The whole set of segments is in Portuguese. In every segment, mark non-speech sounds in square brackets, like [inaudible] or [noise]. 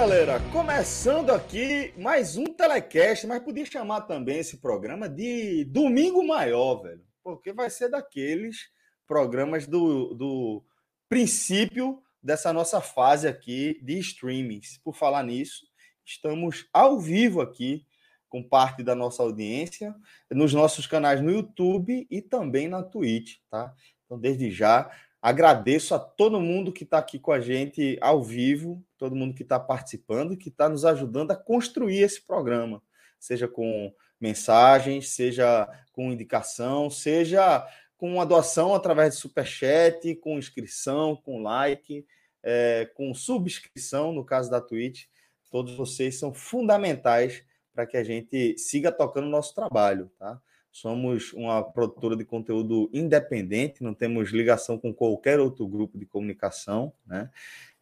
Galera! Começando aqui mais um telecast, mas podia chamar também esse programa de Domingo Maior, velho, porque vai ser daqueles programas do, do princípio dessa nossa fase aqui de streamings. Por falar nisso, estamos ao vivo aqui com parte da nossa audiência nos nossos canais no YouTube e também na Twitch, tá? Então, desde já, Agradeço a todo mundo que está aqui com a gente ao vivo, todo mundo que está participando, que está nos ajudando a construir esse programa, seja com mensagens, seja com indicação, seja com uma doação através de superchat, com inscrição, com like, é, com subscrição, no caso da Twitch. Todos vocês são fundamentais para que a gente siga tocando o nosso trabalho, tá? Somos uma produtora de conteúdo independente, não temos ligação com qualquer outro grupo de comunicação, né?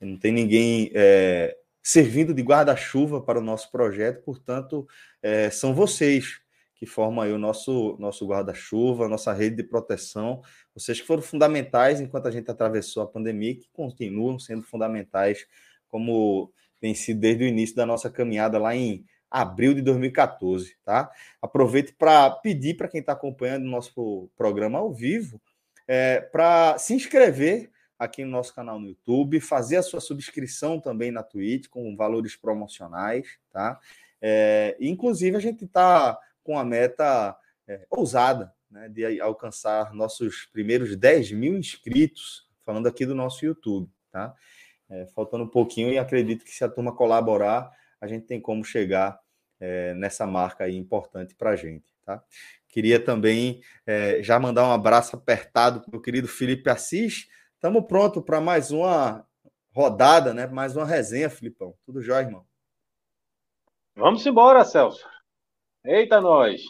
Não tem ninguém é, servindo de guarda-chuva para o nosso projeto, portanto, é, são vocês que formam aí o nosso, nosso guarda-chuva, nossa rede de proteção. Vocês que foram fundamentais enquanto a gente atravessou a pandemia, que continuam sendo fundamentais, como tem sido desde o início da nossa caminhada lá em abril de 2014, tá? Aproveito para pedir para quem está acompanhando o nosso programa ao vivo é, para se inscrever aqui no nosso canal no YouTube, fazer a sua subscrição também na Twitch com valores promocionais, tá? É, inclusive a gente está com a meta é, ousada né, de alcançar nossos primeiros 10 mil inscritos, falando aqui do nosso YouTube, tá? É, faltando um pouquinho e acredito que se a turma colaborar, a gente tem como chegar é, nessa marca aí importante para a gente. Tá? Queria também é, já mandar um abraço apertado para o querido Felipe Assis. Estamos prontos para mais uma rodada, né? mais uma resenha, Filipão. Tudo jóia, irmão? Vamos embora, Celso. Eita, nós.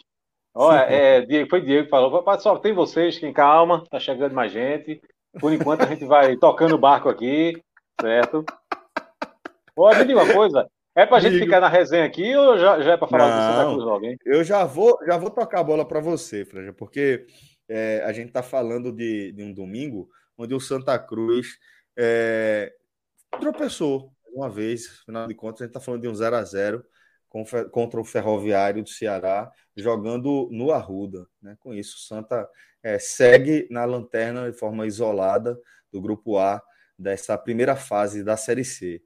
Olha, é, Diego, foi Diego que falou. Só tem vocês, quem calma, tá chegando mais gente. Por enquanto a gente vai tocando o barco aqui, certo? Pode me diga uma coisa. É para a gente ficar na resenha aqui ou já, já é para falar Não, do Santa Cruz logo, hein? Eu já vou, já vou tocar a bola para você, Franja, porque é, a gente está falando de, de, um domingo onde o Santa Cruz é, tropeçou uma vez, afinal de contas, a gente está falando de um 0 a 0 contra o Ferroviário do Ceará, jogando no Arruda. Né? Com isso, o Santa é, segue na lanterna de forma isolada do grupo A dessa primeira fase da Série C.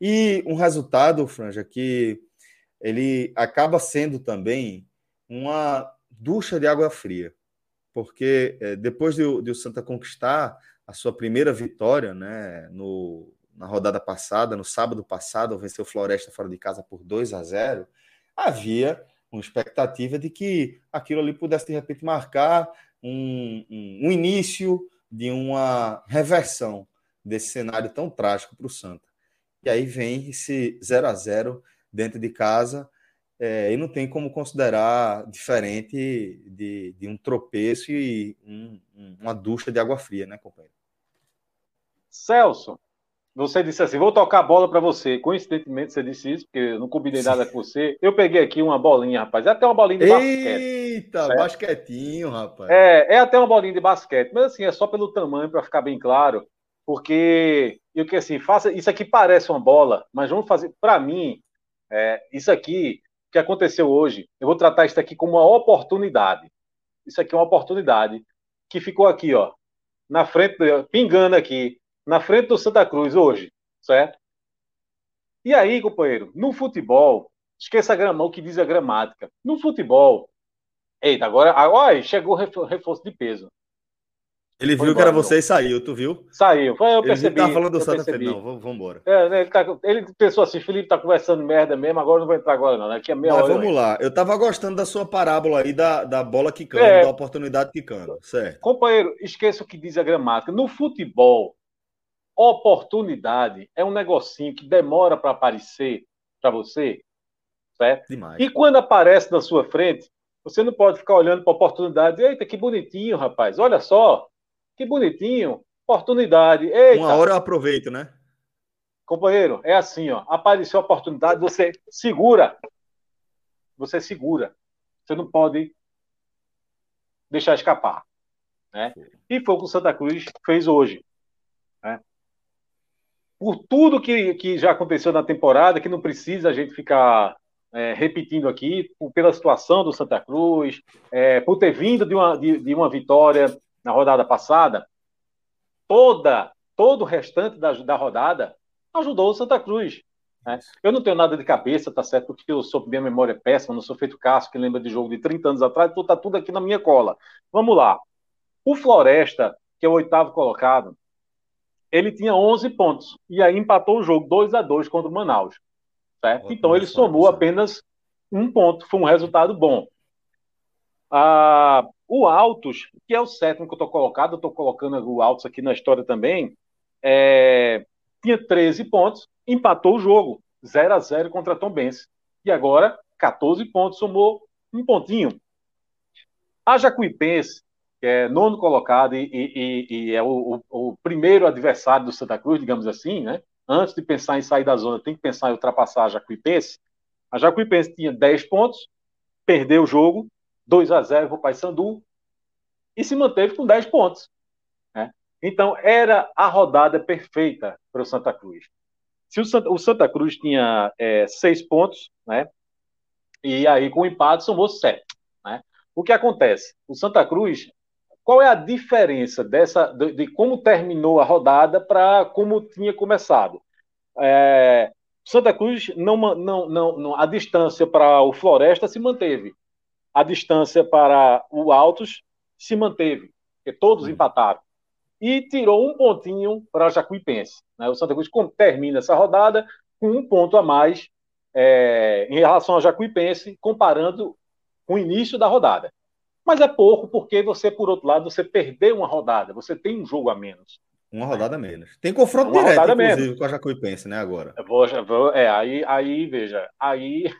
E um resultado, Franja, que ele acaba sendo também uma ducha de água fria, porque é, depois de, de, o Santa conquistar a sua primeira vitória né, no, na rodada passada, no sábado passado, venceu Floresta fora de casa por 2 a 0, havia uma expectativa de que aquilo ali pudesse de repente marcar um, um, um início de uma reversão desse cenário tão trágico para o Santa. E aí vem esse 0 a 0 dentro de casa, é, e não tem como considerar diferente de, de um tropeço e um, uma ducha de água fria, né, companheiro? Celso, você disse assim: vou tocar a bola para você. Coincidentemente, você disse isso, porque eu não combinei nada com você. Eu peguei aqui uma bolinha, rapaz. É até uma bolinha de Eita, basquete. Eita, basquetinho, rapaz. É, é até uma bolinha de basquete. Mas assim, é só pelo tamanho, para ficar bem claro porque eu que assim, faça isso aqui parece uma bola, mas vamos fazer para mim é, isso aqui que aconteceu hoje. Eu vou tratar isso aqui como uma oportunidade. Isso aqui é uma oportunidade que ficou aqui, ó, na frente, pingando aqui, na frente do Santa Cruz hoje, certo? E aí, companheiro, no futebol, esqueça a grama, o que diz a gramática. No futebol, eita, agora, olha, chegou reforço de peso. Ele viu que era você e saiu, tu viu? Saiu, foi, eu ele percebi. Ele tá falando do Santa Fe, não, vamos embora. É, né, ele, tá, ele pensou assim, Felipe tá conversando merda mesmo, agora não vou entrar agora não, daqui a meia Mas hora. vamos lá, eu tava gostando da sua parábola aí da, da bola quicando, é, da oportunidade quicando, certo. Companheiro, esqueça o que diz a gramática. No futebol, oportunidade é um negocinho que demora para aparecer para você, certo? Demais. E quando aparece na sua frente, você não pode ficar olhando para oportunidade. Eita, que bonitinho, rapaz. Olha só. Que bonitinho. Oportunidade. Eita. Uma hora eu aproveito, né? Companheiro, é assim, ó. Apareceu a oportunidade, você segura. Você segura. Você não pode deixar escapar. Né? E foi o que o Santa Cruz fez hoje. Né? Por tudo que, que já aconteceu na temporada, que não precisa a gente ficar é, repetindo aqui, pela situação do Santa Cruz, é, por ter vindo de uma, de, de, uma vitória na rodada passada, toda, todo o restante da, da rodada ajudou o Santa Cruz. Né? Eu não tenho nada de cabeça, tá certo? Porque eu sou, minha memória é péssima, não sou feito caso que lembra de jogo de 30 anos atrás, então tá tudo aqui na minha cola. Vamos lá. O Floresta, que é o oitavo colocado, ele tinha 11 pontos e aí empatou o jogo 2 a 2 contra o Manaus. Certo? Então ele somou apenas um ponto, foi um resultado bom. Ah, o Altos, que é o sétimo que eu estou colocado, eu estou colocando o Altos aqui na história também, é, tinha 13 pontos, empatou o jogo, 0 a 0 contra Tom Benz. E agora, 14 pontos, somou um pontinho. A Jacuipense, que é nono colocado e, e, e é o, o, o, primeiro adversário do Santa Cruz, digamos assim, né? antes de pensar em sair da zona, tem que pensar em ultrapassar a Jacuipense. A Jacuipense tinha 10 pontos, perdeu o jogo, 2 a 0 para o Paysandu, e se manteve com 10 pontos. Né? Então, era a rodada perfeita para o Santa Cruz. Se o Santa, o Santa Cruz tinha é, 6 pontos, né? e aí com o empate somou 7. Né? O que acontece? O Santa Cruz qual é a diferença dessa de, de como terminou a rodada para como tinha começado? É, Santa Cruz não, não, não, não, a distância para o Floresta se manteve, a distância para o Altos se manteve, porque todos empataram e tirou um pontinho para a Jacuipense. Né? O Santa Cruz termina essa rodada com um ponto a mais é, em relação ao Jacuipense, comparando com o início da rodada. Mas é pouco porque você, por outro lado, você perdeu uma rodada, você tem um jogo a menos. Uma rodada a menos. Tem confronto uma direto, inclusive, menos. com a Jacuipense, né, agora. Vou, vou, é, aí, aí, veja, aí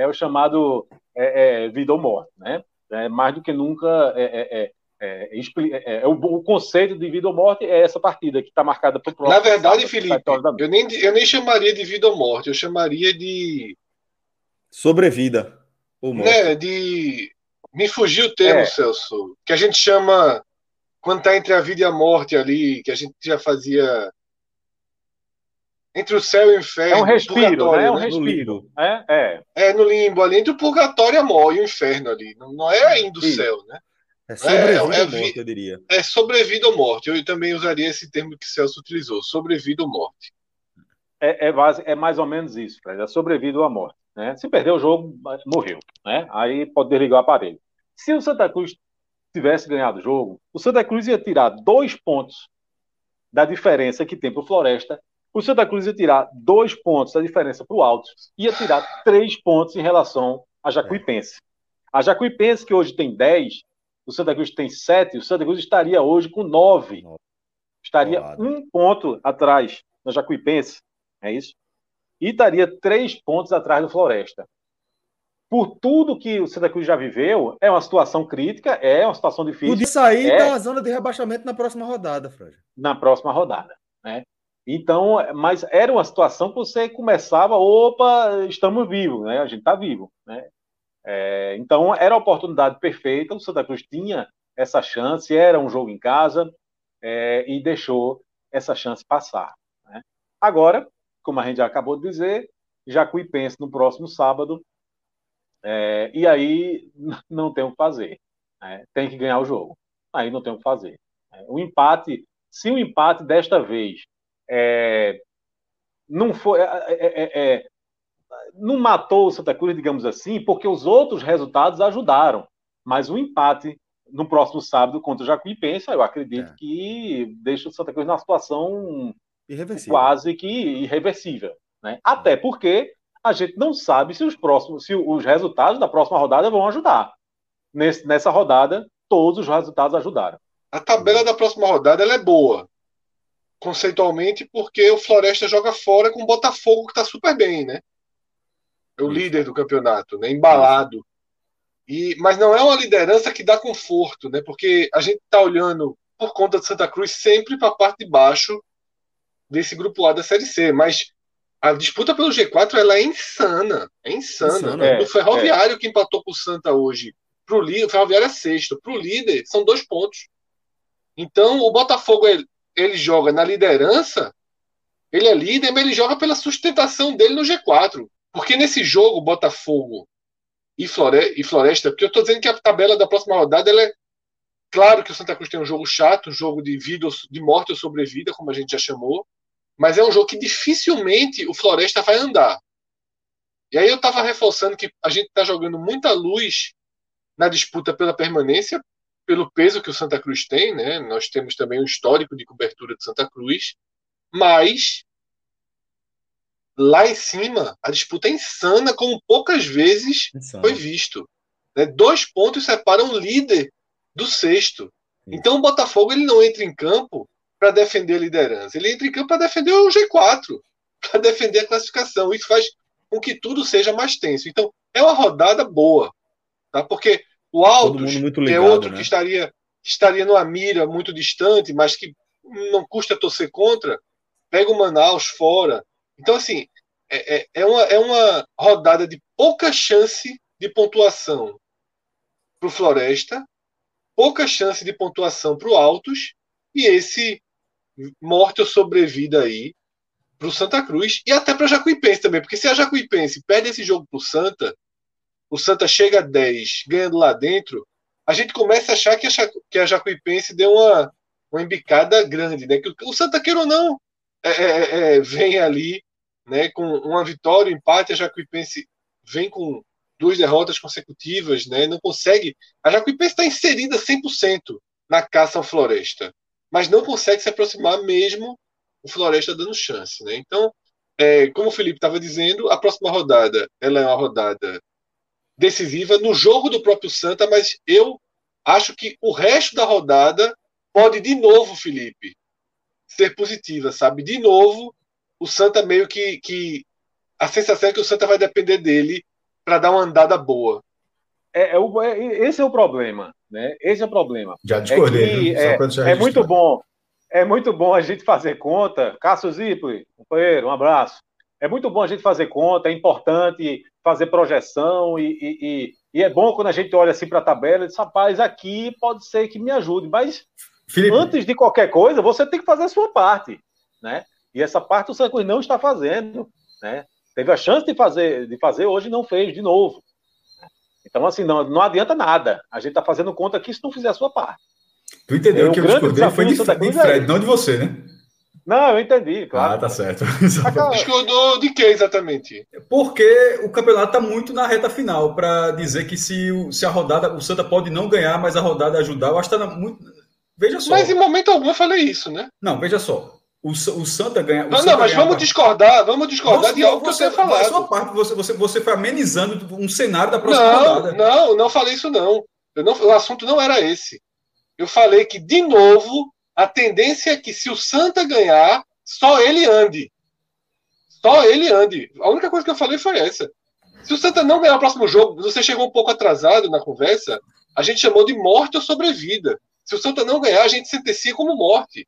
é o chamado é, é, vida ou morte, né? É, mais do que nunca é, é, é, é, é o, o, conceito de vida ou morte é essa partida que está marcada para o próximo. Na verdade, Felipe, eu nem, eu nem chamaria de vida ou morte, eu chamaria de. Sobrevida. Ou morte. Né, de me fugiu o termo, é. Celso, que a gente chama quando está entre a vida e a morte ali, que a gente já fazia entre o céu e o inferno. É um respiro, né? É um né? respiro. É, é. é, no limbo ali, entre o purgatório e a morte, e o inferno ali. Não, não é ainda o céu, né? É sobrevida é, é, ou morte, eu diria. É sobrevida ou morte. Eu também usaria esse termo que Celso utilizou, sobrevida ou morte. É, é, é mais ou menos isso, Fred. É sobrevida ou a morte. Né? Se perder o jogo, morreu. Né? Aí pode desligar o aparelho. Se o Santa Cruz tivesse ganhado o jogo, o Santa Cruz ia tirar dois pontos da diferença que tem para o Floresta. O Santa Cruz ia tirar dois pontos da diferença para o Alto. Ia tirar três pontos em relação a Jacuipense. A Jacuipense, que hoje tem 10, o Santa Cruz tem 7, o Santa Cruz estaria hoje com 9. Estaria um ponto atrás da Jacuipense. É isso? e estaria três pontos atrás do Floresta. Por tudo que o Santa Cruz já viveu, é uma situação crítica, é uma situação difícil. Podia sair é... da zona de rebaixamento na próxima rodada, Fred. Na próxima rodada, né? Então, mas era uma situação que você começava, opa, estamos vivos, né? A gente está vivo, né? É, então, era a oportunidade perfeita. O Santa Cruz tinha essa chance, era um jogo em casa é, e deixou essa chance passar. Né? Agora, como a gente já acabou de dizer, Jacuipense no próximo sábado, é, e aí [laughs] não tem o que fazer. Né? Tem que ganhar o jogo. Aí não tem o que fazer. É, o empate, se o empate desta vez é, não foi. É, é, é, não matou o Santa Cruz, digamos assim, porque os outros resultados ajudaram. Mas o empate no próximo sábado contra o Jacuipense, eu acredito é. que deixa o Santa Cruz numa situação quase que irreversível. Né? Até porque a gente não sabe se os próximos, se os resultados da próxima rodada vão ajudar. Nesse, nessa rodada, todos os resultados ajudaram. A tabela da próxima rodada ela é boa, conceitualmente, porque o Floresta joga fora com o Botafogo, que está super bem, né? É o Isso. líder do campeonato, né? Embalado. E, mas não é uma liderança que dá conforto, né? Porque a gente está olhando por conta de Santa Cruz sempre para a parte de baixo desse grupo A da Série C. Mas a disputa pelo G4 ela é insana. É insana. insana é, o Ferroviário é. que empatou com o Santa hoje. Pro líder, o Ferroviário é sexto. Para o líder, são dois pontos. Então, o Botafogo ele, ele joga na liderança, ele é líder, mas ele joga pela sustentação dele no G4. Porque nesse jogo, Botafogo e, Flore Floresta, porque eu estou dizendo que a tabela da próxima rodada é. Claro que o Santa Cruz tem um jogo chato, um jogo de vida, de morte ou sobrevida, como a gente já chamou, mas é um jogo que dificilmente o Floresta vai andar. E aí eu estava reforçando que a gente está jogando muita luz na disputa pela permanência, pelo peso que o Santa Cruz tem, né? Nós temos também um histórico de cobertura de Santa Cruz, mas lá em cima, a disputa é insana, como poucas vezes insano. foi visto. Né? Dois pontos separam o líder do sexto. Sim. Então o Botafogo ele não entra em campo para defender a liderança, ele entra em campo para defender o G4, [laughs] para defender a classificação. Isso faz com que tudo seja mais tenso. Então é uma rodada boa, tá? porque o Altos é outro né? que estaria, estaria numa mira muito distante, mas que não custa torcer contra, pega o Manaus fora, então, assim, é, é, é, uma, é uma rodada de pouca chance de pontuação para o Floresta, pouca chance de pontuação para o Altos, e esse morte ou sobrevida aí para o Santa Cruz e até para Jacuipense também, porque se a Jacuipense perde esse jogo para o Santa, o Santa chega a 10 ganhando lá dentro, a gente começa a achar que a, que a Jacuipense deu uma, uma embicada grande, né? Que o Santa, queira ou não, é, é, é, vem ali né, com uma vitória, um empate, a Jacuipense vem com duas derrotas consecutivas, né, não consegue. A Jacuipense está inserida 100% na caça ao Floresta, mas não consegue se aproximar mesmo o Floresta dando chance. Né? Então, é, como o Felipe estava dizendo, a próxima rodada ela é uma rodada decisiva no jogo do próprio Santa, mas eu acho que o resto da rodada pode de novo, Felipe, ser positiva, sabe? De novo, o Santa meio que, que a sensação é que o Santa vai depender dele para dar uma andada boa. É, é, é, esse é o problema, né? Esse é o problema. Já discordei. É, que, é, é muito bom. É muito bom a gente fazer conta. Cássio Zipoli, companheiro, um abraço. É muito bom a gente fazer conta, é importante fazer projeção e, e, e, e é bom quando a gente olha assim para a tabela e diz, rapaz, aqui pode ser que me ajude, mas Felipe. antes de qualquer coisa, você tem que fazer a sua parte, né? E essa parte o Cruz não está fazendo. Né? Teve a chance de fazer, de fazer hoje não fez de novo. Então, assim, não, não adianta nada. A gente está fazendo conta que se não fizer a sua parte. Tu entendeu é, que eu discordei foi de, de Fred, é não de você, né? Não, eu entendi, claro. Ah, tá certo. [laughs] Discordou de que exatamente? Porque o campeonato está muito na reta final para dizer que se, se a rodada, o Santa pode não ganhar, mas a rodada ajudar, eu acho que está muito. Veja só. Mas em momento algum eu falei isso, né? Não, veja só. O, o Santa ganha. O não, Santa não, mas vamos discordar, vamos discordar você, de algo que você, eu tenho falado. Sua parte, você, você, você foi amenizando um cenário da próxima não, rodada. Não, não falei isso, não. não. O assunto não era esse. Eu falei que, de novo, a tendência é que se o Santa ganhar, só ele ande. Só ele ande. A única coisa que eu falei foi essa. Se o Santa não ganhar o próximo jogo, você chegou um pouco atrasado na conversa, a gente chamou de morte ou sobrevida. Se o Santa não ganhar, a gente sentencia como morte.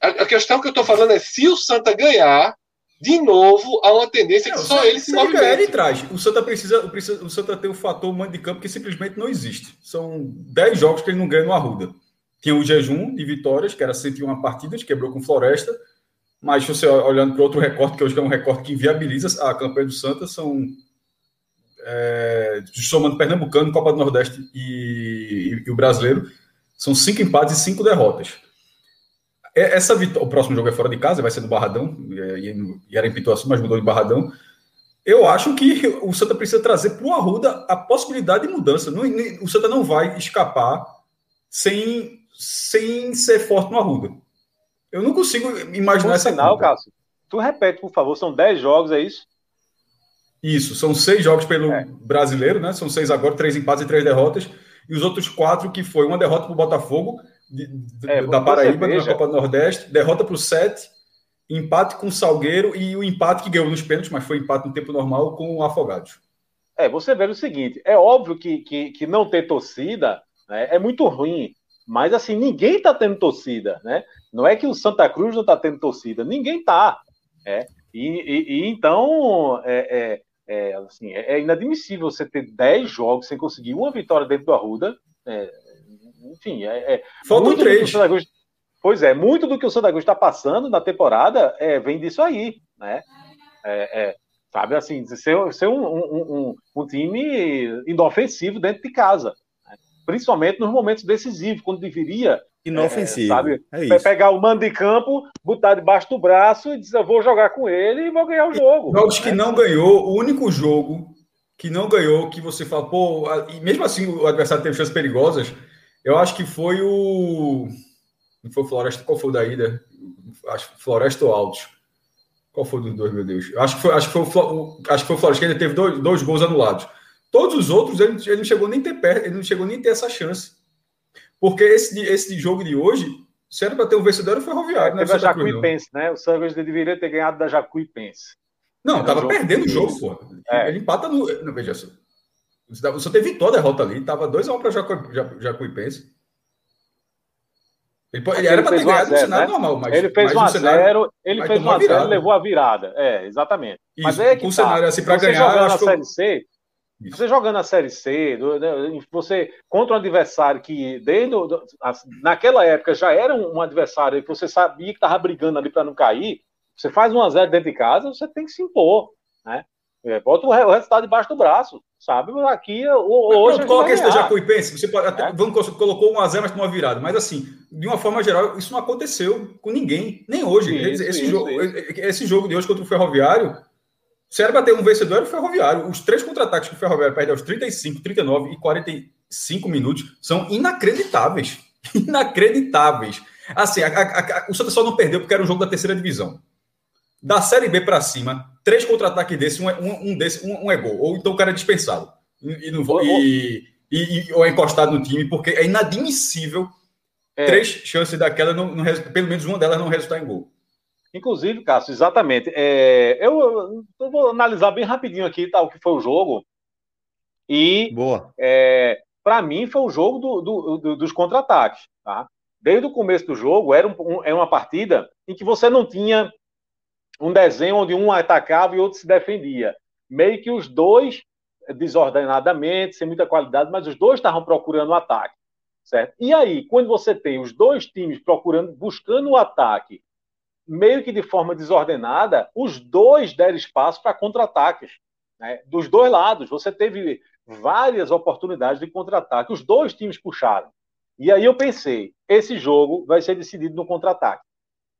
A, questão que eu estou falando é se o Santa ganhar, de novo, há uma tendência não, que só ele se movimenta. Ele traz. O Santa precisa, precisa, o Santa tem o fator mando de campo que simplesmente não existe. São 10 jogos que ele não ganha no Arruda. Tinha o jejum de vitórias, que era 101 partidas, quebrou com Floresta. Mas você olhando para outro recorte, que hoje é um recorte que inviabiliza a campanha do Santa, são é, somando Pernambucano, Copa do Nordeste e, e, e, o Brasileiro, são cinco empates e cinco derrotas. Essa o próximo jogo é fora de casa, vai ser no Barradão, e era em Pituaçu, mas mudou em Barradão. Eu acho que o Santa precisa trazer para o Arruda a possibilidade de mudança. Não, o Santa não vai escapar sem, sem ser forte no Arruda. Eu não consigo imaginar por essa final, Cássio. Tu repete, por favor, são 10 jogos, é isso? Isso, são seis jogos pelo é. brasileiro, né? São seis agora, três empates e três derrotas. E os outros quatro, que foi uma derrota para o Botafogo, de, é, da Paraíba, na Copa do Nordeste, derrota para o Sete, empate com o Salgueiro e o empate que ganhou nos pênaltis, mas foi empate no tempo normal com o Afogados. É, você vê o seguinte: é óbvio que, que, que não ter torcida né, é muito ruim, mas assim, ninguém está tendo torcida, né? Não é que o Santa Cruz não está tendo torcida, ninguém está. É. E, e, e então, é, é é, assim, é, é, inadmissível você ter 10 jogos sem conseguir uma vitória dentro do Arruda. É, enfim, é. é Faltam três. Cruz, pois é, muito do que o Santa Cruz está passando na temporada é, vem disso aí, né? É, é, sabe, assim, ser, ser um, um, um, um, time inofensivo dentro de casa. Principalmente nos momentos decisivos, quando deveria Inofensivo. É, sabe? É pegar o mando de campo, botar debaixo do braço e dizer, eu vou jogar com ele e vou ganhar o jogo. Jogos que não ganhou, o único jogo que não ganhou, que você fala, pô, e mesmo assim o adversário teve chances perigosas, eu acho que foi o. Não foi o Floresta, qual foi o da ida? Acho que Floresta ou Altos. Qual foi dos dois, meu Deus? Acho que foi, acho que foi, o, acho que foi o Floresta que ele teve dois, dois gols anulados. Todos os outros, ele, ele não chegou nem ter perto, ele não chegou nem ter essa chance. Porque esse, esse jogo de hoje, se era para ter um vencedor, foi Ferroviário. Né? a Jacuipense, né? O Santos deveria ter ganhado da Jacuipense. Não, estava perdendo o jogo, pô. É. Ele empata no. Não, veja só. Só teve toda a derrota ali. Tava 2x1 para Jacu, Jacuipense. Ele, ele era para ter ganhado no cenário né? normal, mas. Ele fez 1x0, ele fez 1x0 e levou a virada. É, exatamente. Isso, mas é que com o tá. cenário assim para ganhar. na Série C, isso. Você jogando a Série C, né, você contra um adversário que, desde naquela época, já era um adversário que você sabia que estava brigando ali para não cair, você faz 1 a 0 dentro de casa, você tem que se impor, né? É, bota o resultado debaixo do braço, sabe? Aqui, hoje. Pronto, coloca esse da Jacuipense, você pode, até, é? vamos, colocou 1x0, mas tomou uma virada. Mas assim, de uma forma geral, isso não aconteceu com ninguém, nem hoje. Isso, esse, isso, jogo, isso. esse jogo de hoje contra o Ferroviário se era para ter um vencedor, era o Ferroviário. Os três contra-ataques que o Ferroviário perde aos 35, 39 e 45 minutos são inacreditáveis. [laughs] Inacreditáveis. Assim, a, a, a, o Santa só não perdeu porque era um jogo da terceira divisão. Da Série B para cima, três contra-ataques desse, um, é, um, um desse, um, um, é gol. Ou então o cara é dispensado. E, não, e, e, e, ou é encostado no time, porque é inadmissível é. três chances daquela, não, não, pelo menos uma delas não resultar em gol. Inclusive, Cássio, exatamente. É, eu, eu, vou analisar bem rapidinho aqui tá, o que foi o jogo. E, é, para mim, foi o jogo do, do, do, dos contra-ataques. Tá? Desde o começo do jogo, era, um, era uma partida em que você não tinha um desenho onde um atacava e outro se defendia. Meio que os dois, desordenadamente, sem muita qualidade, mas os dois estavam procurando o ataque. Certo? E aí, quando você tem os dois times procurando, buscando o ataque meio que de forma desordenada, os dois deram espaço para contra-ataques. Né? Dos dois lados, você teve várias oportunidades de contra-ataque. Os dois times puxaram. E aí eu pensei, esse jogo vai ser decidido no contra-ataque.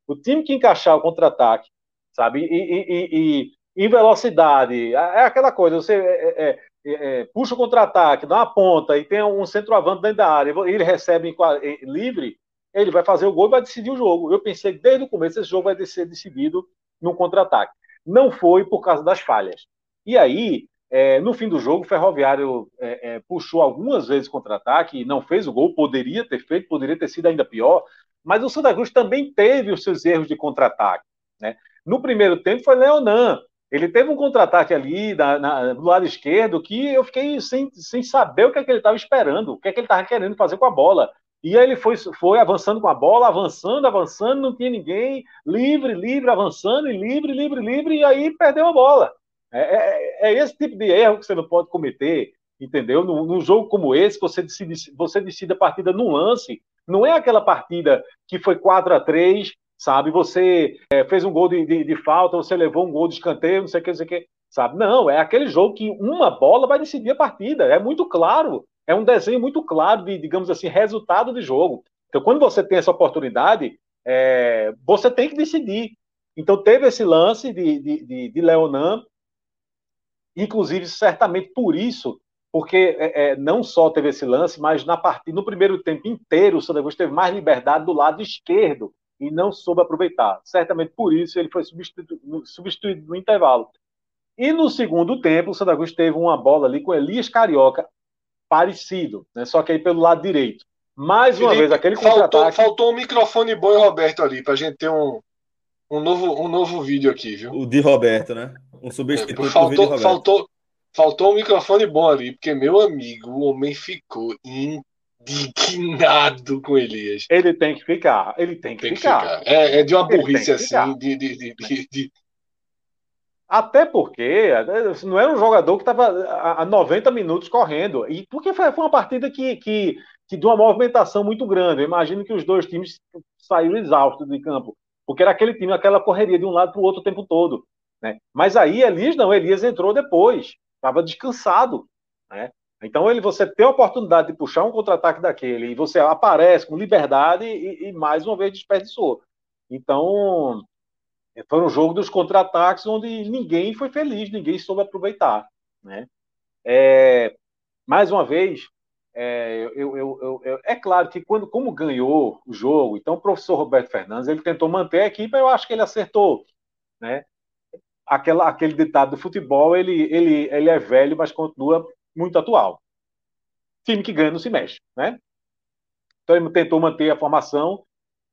O time que encaixar o contra-ataque, sabe, e, em velocidade, é, é aquela coisa, você é, é, é, é puxa o contra-ataque, dá uma ponta e tem um centroavante dentro da área, ele recebe livre, ele vai fazer o gol e vai decidir o jogo. Eu pensei desde o começo esse jogo vai ser decidido no contra-ataque. Não foi por causa das falhas. E aí, é, no fim do jogo, o Ferroviário é, é, puxou algumas vezes contra-ataque e não fez o gol. Poderia ter feito, poderia ter sido ainda pior. Mas o Santa Cruz também teve os seus erros de contra-ataque. Né? No primeiro tempo foi Leonan. Ele teve um contra-ataque ali na, na, do lado esquerdo que eu fiquei sem, sem saber o que, é que ele estava esperando, o que, é que ele estava querendo fazer com a bola. E aí ele foi, foi avançando com a bola, avançando, avançando, não tinha ninguém, livre, livre, avançando, e livre, livre, livre, e aí perdeu a bola. É, é, é esse tipo de erro que você não pode cometer, entendeu? Num, num, jogo como esse, você decide, você decide a partida num lance, não é aquela partida que foi 4 a 3 sabe? Você é, fez um gol de, de, de, falta, você levou um gol de escanteio, não sei o que, não sei o que, sabe? Não, é aquele jogo que uma bola vai decidir a partida, é muito claro é um desenho muito claro de, digamos assim, resultado de jogo. Então, quando você tem essa oportunidade, é, você tem que decidir. Então, teve esse lance de, de, de, de Leonan, inclusive, certamente por isso, porque é, é, não só teve esse lance, mas na partida, no primeiro tempo inteiro, o Santa Cruz teve mais liberdade do lado esquerdo e não soube aproveitar. Certamente por isso ele foi substituído, substituído no intervalo. E no segundo tempo, o Santa Cruz teve uma bola ali com Elias Carioca, parecido, né? só que aí pelo lado direito. Mais uma Felipe, vez, aquele contra-ataque. Faltou, faltou um microfone bom e Roberto ali, para a gente ter um, um, novo, um novo vídeo aqui, viu? O de Roberto, né? Um substituto é, faltou, faltou, faltou um microfone bom ali, porque, meu amigo, o homem ficou indignado com Elias. Ele tem que ficar, ele tem que, tem ficar. que ficar. É, é, de uma burrice assim, de, de, de, de, até porque não era um jogador que estava a 90 minutos correndo. E porque foi, uma partida que, que, que de uma movimentação muito grande. Eu imagino que os dois times saíram exaustos de campo. Porque era aquele time, aquela correria de um lado para o outro o tempo todo. Né? Mas aí Elias não, Elias entrou depois, estava descansado. Né? Então ele, você tem a oportunidade de puxar um contra-ataque daquele e você aparece com liberdade e, e mais uma vez desperdiçou. Então foi um jogo dos contra-ataques onde ninguém foi feliz, ninguém soube aproveitar. Né? É, mais uma vez, é, eu, eu, eu, é claro que quando, como ganhou o jogo, então o professor Roberto Fernandes ele tentou manter a equipe, eu acho que ele acertou. Né? Aquela, aquele ditado do futebol, ele, ele, ele é velho, mas continua muito atual. Time que ganha não se mexe. Né? Então ele tentou manter a formação,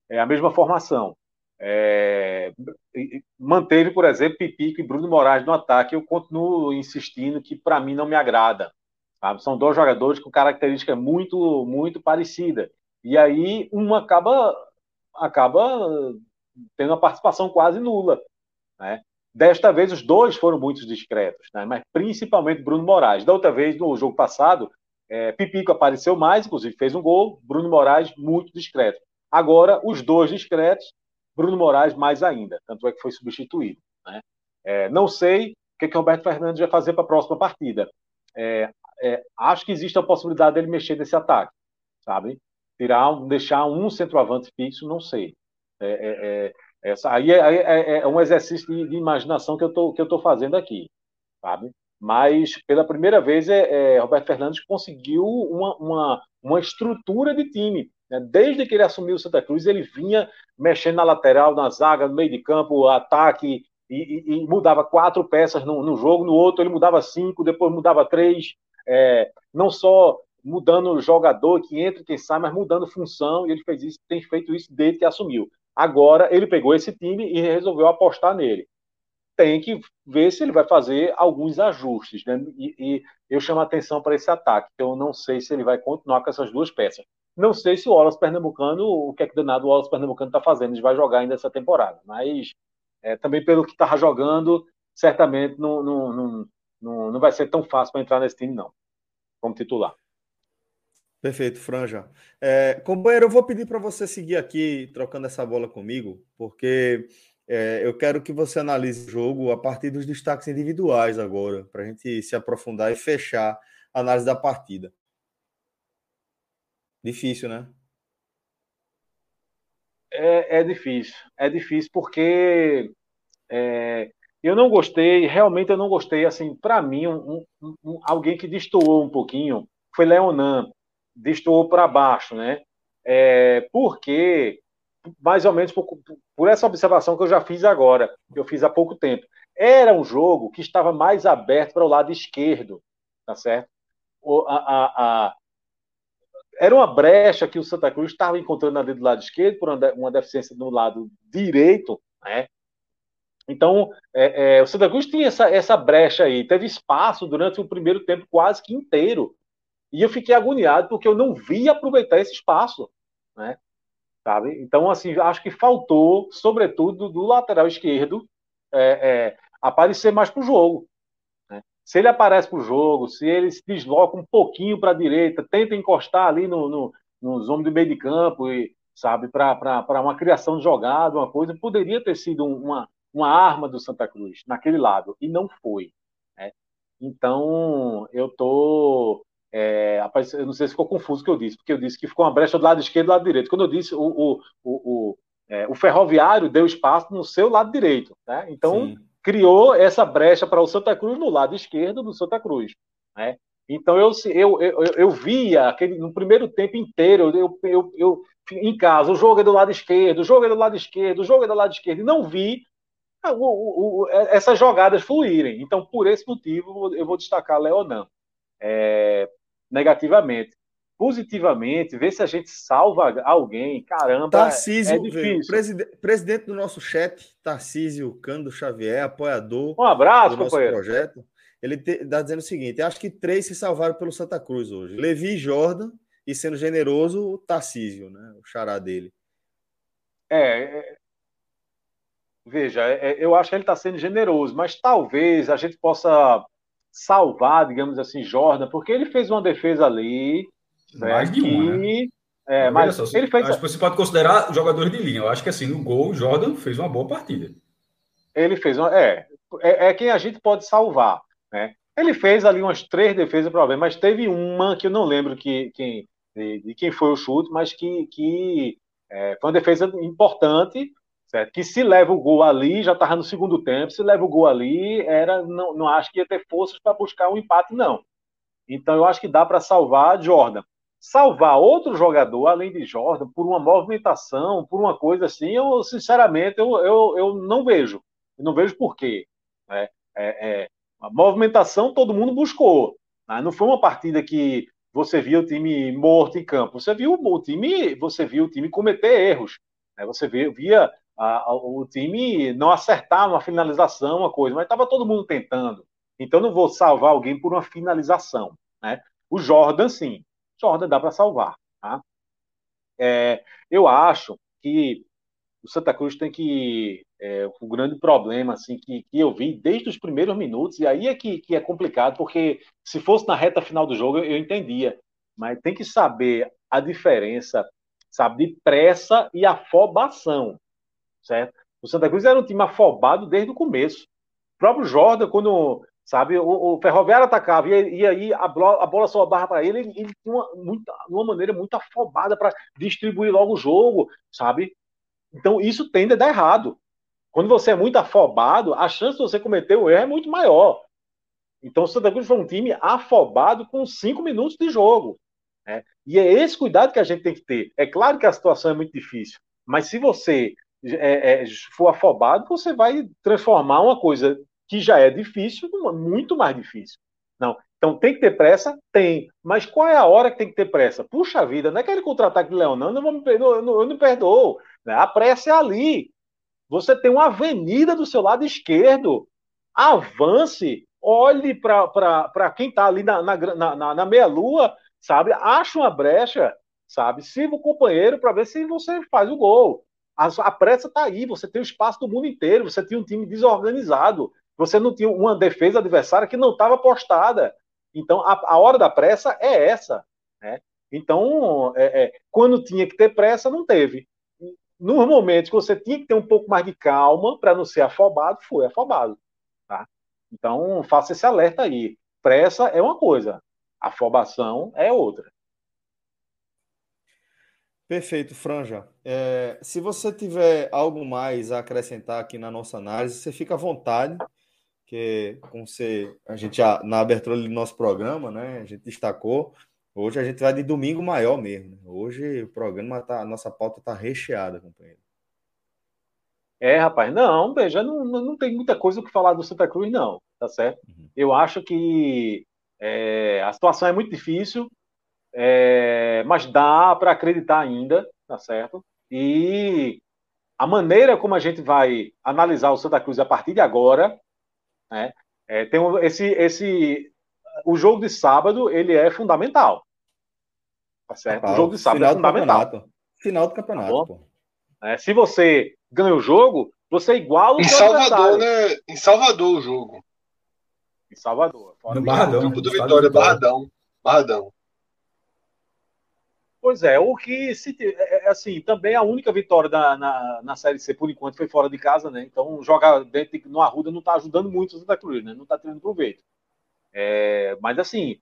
é, a mesma formação. É, manteve, por exemplo, Pipico e Bruno Moraes no ataque. Eu continuo insistindo que, para mim, não me agrada. São dois jogadores com característica muito, muito parecida. E aí, um acaba, acaba tendo uma participação quase nula. Né? Desta vez, os dois foram muito discretos, né? mas principalmente Bruno Moraes. Da outra vez, no jogo passado, é, Pipico apareceu mais, inclusive fez um gol. Bruno Moraes, muito discreto. Agora, os dois discretos Bruno Moraes mais ainda, tanto é que foi substituído. Né? É, não sei o que, que Roberto Fernandes vai fazer para a próxima partida. É, é, acho que existe a possibilidade dele mexer nesse ataque, sabe? Tirar, deixar um centroavante fixo, não sei. É, é, é, essa, aí é, um exercício de, de, imaginação que eu tô, que eu estou fazendo aqui, sabe? Mas pela primeira vez, Roberto Fernandes conseguiu uma, uma, uma estrutura de time né? Desde que ele assumiu o Santa Cruz, ele vinha mexendo na lateral, na zaga, no meio de campo, ataque, e, e, e mudava quatro peças no, jogo, no outro ele mudava cinco, depois mudava três, é, não só mudando o jogador que entra, quem sai, mas mudando função, e ele fez isso, tem feito isso desde que assumiu. Agora ele pegou esse time e resolveu apostar nele. Tem que ver se ele vai fazer alguns ajustes, né? e, e eu chamo a atenção para esse ataque. Eu não sei se ele vai continuar com essas duas peças. Não sei se o Wallace Pernambucano, o que é que danado o Wallace Pernambucano está fazendo, ele vai jogar ainda essa temporada. Mas é, também pelo que estava jogando, certamente não, não, não, não, não vai ser tão fácil para entrar nesse time, não, como titular. Perfeito, Franja. É, companheiro, eu vou pedir para você seguir aqui trocando essa bola comigo, porque é, eu quero que você analise o jogo a partir dos destaques individuais agora, para a gente se aprofundar e fechar a análise da partida. Difícil, né? É, é difícil. É difícil porque é, eu não gostei, realmente eu não gostei. Assim, para mim, um, um, um, alguém que destoou um pouquinho foi Leonan, destoou para baixo, né? É, porque, mais ou menos por, por essa observação que eu já fiz agora, que eu fiz há pouco tempo, era um jogo que estava mais aberto para o lado esquerdo, tá certo? O, a, a, a, era uma brecha que o Santa Cruz estava encontrando ali do lado esquerdo, por uma deficiência no lado direito, né? Então, é, é, o Santa Cruz tinha essa, essa brecha aí, teve espaço durante o primeiro tempo quase que inteiro. E eu fiquei agoniado porque eu não vi aproveitar esse espaço, né? Sabe? Então, assim, acho que faltou, sobretudo do lateral esquerdo, é, é aparecer mais para o jogo. Se ele aparece para o jogo, se ele se desloca um pouquinho para a direita, tenta encostar ali no, no, nos homens do meio de campo, e, sabe, para uma criação de jogada, uma coisa, poderia ter sido uma, uma arma do Santa Cruz naquele lado, e não foi. Né? Então, eu tô. É, eu não sei se ficou confuso o que eu disse, porque eu disse que ficou uma brecha do lado esquerdo e do lado direito. Quando eu disse o, o, o, o, é, o ferroviário deu espaço no seu lado direito. Né? Então, Sim criou essa brecha para o Santa Cruz no lado esquerdo do Santa Cruz. Né? Então eu, eu, eu, eu via aquele, no primeiro tempo inteiro, eu, eu, eu, em casa, o jogo é do lado esquerdo, o jogo é do lado esquerdo, o jogo é do lado esquerdo, e não vi o, o, o, essas jogadas fluírem. Então, por esse motivo, eu vou destacar Leonan é, negativamente. Positivamente, ver se a gente salva alguém. Caramba, Tarcísio, é difícil. Presidente, presidente do nosso chat, Tarcísio Cando Xavier, apoiador um abraço, do nosso companheiro. projeto. Ele está dizendo o seguinte: acho que três se salvaram pelo Santa Cruz hoje. Levi Jordan e, sendo generoso, o Tarcísio, né? o xará dele. É, é veja, é, é, eu acho que ele está sendo generoso, mas talvez a gente possa salvar, digamos assim, Jordan, porque ele fez uma defesa ali. Mais de uma, né? É, mas só, ele fez... Acho que você pode considerar jogadores de linha. Eu acho que assim, no gol, Jordan fez uma boa partida. Ele fez uma. É, é, é quem a gente pode salvar. Né? Ele fez ali umas três defesas, provavelmente, mas teve uma que eu não lembro que, de, de quem foi o chute, mas que, que é, foi uma defesa importante Certo? Que se leva o gol ali, já estava no segundo tempo, se leva o gol ali, era não, não acho que ia ter forças para buscar um empate, não. Então eu acho que dá para salvar Jordan. Salvar outro jogador, além de Jordan, por uma movimentação, por uma coisa assim, eu sinceramente eu, eu, eu não vejo. Eu não vejo por quê. Né? É, é, a movimentação todo mundo buscou. Né? Não foi uma partida que você via o time morto em campo. Você viu o time, você viu o time cometer erros. Né? Você via, via a, o time não acertar uma finalização, uma coisa, mas estava todo mundo tentando. Então não vou salvar alguém por uma finalização. Né? O Jordan, sim. Jordan dá para salvar. Tá? É, eu acho que o Santa Cruz tem que. É, o grande problema assim, que, que eu vi desde os primeiros minutos, e aí é que, que é complicado, porque se fosse na reta final do jogo eu, eu entendia. Mas tem que saber a diferença, sabe, de pressa e afobação certo? O Santa Cruz era um time afobado desde o começo. O próprio Jordan, quando sabe, o, o Ferroviário atacava e, e aí a, bola, a bola só barra para ele, ele, ele tinha uma, muita, uma maneira muito afobada para distribuir logo o jogo, sabe? Então isso tende a dar errado. Quando você é muito afobado, a chance de você cometer o erro é muito maior. Então o Santa Cruz foi um time afobado com cinco minutos de jogo. Né? E é esse cuidado que a gente tem que ter. É claro que a situação é muito difícil, mas se você é, é, for afobado, você vai transformar uma coisa que já é difícil numa muito mais difícil. Não. Então tem que ter pressa? Tem. Mas qual é a hora que tem que ter pressa? Puxa vida, não é aquele contra-ataque de Leonardo, eu, eu, eu não perdoo. Né? A pressa é ali. Você tem uma avenida do seu lado esquerdo. Avance, olhe para quem está ali na, na, na, na meia-lua, sabe? Acha uma brecha, sabe? Sirva o companheiro para ver se você faz o gol. A, a pressa está aí, você tem o espaço do mundo inteiro, você tinha um time desorganizado, você não tinha uma defesa adversária que não estava postada. Então, a, a, hora da pressa é essa. Né? Então, é, é, quando tinha que ter pressa, não teve. Nos momentos que você tinha que ter um pouco mais de calma para não ser afobado, foi afobado. Tá? Então, faça esse alerta aí. Pressa é uma coisa, afobação é outra. Perfeito, Franja. É, se você tiver algo mais a acrescentar aqui na nossa análise, você fica à vontade, que como você, a gente já, na abertura do nosso programa, né, a gente destacou, hoje a gente vai de domingo maior mesmo. Né? Hoje o programa, tá, a nossa pauta está recheada, companheiro. É, rapaz, não, veja, não, não tem muita coisa o que falar do Santa Cruz, não, tá certo? Uhum. Eu acho que é, a situação é muito difícil, é, mas dá para acreditar ainda, tá certo? E a maneira como a gente vai analisar o Santa Cruz a partir de agora, né, é, tem esse, esse, o jogo de sábado ele é fundamental, tá certo? o jogo de sábado é fundamental. Final do campeonato. Tá é, se você ganha o jogo, você iguala o em Salvador, né? Em Salvador o jogo. Em Salvador. No Barradão. Campo do Vitória, Barradão. Barradão. Pois é, o que se é, é, assim, também a única vitória da, na, na Série C por enquanto foi fora de casa, né? Então jogar dentro no Arruda não está ajudando muito o Santa Cruz, né? Não está tendo proveito. É, mas assim,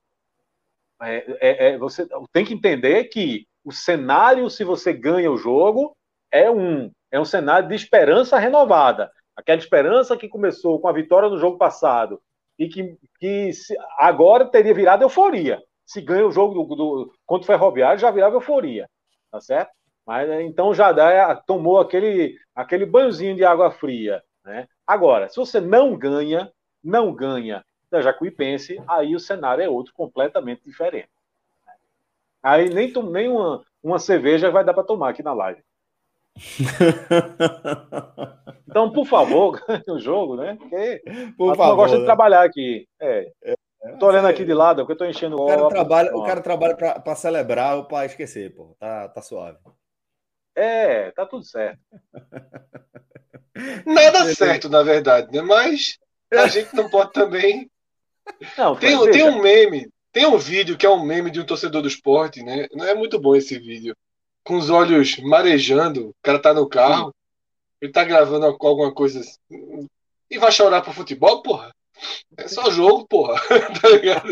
é, é, é, você tem que entender que o cenário, se você ganha o jogo, é um é um cenário de esperança renovada. Aquela esperança que começou com a vitória no jogo passado e que, que agora teria virado euforia. Se ganha o jogo do, do, contra o Ferroviário, já virava euforia, tá certo? Mas então já dá, tomou aquele, aquele banhozinho de água fria, né? Agora, se você não ganha, não ganha da Jacuipense, aí o cenário é outro completamente diferente. Aí nem, nem uma, uma cerveja vai dar para tomar aqui na live. [laughs] então, por favor, [laughs] ganhe o jogo, né? Porque por favor, gosta né? de trabalhar aqui. É. Estou olhando aqui de lado, porque eu estou enchendo o cara trabalha, O cara trabalha para celebrar ou para esquecer, pô. Tá, tá suave. É, tá tudo certo. [laughs] Nada certo, na verdade, né? Mas a gente não pode também. Não, tem, tem um meme, tem um vídeo que é um meme de um torcedor do esporte, né? Não é muito bom esse vídeo com os olhos marejando, o cara tá no carro, ele tá gravando alguma coisa assim, e vai chorar pro futebol, porra? É só jogo, porra. [laughs] tá ligado?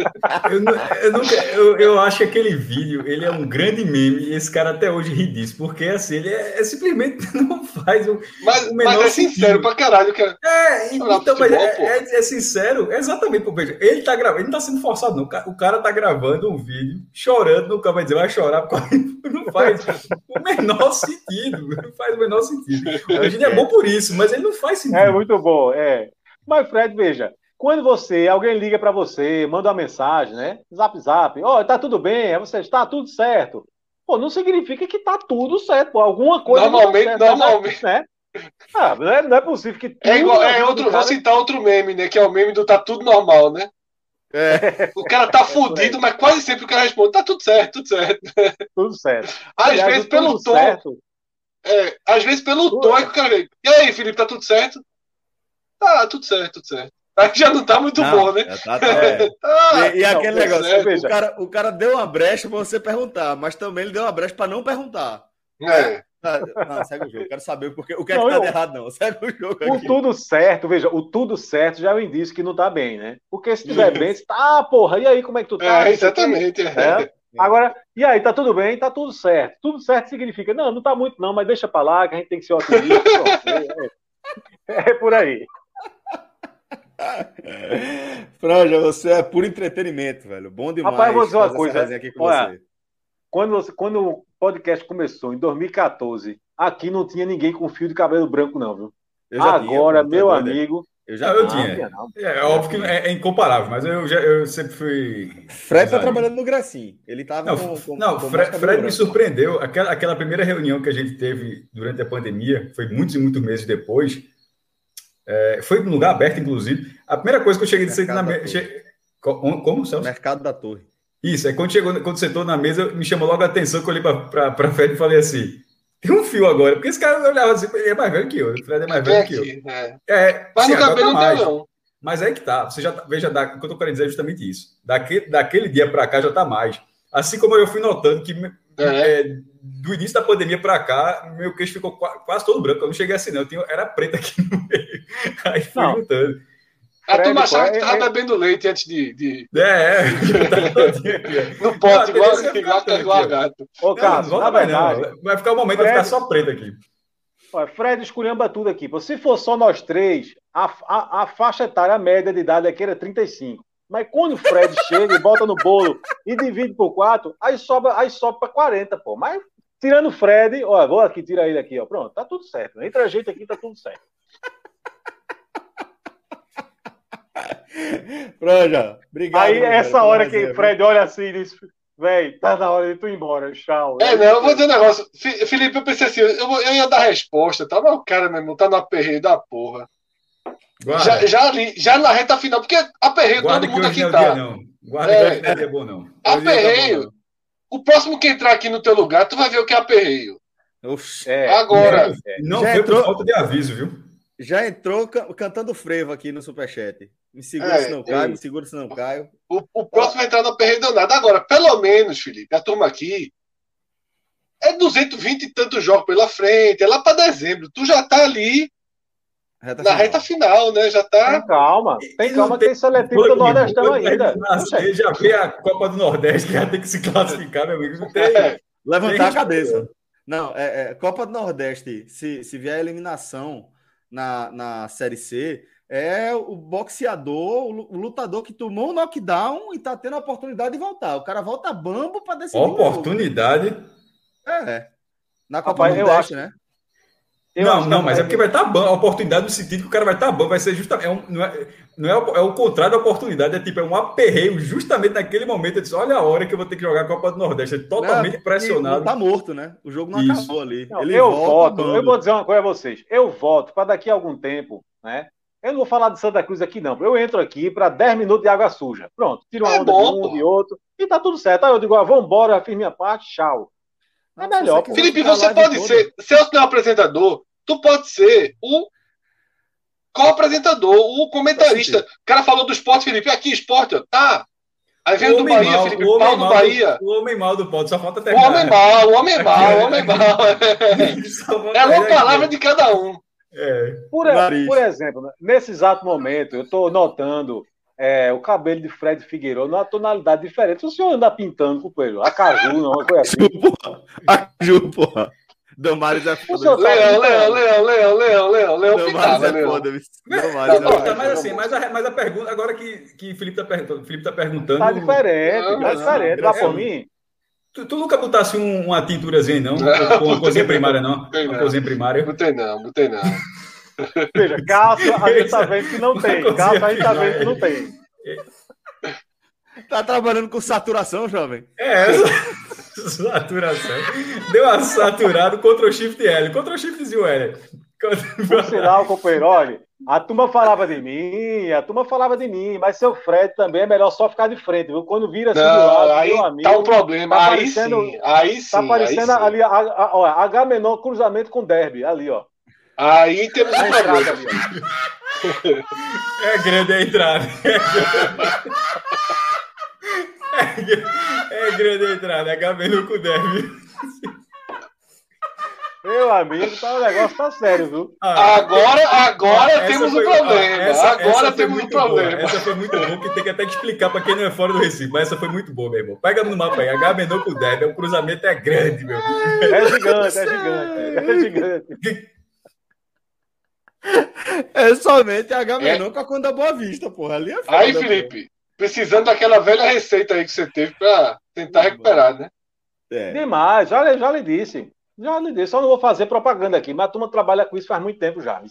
Eu, eu, nunca, eu, eu, acho que aquele vídeo ele é um grande meme e esse cara até hoje ri disso, porque assim, ele é, é simplesmente [laughs] não faz o, mas, o menor Mas é sincero pra caralho, cara. É, então, futebol, mas é, é, é, sincero, exatamente, veja, ele tá gravando, ele não tá sendo forçado, não. O cara tá gravando um vídeo, chorando, nunca vai dizer, vai chorar, [laughs] porque não faz o menor sentido. Não faz o menor sentido. A gente é bom por isso, mas ele não faz sentido. É muito bom, é. Mas, Fred, veja, quando você, alguém liga para você, manda uma mensagem, né? Zap, zap, ó, oh, tá tudo bem, aí você está tudo certo. Pô, não significa que tá tudo certo, pô. Alguma coisa. Normalmente, tá certo, normalmente. Né? Ah, não é, não é possível que. É igual, é outro, cara... vou citar outro meme, né? Que é o meme do tá tudo normal, né? É. O cara tá [laughs] fudido, mas quase sempre o cara responde: tá tudo certo, tudo certo. Tudo certo. Às Aliás, vezes pelo tom. Certo. É, às vezes pelo tudo. tom é que o cara vem. E aí, Felipe, tá tudo certo? Tá, tudo certo, tudo certo. Já não tá muito não, bom, né? Tá, tá, é. [laughs] ah, e, e não, aquele negócio, é, o, cara, o cara deu uma brecha pra você perguntar, mas também ele deu uma brecha pra não perguntar. É. Ah, não, segue o jogo. Quero saber porque, o que é que tá eu, errado, não. Segue o jogo. O aqui. tudo certo, veja, o tudo certo já é um indício que não tá bem, né? Porque se tiver bem, você tá, ah, porra, e aí, como é que tu tá? É, exatamente. É. Agora, e aí, tá tudo bem, tá tudo certo. Tudo certo significa, não, não tá muito, não, mas deixa pra lá, que a gente tem que ser otimista. [laughs] é, é por aí. [laughs] Franja, você é puro entretenimento, velho. Bom demais. Rapaz, eu vou dizer uma coisa. Aqui com Olha, você. Quando, você, quando o podcast começou, em 2014, aqui não tinha ninguém com fio de cabelo branco, não, viu? Agora, tinha, meu amigo. Eu já eu tinha. Não, é, é, óbvio que é, é, incomparável, mas eu, já, eu sempre fui. Fred tá trabalhando no Gracinho. Ele tava não, com, com, não com Fred, Fred me surpreendeu. Aquela, aquela primeira reunião que a gente teve durante a pandemia, foi muitos e muitos meses depois. É, foi num lugar aberto, inclusive. A primeira coisa que eu cheguei de na mesa. Che... Como, Celso? Mercado da Torre. Isso, aí quando chegou, quando sentou na mesa, me chamou logo a atenção que eu olhei para Fred e falei assim: tem um fio agora, porque esse cara olhava assim, ele é mais velho que eu, o Fred é mais velho que eu. É. é Mas no cabelo tá não tem, não. Mas aí que tá, você já tá, veja, da, o que eu tô querendo dizer é justamente isso. Daquele, daquele dia para cá já tá mais. Assim como eu fui notando que é. Do início da pandemia para cá, meu queixo ficou quase todo branco. Eu não cheguei assim, não. Eu tinha, era preto aqui no meio. [laughs] Aí fui não. juntando. A turma achava que tava é, é- bebendo leite antes de. de... É, é. [laughs] no pote, igual, igual, igual gato. Ô, Carlos, na verdade. Não. Vai ficar um momento, Fred, vai ficar só preto aqui. Fred esculhamba tudo aqui. Se for só nós três, a, a, a faixa etária média de idade aqui era 35. Mas quando o Fred chega e bota no bolo e divide por quatro, aí sobra, aí sobra para 40, pô. Mas tirando o Fred, ó, vou aqui, tira ele aqui, ó. Pronto, tá tudo certo. Entre a gente aqui, tá tudo certo. [laughs] Franja, obrigado. Aí, essa hora que o Fred olha assim e diz: Véi, tá na hora de tu ir embora, tchau. É, não, eu vou dizer um negócio. Felipe, eu pensei assim, eu, eu ia dar resposta, tá? Mas o cara, meu irmão, tá no aperreio da porra. Já, já, ali, já na reta final, porque aperreio Guarda todo mundo aqui tá. Dia, não. Guarda é, que não é bom, não. Aperreio. O próximo que entrar aqui no teu lugar, tu vai ver o que é aperreio. É, Agora. É, não foi entrou, por falta de aviso, viu? Já entrou cantando frevo aqui no Superchat. Me segura é, se não cai, me segura se não caio. O, o próximo vai entrar no aperreio danado. Agora, pelo menos, Felipe, a turma aqui é 220 e tantos jogos pela frente, é lá para dezembro. Tu já tá ali Reta na final. reta final, né? Já tá. Tem calma, tem calma, tem seletivo do Nordestão ainda. Nascer, já vê a Copa do Nordeste, que já tem que se classificar, meu amigo. Não tem. É. Levantar tem a cabeça. Não, é, é, Copa do Nordeste, se, se vier a eliminação na, na Série C, é o boxeador, o lutador que tomou um knockdown e tá tendo a oportunidade de voltar. O cara volta bambo para decidir. Oportunidade? É. Na Copa Rapaz, Nordeste, eu acho, né? Eu não, não, mas é porque vai estar tá bom. A oportunidade no sentido que o cara vai estar tá bom, vai ser justamente. É um, não é, não é, o, é o contrário da oportunidade, é tipo, é um aperreio justamente naquele momento. Eu disse, olha a hora que eu vou ter que jogar a Copa do Nordeste. É totalmente não, pressionado. Tá morto, né? O jogo não Isso. acabou ali. Não, eu volta, voto, eu vou dizer uma coisa a vocês. Eu voto para daqui a algum tempo, né? Eu não vou falar de Santa Cruz aqui, não. Eu entro aqui para 10 minutos de água suja. Pronto, tiro uma é onda bom, de um, de outro, e tá tudo certo. Aí eu digo, ah, vamos embora, fiz minha parte, tchau. É melhor. Felipe, você pode ser, se eu não apresentador, tu pode ser o co-apresentador, o comentarista. O cara falou do esporte, Felipe. Aqui, esporte, tá. Aí vem do Bahia, mal, Felipe, o pau do Bahia. Do, o homem mal do pode, só falta terminar. O homem mal, o homem [laughs] mal, o homem mal. É uma palavra de cada um. É. Por, por, exemplo, nesse exato momento, eu estou notando é, o cabelo de Fred Figueiredo numa tonalidade diferente. O senhor anda pintando, companheiro. A caju, não, uma coisa assim. [laughs] A caju, porra. Damares é foda. Leão, Leão, Leão, Leão, Leão, Leão, Leão. Damares é foda. Damares é foda. Mas assim, mas a, mas a pergunta, agora que, que Felipe tá perguntando, Felipe tá perguntando. Tá diferente, tá diferente. Dá por mim. Tu, tu, nunca botasse um, uma tinturazinha, não? não Com uma coisinha primária, não? Uma coisinha primária. Botei não, botei não. Veja, calça a gente tá vendo que não tem. Calça a gente tá vendo que não tem. Tá trabalhando com saturação, jovem? É, [laughs] saturação. Deu uma saturada, Ctrl Shift L. Ctrl Shift Z, L. Por sinal, companheiro, olha, a turma falava de mim, a turma falava de mim, mas seu Fred também é melhor só ficar de frente, viu? Quando vira assim Não, do lado, aí meu amigo. Tá um problema, tá aí sim, aí sim. Tá aparecendo aí ali, a, a, ó, H menor cruzamento com derby, ali, ó. Aí temos um problema. É grande a entrada. É, é grande a entrada, H menor com derby. Meu amigo, tá, o negócio tá sério, viu? Ah, agora agora ah, temos foi, um problema. Ah, essa, agora essa temos um problema. Boa. Essa foi muito boa, que tem que até explicar para quem não é fora do Recife. Mas essa foi muito boa, meu irmão. Pega no mapa aí. H menor com Deb, o cruzamento é grande, meu. É gigante, é gigante. É gigante. [laughs] É somente H menor é. com a conta Boa Vista, porra. Ali é foda, Aí, Felipe, precisando daquela velha receita aí que você teve para tentar recuperar, né? É. Demais, já, já lhe disse. Já lhe disse, só não vou fazer propaganda aqui, mas a turma trabalha com isso faz muito tempo já.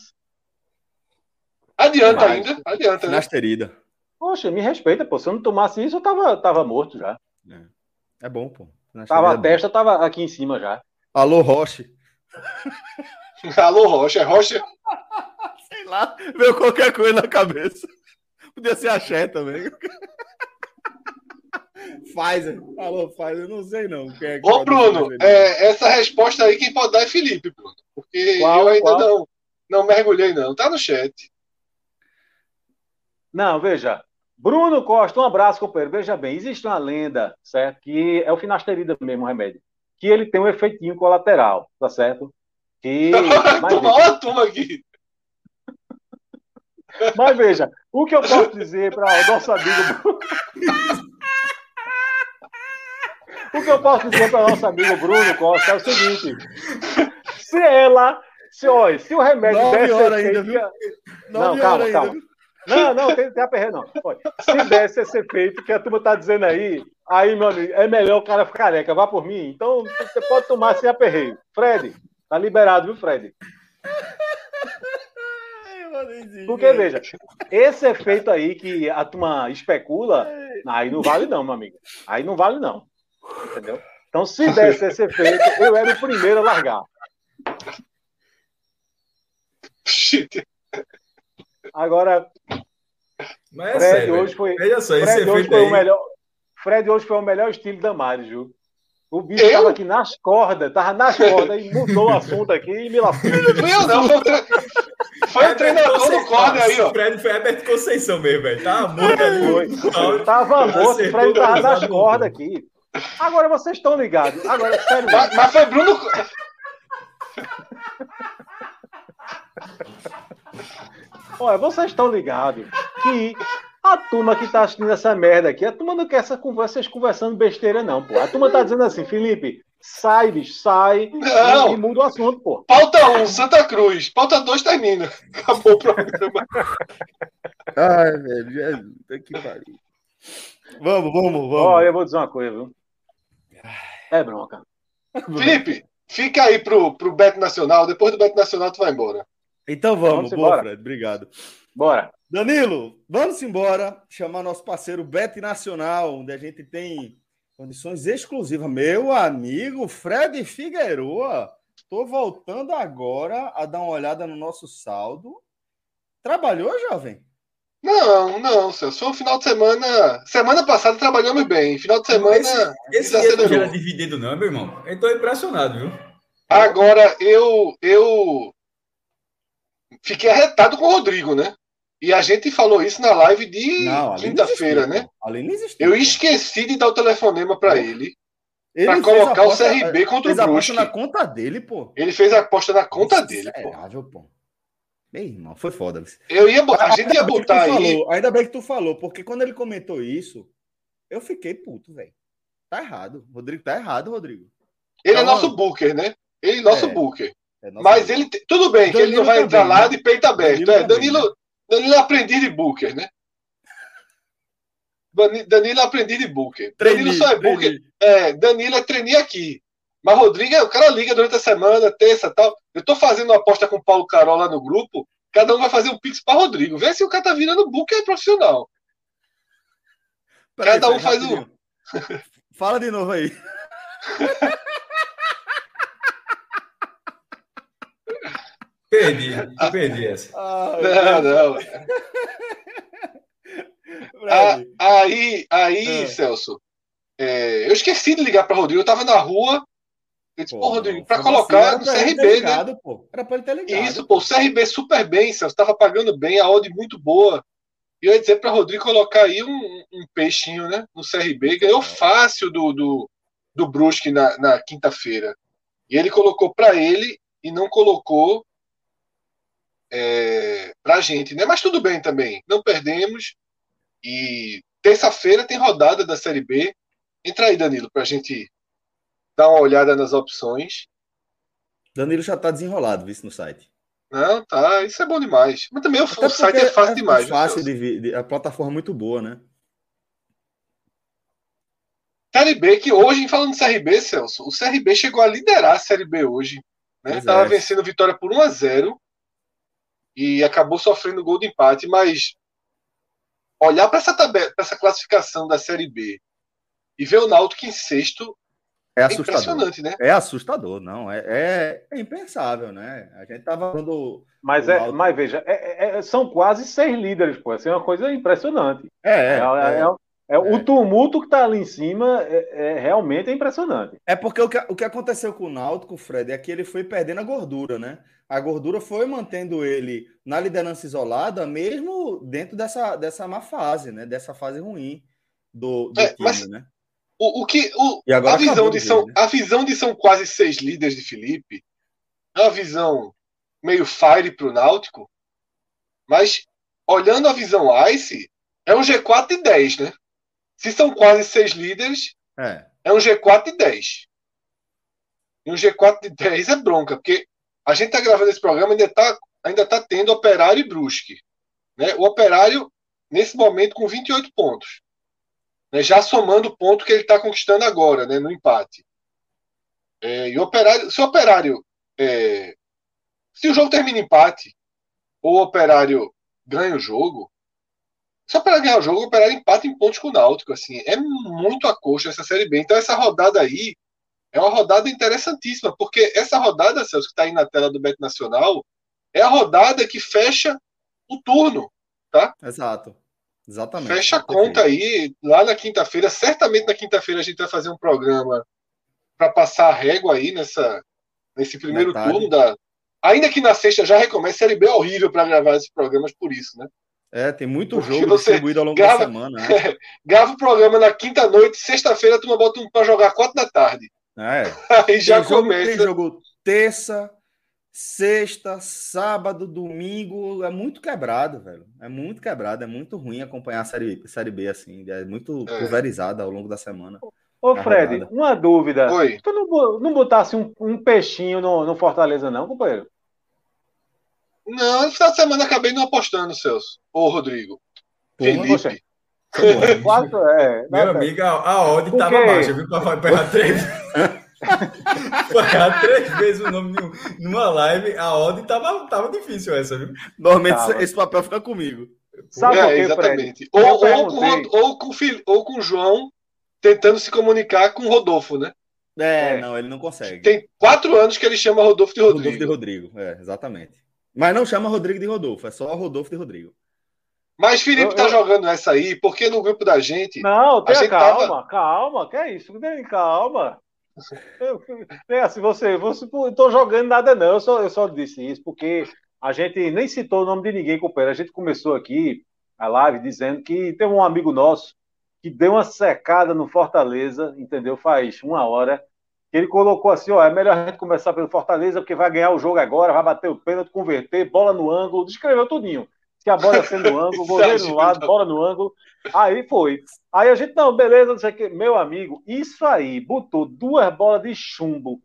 Adianta mas, ainda, adianta. Né? Nasterida. Poxa, me respeita, pô. Se eu não tomasse isso, eu tava, tava morto já. É, é bom, pô. Tava a é testa, tava aqui em cima já. Alô, Roche. [laughs] Alô, Rocha. É Rocha? [laughs] Sei lá, veio qualquer coisa na cabeça. Podia ser axé também. Pfizer. Alô, Pfizer, não sei não. É Ô, Bruno, é, essa resposta aí quem pode dar é Felipe, Bruno. Porque qual, eu ainda não, não mergulhei, não. Tá no chat. Não, veja. Bruno Costa, um abraço, companheiro. Veja bem, existe uma lenda, certo? Que é o finasterida mesmo, o remédio. Que ele tem um efeitinho colateral, tá certo? Que. Olha a turma aqui. Mas veja, o que eu posso dizer para o nosso amigo. O que eu posso dizer para nosso amigo Bruno Costa é o seguinte: se ela, se, olha, se o remédio Nove desse efeito. Ainda, viu? Não, calma, calma. Ainda, não, não, tem, tem a perder, não. Olha, se desse esse efeito que a turma está dizendo aí, aí, meu amigo, é melhor o cara ficar careca, vá por mim. Então, você pode tomar sem aperreio. Fred, tá liberado, viu, Fred? [laughs] Porque, veja, esse efeito aí que a turma especula, aí não vale não, meu amigo. Aí não vale não. Entendeu? Então, se desse esse efeito, eu era o primeiro a largar. Agora, Mas é Fred sério, hoje foi. Fred hoje foi aí... o melhor. Fred hoje foi o melhor estilo da Mari, Ju. O bicho estava aqui nas cordas, estava nas cordas e mudou o assunto aqui e me lascou. Não fui eu, não. Foi o treinador do corda aí, ó. O Fred foi Alberto Conceição mesmo, velho. Tava morto ali. Foi. Tava morto, o Fred tava nas cordas aqui. Agora vocês estão ligados. Agora, sério. Mas, mas foi Bruno. Olha, vocês estão ligados que a turma que tá assistindo essa merda aqui, a turma não quer essa conversa, vocês conversando besteira, não, pô. A turma tá dizendo assim, Felipe, sai, bicho, sai Não. e, muda o assunto, pô. Pauta 1, um, Santa Cruz. Pauta 2, termina. Acabou o programa. Ai, velho. É... Que pariu. Vamos, vamos, vamos. Ó, eu vou dizer uma coisa, viu? É bronca. Felipe, fica aí pro, pro Beto Nacional. Depois do Beto Nacional, tu vai embora. Então vamos, vamos boa, embora. Fred. Obrigado. Bora. Danilo, vamos embora. Chamar nosso parceiro Bet Nacional, onde a gente tem condições exclusivas. Meu amigo Fred Figueroa. Estou voltando agora a dar uma olhada no nosso saldo. Trabalhou, jovem? Não, não, Celso. Foi um final de semana. Semana passada trabalhamos bem. Final de semana. Esse, esse não era dividido, não, meu irmão. Eu estou impressionado, viu? Agora, eu, eu fiquei arretado com o Rodrigo, né? E a gente falou isso na live de quinta-feira, né? Existiu, eu esqueci de dar o telefonema para ele. ele para colocar aposta, o CRB contra o Brusque. Ele fez a aposta na conta dele, pô. Ele fez a aposta na conta isso dele, é pô. pô. Bem, irmão, foi foda. Eu ia, a gente ia botar aí. Falou, ainda bem que tu falou, porque quando ele comentou isso, eu fiquei puto, velho. Tá errado. Rodrigo tá errado, Rodrigo. Ele é é nosso booker, né? Ele é nosso é, booker. É nosso Mas booker. ele. Tudo bem, Danilo que ele não vai também, entrar lá né? de peito aberto. Danilo, é, Danilo, né? Danilo é aprendiz de booker, né? Danilo é aprendiz de booker. Danilo só é booker. É, Danilo é aqui. Mas Rodrigo, o cara liga durante a semana, terça tal. Eu tô fazendo uma aposta com o Paulo Carol lá no grupo. Cada um vai fazer um pix para Rodrigo. Vê se o cara tá virando book é profissional. Peraí, Cada um faz um. [laughs] Fala de novo aí. [laughs] perdi, perdi essa. Ah, não, não. [laughs] Ah, aí, aí, é. Celso, é, eu esqueci de ligar para Rodrigo. Eu tava na rua, eu disse, pô, Rodrigo, pra colocar no CRB, né? ligado, né? Pô. Era pra ele ter ligado. Isso, pô, o CRB super bem, você estava pagando bem, a odd muito boa. E eu ia dizer para Rodrigo colocar aí um, um, peixinho, né? No CRB, ganhou fácil do, do, do Brusque na, na quinta-feira. E ele colocou para ele e não colocou é, pra gente, né? Mas tudo bem também, não perdemos. E terça-feira tem rodada da Série B. Entra aí, Danilo, pra gente dá uma olhada nas opções. Danilo já está desenrolado, visto no site. Não, tá. Isso é bom demais. Mas também o, o site é fácil é demais. Fácil de, de, a plataforma é muito boa, né? Série B, que hoje, falando de CRB, Celso, o CRB chegou a liderar a Série B hoje. Né? Tava é. vencendo vitória por 1 a 0 e acabou sofrendo gol de empate, mas olhar para essa tabela, para essa classificação da Série B e ver o Náutico em sexto é, é assustador. impressionante, né? É assustador, não. É, é, é impensável, né? A gente tava falando. Mas, é, mas veja, é, é, é, são quase seis líderes, pô. Assim, é uma coisa impressionante. É, é, O tumulto que tá ali em cima é, realmente impressionante. É porque o que, o que aconteceu com o Náutico, Fred, é que ele foi perdendo a gordura, né? A gordura foi mantendo ele na liderança isolada, mesmo dentro dessa, dessa má fase, né? Dessa fase ruim do, do time, mas... né? O, o que, o, a, visão de são, né? a visão de são quase seis líderes de Felipe é uma visão meio fire para o Náutico, mas olhando a visão Ice, é um G4 de 10, né? Se são quase seis líderes, é, é um G4 de 10. E um G4 de 10 é bronca, porque a gente está gravando esse programa ainda está ainda tá tendo Operário e Brusque. Né? O Operário, nesse momento, com 28 pontos né, já somando o ponto que ele está conquistando agora, né, no empate. É, e o operário, se o operário. É, se o jogo termina empate, ou o operário ganha o jogo, o operário ganhar o jogo, o operário empata em pontos com o Náutico. Assim, é muito a coxa essa Série B. Então, essa rodada aí é uma rodada interessantíssima, porque essa rodada, Celso, que está aí na tela do Bet Nacional, é a rodada que fecha o turno. Tá? Exato. Exatamente. Fecha a conta aí, lá na quinta-feira. Certamente na quinta-feira a gente vai fazer um programa para passar a régua aí nessa, nesse primeiro Metade. turno da. Ainda que na sexta já recomece, Série B é horrível para gravar esses programas por isso, né? É, tem muito Porque jogo distribuído ao longo grava, da semana. Né? É, [laughs] grava o programa na quinta-noite, sexta-feira tu bota um para jogar quatro da tarde. É. [laughs] Aí já tem começa. Jogo, tem jogo terça, sexta, sábado, domingo, é muito quebrado, velho. É muito quebrado, é muito ruim acompanhar a série, série B assim, é muito é. pulverizada ao longo da semana. Ô, Fred, uma dúvida. Oi. Tu não, não botasse um, um peixinho no, no Fortaleza, não, companheiro? Não, essa semana acabei não apostando, Celso. Ô, Rodrigo. Porra, Felipe. [laughs] Quatro, é, Meu amigo, a, a odd tava baixa, viu? Pra pegar três. Pagar três vezes o nome numa live, a odd tava, tava difícil essa, viu? Normalmente tava. esse papel fica comigo. Sabe é, exatamente. Ou, ou, com, ou, com, ou com o João tentando se comunicar com o Rodolfo, né? É, é, não, ele não consegue. Tem quatro anos que ele chama Rodolfo de Rodrigo. Rodolfo de Rodrigo, é, exatamente. Mas não chama Rodrigo de Rodolfo, é só Rodolfo de Rodrigo. Mas Felipe eu, tá eu... jogando essa aí, porque no grupo da gente. Não, tenha calma, tava... calma, que é isso? Calma. [laughs] É assim, você, você, tô jogando nada, não. Eu só, eu só disse isso porque a gente nem citou o nome de ninguém, companheiro. A gente começou aqui a live dizendo que tem um amigo nosso que deu uma secada no Fortaleza, entendeu? Faz uma hora. Ele colocou assim: ó, é melhor a gente começar pelo Fortaleza, porque vai ganhar o jogo agora, vai bater o pênalti, converter, bola no ângulo, descreveu tudinho que a bola sendo no ângulo, goleiro no lado, bola no ângulo. Aí foi. Aí a gente, não, beleza, não sei o que. Meu amigo, isso aí botou duas bolas de chumbo,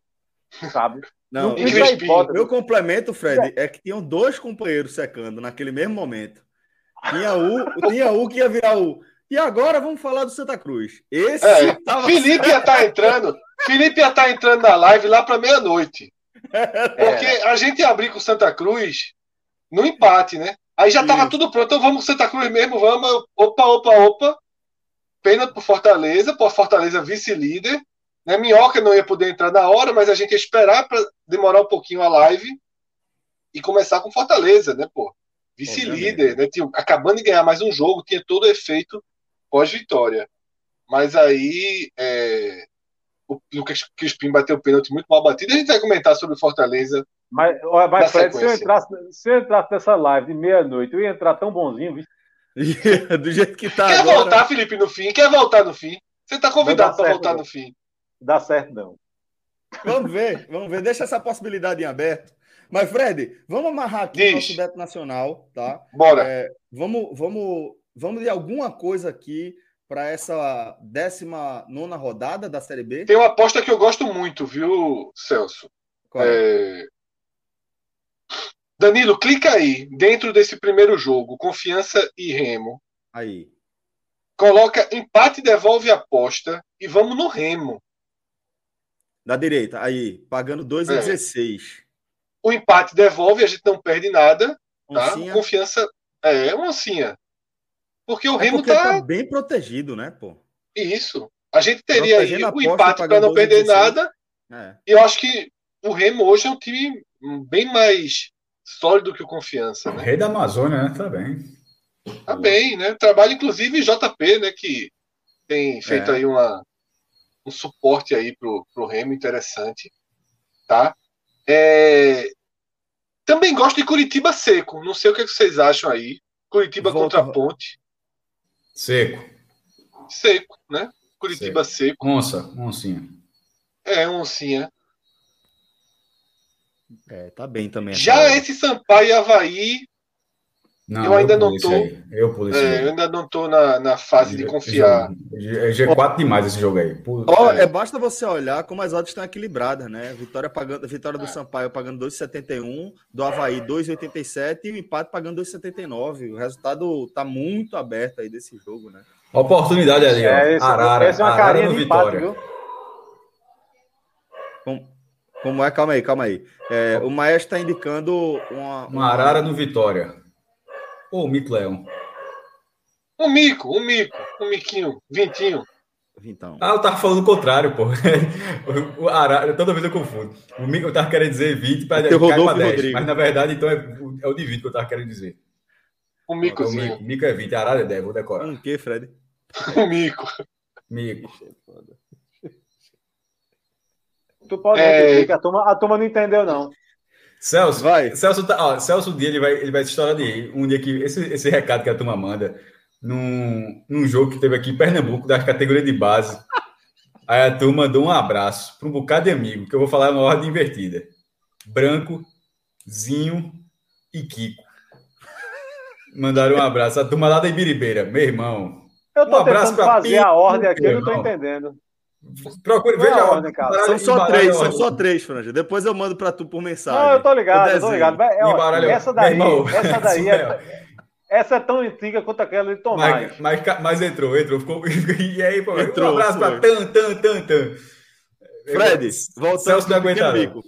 sabe? Não, não meu complemento, Fred, é que tinham dois companheiros secando naquele mesmo momento. Tinha o, tinha o que ia virar o. E agora vamos falar do Santa Cruz. Esse é, tava... Felipe ia estar tá entrando. Felipe ia estar tá entrando na live lá para meia-noite. [laughs] Porque é. a gente ia abrir com Santa Cruz no empate, né? Aí já estava tudo pronto, então vamos Santa Cruz mesmo, vamos. Opa, opa, opa. Pênalti pro Fortaleza, por Fortaleza vice-líder. Né? Minhoca não ia poder entrar na hora, mas a gente ia esperar para demorar um pouquinho a live e começar com Fortaleza, né, pô? Vice-líder, né? Tinha, acabando de ganhar mais um jogo, tinha todo o efeito pós-vitória. Mas aí é, o Lucas Crispim bateu o pênalti muito mal batido. A gente vai comentar sobre Fortaleza mas, mas Fred, se eu, entrasse, se eu entrasse nessa live de meia-noite, eu ia entrar tão bonzinho, viu? [laughs] Do jeito que tá. Quer agora... voltar, Felipe, no fim? Quer voltar no fim? Você tá convidado para voltar não. no fim. Dá certo, não. Vamos ver, vamos ver. Deixa essa possibilidade em aberto. Mas, Fred, vamos amarrar aqui Diz. o nosso Beto Nacional, tá? Bora. É, vamos, vamos, vamos de alguma coisa aqui para essa 19 rodada da Série B? Tem uma aposta que eu gosto muito, viu, Celso? Qual é? é Danilo, clica aí, dentro desse primeiro jogo, Confiança e Remo. Aí. Coloca empate, devolve a aposta e vamos no Remo. Da direita, aí, pagando 2,16. É. O empate devolve, a gente não perde nada. Tá? Confiança é uma oncinha. Porque o é Remo porque tá... tá... bem protegido, né, pô? Isso. A gente teria aí o empate para não perder nada. É. E eu acho que o Remo hoje é um time bem mais sólido que o Confiança. Né? O rei da Amazônia, né? Tá bem. Tá bem, né? Trabalha inclusive JP, né? Que tem feito é. aí uma, um suporte aí pro, pro Remo interessante, tá? É... Também gosto de Curitiba seco. Não sei o que, é que vocês acham aí. Curitiba Volta. contra Ponte. Seco. Seco, né? Curitiba seco. seco. Onça, oncinha. É, oncinha. É, tá bem também. Já esse Sampaio e Havaí, não, eu ainda eu não tô. Eu, é, eu ainda não tô na, na fase de confiar. É G4 demais esse jogo aí. Ó, é. é. basta você olhar como as odds estão equilibradas, né? Vitória pagando, vitória do é. Sampaio pagando 2,71, do Havaí 2,87 e o empate pagando 2,79. O resultado tá muito aberto aí desse jogo, né? Oportunidade ali, ó. É, esse, Arara, é uma Arara carinha de Vitória. Empate, viu? Como é? Calma aí, calma aí. É, o Maestro está indicando uma, uma. arara no Vitória. Ou o Mico Leão. Um mico, um mico, um miquinho, vintinho. Vintão. Ah, eu tava falando o contrário, pô. [laughs] O, arara, toda vez eu confundo. O mico eu tava querendo dizer 20 para 10. Mas na verdade, então é, é, o de 20 que eu tava querendo dizer. O micozinho. O mico é 20, a arara é 10, vou decorar. Um que, Fred? [laughs] O mico. Mico. Tu pode é... que a turma, a turma não entendeu, não. Celso, vai. Celso, tá, ó, Celso, um dia ele vai, ele vai se estourar de um dia que esse, esse recado que a turma manda num, num jogo que teve aqui em Pernambuco, da categoria de base. Aí a turma mandou um abraço para um bocado de amigo, que eu vou falar uma ordem invertida: Branco, Zinho e Kiko. Mandaram um abraço. A turma lá da Ibiribeira, meu irmão. Eu tô um tentando fazer a ordem aqui, eu não tô entendendo. Procure, veja a ordem, cara. São só três, são só três, Franja. Depois eu mando para tu por mensagem. Não, eu tô ligado, eu tô ligado. É, ó, essa daí, essa [laughs] daí é, essa é tão antiga quanto aquela de Tomás. Mas, mas, mas entrou, entrou. Ficou... [laughs] E aí, pô, entrou, um abraço para Tan, Tan, Tan, Tan. Fred, voltando para o pequeno mico.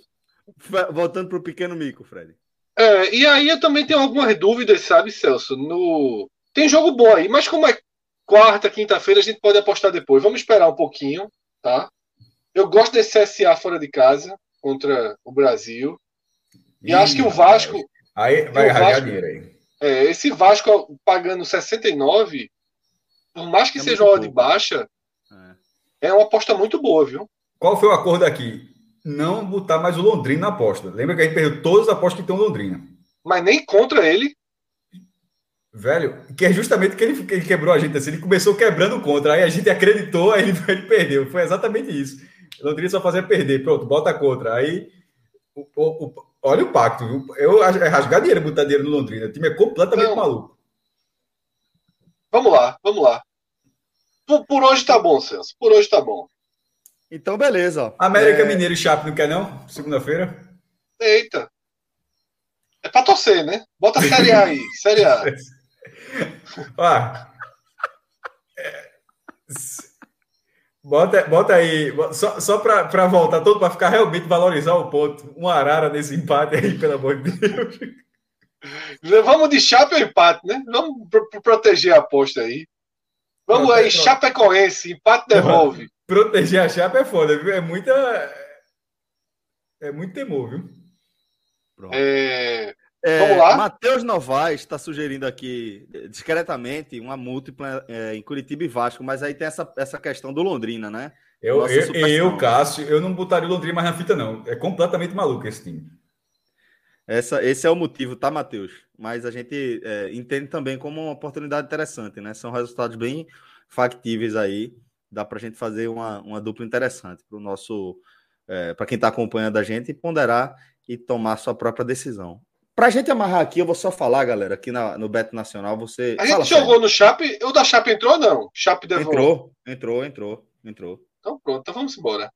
Voltando para o pequeno mico, Fred. É, e aí eu também tenho algumas dúvidas, sabe, Celso? No... Tem jogo bom aí, mas como é quarta, quinta-feira, a gente pode apostar depois. Vamos esperar um pouquinho, tá? Eu gosto desse CSA fora de casa contra o Brasil. E Ih, acho que o Vasco. Aí vai dinheiro aí. É, esse Vasco pagando 69, por mais que é seja uma hora de baixa, é. é uma aposta muito boa, viu? Qual foi o acordo aqui? Não botar mais o Londrina na aposta. Lembra que a gente perdeu todas as apostas que tem o Londrina. Mas nem contra ele. Velho, que é justamente que ele, que ele quebrou a gente assim. Ele começou quebrando contra, aí a gente acreditou, aí ele, [laughs] ele perdeu. Foi exatamente isso. Londrina só fazia perder. Pronto, bota contra. Aí o, o, Olha o pacto, viu? Eu é rasgar dinheiro, botar dinheiro no Londrina. O time é completamente Não. maluco. Vamos lá, vamos lá. Por, por, hoje tá bom, Celso. Por hoje tá bom. Então, beleza. América é... Mineiro e Chape não quer, não? Segunda-feira? Eita. É pra torcer, né? Bota a Série A aí. Série A. [laughs] Ó. É... Bota, bota aí, só, só para voltar todo, para ficar realmente valorizar o ponto. Um arara nesse empate aí, pelo amor de Deus. Vamos de chapa empate, né? Vamos proteger a aposta aí. Vamos Pronto, aí, é Chapecoense, empate devolve. [laughs] Proteger a chapa é foda, viu? É muita. É muito temor, viu? É... É, Vamos lá. Matheus Novaes está sugerindo aqui, discretamente, uma múltipla é, em Curitiba e Vasco, mas aí tem essa, essa questão do Londrina, né? Eu, eu, eu, Cássio, eu não botaria o Londrina mais na fita, não. É completamente maluco esse time. Essa, esse é o motivo, tá, Matheus? Mas a gente é, entende também como uma oportunidade interessante, né? São resultados bem factíveis aí. Dá para a gente fazer uma, uma dupla interessante para o nosso. É, para quem está acompanhando a gente ponderar e tomar sua própria decisão. Pra gente amarrar aqui, eu vou só falar, galera, aqui na, no Beto Nacional, você. A gente jogou no Chape, o da Chape entrou não? Chape devolveu. Entrou, entrou, entrou, entrou. Então pronto, então vamos embora.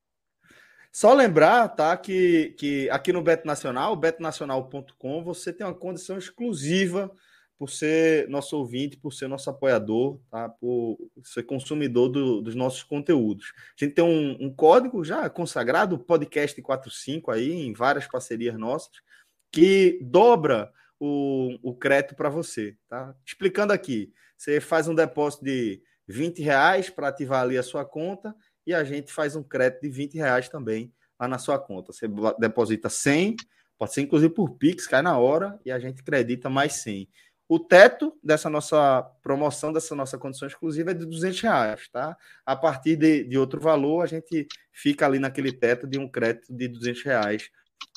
Só lembrar, tá, que, que aqui no Beto Nacional, betonacional.com, você tem uma condição exclusiva por ser nosso ouvinte, por ser nosso apoiador, tá? por ser consumidor do, dos nossos conteúdos. A gente tem um, um código já consagrado, podcast 45 aí, em várias parcerias nossas que dobra o, o crédito para você. Tá? Explicando aqui, você faz um depósito de 20 reais para ativar ali a sua conta e a gente faz um crédito de 20 reais também lá na sua conta. Você deposita 100, pode ser inclusive por Pix, cai na hora e a gente acredita mais 100. O teto dessa nossa promoção, dessa nossa condição exclusiva é de 200 reais, tá? A partir de, de outro valor, a gente fica ali naquele teto de um crédito de 200 reais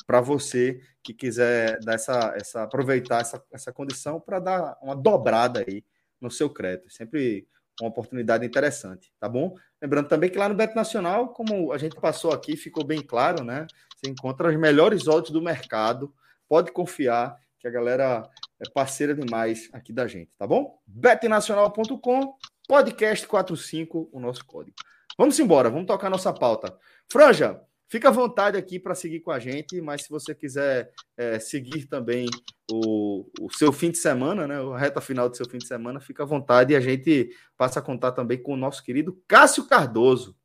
para você que quiser dar essa, essa aproveitar essa, essa condição para dar uma dobrada aí no seu crédito. Sempre uma oportunidade interessante, tá bom? Lembrando também que lá no Beto Nacional, como a gente passou aqui, ficou bem claro, né? Você encontra as melhores odds do mercado. Pode confiar que a galera é parceira demais aqui da gente, tá bom? betnacional.com, podcast 45, o nosso código. Vamos embora, vamos tocar nossa pauta. Franja, Fica à vontade aqui para seguir com a gente, mas se você quiser é, seguir também o, o, seu fim de semana, né, a reta final do seu fim de semana, fica à vontade e a gente passa a contar também com o nosso querido Cássio Cardoso.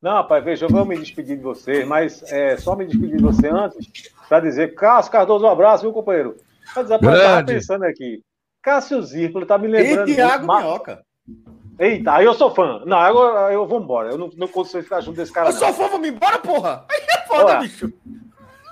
Não, rapaz, veja, eu vou me despedir de você, mas é, só me despedir de você antes para dizer, Cássio Cardoso, um abraço, meu companheiro? Mas eu estava pensando aqui, Cássio Zirpolo está me lembrando... E Thiago Minhoca. Eita, aí eu sou fã. Não, agora eu vou embora. Eu não, não consigo ficar junto desse cara. Eu não. sou fã, vamos embora, porra! Aí é foda, Olha, bicho.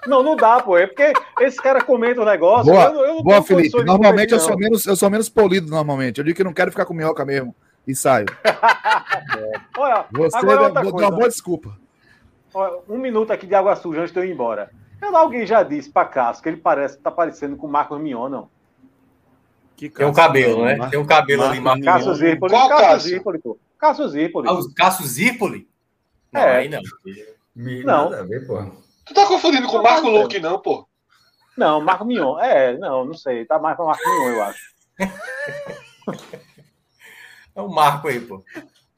Não, não dá, pô. É porque esse cara comenta o um negócio. Boa, eu, eu boa Felipe. Normalmente eu sou, menos, eu sou menos polido, normalmente. Eu digo que não quero ficar com minhoca mesmo. E saio. é. [laughs] Olha, Você agora deu, uma boa desculpa. Olha, um minuto aqui de água suja antes de eu ir embora. Eu, alguém já disse pra Cássio que ele parece, tá parecendo com o Marcos Mion, não. Que tem um cabelo, né? Tem um cabelo ali, Marcos Cássio Zirpoli. Qual Cássio Zirpoli, pô. Cássio Zirpoli. Ah, o Cássio Zirpoli? Não, é. aí não. Não. Ver. Tu tá confundindo com o Marco Luque, não, pô? Não, Marco Mion. É, não, não sei. Tá mais pra Marco Mion, eu acho. é o Marco aí, pô.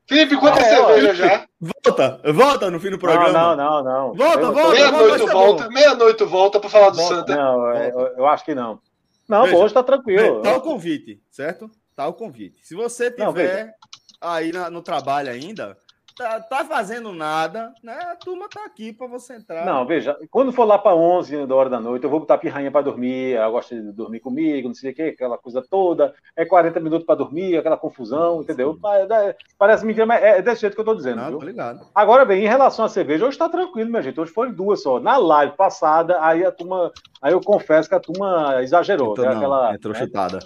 Felipe, quanta é, cerveja já? Volta, volta no fim do programa. Não, não, não. não. Volta, eu, volta. Meia-noite volta, meia-noite volta para falar do volta. Santa. Não, é, eu, eu, acho que não. Não, Veja, hoje tá tranquilo. Tá o convite, certo? Tá o convite. Se você tiver não, aí na, no trabalho ainda, tá, tá fazendo nada, né? A turma tá aqui para você entrar. Não, veja, quando for lá para 11 da hora da noite, eu vou botar pirrainha para dormir, ela gosta de dormir comigo, não sei o que, aquela coisa toda. É 40 minutos para dormir, aquela confusão, entendeu? É, parece mentira, mas é desse jeito que eu tô dizendo. Não, tô ligado. Agora bem, em relação à cerveja, hoje tá tranquilo, minha gente. Hoje foi duas só. Na live passada, aí a turma, aí eu confesso que a turma exagerou. Então, né? aquela, entrou né? chutada.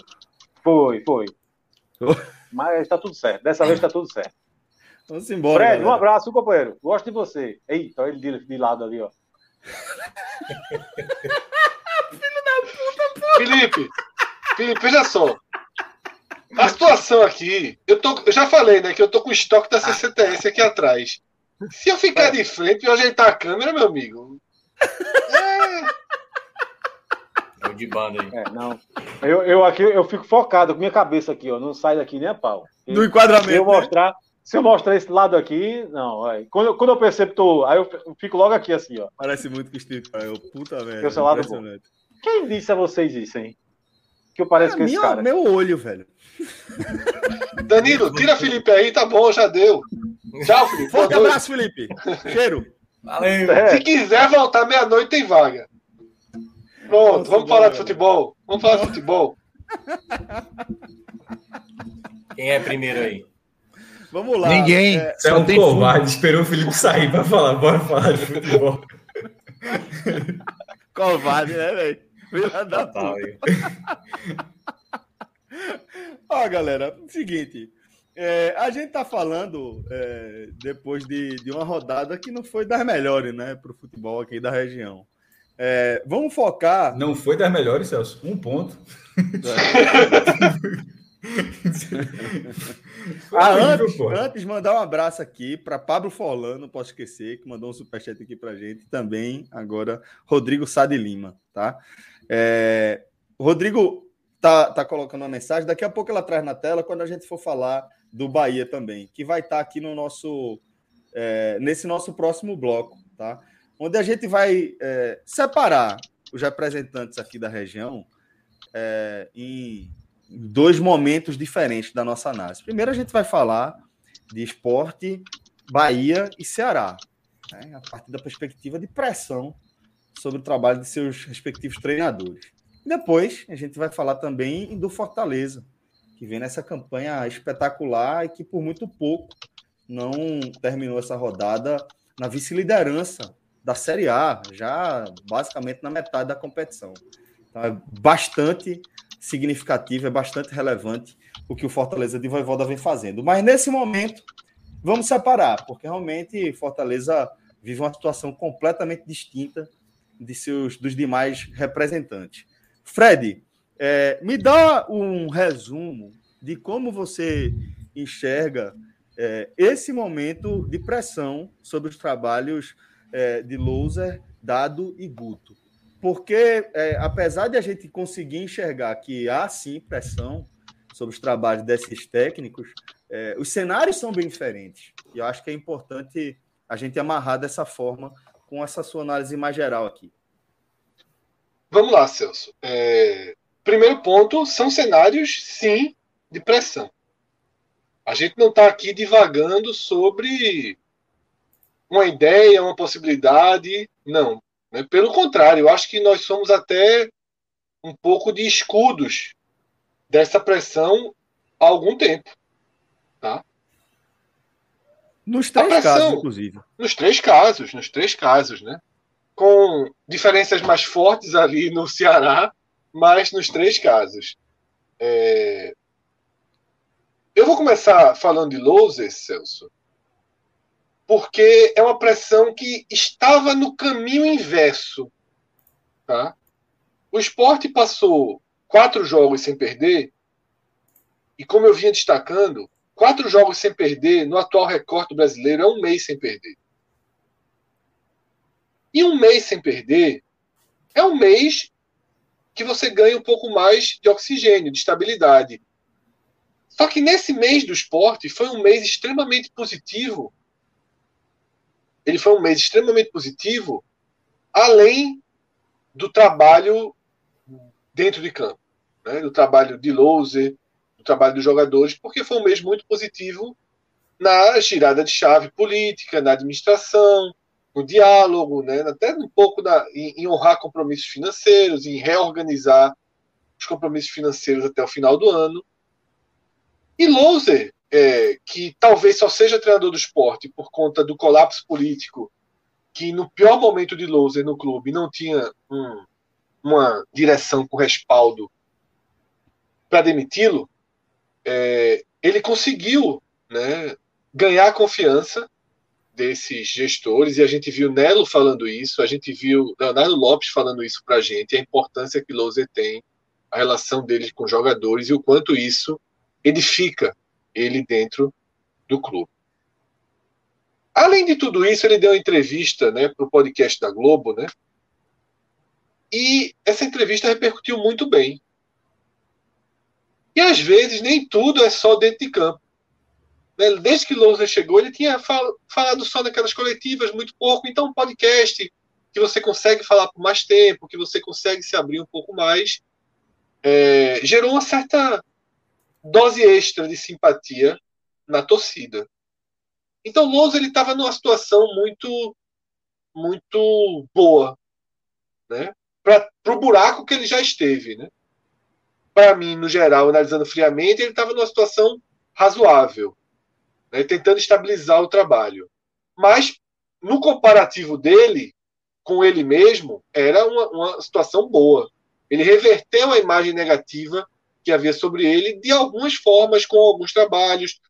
Foi, foi. [laughs] Mas tá tudo certo. Dessa vez tá tudo certo. Vamos embora. Fred, galera. um abraço, companheiro. Gosto de você. Eita, ele de, de lado ali, ó. [laughs] Filho da puta, pô. Felipe, Felipe, veja só. A situação aqui, eu, tô, eu já falei, né, que eu tô com o estoque da CCTS aqui atrás. Se eu ficar de frente e ajeitar a câmera, meu amigo. É. É o de banda aí. É, não. Eu, eu aqui eu fico focado com minha cabeça aqui, ó. Não sai daqui nem a pau. Do enquadramento. Se eu né? Se eu mostrar esse lado aqui, não. Aí, quando, eu, quando eu percebo, tô, aí eu fico logo aqui assim, ó. Parece muito que Steve eu Puta merda. Seu lado bom. Quem disse a vocês isso, hein? Que eu pareço é, com esse minha, cara. Meu olho, velho. [laughs] Danilo, tira Felipe aí, tá bom, já deu. Tchau, Felipe. Forte abraço, Felipe. Cheiro. Valeu. É. Se quiser voltar meia-noite, tem vaga. Pronto, Nossa, vamos falar de futebol. Vamos falar de futebol. Quem é primeiro aí? Vamos lá. Ninguém. É, Você é um covarde, esperou o Felipe sair para falar. Bora falar de futebol. [laughs] covarde, né, velho? Filha da puta. [laughs] Ó, galera, seguinte. É, a gente tá falando é, depois de, de uma rodada que não foi das melhores, né, para o futebol aqui da região. É, vamos focar. Não foi das melhores, Celso. Um ponto. [laughs] [laughs] ah, antes, antes, mandar um abraço aqui para Pablo Forlan, não posso esquecer, que mandou um superchat aqui para gente. Também, agora, Rodrigo Sá de Lima, tá? É, Rodrigo tá, tá colocando uma mensagem, daqui a pouco ela traz na tela quando a gente for falar do Bahia também, que vai estar tá aqui no nosso, é, nesse nosso próximo bloco, tá? Onde a gente vai é, separar os representantes aqui da região é, em dois momentos diferentes da nossa análise. Primeiro, a gente vai falar de esporte, Bahia e Ceará, né, a partir da perspectiva de pressão sobre o trabalho de seus respectivos treinadores. Depois, a gente vai falar também do Fortaleza, que vem nessa campanha espetacular e que por muito pouco não terminou essa rodada na vice-liderança da Série A, já basicamente na metade da competição. Então, é bastante significativo, é bastante relevante o que o Fortaleza de Voivoda vem fazendo. Mas nesse momento, vamos separar, porque realmente Fortaleza vive uma situação completamente distinta de seus dos demais representantes. Fred, é, me dá um resumo de como você enxerga é, esse momento de pressão sobre os trabalhos é, de Louser, Dado e Guto porque é, apesar de a gente conseguir enxergar que há sim pressão sobre os trabalhos desses técnicos, é, os cenários são bem diferentes. E eu acho que é importante a gente amarrar dessa forma com essa sua análise mais geral aqui. Vamos lá, Celso. É, primeiro ponto, são cenários, sim, de pressão. A gente não está aqui divagando sobre uma ideia, uma possibilidade. Não. Né? Pelo contrário, eu acho que nós somos até um pouco de escudos dessa pressão há algum tempo. Tá? Nos três pressão, casos, inclusive. Nos três casos, nos três casos, né? Com diferenças mais fortes ali no Ceará, mas nos três casos. É... Eu vou começar falando de Lousas, Celso, porque é uma pressão que estava no caminho inverso. Tá? O esporte passou quatro jogos sem perder, e como eu vinha destacando, quatro jogos sem perder no atual recorde brasileiro é um mês sem perder. E um mês sem perder é um mês que você ganha um pouco mais de oxigênio, de estabilidade. Só que nesse mês do esporte foi um mês extremamente positivo. Ele foi um mês extremamente positivo, além do trabalho dentro de campo, né? do trabalho de Louser, do trabalho dos jogadores, porque foi um mês muito positivo na girada de chave política, na administração, no diálogo, né? até um pouco na, em, em honrar compromissos financeiros, em reorganizar os compromissos financeiros até o final do ano. E Louser, é, que talvez só seja treinador do esporte por conta do colapso político, que no pior momento de Louser no clube não tinha um, uma direção com respaldo para demiti-lo, é, ele conseguiu né, ganhar confiança desses gestores, e a gente viu Nelo falando isso, a gente viu Leonardo Lopes falando isso para a gente, a importância que Louser tem, a relação dele com jogadores e o quanto isso edifica ele dentro do clube. Além de tudo isso, ele deu uma entrevista né, para o podcast da Globo, né? E essa entrevista repercutiu muito bem. E às vezes nem tudo é só dentro de campo. Né? Desde que Lousa chegou, ele tinha falado só naquelas coletivas muito pouco. Então, um podcast que você consegue falar por mais tempo, que você consegue se abrir um pouco mais, é, gerou uma certa dose extra de simpatia na torcida. Então, Lousa ele estava numa situação muito muito boa, né? Para o buraco que ele já esteve, né? Para mim, no geral, analisando friamente, ele estava numa situação razoável né, tentando estabilizar o trabalho. Mas, no comparativo dele com ele mesmo, era uma, uma situação boa. Ele reverteu a imagem negativa que havia sobre ele de algumas formas, com alguns trabalhos,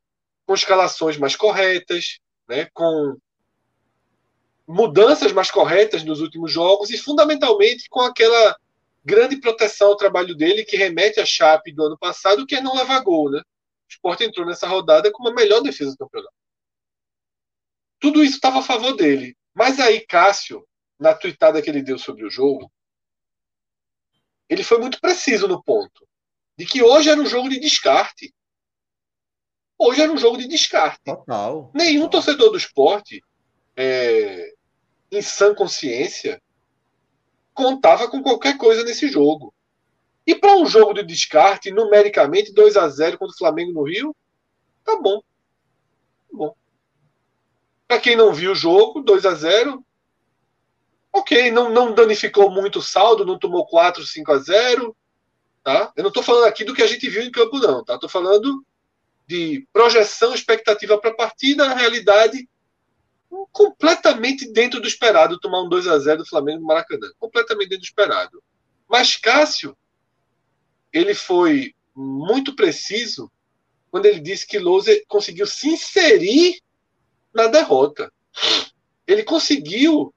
com escalações mais corretas, né, com mudanças mais corretas nos últimos jogos e, fundamentalmente, com aquela grande proteção ao trabalho dele que remete à Chape do ano passado, que é não levar gol, né? O Sport entrou nessa rodada com a melhor defesa do campeonato. Tudo isso estava a favor dele. Mas aí, Cássio, na tuitada que ele deu sobre o jogo, ele foi muito preciso no ponto de que hoje era um jogo de descarte. Hoje era um jogo de descarte. Total. Nenhum torcedor do esporte, é, em sã consciência, contava com qualquer coisa nesse jogo. E para um jogo de descarte, numericamente, 2 a 0 contra o Flamengo no Rio, tá bom. Tá bom. Para quem não viu o jogo, 2 a 0 ok, não, não danificou muito o saldo, não tomou 4, 5 a 0 tá? Eu não estou falando aqui do que a gente viu em campo, não. Tá? Estou falando de projeção, expectativa para a partida, a realidade completamente dentro do esperado tomar um 2 a 0 do Flamengo no Maracanã. Completamente dentro do esperado. Mas Cássio ele foi muito preciso quando ele disse que Louser conseguiu se inserir na derrota. Ele conseguiu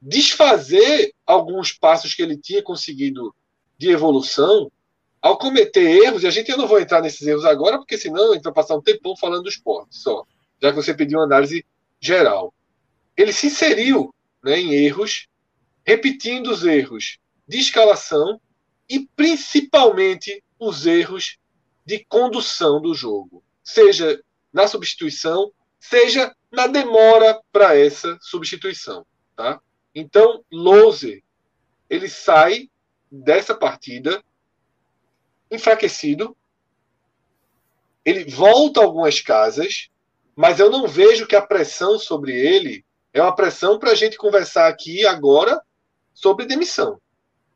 desfazer alguns passos que ele tinha conseguido de evolução ao cometer erros, e a gente eu não vou entrar nesses erros agora, porque senão a gente vai passar um tempão falando do esporte só, já que você pediu uma análise geral. Ele se inseriu né, em erros, repetindo os erros de escalação e principalmente os erros de condução do jogo, seja na substituição, seja na demora para essa substituição, tá? Então, Lose ele sai dessa partida enfraquecido. Ele volta a algumas casas, mas eu não vejo que a pressão sobre ele é uma pressão para a gente conversar aqui agora sobre demissão.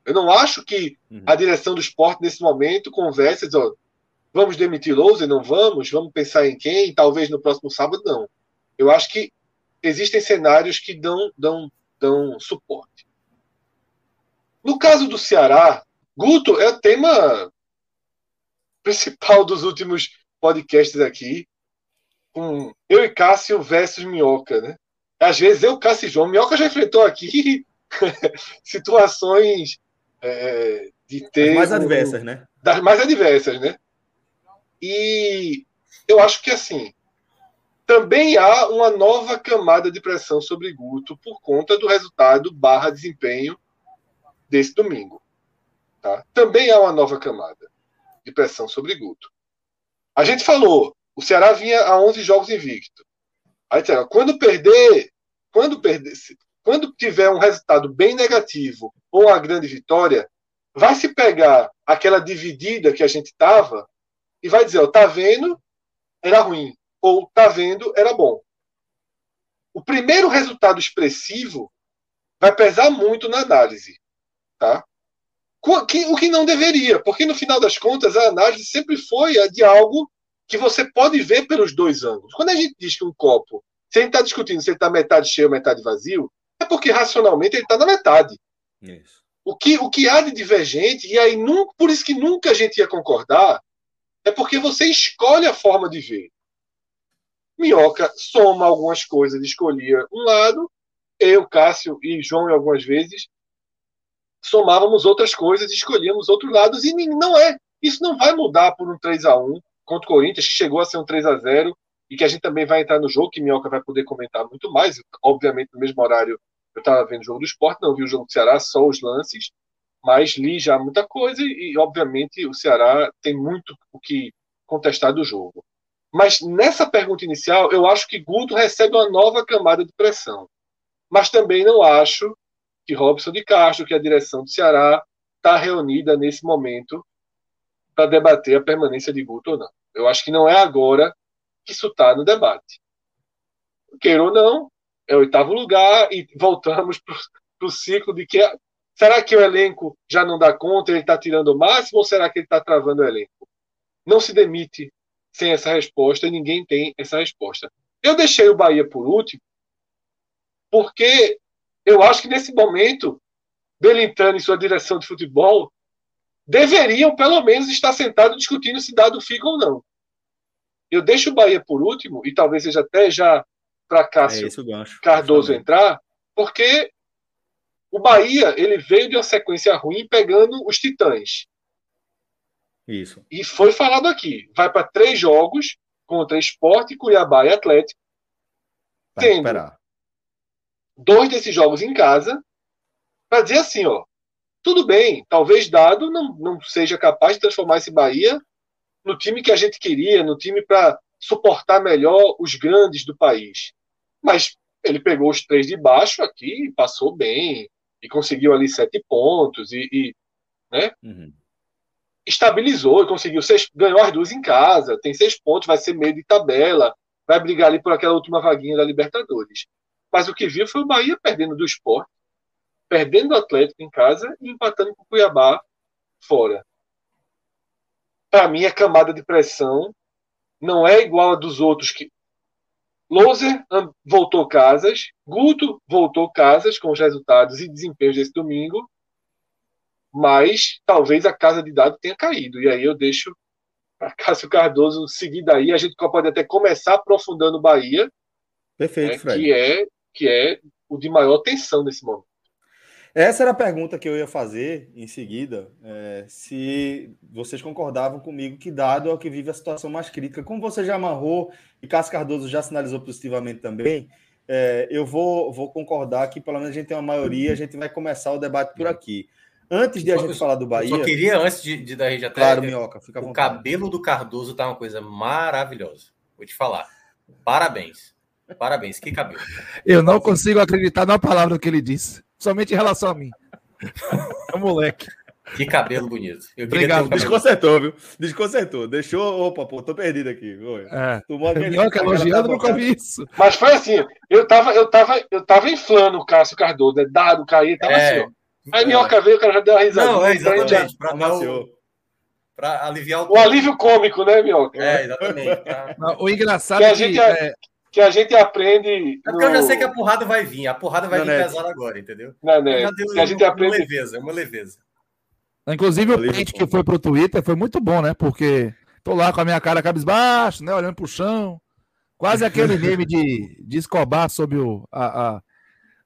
Eu não acho que uhum. a direção do esporte, nesse momento, conversa e diz, ó, vamos demitir Lousa, não vamos? Vamos pensar em quem? Talvez no próximo sábado, não. Eu acho que existem cenários que dão, dão, dão suporte. No caso do Ceará, Guto é o tema principal dos últimos podcasts aqui, com eu e Cássio versus Minhoca, né? Às vezes eu, Cássio e João, Minhoca já enfrentou aqui [laughs] situações é, de ter. As mais adversas, né? Das mais adversas, né? E eu acho que assim. Também há uma nova camada de pressão sobre Guto por conta do resultado barra desempenho desse domingo. Tá? Também há uma nova camada de pressão sobre Guto. A gente falou, o Ceará vinha a 11 jogos invicto. Aí, quando perder, quando perder, quando tiver um resultado bem negativo ou uma grande vitória, vai se pegar aquela dividida que a gente tava e vai dizer, ó, tá vendo, era ruim, ou tá vendo, era bom. O primeiro resultado expressivo vai pesar muito na análise, tá? O que não deveria, porque no final das contas a análise sempre foi a de algo que você pode ver pelos dois ângulos. Quando a gente diz que um copo, se a gente está discutindo se ele está metade cheio ou metade vazio, é porque racionalmente ele está na metade. Isso. O que, o que há de divergente, e aí nunca, por isso que nunca a gente ia concordar, é porque você escolhe a forma de ver. Minhoca soma algumas coisas, escolhia um lado, eu, Cássio e João, algumas vezes, somávamos outras coisas, escolhíamos outros lados, e não é. Isso não vai mudar por um 3 a 1 contra o Corinthians, que chegou a ser um 3 a 0 e que a gente também vai entrar no jogo, que Minhoca vai poder comentar muito mais. Obviamente, no mesmo horário, eu estava vendo o jogo do esporte, não vi o jogo do Ceará, só os lances, mas li já muita coisa e, obviamente, o Ceará tem muito o que contestar do jogo. Mas nessa pergunta inicial, eu acho que Guto recebe uma nova camada de pressão. Mas também não acho que Robson de Castro, que a direção do Ceará, está reunida nesse momento para debater a permanência de Guto ou não. Eu acho que não é agora que isso está no debate. Queira ou não, é o oitavo lugar e voltamos para o ciclo de que será que o elenco já não dá conta, ele está tirando o máximo ou será que ele está travando o elenco? Não se demite sem essa resposta e ninguém tem essa resposta. Eu deixei o Bahia por último porque eu acho que nesse momento Belintani e sua direção de futebol deveriam pelo menos estar sentados discutindo se dado fica ou não. Eu deixo o Bahia por último, e talvez seja até já para Cássio é Cardoso entrar, porque o Bahia ele veio de uma sequência ruim pegando os Titãs. Isso. E foi falado aqui. Vai para três jogos contra Esporte, Cuiabá e Atlético. Vai tendo esperar. Dois desses jogos em casa, para dizer assim, ó, tudo bem, talvez Dado não, não seja capaz de transformar esse Bahia no time que a gente queria, no time para suportar melhor os grandes do país. Mas ele pegou os três de baixo aqui, passou bem e conseguiu ali sete pontos e, e né? Uhum. estabilizou e conseguiu seis, ganhou as duas em casa, tem seis pontos, vai ser meio de tabela, vai brigar ali por aquela última vaguinha da Libertadores. Mas o que viu foi o Bahia perdendo do esporte, perdendo o Atlético em casa e empatando com o Cuiabá fora para mim, a camada de pressão não é igual a dos outros que. Loser voltou casas, Guto voltou casas com os resultados e desempenhos desse domingo, mas talvez a casa de dados tenha caído. E aí eu deixo para Cássio Cardoso seguir daí. A gente pode até começar aprofundando o Bahia, Perfeito, né, Fred. que é que é o de maior tensão nesse momento. Essa era a pergunta que eu ia fazer em seguida, é, se vocês concordavam comigo que dado é o que vive a situação mais crítica, como você já amarrou e Cássio Cardoso já sinalizou positivamente também, é, eu vou, vou concordar que pelo menos a gente tem uma maioria, a gente vai começar o debate por aqui. Antes de a gente falar do Bahia. Eu só queria, antes de, de da gente até. Claro, Minhoca, fica O cabelo do Cardoso tá uma coisa maravilhosa. Vou te falar. Parabéns. Parabéns, que cabelo. Eu não consigo acreditar na palavra que ele disse somente em relação a mim. É moleque. Que cabelo bonito. Eu Obrigado. Desconcertou, viu? Desconcertou. Deixou. Opa, pô, tô perdido aqui. É. Tomou aquele. Minhoca elogiando, nunca vi isso. Mas foi assim: eu tava, eu tava, eu tava inflando o Cássio Cardoso, né? Dado, cair, tava é. assim, ó. Aí é. Minhoca veio, o cara já deu uma risada. Não, é exatamente. Pra, dar o, pra aliviar o. O alívio cômico, né, Minhoca? É, exatamente. Não, o engraçado é que, a gente, é, que a gente aprende. É porque no... eu já sei que a porrada vai vir, a porrada vai não, vir pesada agora, entendeu? Não, né? que a gente uma, aprende. Uma leveza, uma leveza. Inclusive, o print que foi pro Twitter foi muito bom, né? Porque tô lá com a minha cara cabisbaixo, né? Olhando pro chão. Quase aquele [laughs] meme de, de Escobar sobre o. A, a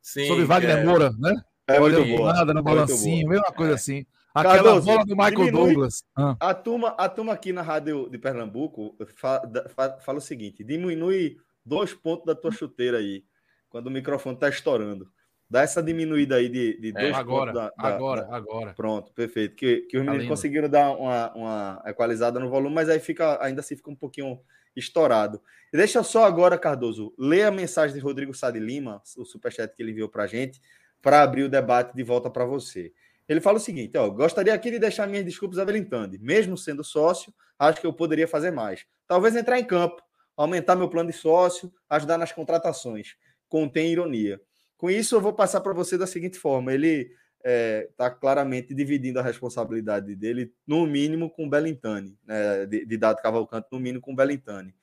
Sim, sobre Wagner é... Moura, né? É Olhando nada no balancinho, mesma coisa é. assim. Aquela Cardoso, bola do Michael diminui, Douglas. Ah. A, turma, a turma aqui na rádio de Pernambuco fala, fala o seguinte: diminui dois pontos da tua chuteira aí, quando o microfone tá estourando. Dá essa diminuída aí de, de é, dois agora, da, da, agora, da... agora. Pronto, perfeito. Que, que os tá meninos tá conseguiram dar uma, uma equalizada no volume, mas aí fica, ainda assim fica um pouquinho estourado. E deixa só agora, Cardoso, ler a mensagem de Rodrigo Sá de Lima, o superchat que ele enviou para a gente, para abrir o debate de volta para você. Ele fala o seguinte: ó, gostaria aqui de deixar minhas desculpas a Belintande. Mesmo sendo sócio, acho que eu poderia fazer mais. Talvez entrar em campo, aumentar meu plano de sócio, ajudar nas contratações. Contém ironia. Com isso, eu vou passar para você da seguinte forma: ele está é, tá claramente dividindo a responsabilidade dele, no mínimo, com o Belintani, né, de, de Dado Cavalcante, no mínimo com o Belintani.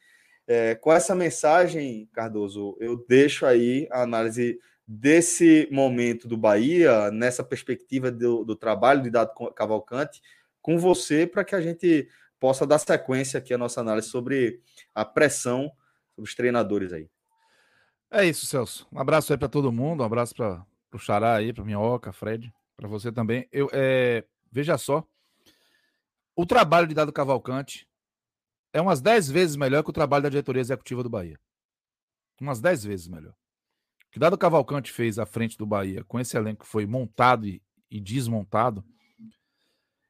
É, com essa mensagem, Cardoso, eu deixo aí a análise desse momento do Bahia, nessa perspectiva do, do trabalho de Dado Cavalcante, com você, para que a gente possa dar sequência aqui à nossa análise sobre a pressão sobre os treinadores aí. É isso, Celso. Um abraço aí para todo mundo, um abraço para o Xará aí, para Minhoca, Fred, para você também. Eu, é, veja só, o trabalho de Dado Cavalcante é umas 10 vezes melhor que o trabalho da diretoria executiva do Bahia. Umas 10 vezes melhor que Dado Cavalcante fez à frente do Bahia, com esse elenco que foi montado e, e desmontado,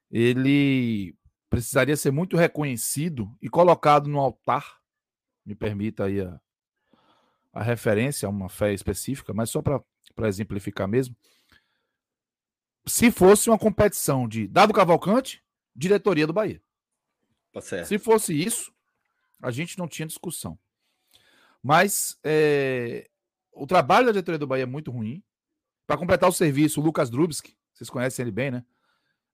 ele precisaria ser muito reconhecido e colocado no altar. Me permita aí a, a referência a uma fé específica, mas só para exemplificar mesmo. Se fosse uma competição de Dado Cavalcante, diretoria do Bahia. Tá Se fosse isso, a gente não tinha discussão. Mas é, o trabalho da diretoria do Bahia é muito ruim. Para completar o serviço, o Lucas Drubski, vocês conhecem ele bem, né?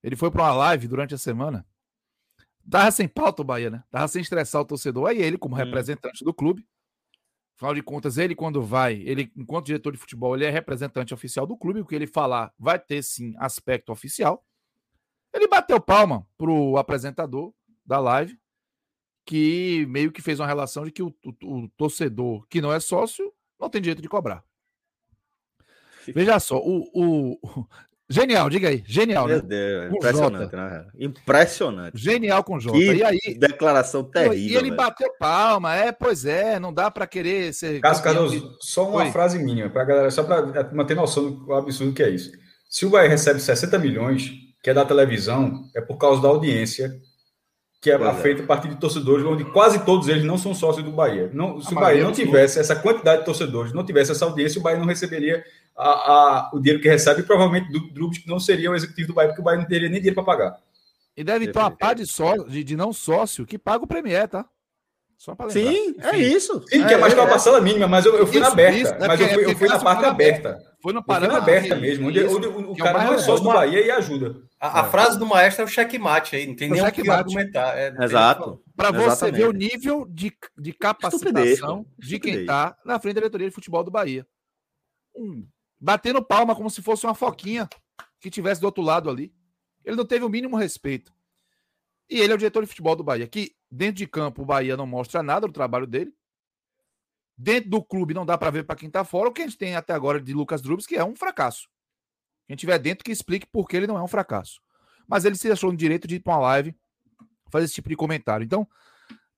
Ele foi para uma live durante a semana. Tava sem pauta o Bahia, né? Tava sem estressar o torcedor. Aí ele, como hum. representante do clube, afinal de contas, ele quando vai, ele, enquanto diretor de futebol, ele é representante oficial do clube, o que ele falar vai ter sim aspecto oficial. Ele bateu palma pro apresentador da live, que meio que fez uma relação de que o, o, o torcedor que não é sócio não tem direito de cobrar. Veja só, o, o, Genial, diga aí. Genial, Meu né? Deus, impressionante, né? Impressionante. Genial com o Jota. Que e aí, declaração terrível. E ele velho. bateu palma, é, pois é, não dá para querer ser. Cássio Cardoso, só uma Oi. frase minha, pra galera, só para manter noção do absurdo que é isso. Se o Bahia recebe 60 milhões, que é da televisão, é por causa da audiência que é, é feita a partir de torcedores, onde quase todos eles não são sócios do Bahia. Não, se a o Bahia não tivesse essa quantidade de torcedores, não tivesse essa audiência, o Bahia não receberia a, a, o dinheiro que recebe e provavelmente Drubs não seria o executivo do Bahia, porque o Bahia não teria nem dinheiro para pagar. E deve ter uma par de, só, de, de, não sócio que paga o Premier, tá? Só para lembrar. Sim, é isso. Sim, que é mais que uma parcela mínima, mas eu, eu fui isso, na aberta. Isso, mas eu fui, eu fui na parte aberta. Foi no parâmetro aberta mesmo, onde, onde o, cara é não é sócio do Bahia e ajuda. A, a, frase do maestro é o checkmate aí, não tem nem o que argumentar. É, Exato. Para você ver o nível de, de capacitação de quem está na frente da diretoria de futebol do Bahia. Hum, batendo palma como se fosse uma foquinha que tivesse do outro lado ali. Ele não teve o mínimo respeito. E ele é o diretor de futebol do Bahia, que dentro de campo o Bahia não mostra nada do trabalho dele. Dentro do clube não dá para ver para quem está fora o que a gente tem até agora de Lucas Drubs, que é um fracasso. Quem tiver dentro que explique por que ele não é um fracasso. Mas ele se achou no direito de ir para uma live fazer esse tipo de comentário. Então,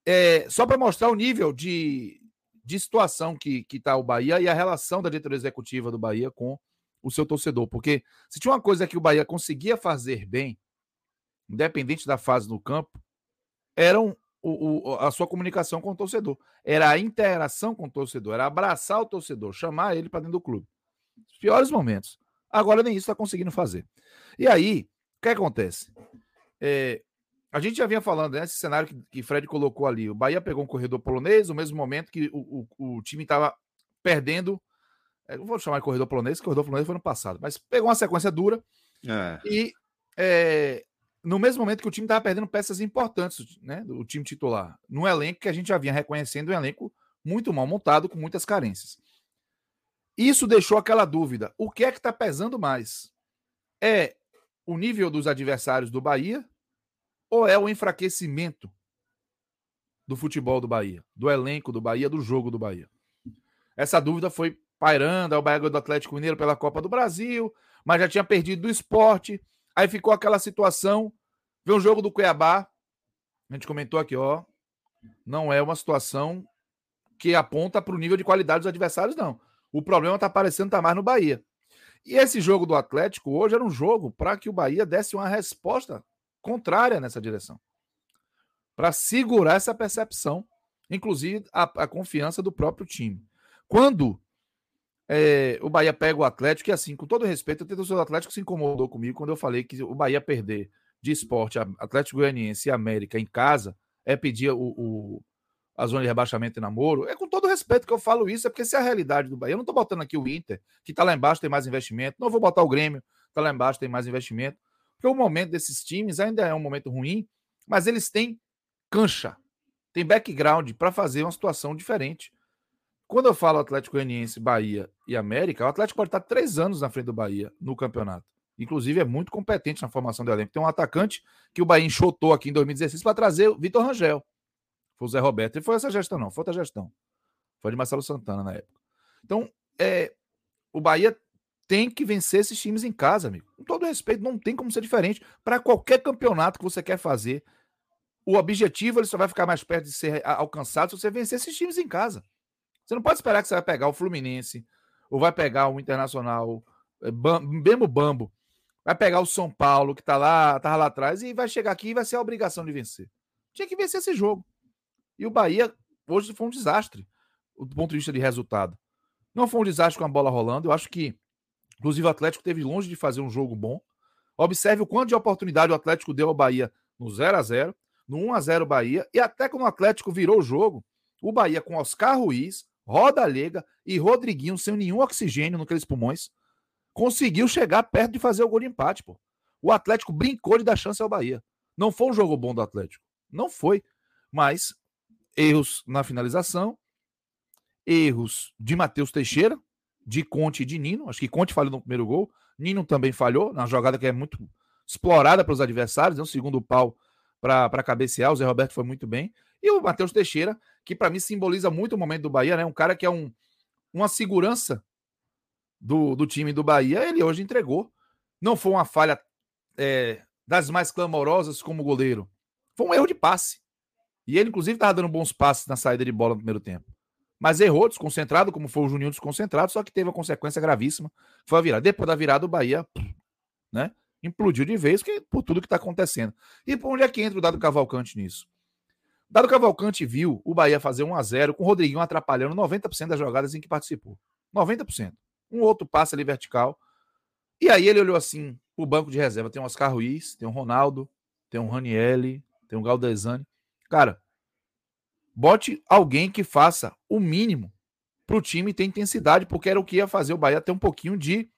é, só para mostrar o nível de, de situação que está o Bahia e a relação da diretoria executiva do Bahia com o seu torcedor. Porque se tinha uma coisa que o Bahia conseguia fazer bem, independente da fase no campo, eram o, o, a sua comunicação com o torcedor. Era a interação com o torcedor, era abraçar o torcedor, chamar ele para dentro do clube. Os piores momentos. Agora nem isso está conseguindo fazer. E aí, o que acontece? É, a gente já vinha falando nesse né, cenário que, que Fred colocou ali. O Bahia pegou um corredor polonês, no mesmo momento que o, o, o time estava perdendo. É, vou chamar de corredor polonês, corredor polonês foi no passado, mas pegou uma sequência dura. É. E é, no mesmo momento que o time estava perdendo peças importantes, né? Do time titular, num elenco que a gente já vinha reconhecendo um elenco muito mal montado, com muitas carências. Isso deixou aquela dúvida: o que é que está pesando mais? É o nível dos adversários do Bahia ou é o enfraquecimento do futebol do Bahia, do elenco do Bahia, do jogo do Bahia? Essa dúvida foi pairando, o Bahia do Atlético Mineiro pela Copa do Brasil, mas já tinha perdido do esporte Aí ficou aquela situação. Vê um jogo do Cuiabá. A gente comentou aqui, ó. Não é uma situação que aponta para o nível de qualidade dos adversários, não. O problema está aparecendo tá mais no Bahia. E esse jogo do Atlético hoje era um jogo para que o Bahia desse uma resposta contrária nessa direção. Para segurar essa percepção, inclusive a, a, confiança do próprio time. Quando é, o Bahia pega o Atlético, e assim, com todo respeito, o torcedor do Atlético se incomodou comigo quando eu falei que o Bahia perder de esporte Atlético Goianiense e América em casa é pedir o, o, a zona de rebaixamento e namoro. É com todo respeito que eu falo isso, é porque se é a realidade do Bahia, eu não estou botando aqui o Inter, que está lá embaixo, tem mais investimento, não vou botar o Grêmio, está lá embaixo, tem mais investimento, porque o momento desses times ainda é um momento ruim, mas eles têm cancha, tem background para fazer uma situação diferente. Quando eu falo Atlético Goianiense, Bahia e América, o Atlético pode estar três anos na frente do Bahia no campeonato. Inclusive, é muito competente na formação do elenco. Tem um atacante que o Bahia enxotou aqui em 2016 para trazer o Vitor Rangel. Foi o Zé Roberto. E foi essa gestão, não. Foi outra gestão. Foi de Marcelo Santana na época. Então, é, o Bahia tem que vencer esses times em casa, amigo. Com todo respeito, não tem como ser diferente. Para qualquer campeonato que você quer fazer, o objetivo ele só vai ficar mais perto de ser alcançado se você vencer esses times em casa. Você não pode esperar que você vai pegar o Fluminense, ou vai pegar o Internacional, é, mesmo Bambo, vai pegar o São Paulo, que tá lá, tá lá atrás, e vai chegar aqui e vai ser a obrigação de vencer. Tinha que vencer esse jogo. E o Bahia, hoje, foi um desastre, do ponto de vista de resultado. Não foi um desastre com a bola rolando. Eu acho que, inclusive, o Atlético teve longe de fazer um jogo bom. Observe o quanto de oportunidade o Atlético deu ao Bahia no 0 a 0 no 1 a 0 Bahia, e até quando o Atlético virou o jogo, o Bahia com Oscar Ruiz, Roda Lega e Rodriguinho sem nenhum oxigênio naqueles pulmões, conseguiu chegar perto de fazer o gol de empate, pô. O Atlético brincou de dar chance ao Bahia. Não foi um jogo bom do Atlético. Não foi. Mas erros na finalização, erros de Matheus Teixeira, de Conte e de Nino. Acho que Conte falhou no primeiro gol. Nino também falhou, na jogada que é muito explorada pelos adversários, é um segundo pau para cabecear. O Zé Roberto foi muito bem. E o Matheus Teixeira, que para mim simboliza muito o momento do Bahia, né? Um cara que é um, uma segurança do, do time do Bahia, ele hoje entregou. Não foi uma falha é, das mais clamorosas como goleiro. Foi um erro de passe. E ele, inclusive, estava dando bons passes na saída de bola no primeiro tempo. Mas errou, desconcentrado, como foi o Juninho desconcentrado, só que teve uma consequência gravíssima. Foi a virada. Depois da virada, o Bahia né, implodiu de vez que, por tudo que está acontecendo. E por onde é que entra o Dado Cavalcante nisso? Dado Cavalcante viu o Bahia fazer 1 a 0 com o Rodriguinho atrapalhando 90% das jogadas em que participou. 90%. Um outro passe ali vertical. E aí ele olhou assim o banco de reserva. Tem o Oscar Ruiz, tem o Ronaldo, tem o Ranielli, tem o Galdesani. Cara, bote alguém que faça o mínimo para o time ter intensidade, porque era o que ia fazer o Bahia ter um pouquinho de,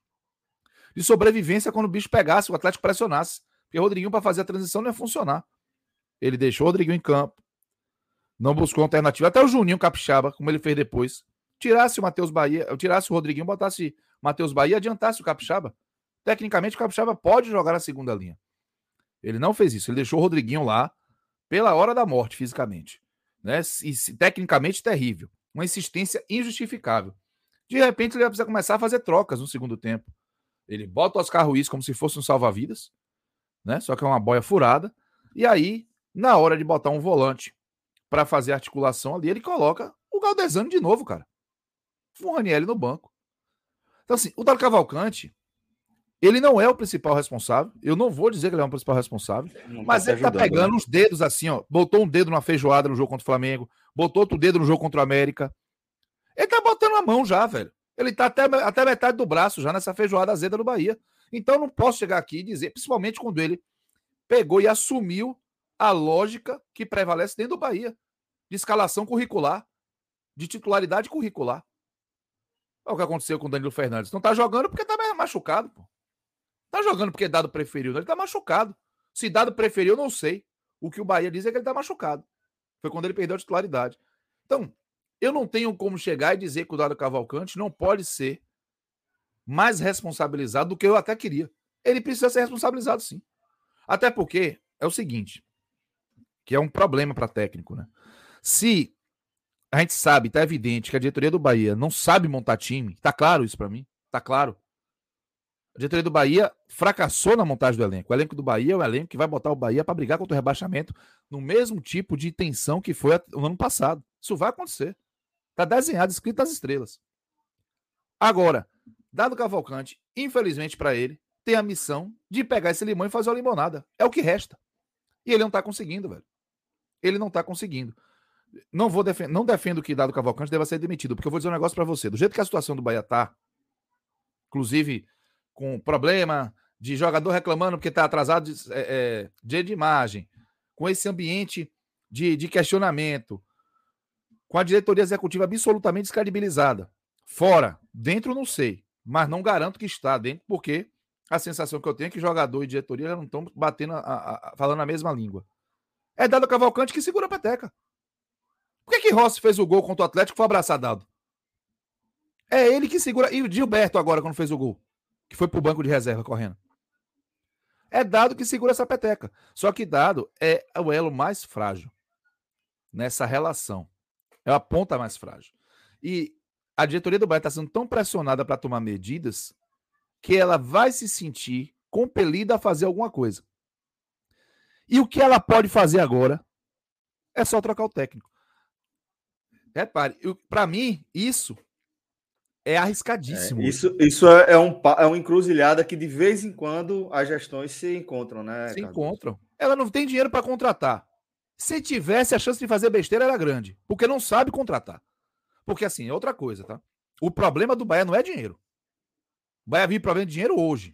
de sobrevivência quando o bicho pegasse, o Atlético pressionasse. Porque o Rodriguinho, para fazer a transição, não ia funcionar. Ele deixou o Rodriguinho em campo, não buscou alternativa. Até o Juninho Capixaba, como ele fez depois, tirasse o Matheus Bahia, tirasse o Rodriguinho, botasse Matheus Bahia adiantasse o Capixaba. Tecnicamente, o Capixaba pode jogar na segunda linha. Ele não fez isso. Ele deixou o Rodriguinho lá pela hora da morte, fisicamente. Né? E, tecnicamente terrível. Uma insistência injustificável. De repente, ele vai precisar começar a fazer trocas no segundo tempo. Ele bota o Oscar Ruiz como se fosse um salva-vidas, né? Só que é uma boia furada. E aí, na hora de botar um volante para fazer articulação ali, ele coloca o Galdesano de novo, cara. O Raniel no banco. Então, assim, o Dado Cavalcante, ele não é o principal responsável. Eu não vou dizer que ele é o principal responsável, não mas tá ele tá pegando né? os dedos assim, ó. Botou um dedo na feijoada no jogo contra o Flamengo, botou outro dedo no jogo contra o América. Ele tá botando a mão já, velho. Ele tá até, até metade do braço já nessa feijoada azeda do Bahia. Então não posso chegar aqui e dizer, principalmente quando ele pegou e assumiu a lógica que prevalece dentro do Bahia, de escalação curricular, de titularidade curricular. É o que aconteceu com o Danilo Fernandes. Não tá jogando porque tá machucado, pô. Tá jogando porque Dado preferiu, ele tá machucado. Se Dado preferiu, eu não sei. O que o Bahia diz é que ele tá machucado. Foi quando ele perdeu a titularidade. Então, eu não tenho como chegar e dizer que o Dado Cavalcante não pode ser mais responsabilizado do que eu até queria. Ele precisa ser responsabilizado, sim. Até porque é o seguinte, que é um problema para técnico, né? Se a gente sabe, tá evidente que a diretoria do Bahia não sabe montar time, tá claro isso para mim, tá claro. A diretoria do Bahia fracassou na montagem do elenco. O elenco do Bahia é o elenco que vai botar o Bahia para brigar contra o rebaixamento no mesmo tipo de tensão que foi no ano passado. Isso vai acontecer. Tá desenhado, escrito nas estrelas. Agora, Dado Cavalcante, infelizmente para ele, tem a missão de pegar esse limão e fazer uma limonada. É o que resta. E ele não tá conseguindo, velho. Ele não tá conseguindo. Não vou não defendo que Dado Cavalcante deva ser demitido, porque eu vou dizer um negócio para você. Do jeito que a situação do Bahia tá, inclusive com problema de jogador reclamando porque tá atrasado de, é, é, dia de imagem, com esse ambiente de, de questionamento, com a diretoria executiva absolutamente descredibilizada. Fora, dentro não sei, mas não garanto que está dentro, porque a sensação que eu tenho é que jogador e diretoria não estão batendo, a, a, falando a mesma língua. É dado Cavalcante que segura a peteca. Por que, que Rossi fez o gol contra o Atlético e foi abraçado? É ele que segura. E o Gilberto agora, quando fez o gol, que foi pro banco de reserva correndo. É dado que segura essa peteca. Só que dado é o elo mais frágil nessa relação. É a ponta mais frágil. E a diretoria do Bahia está sendo tão pressionada para tomar medidas que ela vai se sentir compelida a fazer alguma coisa. E o que ela pode fazer agora é só trocar o técnico. Repare, para mim, isso é arriscadíssimo. É, isso isso é, é, um, é uma encruzilhada que de vez em quando as gestões se encontram, né? Se Carlos? encontram. Ela não tem dinheiro para contratar. Se tivesse, a chance de fazer besteira era grande, porque não sabe contratar. Porque assim, é outra coisa, tá? O problema do Bahia não é dinheiro. O Bahia vive problema de dinheiro hoje.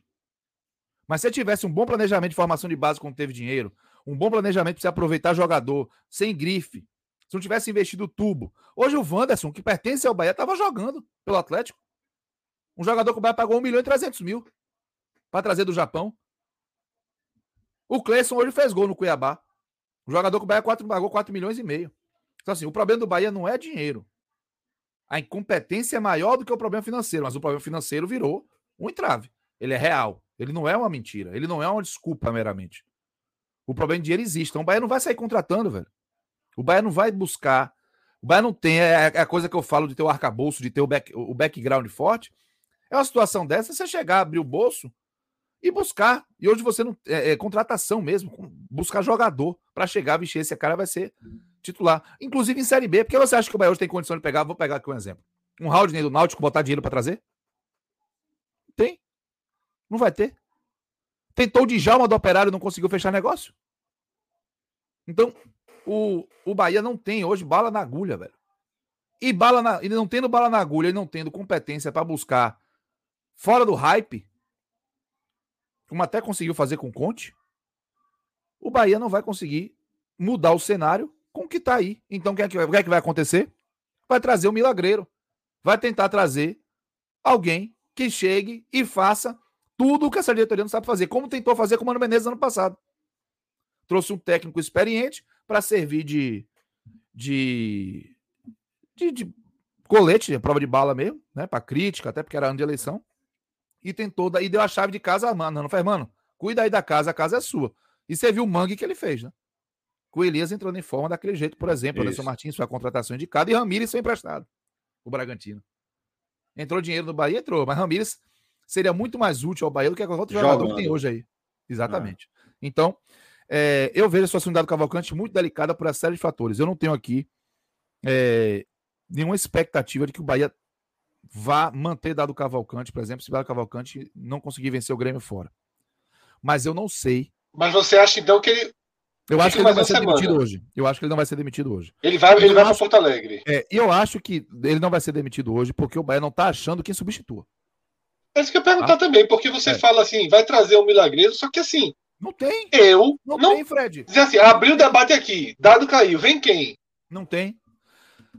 Mas se tivesse um bom planejamento de formação de base quando teve dinheiro, um bom planejamento para você aproveitar jogador, sem grife, se não tivesse investido tubo. Hoje o Wanderson, que pertence ao Bahia, estava jogando pelo Atlético. Um jogador que o Bahia pagou 1 milhão e 300 mil para trazer do Japão. O Cleison hoje fez gol no Cuiabá. O jogador que o Bahia 4, pagou 4 milhões e meio. Então, assim, o problema do Bahia não é dinheiro. A incompetência é maior do que o problema financeiro, mas o problema financeiro virou um entrave. Ele é real. Ele não é uma mentira. Ele não é uma desculpa meramente. O problema de dinheiro existe. Então o Bahia não vai sair contratando, velho. O Bahia não vai buscar. O Bahia não tem. É, é a coisa que eu falo de ter o arcabouço, de ter o, back, o background forte. É uma situação dessa, você chegar, abrir o bolso e buscar. E hoje você não. É, é contratação mesmo, buscar jogador para chegar, vestir esse cara vai ser titular. Inclusive em Série B, porque você acha que o Bahia hoje tem condição de pegar? Vou pegar aqui um exemplo. Um Haldney do Náutico botar dinheiro para trazer? Tem. Não vai ter. Tentou o Djalma do Operário não conseguiu fechar negócio? Então, o, o Bahia não tem hoje bala na agulha, velho. E bala na, ele não tendo bala na agulha, ele não tendo competência para buscar fora do hype, como até conseguiu fazer com o Conte, o Bahia não vai conseguir mudar o cenário com o que tá aí. Então, o que, é que, o que é que vai acontecer? Vai trazer o milagreiro. Vai tentar trazer alguém que chegue e faça tudo o que essa diretoria não sabe fazer, como tentou fazer com o Mano Menezes ano passado. Trouxe um técnico experiente, para servir de, de, de, de colete, prova de bala mesmo, né? Para crítica, até porque era ano de eleição. E tentou, e deu a chave de casa a mano. Não faz, mano, cuida aí da casa, a casa é sua. E você viu o mangue que ele fez, né? Com o Elias entrando em forma daquele jeito, por exemplo. Isso. Anderson Martins foi a contratação indicada e Ramires foi emprestado. O Bragantino. Entrou dinheiro no Bahia, entrou, mas Ramires seria muito mais útil ao Bahia do que qualquer outro jogador que tem hoje aí. Exatamente. Ah. Então, é, eu vejo a situação do Dado Cavalcante muito delicada por essa série de fatores. Eu não tenho aqui é, nenhuma expectativa de que o Bahia vá manter Dado Cavalcante, por exemplo, se o Dado Cavalcante não conseguir vencer o Grêmio fora. Mas eu não sei. Mas você acha então que ele. Eu acho que ele não vai ser semana. demitido hoje. Eu acho que ele não vai ser demitido hoje. Ele vai, ele vai para Porto Alegre. É, e eu acho que ele não vai ser demitido hoje porque o Bahia não está achando quem substitua. É isso que eu ia perguntar ah? também, porque você é. fala assim, vai trazer um milagreiro, só que assim, não tem. Eu não, não tem, Fred. Dizer assim, abriu o debate aqui, dado caiu, vem quem? Não tem.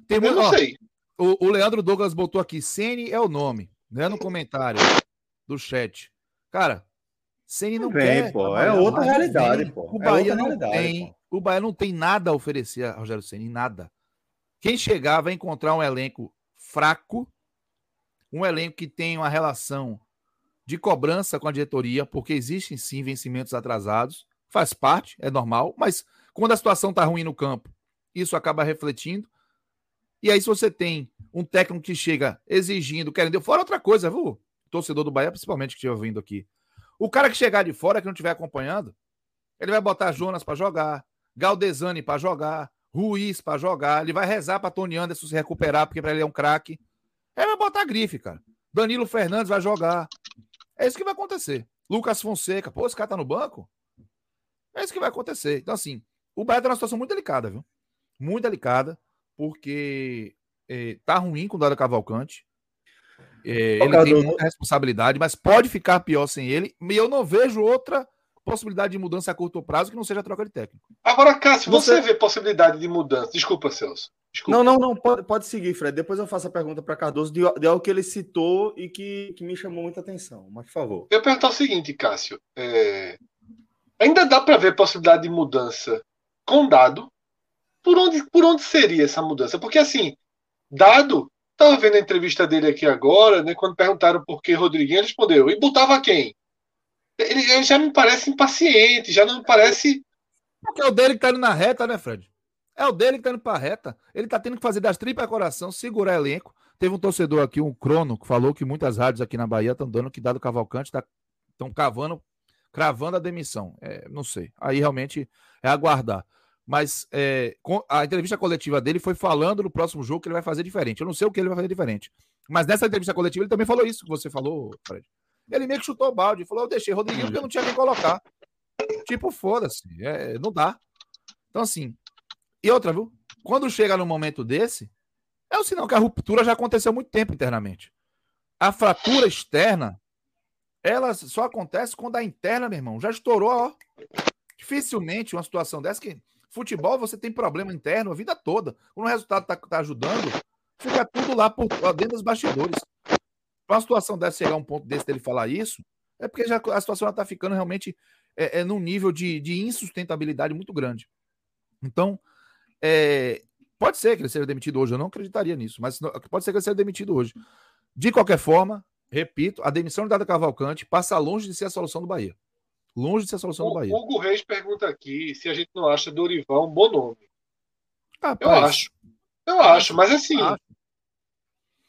tem eu não ó, sei. O, o, Leandro Douglas botou aqui, Sene é o nome, né, no comentário do chat. Cara, Sene não, quer. Pô, é outra realidade, pô. O é Bahia não tem, pô. o Bahia não tem nada a oferecer a Rogério Ceni, nada. Quem chegar vai encontrar um elenco fraco, um elenco que tem uma relação de cobrança com a diretoria, porque existem sim vencimentos atrasados, faz parte, é normal, mas quando a situação está ruim no campo, isso acaba refletindo. E aí, se você tem um técnico que chega exigindo, querendo. Fora outra coisa, viu? Torcedor do Bahia, principalmente que estiver vindo aqui. O cara que chegar de fora, que não estiver acompanhando, ele vai botar Jonas para jogar, Galdesani para jogar, Ruiz para jogar, ele vai rezar para Tony Anderson se recuperar, porque para ele é um craque. Ele vai botar grife, cara. Danilo Fernandes vai jogar. É isso que vai acontecer. Lucas Fonseca, pô, esse cara tá no banco? É isso que vai acontecer. Então, assim, o Bahia tá numa situação muito delicada, viu? Muito delicada, porque é, tá ruim com o Dado Cavalcante. É, ele tem muita responsabilidade, mas pode ficar pior sem ele. E eu não vejo outra possibilidade de mudança a curto prazo que não seja a troca de técnico. Agora, Cássio, você, você vê possibilidade de mudança? Desculpa, Celso. Desculpa. Não, não, não, pode, pode seguir, Fred. Depois eu faço a pergunta para Cardoso de, de, algo que ele citou e que, que me chamou muita atenção. Mas, por favor. Eu perguntar o seguinte, Cássio. É... Ainda dá para ver possibilidade de mudança com dado? Por onde, por onde seria essa mudança? Porque, assim, dado. Estava vendo a entrevista dele aqui agora, né? Quando perguntaram por que Rodriguinho, ele respondeu. E botava quem? Ele, ele já me parece impaciente, já não me parece. Porque é o dele que tá indo na reta, né, Fred? É o dele que tá indo pra reta. Ele tá tendo que fazer das tripas coração, segurar elenco. Teve um torcedor aqui, um crono, que falou que muitas rádios aqui na Bahia estão dando que dado Cavalcante, estão tá, cavando, cravando a demissão. É, não sei. Aí realmente é aguardar. Mas é, a entrevista coletiva dele foi falando no próximo jogo que ele vai fazer diferente. Eu não sei o que ele vai fazer diferente. Mas nessa entrevista coletiva ele também falou isso que você falou, Fred. Ele meio que chutou o balde, falou: Eu deixei Rodriguinho porque eu não tinha quem colocar. Tipo, foda-se, é, não dá. Então, assim, e outra, viu? Quando chega num momento desse, é o sinal que a ruptura já aconteceu há muito tempo internamente. A fratura externa, ela só acontece quando a interna, meu irmão, já estourou, ó. Dificilmente uma situação dessa que futebol você tem problema interno a vida toda. Quando o resultado tá, tá ajudando, fica tudo lá por dentro dos bastidores. Uma situação dessa chegar a um ponto desse dele falar isso, é porque já a situação está ficando realmente é, é num nível de, de insustentabilidade muito grande. Então, é, pode ser que ele seja demitido hoje, eu não acreditaria nisso, mas pode ser que ele seja demitido hoje. De qualquer forma, repito, a demissão de Dada Cavalcante passa longe de ser a solução do Bahia. Longe de ser a solução o, do Bahia. Hugo Reis pergunta aqui se a gente não acha Dorival um bom nome. Rapaz, eu acho. Eu acho, mas assim. Acho.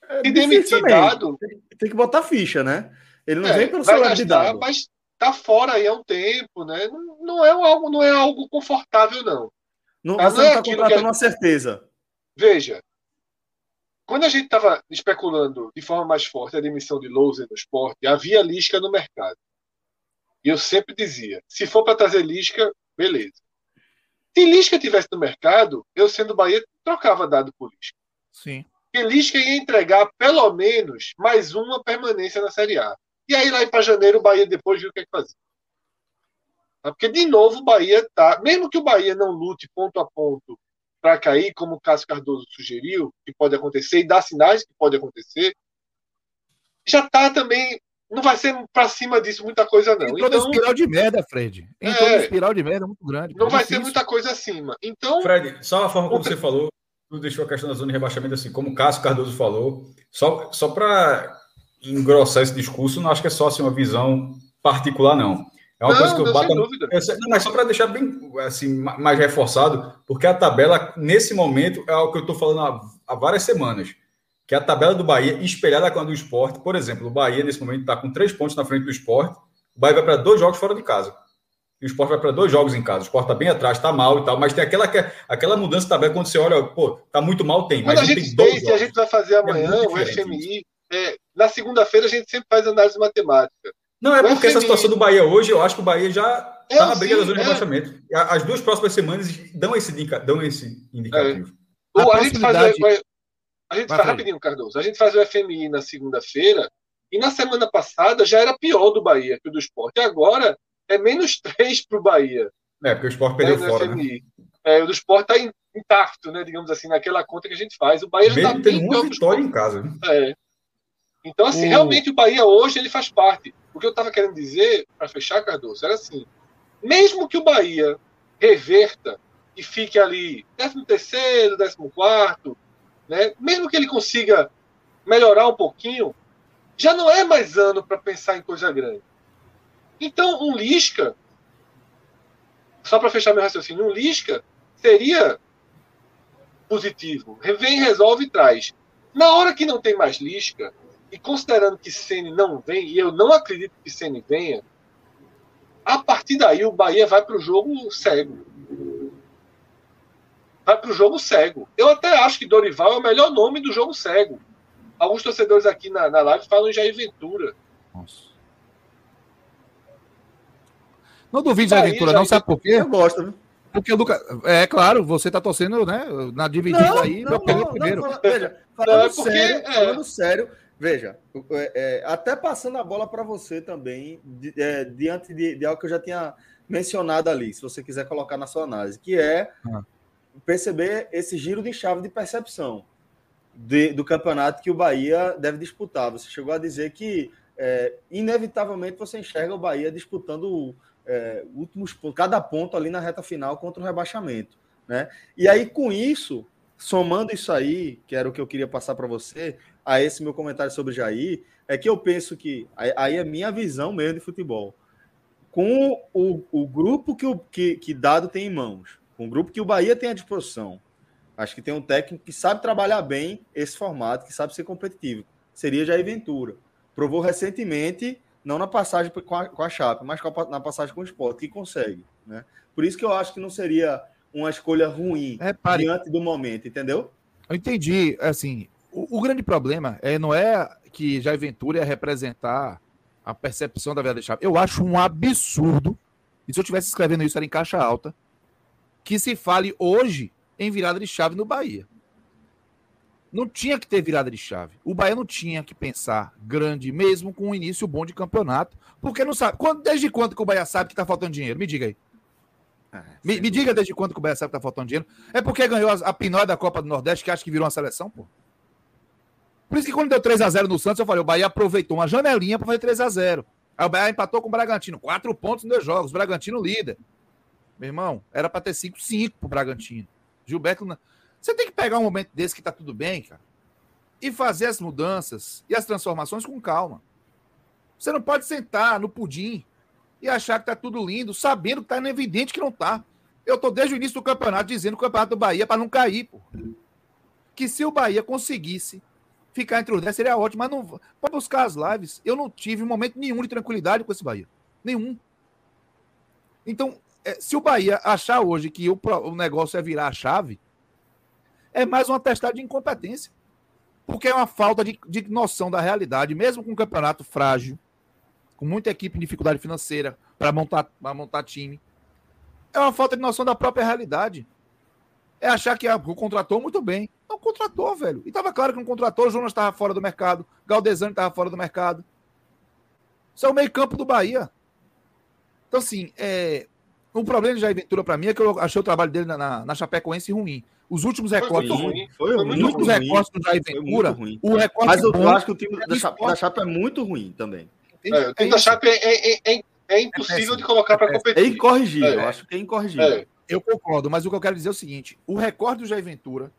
É demitir dado. Tem que botar ficha, né? Ele não é, vem pelo celular de dado. Mas tá fora aí há um tempo, né? Não, não, é algo, não é algo confortável, não. Não, você não está contratando uma certeza. Veja, quando a gente estava especulando de forma mais forte a demissão de Louser no esporte, havia Lisca no mercado. E eu sempre dizia: se for para trazer Lisca, beleza. Se Lisca tivesse no mercado, eu sendo Bahia, trocava dado por Lisca. Sim. Porque Lisca ia entregar pelo menos mais uma permanência na Série A. E aí, lá para janeiro, o Bahia depois viu o que, é que fazia. Tá? Porque, de novo, o Bahia está. Mesmo que o Bahia não lute ponto a ponto para cair, como o Cássio Cardoso sugeriu, que pode acontecer, e dá sinais que pode acontecer, já está também. Não vai ser para cima disso muita coisa, não. Entrou então, espiral de merda, Fred. Entrou é, espiral de merda muito grande. Não é vai difícil. ser muita coisa acima. Então. Fred, só a forma como você falou, tu deixou a questão da zona de rebaixamento assim, como o Cássio Cardoso falou, só, só para engrossar esse discurso, não acho que é só assim, uma visão particular, não. É uma não, coisa que eu bato. Não, mas só para deixar bem assim, mais reforçado, porque a tabela, nesse momento, é algo que eu estou falando há, várias semanas. Que a tabela do Bahia, espelhada com a do esporte, por exemplo, o Bahia, nesse momento, está com três pontos na frente do esporte. O Bahia vai para dois jogos fora de casa. E o esporte vai para dois jogos em casa. O esporte está bem atrás, está mal e tal, mas tem aquela, aquela mudança de tabela quando você olha, pô, tá muito mal, tem. Mas a gente tem, se a gente vai fazer é amanhã é o FMI. É, na segunda-feira a gente sempre faz análise matemática. Não, é porque essa situação do Bahia hoje, eu acho que o Bahia já está na briga sim, da zona de é. rebaixamento. As duas próximas semanas dão esse, indica, dão esse indicativo. É. A, a gente faz, a gente faz rapidinho, Cardoso. A gente faz o FMI na segunda-feira e na semana passada já era pior do Bahia que o do esporte. E agora é menos [laughs] três para o Bahia. É, porque o esporte perdeu é, fora. Né? É, o do esporte está intacto, né? Digamos assim, naquela conta que a gente faz. O Bahia já está bem uma vitória em casa. Né? É. Então, assim, o... realmente o Bahia hoje ele faz parte. O que eu estava querendo dizer, para fechar, Cardoso, era assim: mesmo que o Bahia reverta e fique ali 13 terceiro, 14 quarto, né? mesmo que ele consiga melhorar um pouquinho, já não é mais ano para pensar em coisa grande. Então, um Lisca, só para fechar meu raciocínio, um Lisca seria positivo. Vem, resolve e traz. Na hora que não tem mais Lisca, e considerando que Ceni não vem, e eu não acredito que Ceni venha, a partir daí o Bahia vai para o jogo cego. Vai para o jogo cego. Eu até acho que Dorival é o melhor nome do jogo cego. alguns torcedores aqui na, na live falam Jair Ventura. Nossa. Não duvide Jair Ventura, não, sabe por quê? Eu gosto, viu? Porque o Lucas. É claro, você tá torcendo, né? Na dividida não, aí, não, não, primeiro. Não, veja, falando não, é porque, sério, é... falando sério, veja, é, é, até passando a bola para você também, di, é, diante de, de, algo que eu já tinha mencionado ali, se você quiser colocar na sua análise, que é ah. perceber esse giro de chave de percepção de, do campeonato que o Bahia deve disputar. Você chegou a dizer que é, inevitavelmente você enxerga o Bahia disputando é, últimos cada ponto ali na reta final contra o rebaixamento, né? E aí com isso, somando isso aí, que era o que eu queria passar para você, a esse meu comentário sobre Jair, é que eu penso que aí é minha visão mesmo de futebol. Com o, o grupo que, o, que, que Dado tem em mãos, com o grupo que o Bahia tem à disposição, acho que tem um técnico que sabe trabalhar bem esse formato, que sabe ser competitivo. Seria Jair Ventura. Provou recentemente não na passagem com a, com a Chape, mas na passagem com o Sport, que consegue. Né? Por isso que eu acho que não seria uma escolha ruim é, diante do momento, entendeu? Eu entendi. Assim, o, o, grande problema é, não é que Jair Ventura ia representar a percepção da verdade Chape. Eu acho um absurdo, e se eu estivesse escrevendo isso era em caixa alta, que se fale hoje em virada de chave no Bahia. Não tinha que ter virada de chave. O Bahia não tinha que pensar grande, mesmo com um início bom de campeonato, porque não sabe. Quando, desde quando que o Bahia sabe que está faltando dinheiro? Me diga aí. Ah, me, me, diga desde quando que o Bahia sabe que está faltando dinheiro. É porque ganhou a, a pinóia da Copa do Nordeste, que acha que virou uma seleção, pô. Por isso que quando deu 3x0 no Santos, eu falei, o Bahia aproveitou uma janelinha para fazer 3x0. Aí o Bahia empatou com o Bragantino. Quatro pontos nos dois jogos. Bragantino líder. Meu irmão, era para ter 5-5 pro Bragantino. Gilberto. Você tem que pegar um momento desse que tá tudo bem, cara, e fazer as mudanças e as transformações com calma. Você não pode sentar no pudim e achar que tá tudo lindo, sabendo que tá evidente que não tá. Eu tô desde o início do campeonato dizendo que o campeonato do Bahia para não cair, pô. Que se o Bahia conseguisse ficar entre os 10 seria ótimo, mas não para buscar as lives, eu não tive momento nenhum de tranquilidade com esse Bahia. Nenhum. Então, é, se o Bahia achar hoje que o, o negócio é virar a chave, é mais um atestado de incompetência. Porque é uma falta de, de noção da realidade, mesmo com um campeonato frágil, com muita equipe em dificuldade financeira para montar, montar time. É uma falta de noção da própria realidade. É achar que a, contratou muito bem. Não contratou, velho. E estava claro que não contratou. O Jonas estava fora do mercado. Galdesani estava fora do mercado. Isso é o meio-campo do Bahia. Então, assim, é, o problema de Jair Ventura para mim é que eu achei o trabalho dele na, na, na Chapecoense ruim. Os últimos recortes. Foi ruim. Foi ruim. Muitos recortes do Jair Ventura. O recorte Mas eu, bom, acho que o time da Chape, da Chape é muito ruim também. É, o time da Chape é, é, é, é impossível de colocar para competir. É incorrigível. Eu acho que é incorrigível. Eu concordo, mas o que eu quero dizer é o seguinte: o recorde do Jair Ventura,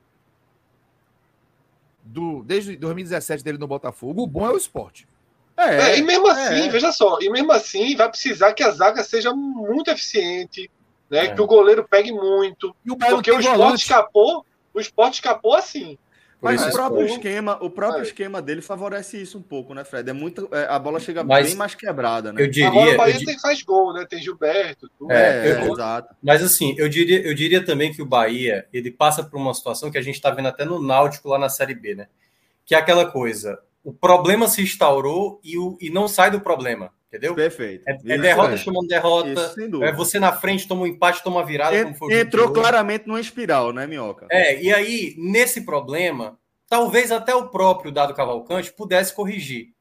do, desde 2017 dele no Botafogo, o bom é o esporte. É, é, e mesmo assim, é. veja só, e mesmo assim vai precisar que a zaga seja muito eficiente, né? É. Que o goleiro pegue muito. porque o esporte volante. escapou, o esporte escapou assim. Mas o próprio esquema, o próprio é. esquema dele favorece isso um pouco, né, Fred? É muito, é, a bola chega mas bem mais quebrada, né? Eu diria, Agora o Bahia eu tem, faz gol, né? Tem Gilberto, tudo. É, é eu, exato. Mas assim, eu diria, eu diria também que o Bahia, ele passa por uma situação que a gente está vendo até no Náutico lá na Série B, né? Que é aquela coisa, o problema se instaurou e, o, e não sai do problema. Entendeu? Perfeito. É, é derrota é. chamando derrota. Isso, é você na frente toma um empate, toma uma virada. Entrou claramente numa espiral, né, Minhoca? É, e aí, nesse problema, talvez até o próprio Dado Cavalcante pudesse corrigir.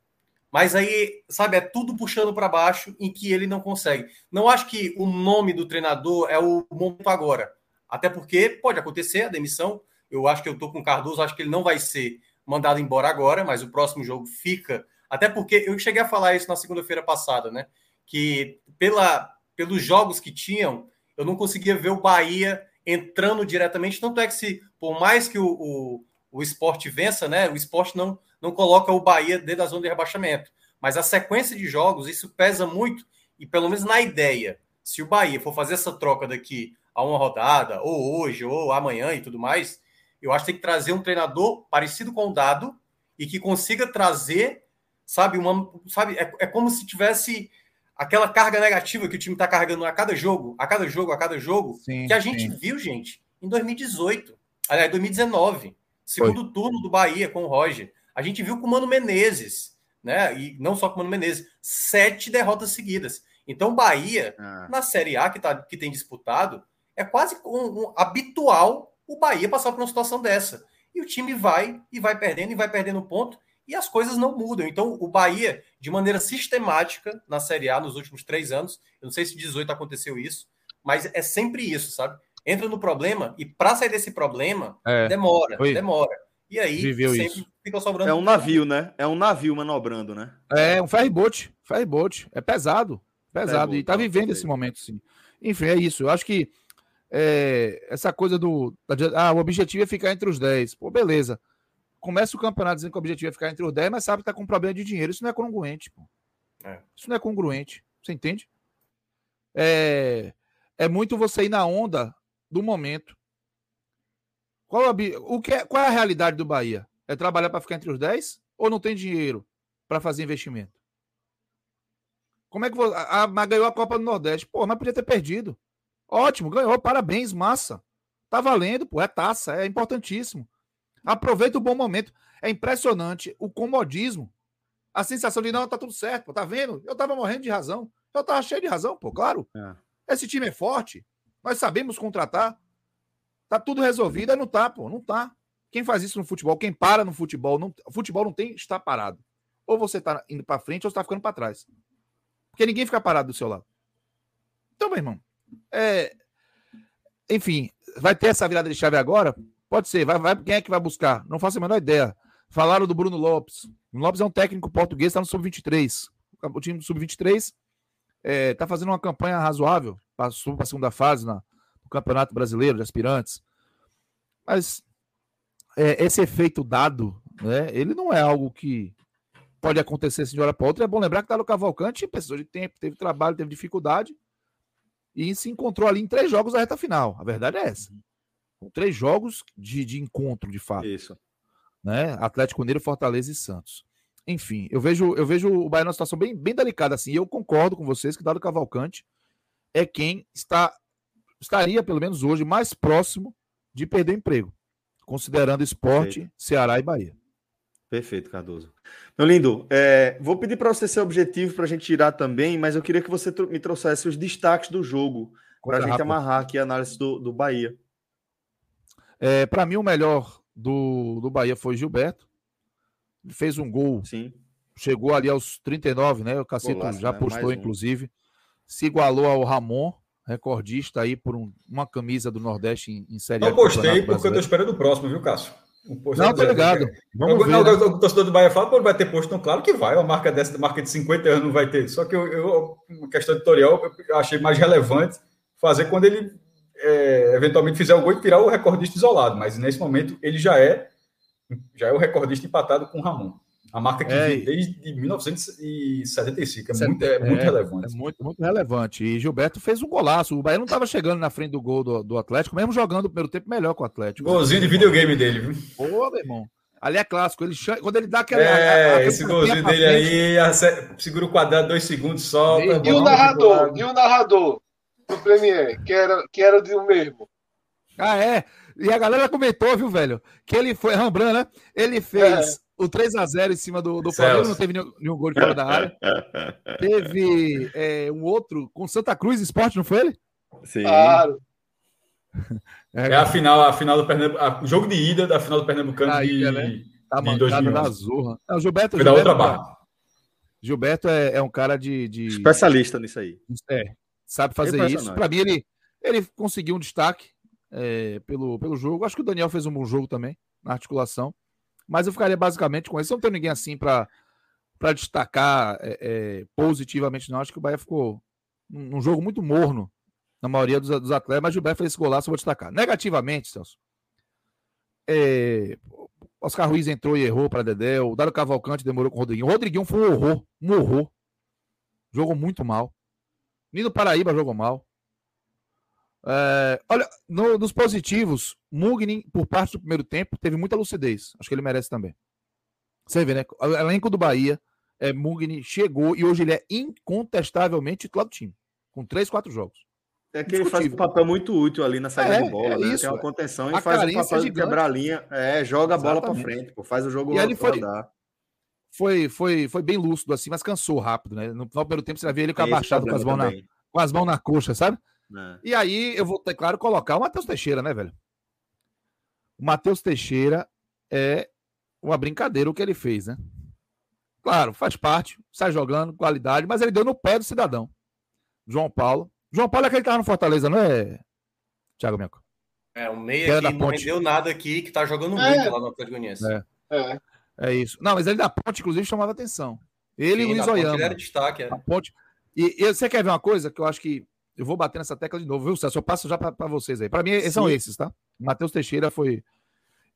Mas aí, sabe, é tudo puxando para baixo em que ele não consegue. Não acho que o nome do treinador é o momento agora. Até porque pode acontecer a demissão. Eu acho que eu tô com o Cardoso, acho que ele não vai ser mandado embora agora, mas o próximo jogo fica. Até porque eu cheguei a falar isso na segunda-feira passada, né? Que pela, pelos jogos que tinham, eu não conseguia ver o Bahia entrando diretamente. Tanto é que se, por mais que o, o, o esporte vença, né? O esporte não, não coloca o Bahia dentro da zona de rebaixamento. Mas a sequência de jogos, isso pesa muito, e pelo menos na ideia, se o Bahia for fazer essa troca daqui a uma rodada, ou hoje, ou amanhã e tudo mais, eu acho que tem que trazer um treinador parecido com o Dado e que consiga trazer, sabe, uma, sabe, é, é como se tivesse aquela carga negativa que o time está carregando a cada jogo, a cada jogo, a cada jogo, sim, que a gente sim. viu, gente, em 2018, aliás, 2019, segundo Foi. turno do Bahia com o Roger. A gente viu com o Mano Menezes, né? E não só com o Mano Menezes, sete derrotas seguidas. Então, Bahia, ah. na Série A que, tá, que tem disputado, é quase um, um, habitual o Bahia passar por uma situação dessa. E o time vai e vai perdendo e vai perdendo ponto e as coisas não mudam. Então, o Bahia, de maneira sistemática, na Série A nos últimos três anos, eu não sei se 18 aconteceu isso, mas é sempre isso, sabe? Entra no problema e para sair desse problema, é. demora, Oi. demora. E aí Viveu sempre isso. fica sobrando. É um navio, né? É um navio manobrando, né? É, um ferryboat. Ferryboat. É pesado. Pesado. Ferryboat, e tá vivendo esse momento, sim. Enfim, é isso. Eu acho que é, essa coisa do. Ah, o objetivo é ficar entre os 10. Pô, beleza começa o campeonato dizendo que o objetivo é ficar entre os 10, mas sabe que tá com problema de dinheiro. Isso não é congruente, pô. É. Isso não é congruente. Você entende? É, é muito você ir na onda do momento. Qual, a, o que é, qual é a realidade do Bahia? É trabalhar para ficar entre os 10 ou não tem dinheiro para fazer investimento? Como é que você. A, a, ganhou a Copa do Nordeste. Pô, mas podia ter perdido. Ótimo, ganhou, parabéns, massa. Tá valendo, pô, é taça, é importantíssimo. Aproveita o bom momento. É impressionante o comodismo. A sensação de não, tá tudo certo, pô, tá vendo? Eu tava morrendo de razão. Eu tava cheio de razão, pô, claro. É. Esse time é forte. Nós sabemos contratar. Tá tudo resolvido. Aí não tá, pô, não tá. Quem faz isso no futebol, quem para no futebol, não, o futebol não tem estar parado. Ou você tá indo para frente ou você tá ficando para trás. Porque ninguém fica parado do seu lado. Então, meu irmão, é... enfim, vai ter essa virada de chave agora, Pode ser. Vai, vai, quem é que vai buscar? Não faço a menor ideia. Falaram do Bruno Lopes. O Lopes é um técnico português, está no Sub-23. O time do Sub-23 está é, tá fazendo uma campanha razoável. Passou para a segunda fase na, no Campeonato Brasileiro de Aspirantes. Mas é, esse efeito dado, né, ele não é algo que pode acontecer assim de hora para outra. É bom lembrar que tá no Cavalcante precisou de tempo, teve trabalho, teve dificuldade e se encontrou ali em três jogos da reta final. A verdade é essa três jogos de, de encontro, de fato. Isso. Né? Atlético Mineiro, Fortaleza e Santos. Enfim, eu vejo, eu vejo o Bahia numa situação bem, bem delicada assim. E eu concordo com vocês que Dado Cavalcante é quem está estaria, pelo menos hoje, mais próximo de perder o emprego, considerando esporte, Perfeito. Ceará e Bahia. Perfeito, Cardoso. Meu lindo, é, vou pedir para você ser objetivo para a gente tirar também, mas eu queria que você me trouxesse os destaques do jogo para a gente amarrar aqui a análise do, do Bahia. É, para mim, o melhor do, do Bahia foi Gilberto. Ele fez um gol. Sim. Chegou ali aos 39, né? O Cacito Golaço, já né? postou, um. inclusive. Se igualou ao Ramon, recordista aí por um, uma camisa do Nordeste em, em Série A. Não postei porque eu tô esperando o próximo, viu, Cássio? não, tô ligado. Vamos eu, ver, não, né? O torcedor do Bahia fala, pô, vai ter posto, então claro que vai. Uma marca dessa, marca de 50 anos não vai ter. Só que eu, eu uma questão editorial, eu achei mais relevante fazer quando ele é, eventualmente fizer o gol e tirar o recordista isolado, mas nesse momento ele já é já é o recordista empatado com o Ramon. A marca que é, vem desde 1975. É, muito, é, muito é, relevante. É muito, muito relevante. E Gilberto fez um golaço. O Bahia não estava chegando na frente do gol do, do Atlético, mesmo jogando o primeiro tempo melhor com o Atlético. Golzinho de videogame dele, viu? Pô, meu irmão. Ali é clássico. Ele quando ele dá aquela. É, a, a, esse golzinho dele frente, aí, segura o quadrado dois segundos só. E, e o narrador? E o narrador? Do Premier, que era, que era de um mesmo. Ah, é. E a galera comentou, viu, velho? Que ele foi, Rambran, né? Ele fez é. o 3x0 em cima do, do Flamengo, não teve nenhum, nenhum, gol de fora da área. [laughs] teve é, um outro com Santa Cruz Esporte, não foi ele? Sim. Claro. [laughs] É, é a final, a final do Pernambuco, o jogo de ida da final do Pernambucano de, ilha, né? tá de 2011. Da Zorra. Não, Gilberto, foi Gilberto, da outra barra. Gilberto é, é um cara de, de, Especialista nisso aí. É, sabe fazer isso. Para mim, ele, ele conseguiu um destaque é, pelo, pelo jogo. Acho que o Daniel fez um bom jogo também na articulação. Mas eu ficaria basicamente com isso. Eu não tenho ninguém assim para destacar é, é, positivamente, não. Acho que o Bahia ficou num, jogo muito morno na maioria dos, dos atletas, mas o Bahia fez esse golaço, eu vou destacar. Negativamente, Celso. É, Oscar Ruiz entrou e errou para Dedé. O Dário Cavalcante demorou com o Rodriguinho. O Rodriguinho foi um horror, um horror. Jogou muito mal. Nino Paraíba jogou mal. É, olha, no, nos positivos, Mugni, por parte do primeiro tempo, teve muita lucidez. Acho que ele merece também. Você vê, né? O elenco do Bahia, é, Mugni chegou e hoje ele é incontestavelmente titular do time. Com três, quatro jogos. É que ele faz um papel muito útil ali na saída é, de bola, é né? Isso, Tem uma contenção e faz o papel de quebrar a linha. É, joga a bola para frente, pô, faz o jogo e ele foi, foi, foi, foi bem lúcido assim, mas cansou rápido, né? No primeiro tempo você vai ver ele com abaixado com as mãos na, com as mãos na coxa, sabe? É. E aí eu vou, é claro, colocar o Matheus Teixeira, né, velho? O Matheus Teixeira é uma brincadeira o que ele fez, né? Claro, faz parte, sai jogando, qualidade, mas ele deu no pé do cidadão. João Paulo. João Paulo é aquele que tava no Fortaleza, não é, Thiago Minhoca? É, o meia que, que não rendeu nada aqui, que tá jogando é. muito lá no Atlético Goianiense. É. é. É isso. Não, mas ele da ponte, inclusive, chamava atenção. Ele Sim, e o Luiz Oyama. Ele era destaque, é. Ponte. E, e, você quer ver uma coisa que eu acho que eu vou bater nessa tecla de novo, viu, Celso? Eu passo já para vocês aí. Para mim, Sim. são esses, tá? Matheus Teixeira foi.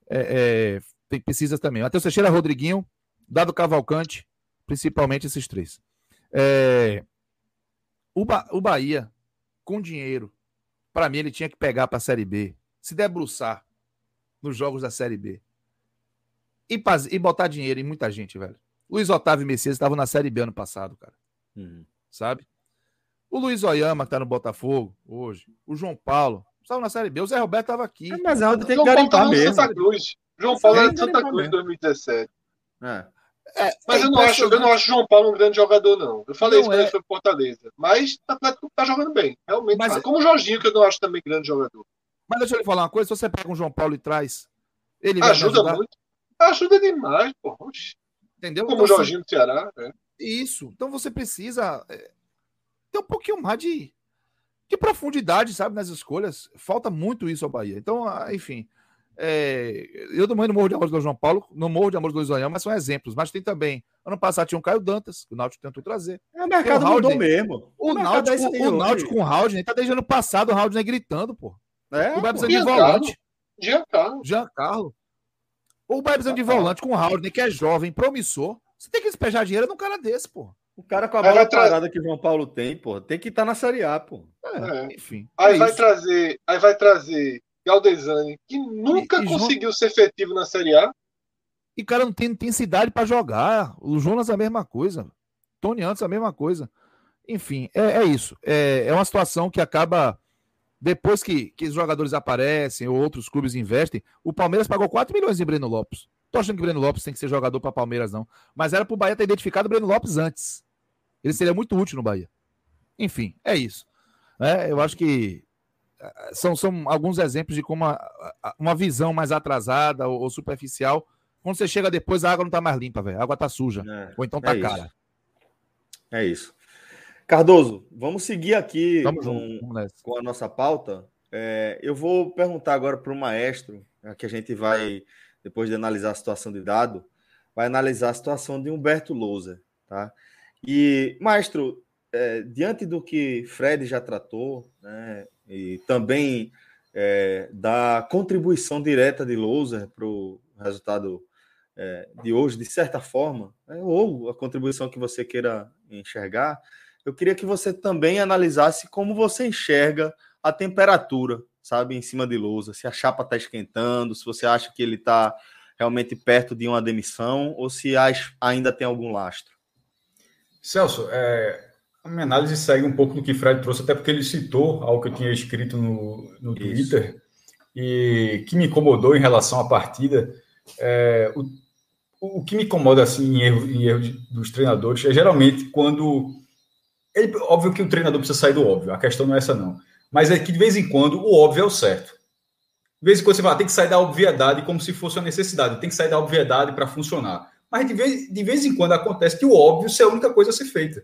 É, é, precisa também. Matheus Teixeira, Rodriguinho, Dado Cavalcante, principalmente esses três. É, o, ba o Bahia, com dinheiro, para mim, ele tinha que pegar para a Série B, se debruçar nos jogos da Série B e, e botar dinheiro em muita gente, velho. Luiz Otávio e Messias estavam na Série B ano passado, cara. Uhum. Sabe? O Luiz Oyama, que tá no Botafogo hoje. O João Paulo. Estavam na Série B. O Zé Roberto tava aqui. É, mas a tem que garimpar mesmo. Santa Cruz. João Paulo era de Santa Cruz em 2017. É. É, mas é eu, não acho, eu não acho o João Paulo um grande jogador, não. Eu falei não isso quando é. ele foi Fortaleza. Mas tá, tá jogando bem, realmente. Mas, tá. Como o Jorginho, que eu não acho também grande jogador. Mas deixa eu lhe falar uma coisa: se você pega um João Paulo e traz. Ele ajuda muito. Ajuda demais, pô. Entendeu? Como então, o Jorginho do Ceará. É. Isso. Então você precisa é, ter um pouquinho mais de, de profundidade, sabe, nas escolhas. Falta muito isso ao Bahia. Então, ah, enfim. É, eu também não morro de amor do João Paulo, não morro de amor do Oyama, mas são exemplos. Mas tem também. Ano passado tinha um Caio Dantas, que o Náutico tentou trazer. É, o mercado o mudou mesmo. O, o Náutico, é o Náutico com o Haldner, tá desde ano passado o Haldner gritando, pô. É, o Bahia precisa de volante. Giancarlo. Giancarlo. O Bahia precisa de volante com o Haldner, que é jovem, promissor. Você tem que despejar dinheiro num cara desse, pô. O cara com a bola parada que o João Paulo tem, pô, tem que estar tá na Série A, pô. É, é. Enfim. Aí é vai isso. trazer, aí vai trazer Galdesani, que nunca e, e conseguiu João... ser efetivo na Série A. E cara não tem intensidade para jogar. O Jonas é a mesma coisa. Tony Antes é a mesma coisa. Enfim, é, é isso. É, é uma situação que acaba depois que, que os jogadores aparecem ou outros clubes investem, o Palmeiras pagou 4 milhões em Breno Lopes. Tô achando que o Breno Lopes tem que ser jogador para Palmeiras, não. Mas era pro Bahia ter identificado o Breno Lopes antes. Ele seria muito útil no Bahia. Enfim, é isso. É, eu acho que eh, são, são alguns exemplos de como uma, uma visão mais atrasada ou, ou, superficial. Quando você chega depois, a água não tá mais limpa, velho. A água tá suja. É, ou então tá é cara. Isso. É isso. Cardoso, vamos seguir aqui vamos com, com, a nossa pauta. É, eu vou perguntar agora para o maestro, que a gente vai, depois de analisar a situação de dado, vai analisar a situação de Humberto Lousa. Tá? E, maestro, é, diante do que Fred já tratou, né, e também é, da contribuição direta de Lousa para o resultado é, de hoje, de certa forma, né, ou a contribuição que você queira enxergar, eu queria que você também analisasse como você enxerga a temperatura, sabe, em cima de lousa. Se a chapa está esquentando, se você acha que ele está realmente perto de uma demissão ou se ainda tem algum lastro. Celso, é, a minha análise segue um pouco do que o Fred trouxe, até porque ele citou algo que eu tinha escrito no, no Twitter e que me incomodou em relação à partida. É, o, o que me incomoda assim, em erro, em erro de, dos treinadores é geralmente quando ele, óbvio que o treinador precisa sair do óbvio, a questão não é essa, não. Mas é que de vez em quando o óbvio é o certo. De vez em quando você fala, tem que sair da obviedade como se fosse uma necessidade, tem que sair da obviedade para funcionar. Mas de vez, de vez em quando acontece que o óbvio é a única coisa a ser feita.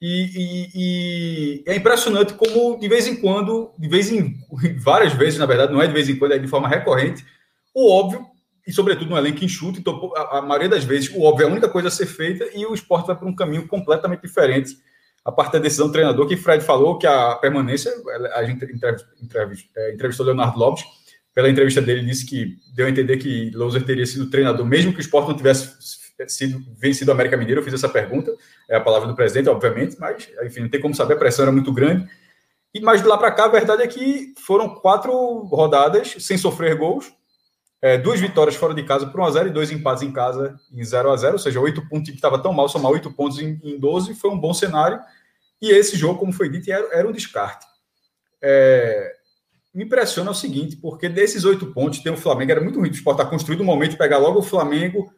E, e, e, é impressionante como, de vez em quando, de vez em [laughs] várias vezes, na verdade, não é de vez em quando, é de forma recorrente, o óbvio, e sobretudo no elenco enxuto, então, a, a maioria das vezes, o óbvio é a única coisa a ser feita e o esporte vai para um caminho completamente diferente a parte da decisão do treinador, que Fred falou que a permanência, a gente é, entrevistou Leonardo Lopes, pela entrevista dele, disse que deu a entender que Louser teria sido treinador, mesmo que o esporte não tivesse sido vencido o América Mineiro. Eu fiz essa pergunta, é a palavra do presidente, obviamente, mas enfim, não tem como saber, a pressão era muito grande. E mais de lá para cá, a verdade é que foram quatro rodadas sem sofrer gols, é, duas vitórias fora de casa por 1x0 e dois empates em casa em 0x0, ou seja, oito pontos que estava tão mal, somar oito pontos em, em 12 foi um bom cenário. E esse jogo, como foi dito, era, era um descarte. é, me impressiona o seguinte, porque desses oito pontos tem o Flamengo, era muito ruim o Sport estar construído um momento pegar logo o Flamengo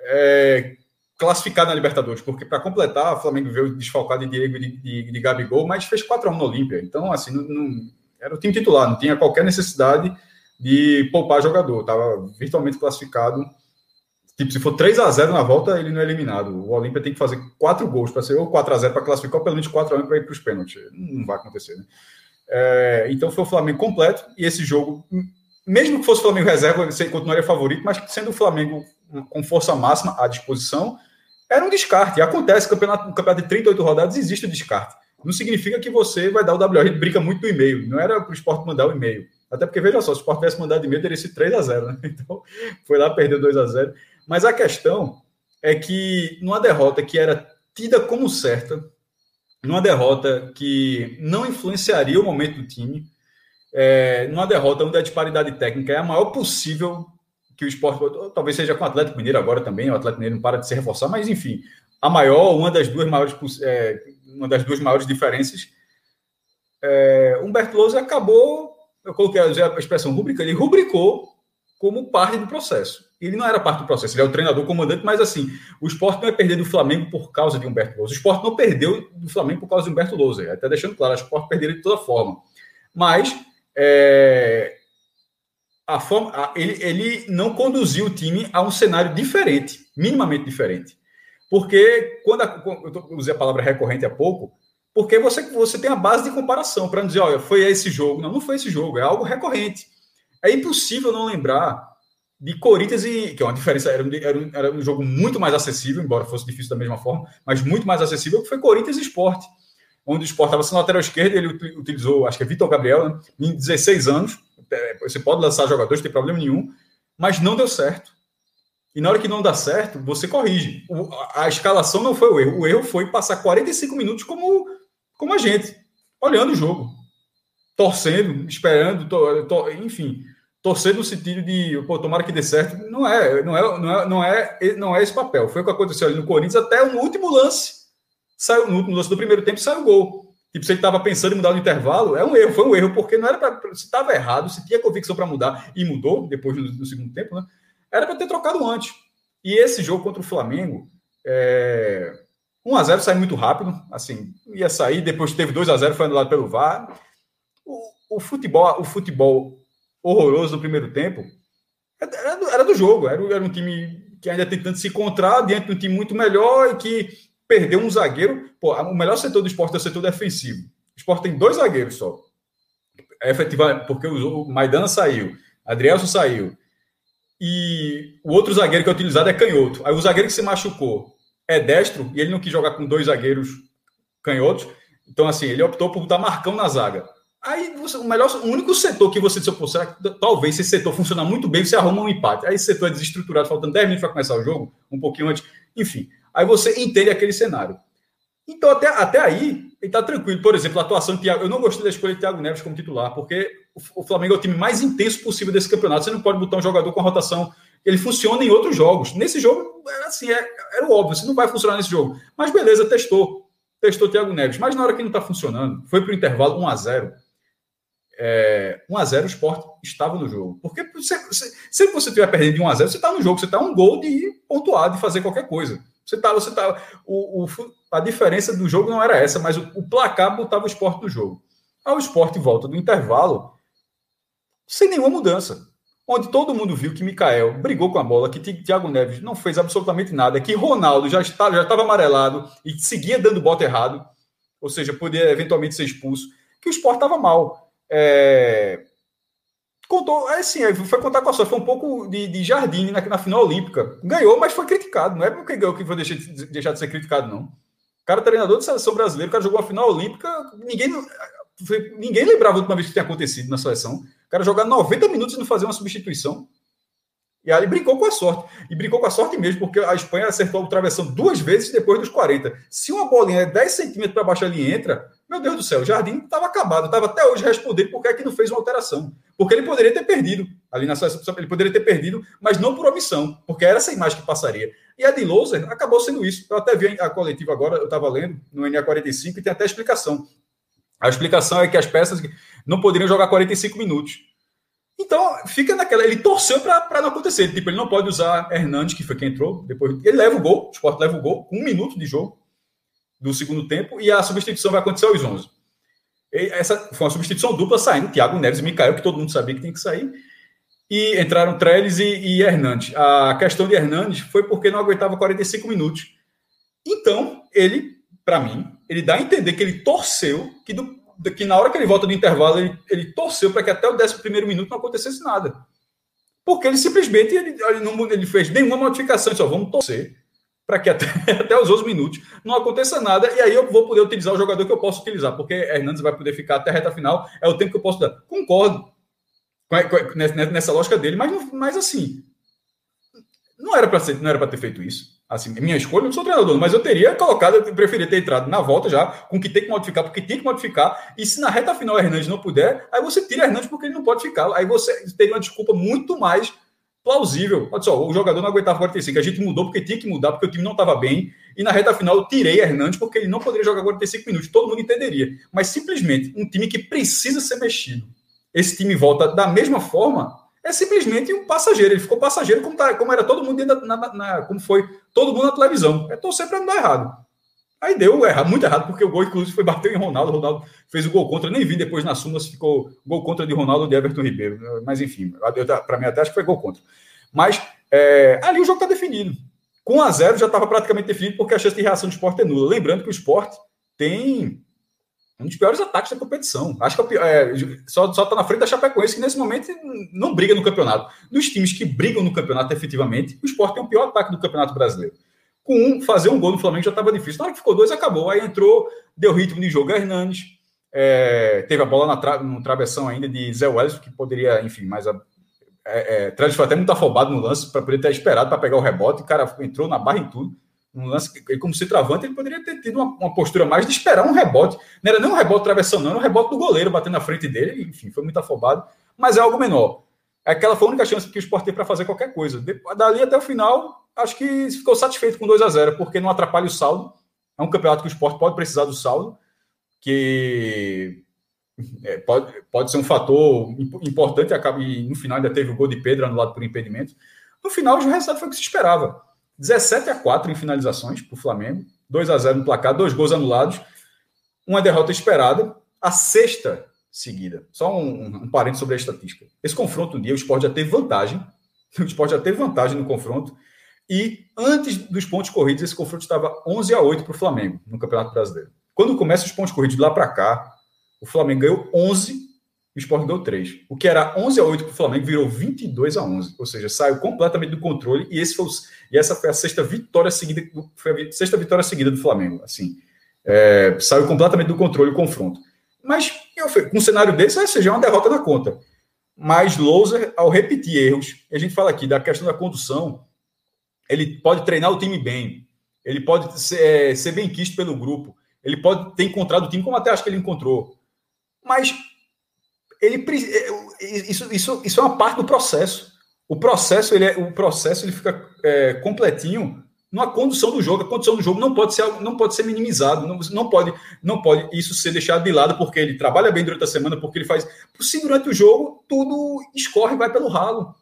é, classificado na Libertadores, porque para completar, o Flamengo veio desfalcado de Diego e de, de, de, Gabigol, mas fez 4x1 no Olímpia. Então, assim, não, não, era o time titular, não tinha qualquer necessidade de poupar jogador, estava virtualmente classificado. Tipo, se for 3 a 0 na volta, ele não é eliminado. O Olímpia tem que fazer quatro gols para ser ou 4 a 0 para classificar, ou pelo menos 4 a 1 para ir para os pênaltis. Não vai acontecer, né? É, então foi o Flamengo completo, e esse jogo, mesmo que fosse o Flamengo reserva, ele continuaria favorito, mas sendo o Flamengo com força máxima à disposição, era um descarte. Acontece, campeonato, no campeonato de 38 rodadas existe o descarte. Não significa que você vai dar o WR, a gente brinca muito do e-mail. Não era para o esporte mandar o e-mail. Até porque, veja só, se o esporte tivesse mandado e-mail, teria sido 3 a 0 né? [laughs] Então, foi lá, perdeu 2 a 0 Mas a questão é que, numa derrota que era tida como certa, numa derrota que não influenciaria o momento do time, é, numa derrota onde a disparidade técnica é a maior possível que o esporte, talvez seja com o Atlético Mineiro agora também, o Atlético Mineiro não para de se reforçar, mas enfim, a maior, uma das duas maiores, é, uma das duas maiores diferenças, é, Humberto Lousa acabou, eu coloquei a expressão rubrica, ele rubricou como parte do processo. Ele não era parte do processo, ele é o treinador comandante, mas assim, o esporte não é perder do Flamengo por causa de Humberto Lousa. O esporte não perdeu do Flamengo por causa de Humberto Lousa, até deixando claro, o esporte perderia de toda forma. Mas é, a forma, a, ele, ele não conduziu o time a um cenário diferente, minimamente diferente. Porque, quando a, eu usei a palavra recorrente há pouco, porque você, você tem a base de comparação para dizer, olha, foi esse jogo. Não, não foi esse jogo, é algo recorrente. É impossível não lembrar de Corinthians e. que é uma diferença, era um, era um, era um jogo muito mais acessível, embora fosse difícil da mesma forma, mas muito mais acessível, que foi Corinthians e Esporte. Onde o Esporte estava sendo lateral esquerdo, ele utilizou, acho que é Vitor Gabriel, né, em 16 anos, é, você pode lançar jogadores, não tem problema nenhum, mas não deu certo. E na hora que não dá certo, você corrige. O, a, a, escalação não foi o erro. O erro foi passar 45 minutos como, como a gente, olhando o jogo, torcendo, esperando, to, to, enfim, torcendo no sentido de, pô, tomara que dê certo. Não é, não é, não é, não é, não é esse papel. Foi o que aconteceu ali no Corinthians até o último lance. Saiu no último lance do primeiro tempo, saiu o gol. Se ele estava pensando em mudar no intervalo, é um erro, foi um erro, porque não era para. Se estava errado, se tinha convicção para mudar e mudou depois do, do segundo tempo, né? Era para ter trocado antes. E esse jogo contra o Flamengo, é... 1x0 saiu muito rápido, assim, ia sair, depois teve 2x0, foi anulado pelo VAR. O, o, futebol, o futebol horroroso do primeiro tempo era do, era do jogo, era, era um time que ainda tentando se encontrar diante de um time muito melhor e que perdeu um zagueiro. Pô, o melhor setor do esporte é o setor defensivo. O esporte tem dois zagueiros só. É efetivamente, porque o Maidana saiu, Adrielson saiu. E o outro zagueiro que é utilizado é canhoto. Aí o zagueiro que se machucou é destro e ele não quis jogar com dois zagueiros canhotos. Então, assim, ele optou por botar Marcão na zaga. Aí você, o melhor, o único setor que você disse, será que talvez esse setor funcionar muito bem, você arruma um empate. Aí esse setor é desestruturado, faltando 10 minutos para começar o jogo, um pouquinho antes. Enfim, Aí você entende aquele cenário. Então, até, até aí, ele está tranquilo. Por exemplo, a atuação de Thiago. Eu não gostei da escolha de Thiago Neves como titular, porque o, Flamengo é o time mais intenso possível desse campeonato. Você não pode botar um jogador com a rotação. Ele funciona em outros jogos. Nesse jogo, era assim, era, é, era óbvio, você não vai funcionar nesse jogo. Mas beleza, testou. Testou Thiago Neves. Mas na hora que não está funcionando, foi para o intervalo 1 a 0 é, 1 a 0 o esporte estava no jogo. Porque se, se, se você estiver perdendo de 1 a 0 você está no jogo, você está um gol de pontuar, de fazer qualquer coisa. Você tá, você tá, o, o, a diferença do jogo não era essa, mas o, o placar botava o esporte no jogo. Aí o esporte volta do intervalo sem nenhuma mudança. Onde todo mundo viu que Mikael brigou com a bola, que Thiago Neves não fez absolutamente nada, que Ronaldo já estava, já estava amarelado e seguia dando bota errado, ou seja, poderia eventualmente ser expulso, que o esporte estava mal. É, contou, é assim, foi contar com a sorte, foi um pouco de, de jardim na, na, final olímpica. Ganhou, mas foi criticado. Não é porque ganhou que foi deixar de, deixar de ser criticado, não. O cara é treinador de seleção brasileira, o cara jogou a final olímpica, ninguém, ninguém lembrava a última vez que tinha acontecido na seleção. Cara jogar 90 minutos e não fazer uma substituição. E aí brincou com a sorte. E brincou com a sorte mesmo, porque a Espanha acertou o travessão duas vezes depois dos 40. Se uma bolinha é 10 centímetros para baixo ali entra, meu Deus do céu, o Jardim estava acabado. Estava até hoje respondendo por que é que não fez uma alteração. Porque ele poderia ter perdido ali na seleção, ele poderia ter perdido, mas não por omissão, porque era essa imagem que passaria. E a de Loser acabou sendo isso. Eu até vi a coletiva agora, eu estava lendo no NA45 e tem até explicação. A explicação é que as peças não poderiam jogar 45 minutos. Então, fica naquela. Ele torceu para não acontecer. Tipo, ele não pode usar Hernandes, que foi quem entrou. Depois, ele leva o gol, o Sport leva o gol, um minuto de jogo do segundo tempo, e a substituição vai acontecer aos 11. E essa foi uma substituição dupla saindo, Thiago Neves e Mikael, que todo mundo sabia que tem que sair. E entraram Trellis e, e Hernandes. A questão de Hernandes foi porque não aguentava 45 minutos. Então, ele, para mim, ele dá a entender que ele torceu que do que na hora que ele volta do intervalo, ele, ele torceu para que até o 11 minuto não acontecesse nada. Porque ele simplesmente ele, ele não ele fez nenhuma modificação, só vamos torcer para que até, [laughs] até os 11 minutos não aconteça nada, e aí eu vou poder utilizar o jogador que eu posso utilizar, porque Hernandes vai poder ficar até a reta final, é o tempo que eu posso dar. Concordo nessa, lógica dele, mas, mas assim, não era para ter feito isso. Assim, minha escolha, não sou treinador, mas eu teria colocado, eu preferia ter entrado na volta já, com o que tem que modificar, porque tem que modificar. E se na reta final o Hernandes não puder, aí você tira Hernandes porque ele não pode ficar. Aí você teria uma desculpa muito mais plausível. Olha só, o jogador não aguentava 45, a gente mudou porque tinha que mudar, porque o time não estava bem. E na reta final eu tirei Hernandes porque ele não poderia jogar 45 minutos. Todo mundo entenderia. Mas simplesmente um time que precisa ser mexido. Esse time volta da mesma forma, é simplesmente um passageiro. Ele ficou passageiro como, tá, como era todo mundo na, na, na, como foi todo mundo na televisão. É torcer para não dar errado. Aí deu errado, muito errado, porque o gol, inclusive, foi bater em Ronaldo. Ronaldo fez o gol contra, nem vi depois na suma se ficou gol contra de Ronaldo ou de Everton Ribeiro. Mas enfim, para mim até acho que foi gol contra. Mas é, ali o jogo está definido. Com 1 a 0 já estava praticamente definido, porque a chance de reação do esporte é nula. Lembrando que o esporte tem um dos piores ataques da competição. Acho que é, é só está na frente da Chapecoense, que nesse momento não briga no campeonato. Dos times que brigam no campeonato efetivamente, o Sport tem o pior ataque do campeonato brasileiro. Com um, fazer um gol no Flamengo já estava difícil. Na hora que ficou dois, acabou. Aí entrou, deu ritmo de jogo Hernandes. É, teve a bola na tra no travessão ainda de Zé Welles, que poderia, enfim, mas a, é, é, foi até muito afobado no lance para poder ter esperado para pegar o rebote. O cara entrou na barra em tudo um lance, ele como se travante, ele poderia ter tido uma, uma, postura mais de esperar um rebote. Não era nem um rebote travessão, não, era um rebote do goleiro batendo na frente dele, enfim, foi muito afobado, mas é algo menor. Aquela foi a única chance que o Sport teve para fazer qualquer coisa. Dali até o final, acho que ficou satisfeito com 2 a 0 porque não atrapalha o saldo. É um campeonato que o Sport pode precisar do saldo, que é, pode, pode ser um fator importante. Acaba, e no final ainda teve o gol de Pedro anulado por impedimento. No final, o resultado foi o que se esperava. 17 a 4 em finalizações para o Flamengo, 2 a 0 no placar, dois gols anulados, uma derrota esperada, a sexta seguida. Só um, um, um parênteses sobre a estatística. Esse confronto um dia, o Sport já teve vantagem, [laughs] o Sport já teve vantagem no confronto, e antes dos pontos corridos, esse confronto estava 11 a 8 para o Flamengo no Campeonato Brasileiro. Quando começa os pontos corridos lá para cá, o Flamengo ganhou 11 o Sport ganhou 3. O que era 11 a 8 para o Flamengo virou 22 a 11. Ou seja, saiu completamente do controle e, esse foi, e essa foi a sexta vitória seguida, foi a sexta vitória seguida do Flamengo. Assim, é, saiu completamente do controle o confronto. Mas eu, com um cenário desse, vai ser já uma derrota na conta. Mas Louser, ao repetir erros, a gente fala aqui da questão da condução, ele pode treinar o time bem, ele pode ser, é, ser bem quisto pelo grupo, ele pode ter encontrado o time, como até acho que ele encontrou. Mas ele é, isso, isso, isso é uma parte do processo. O processo ele é, o processo ele fica é, completinho na condução do jogo. A condução do jogo não pode ser não pode ser minimizado, não, não pode não pode isso ser deixado de lado porque ele trabalha bem durante a semana, porque ele faz se durante o jogo tudo escorre vai pelo ralo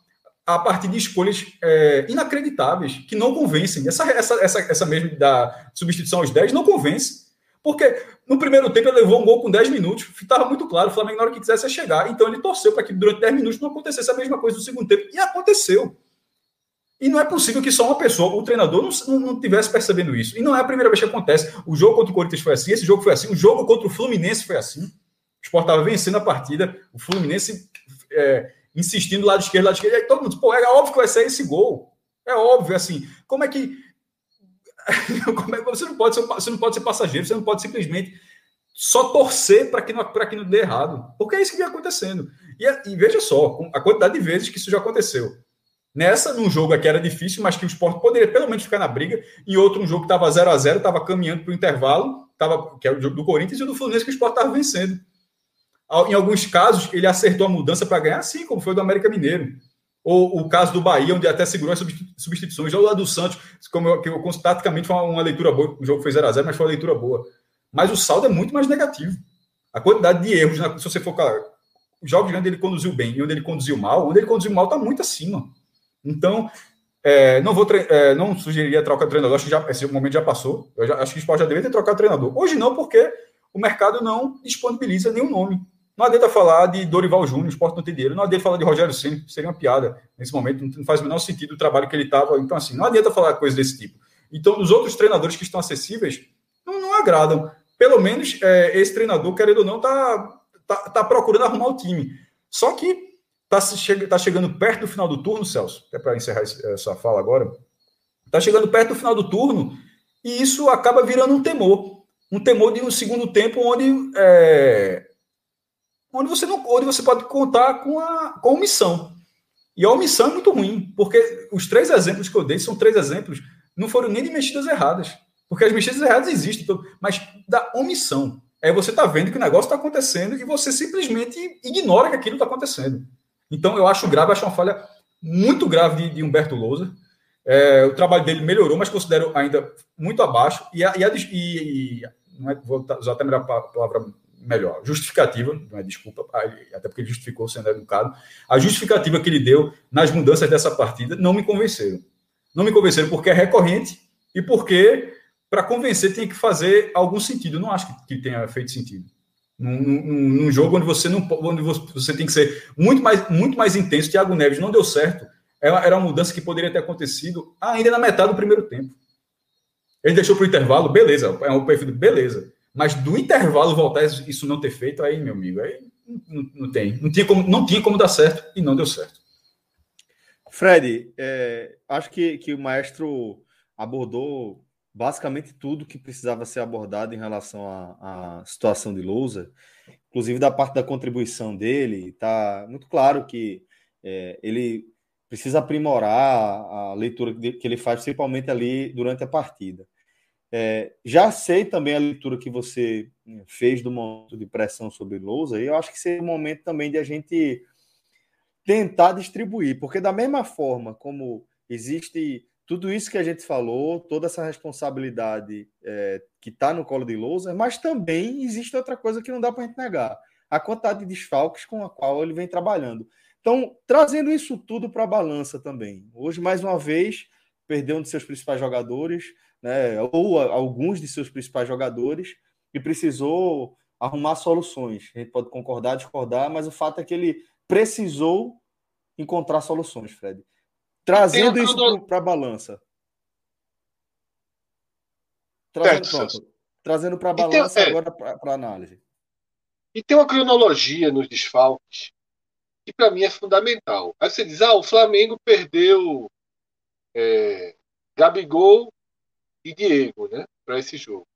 a partir de escolhas é, inacreditáveis que não convencem. Essa essa essa, essa mesmo da substituição aos 10 não convence. Porque no primeiro tempo ele levou um gol com 10 minutos, estava muito claro, o Flamengo na hora que quisesse chegar. Então ele torceu para que durante 10 minutos não acontecesse a mesma coisa no segundo tempo. E aconteceu. E não é possível que só uma pessoa, o treinador, não, não tivesse percebendo isso. E não é a primeira vez que acontece. O jogo contra o Corinthians foi assim, esse jogo foi assim, o jogo contra o Fluminense foi assim. O Sport estava vencendo a partida, o Fluminense é, insistindo lado esquerdo, lado esquerdo. E aí todo mundo, pô, é óbvio que vai sair esse gol. É óbvio, assim. Como é que [laughs] você, não pode ser, você não pode ser passageiro, você não pode simplesmente só torcer para que, não, que não dê errado. Porque é isso que vem acontecendo. E, e, veja só, a quantidade de vezes que isso já aconteceu. Nessa, num jogo aqui era difícil, mas que o esporte poderia pelo menos ficar na briga. Em outro, um jogo que estava 0 a 0 estava caminhando para o intervalo, tava, que é o jogo do Corinthians e do Fluminense, que o esporte estava vencendo. Em alguns casos, ele acertou a mudança para ganhar, assim como foi do América Mineiro. Ou o caso do Bahia, onde até segurou as substituições. Ou lá do Santos, como eu, que eu taticamente foi uma, leitura boa. O jogo foi 0x0, mas foi uma leitura boa. Mas o saldo é muito mais negativo. A quantidade de erros, se você for. Os jogos onde ele conduziu bem e onde ele conduziu mal, onde ele conduziu mal está muito acima. Então, é, não vou é, não sugeriria trocar de treinador, acho que já, esse momento já passou. Eu já, acho que o esporte já deveria ter trocado de treinador. Hoje não, porque o mercado não disponibiliza nenhum nome. Não adianta falar de Dorival Júnior, o esporte não tem dinheiro. Não adianta falar de Rogério Ceni, seria uma piada nesse momento. Não faz o menor sentido o trabalho que ele estava. Então, assim, não adianta falar coisas desse tipo. Então, os outros treinadores que estão acessíveis não, não agradam. Pelo menos é, esse treinador, querendo ou não, está tá, tá procurando arrumar o time. Só que Está chega, tá chegando perto do final do turno, Celso, até para encerrar essa fala agora. Está chegando perto do final do turno e isso acaba virando um temor. Um temor de um segundo tempo onde, é, onde, você, não, onde você pode contar com a, com a omissão. E a omissão é muito ruim, porque os três exemplos que eu dei são três exemplos, não foram nem de mexidas erradas. Porque as mexidas erradas existem, então, mas da omissão. É você está vendo que o negócio está acontecendo e você simplesmente ignora que aquilo está acontecendo. Então, eu acho grave, acho uma falha muito grave de, de Humberto Lousa. É, o trabalho dele melhorou, mas considero ainda muito abaixo. E, a, e, a, e, e não é, vou usar até a palavra melhor, justificativa, não é desculpa, até porque ele justificou sendo educado. A justificativa que ele deu nas mudanças dessa partida não me convenceram. Não me convenceram porque é recorrente e porque, para convencer, tem que fazer algum sentido. Eu não acho que, tenha feito sentido. Num, num, num, jogo onde você não onde você tem que ser muito mais, muito mais intenso. Thiago Neves não deu certo. Era uma mudança que poderia ter acontecido ainda na metade do primeiro tempo. Ele deixou para o intervalo, beleza, é um perfil, beleza. Mas do intervalo voltar isso não ter feito, aí, meu amigo, aí não, não tem. Não tinha, como, não tinha como dar certo e não deu certo. Fred, é, acho que, que o maestro abordou basicamente tudo que precisava ser abordado em relação à, à situação de Lousa, inclusive da parte da contribuição dele, está muito claro que é, ele precisa aprimorar a leitura que ele faz, principalmente ali durante a partida. É, já sei também a leitura que você né, fez do momento de pressão sobre Lousa, e eu acho que seria o momento também de a gente tentar distribuir, porque da mesma forma como existe tudo isso que a gente falou, toda essa responsabilidade é, que está no colo de Lousa, mas também existe outra coisa que não dá para a gente negar: a quantidade de desfalques com a qual ele vem trabalhando. Então, trazendo isso tudo para a balança também. Hoje, mais uma vez, perdeu um de seus principais jogadores, né, ou alguns de seus principais jogadores, e precisou arrumar soluções. A gente pode concordar, discordar, mas o fato é que ele precisou encontrar soluções, Fred. Trazendo isso para a balança. Trazendo, Trazendo para a balança tem, é, agora para análise. E tem uma cronologia nos desfalques que para mim é fundamental. Aí você diz, ah, o Flamengo perdeu é, Gabigol e Diego né, para esse jogo.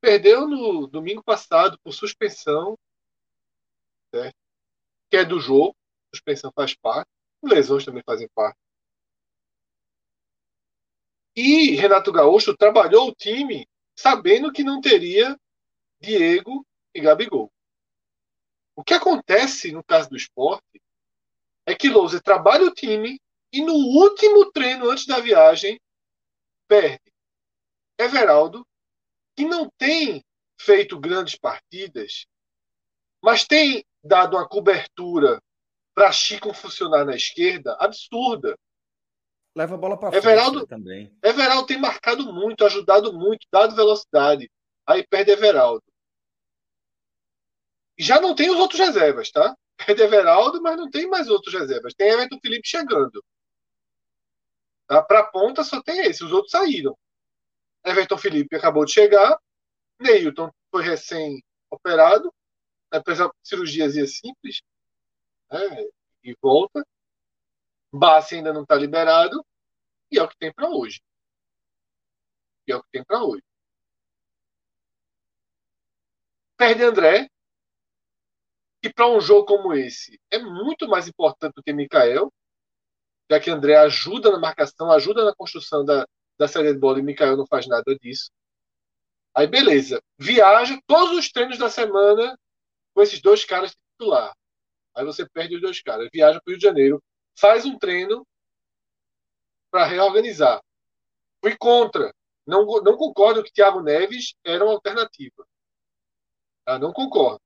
Perdeu no domingo passado por suspensão, certo? que é do jogo, suspensão faz parte, lesões também fazem parte. E Renato Gaúcho trabalhou o time sabendo que não teria Diego e Gabigol. O que acontece no caso do esporte é que Lousa trabalha o time e no último treino antes da viagem perde Everaldo, que não tem feito grandes partidas, mas tem dado uma cobertura para Chico funcionar na esquerda absurda. Leva a bola para frente também. Everaldo tem marcado muito, ajudado muito, dado velocidade. Aí perde Everaldo. Já não tem os outros reservas, tá? Perde Everaldo, mas não tem mais outros reservas. Tem Everton Felipe chegando. Tá? Para ponta só tem esse, os outros saíram. Everton Felipe acabou de chegar. Neilton foi recém-operado. Apesar de cirurgias simples. Né? E volta. Bassi ainda não está liberado e é o que tem para hoje. E é o que tem para hoje. Perde André, que para um jogo como esse é muito mais importante do que Mikael, já que André ajuda na marcação, ajuda na construção da, da série de bola e Mikael não faz nada disso. Aí beleza, viaja todos os treinos da semana com esses dois caras titular. Aí você perde os dois caras. Viaja para o Rio de Janeiro faz um treino para reorganizar. Fui contra. Não, não concordo que Thiago Neves era uma alternativa. Tá? Não concordo.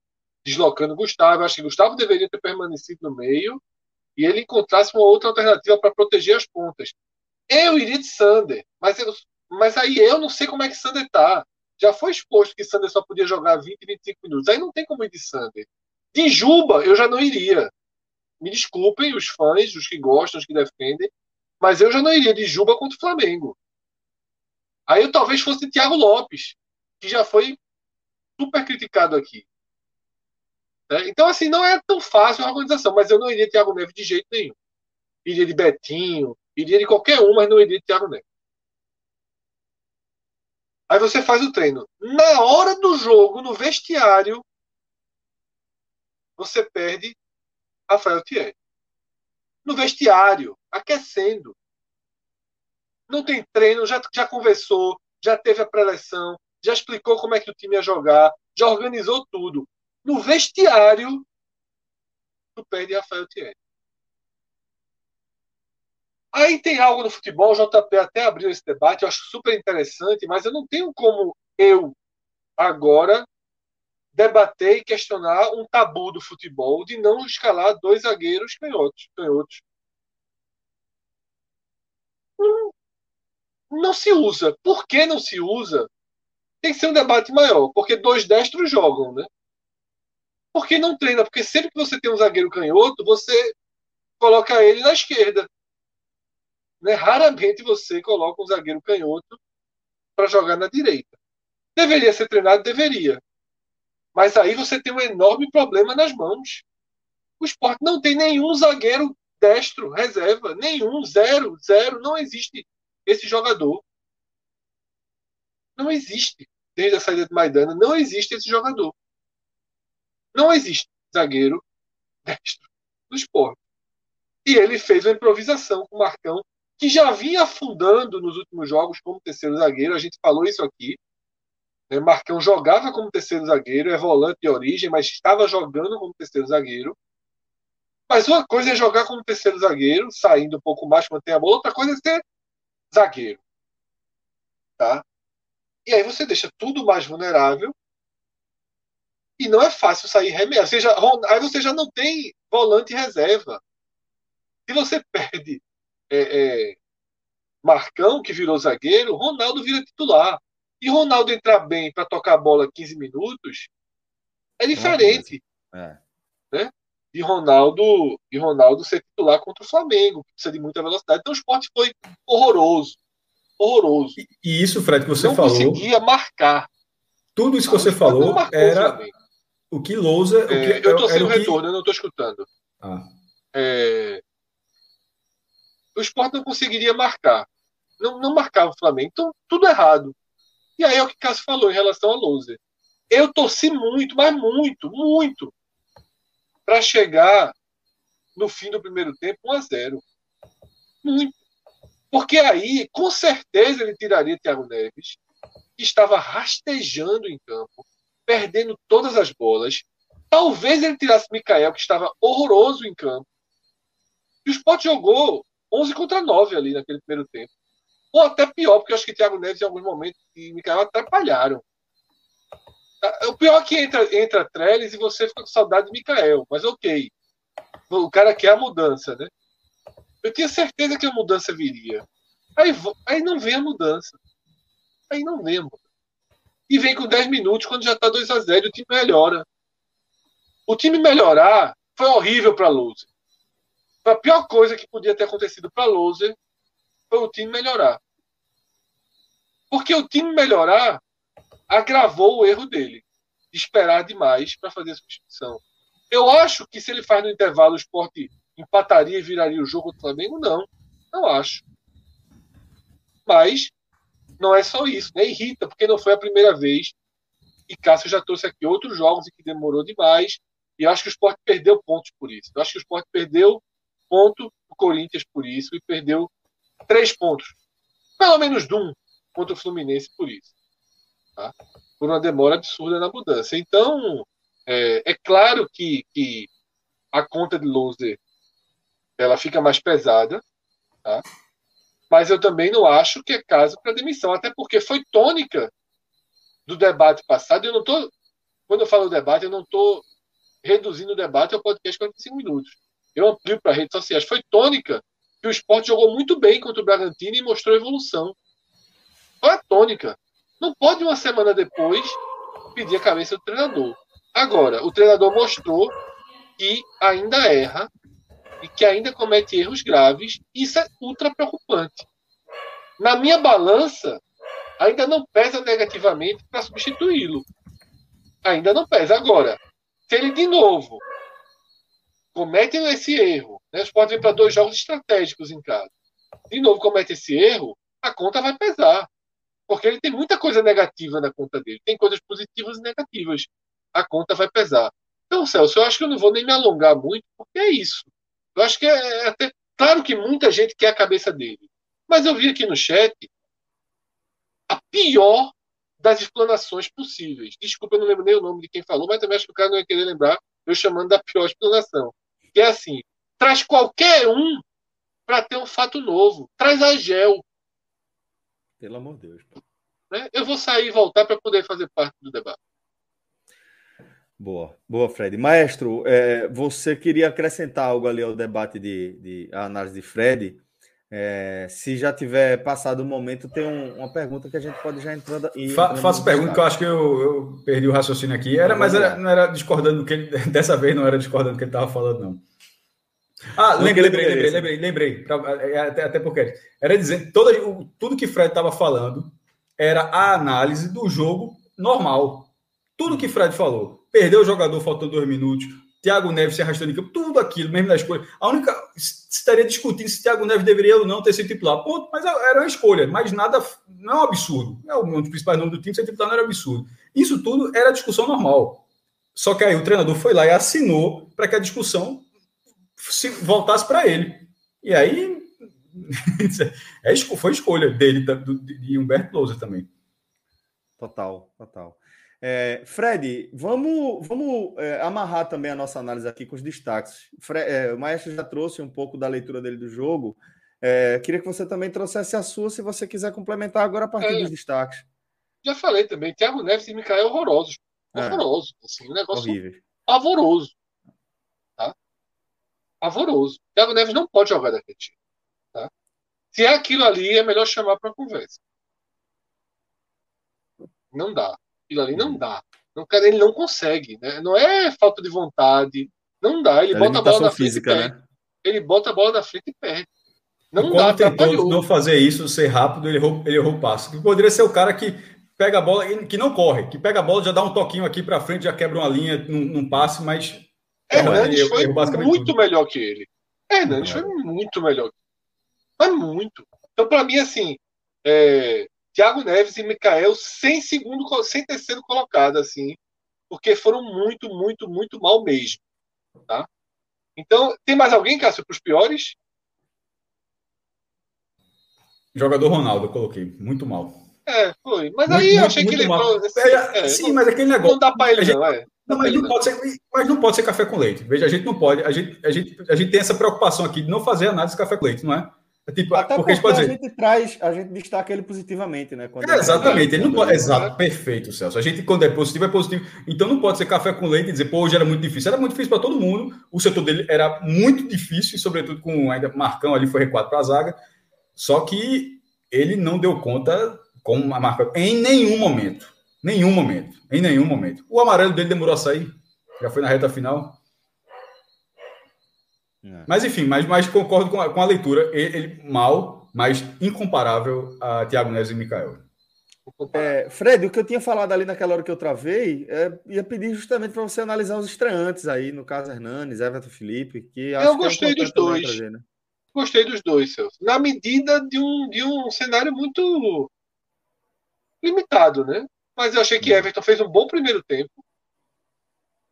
Deslocando Gustavo, acho que Gustavo deveria ter permanecido no meio e ele encontrasse uma outra alternativa para proteger as pontas. Eu iria de Sander, mas, eu, mas aí eu não sei como é que Sander tá. Já foi exposto que Sander só podia jogar 20, 25 minutos. Aí não tem como ir de Sander. De Juba, eu já não iria. Me desculpem os fãs, os que gostam, os que defendem, mas eu já não iria de Juba contra o Flamengo. Aí eu talvez fosse Thiago Lopes, que já foi super criticado aqui. É, então, assim, não é tão fácil a organização, mas eu não iria de Thiago Neves de jeito nenhum. Iria de Betinho, iria de qualquer um, mas não iria de Thiago Neves. Aí você faz o treino. Na hora do jogo, no vestiário, você perde Rafael Thierry. No vestiário, aquecendo. Não tem treino, já, já conversou, já teve a preleção, já explicou como é que o time ia jogar, já organizou tudo. No vestiário, tu perde Rafael Thierry. Aí tem algo no futebol, o JP até abriu esse debate, eu acho super interessante, mas eu não tenho como eu, agora, debater e questionar um tabu do futebol de não escalar dois zagueiros canhotos. canhotos. Não, não se usa. Por que não se usa? Tem que ser um debate maior, porque dois destros jogam, né? Por que não treina? Porque sempre que você tem um zagueiro canhoto, você coloca ele na esquerda. Né? Raramente você coloca um zagueiro canhoto para jogar na direita. Deveria ser treinado? Deveria. Mas aí você tem um enorme problema nas mãos. O esporte não tem nenhum zagueiro destro, reserva. Nenhum, zero, zero. Não existe esse jogador. Não existe. Desde a saída de Maidana, não existe esse jogador. Não existe zagueiro destro do esporte. E ele fez uma improvisação com o Marcão, que já vinha afundando nos últimos jogos como terceiro zagueiro. A gente falou isso aqui. Né? Marcão jogava como terceiro zagueiro, é volante de origem, mas estava jogando como terceiro zagueiro. Mas uma coisa é jogar como terceiro zagueiro, saindo um pouco mais, manter a bola, outra coisa é ser zagueiro. Tá? E aí você deixa tudo mais vulnerável. E não é fácil sair já, aí você já não tem volante reserva. Se você [laughs] perde é, é, Marcão, que virou zagueiro, Ronaldo vira titular. E Ronaldo entrar bem para tocar a bola 15 minutos é diferente. É. Né? De Ronaldo, e Ronaldo ser titular contra o Flamengo, que precisa de muita velocidade. Então o esporte foi horroroso. Horroroso. E, e isso, Fred, que você não falou. Não conseguia marcar. Tudo isso que você falou era o que Lousa. É, eu estou sem o retorno, que... eu não estou escutando. Ah. É... O esporte não conseguiria marcar. Não, não marcava o Flamengo. Então, tudo errado. E aí é o que Cássio falou em relação a Loser. Eu torci muito, mas muito, muito, para chegar no fim do primeiro tempo 1 a 0 Muito. Porque aí, com certeza, ele tiraria Thiago Neves, que estava rastejando em campo, perdendo todas as bolas. Talvez ele tirasse Mikael, que estava horroroso em campo. E o Sport jogou 11 contra 9 ali naquele primeiro tempo. Ou até pior, porque eu acho que Thiago Neves, em alguns momentos, e Mikael atrapalharam. Ah, o pior é que entra, entra Trellis e você fica com saudade de Mikael, mas ok. O cara quer a mudança, né? Eu tinha certeza que a mudança viria. Aí, aí não vem a mudança. Aí não vem a mudança. E vem com 10 minutos, quando já está 2 a 0 o time melhora. O time melhorar foi horrível para Loser. A pior coisa que podia ter acontecido para Loser foi o time melhorar. Porque o time melhorar agravou o erro dele, de esperar demais para fazer a substituição. Eu acho que se ele faz no intervalo o esporte empataria e viraria o jogo do Flamengo, não. Não acho. Mas não é só isso, né? Irrita, porque não foi a primeira vez. E Cássio já trouxe aqui outros jogos em que demorou demais. E acho que o esporte perdeu pontos por isso. Eu acho que o esporte perdeu ponto do Corinthians por isso e perdeu três pontos, pelo menos de um, contra o Fluminense por isso. Tá? Por uma demora absurda na mudança. Então, é, é claro que, que, a conta de Loser ela fica mais pesada, tá? mas eu também não acho que é caso para demissão, até porque foi tônica do debate passado. Eu não estou quando eu falo debate, eu não estou reduzindo o debate ao podcast 45 minutos. Eu amplio para redes sociais. Foi tônica que o esporte jogou muito bem contra o Bragantino e mostrou evolução. Foi a tônica. Não pode uma semana depois pedir a cabeça do treinador. Agora, o treinador mostrou que ainda erra e que ainda comete erros graves. Isso é ultra preocupante. Na minha balança, ainda não pesa negativamente para substituí-lo. Ainda não pesa. Agora, se ele de novo comete esse erro, né? o Sport vem para dois jogos estratégicos em casa, de novo comete esse erro, a conta vai pesar. Porque ele tem muita coisa negativa na conta dele. Tem coisas positivas e negativas. A conta vai pesar. Então, Celso, eu acho que eu não vou nem me alongar muito, porque é isso. Eu acho que é, é até. Claro que muita gente quer a cabeça dele. Mas eu vi aqui no chat a pior das explanações possíveis. Desculpa, eu não lembro nem o nome de quem falou, mas também acho que o cara não ia querer lembrar eu chamando da pior explanação. É assim: traz qualquer um para ter um fato novo. Traz a gel. Pelo amor de Deus. Né? Eu vou sair e voltar para poder fazer parte do debate. Boa, boa, Fred. Maestro, é, você queria acrescentar algo ali ao debate de, de análise de Fred? É, se já tiver passado o momento, tem um, uma pergunta que a gente pode já entrar. Fa faço pergunta que eu acho que eu, eu, perdi o raciocínio aqui. Era, mas era, não era discordando do que ele, [laughs] dessa vez não era discordando do que ele estava falando, não. Ah, lembrei, lembrei, lembrei, lembrei, lembrei, pra, é, até, até porque era dizer toda, tudo que Fred estava falando era a análise do jogo normal. Tudo que Fred falou. Perdeu o jogador faltando dois minutos. Thiago Neves se arrastando em campo, tudo aquilo, mesmo na escolha. A única. Estaria discutindo se Thiago Neves deveria ou não ter sido titular. Ponto, mas era uma escolha, mas nada. Não é um absurdo. É um dos principais nomes do time, ser titular não era absurdo. Isso tudo era discussão normal. Só que aí o treinador foi lá e assinou para que a discussão se voltasse para ele. E aí. [laughs] é, foi escolha dele, de Humberto Lousa também. Total, total. É, Fred, vamos, vamos é, amarrar também a nossa análise aqui com os destaques. Fred, é, o Maestro já trouxe um pouco da leitura dele do jogo. É, queria que você também trouxesse a sua, se você quiser complementar agora a partir é. dos destaques. Já falei também, Thiago Neves e Micael horrorosos. É. Horroroso. Assim, um negócio Horrível. pavoroso. Tá? Pavoroso. Thiago Neves não pode jogar daquele time. Tá? Se é aquilo ali, é melhor chamar para conversa. Não dá. Aquilo ali não dá. Não, cara, ele não consegue. Né? Não é falta de vontade. Não dá. Ele é bota a bola na física, frente né? Ele bota a bola na frente e perde. Não dá, tentou não fazer isso, ser rápido, ele errou, ele errou o passo. Que poderia ser o cara que pega a bola, que não corre, que pega a bola, já dá um toquinho aqui para frente, já quebra uma linha num, num passe, mas. Hernandes foi muito tudo. melhor que ele. Hernandes é. foi muito melhor. Mas muito. Então, para mim, assim, é, Thiago Neves e Mikael sem segundo, sem terceiro colocado, assim, porque foram muito, muito, muito mal mesmo. Tá? Então, tem mais alguém, Cássio, para os piores? Jogador Ronaldo, eu coloquei. Muito mal. É, foi. Mas muito, aí eu achei que ele. Assim, é, é, sim, mas aquele negócio. Não dá para ele, gente, não, é. Não, mas, não pode ser, mas não pode ser café com leite. Veja, a gente não pode. A gente, a gente, a gente tem essa preocupação aqui de não fazer análise de café com leite, não é? É tipo, Até porque, porque a, gente, a gente traz, a gente destaca ele positivamente, né? É, exatamente, ele não pode. Exato, perfeito, Celso. A gente, quando é positivo, é positivo. Então não pode ser café com leite e dizer, pô, hoje era muito difícil. Era muito difícil para todo mundo. O setor dele era muito difícil, sobretudo com ainda Marcão ali foi recuado para a zaga. Só que ele não deu conta com a marca em nenhum momento. Nenhum momento. Em nenhum momento. O amarelo dele demorou a sair. Já foi na reta final. É. Mas enfim, mas, mas concordo com a, com a leitura. Ele, ele, mal, mas incomparável a Thiago Neves e Mikael. É, Fred, o que eu tinha falado ali naquela hora que eu travei, é, ia pedir justamente para você analisar os estreantes aí, no caso Hernanes, Everton Felipe, que Eu gostei que é dos dois. Trazer, né? Gostei dos dois, Celso. Na medida de um, de um cenário muito limitado, né? Mas eu achei que hum. Everton fez um bom primeiro tempo.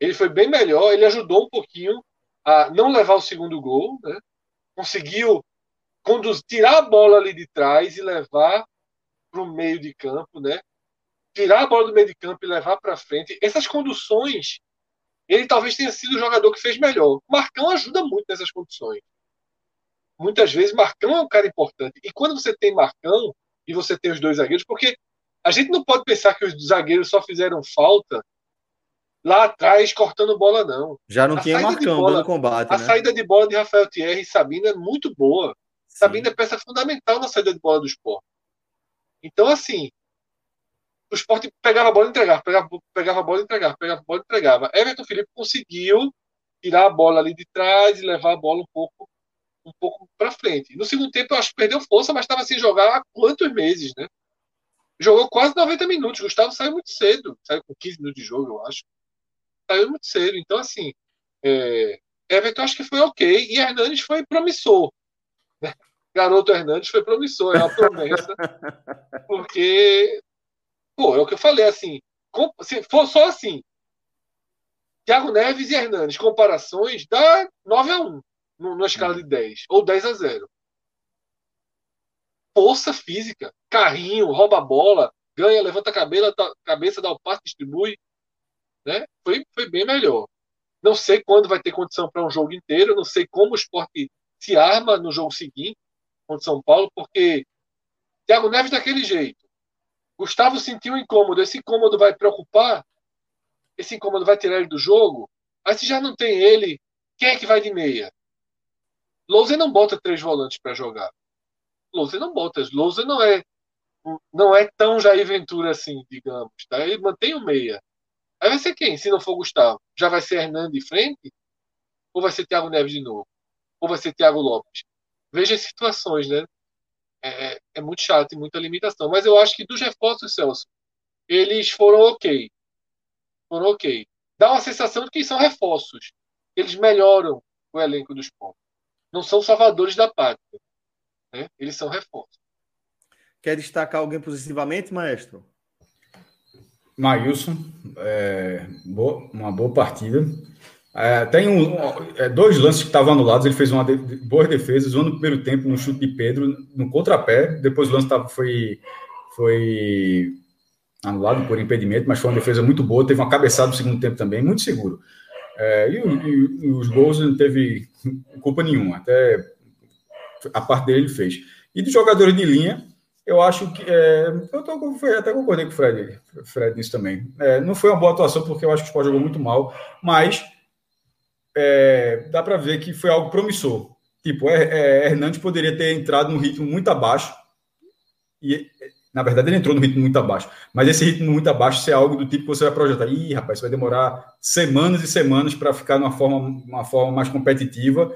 Ele foi bem melhor, ele ajudou um pouquinho a não levar o segundo gol, né? conseguiu conduzir, tirar a bola ali de trás e levar para o meio de campo, né? tirar a bola do meio de campo e levar para frente. Essas conduções, ele talvez tenha sido o jogador que fez melhor. Marcão ajuda muito nessas condições. Muitas vezes, Marcão é um cara importante. E quando você tem Marcão e você tem os dois zagueiros, porque a gente não pode pensar que os zagueiros só fizeram falta lá atrás cortando bola, não. Já não a tinha Marcão bola, combate. A né? saída de bola de Rafael Thierry e Sabina é muito boa. Sim. Sabina é peça fundamental na saída de bola do esporte. Então, assim, o esporte pegava a bola e entregava, pegava, pegava a bola e entregava, pegava a bola e entregava. Everton Felipe conseguiu tirar a bola ali de trás e levar a bola um pouco um pouco para frente. No segundo tempo, eu acho que perdeu força, mas estava sem jogar há quantos meses, né? Jogou quase 90 minutos. Gustavo saiu muito cedo, saiu com 15 minutos de jogo, eu acho. Saiu muito cedo. Então, assim, é... Everton acho que foi ok. E Hernandes foi promissor. Né? Garoto Hernandes foi promissor, é uma promessa. [laughs] porque, pô, é o que eu falei, assim, se for só assim, Thiago Neves e Hernandes, comparações, dá 9 a 1 numa escala de 10, ou 10 a 0. Força física, carrinho, rouba a bola, ganha, levanta a cabeça, cabeça dá o passe, distribui. Né? Foi, foi bem melhor. Não sei quando vai ter condição para um jogo inteiro, não sei como o esporte se arma no jogo seguinte contra São Paulo, porque Thiago Neves daquele jeito. Gustavo sentiu um incômodo, esse incômodo vai preocupar, esse incômodo vai tirar ele do jogo. Aí se já não tem ele, quem é que vai de meia? Lousa não bota três volantes para jogar. Lousa não bota. Lousa não é não é tão Jair Ventura assim, digamos. Tá? Ele mantém o meia. Aí vai ser quem? Se não for Gustavo, já vai ser Hernando de frente? Ou vai ser Thiago Neves de novo? Ou vai ser Thiago Lopes? Veja as situações, né? É, é, é muito chato e muita limitação. Mas eu acho que dos reforços, Celso, eles foram ok. Foram ok. Dá uma sensação de que são reforços. Eles melhoram o elenco dos pontos não são salvadores da pátria. Né? Eles são reforços. Quer destacar alguém positivamente, maestro? Maílson, é, boa, uma boa partida. É, tem um, é, dois lances que estavam anulados, ele fez uma de, boas defesas, um no primeiro tempo no chute de Pedro, no contrapé, depois o lance tava, foi, foi anulado por impedimento, mas foi uma defesa muito boa, teve uma cabeçada no segundo tempo também, muito seguro. É, e, e, e, os gols não teve culpa nenhuma, até a parte dele ele fez. E de jogadores de linha, eu acho que. É, eu tô, até concordei com o Fred, Fred nisso também. É, não foi uma boa atuação, porque eu acho que o Sport jogou muito mal, mas é, dá para ver que foi algo promissor. Tipo, é, é, Hernandes poderia ter entrado num ritmo muito abaixo e na verdade, ele entrou no ritmo muito abaixo. Mas esse ritmo muito abaixo é algo do tipo que você vai projetar. Ih, rapaz, vai demorar semanas e semanas para ficar numa forma, uma forma mais competitiva.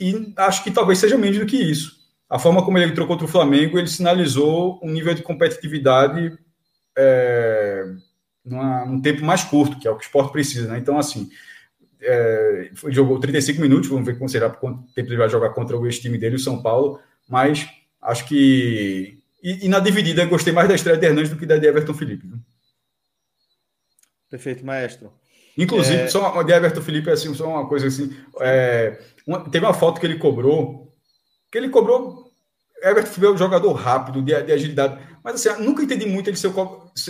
E acho que talvez seja menos do que isso. A forma como ele entrou contra o Flamengo, ele sinalizou um nível de competitividade é, numa, num tempo mais curto, que é o que o esporte precisa. Né? Então, assim, é, jogou 35 minutos, vamos ver como será quanto tempo ele vai jogar contra o ex-time dele, o São Paulo. Mas acho que e, e, na dividida, eu gostei mais da estreia de Hernandes do que da de Everton Felipe. Viu? Perfeito, maestro. Inclusive, é... só uma, de Everton Felipe, assim, só uma coisa assim. É, uma, teve uma falta que ele cobrou, que ele cobrou. Everton é um jogador rápido, de, de agilidade. Mas assim, eu nunca entendi muito ele ser,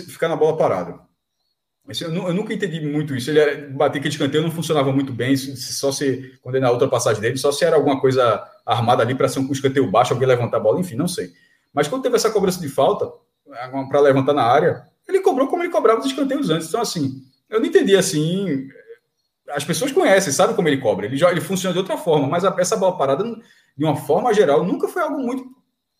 ficar na bola parada. Assim, eu, eu, nunca entendi muito isso. Ele era, bater aquele escanteio não funcionava muito bem, só se, quando ele na outra passagem dele, só se era alguma coisa armada ali para ser um escanteio baixo, alguém levantar a bola, enfim, não sei. Mas quando teve essa cobrança de falta, para levantar na área, ele cobrou como ele cobrava os escanteios antes. Então, assim, eu não entendi assim. As pessoas conhecem, sabem como ele cobra. Ele, ele funciona de outra forma, mas a, essa bola parada, de uma forma geral, nunca foi algo muito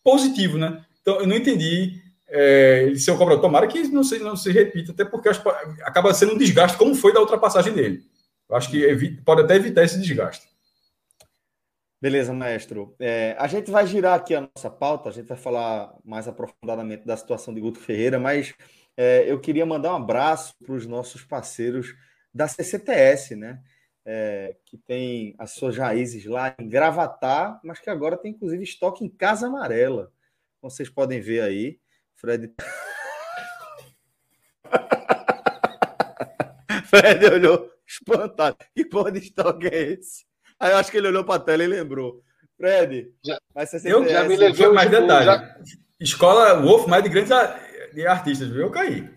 positivo, né? Então, eu não entendi é, se eu cobro. Tomara que não se, não se repita, até porque acho, acaba sendo um desgaste, como foi da ultrapassagem dele. Eu acho que evita, pode até evitar esse desgaste. Beleza, maestro. É, a gente vai girar aqui a nossa pauta, a gente vai falar mais aprofundadamente da situação de Guto Ferreira, mas é, eu queria mandar um abraço para os nossos parceiros da CCTS, né? É, que tem as suas raízes lá em Gravatar, mas que agora tem inclusive estoque em Casa Amarela. Como vocês podem ver aí, Fred. [laughs] Fred olhou espantado. Que porra de estoque é esse? Aí eu acho que ele olhou para a tela e lembrou. Fred, já, mas você eu já me levei mais detalhe. Já... Escola Wolf, mais de grandes de artistas, viu? Eu caí.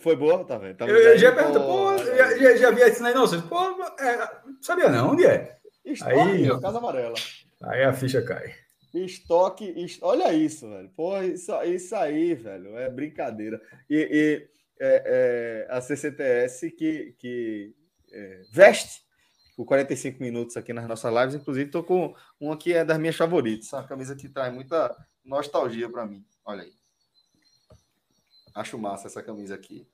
Foi boa, tá vendo? Tá eu, eu já pergunto, pô, já, já, já vi aí, não? Vocês, pô, é, sabia não, onde é? Estoque, aí, meu, Casa Amarela. Aí a ficha cai. Estoque, est... olha isso, velho. Pô, isso, isso aí, velho, é brincadeira. E, e é, é, a CCTS que, que é, veste o 45 minutos aqui nas nossas lives. Inclusive, estou com uma que é das minhas favoritas. Uma camisa que traz muita nostalgia para mim. Olha aí. Acho massa essa camisa aqui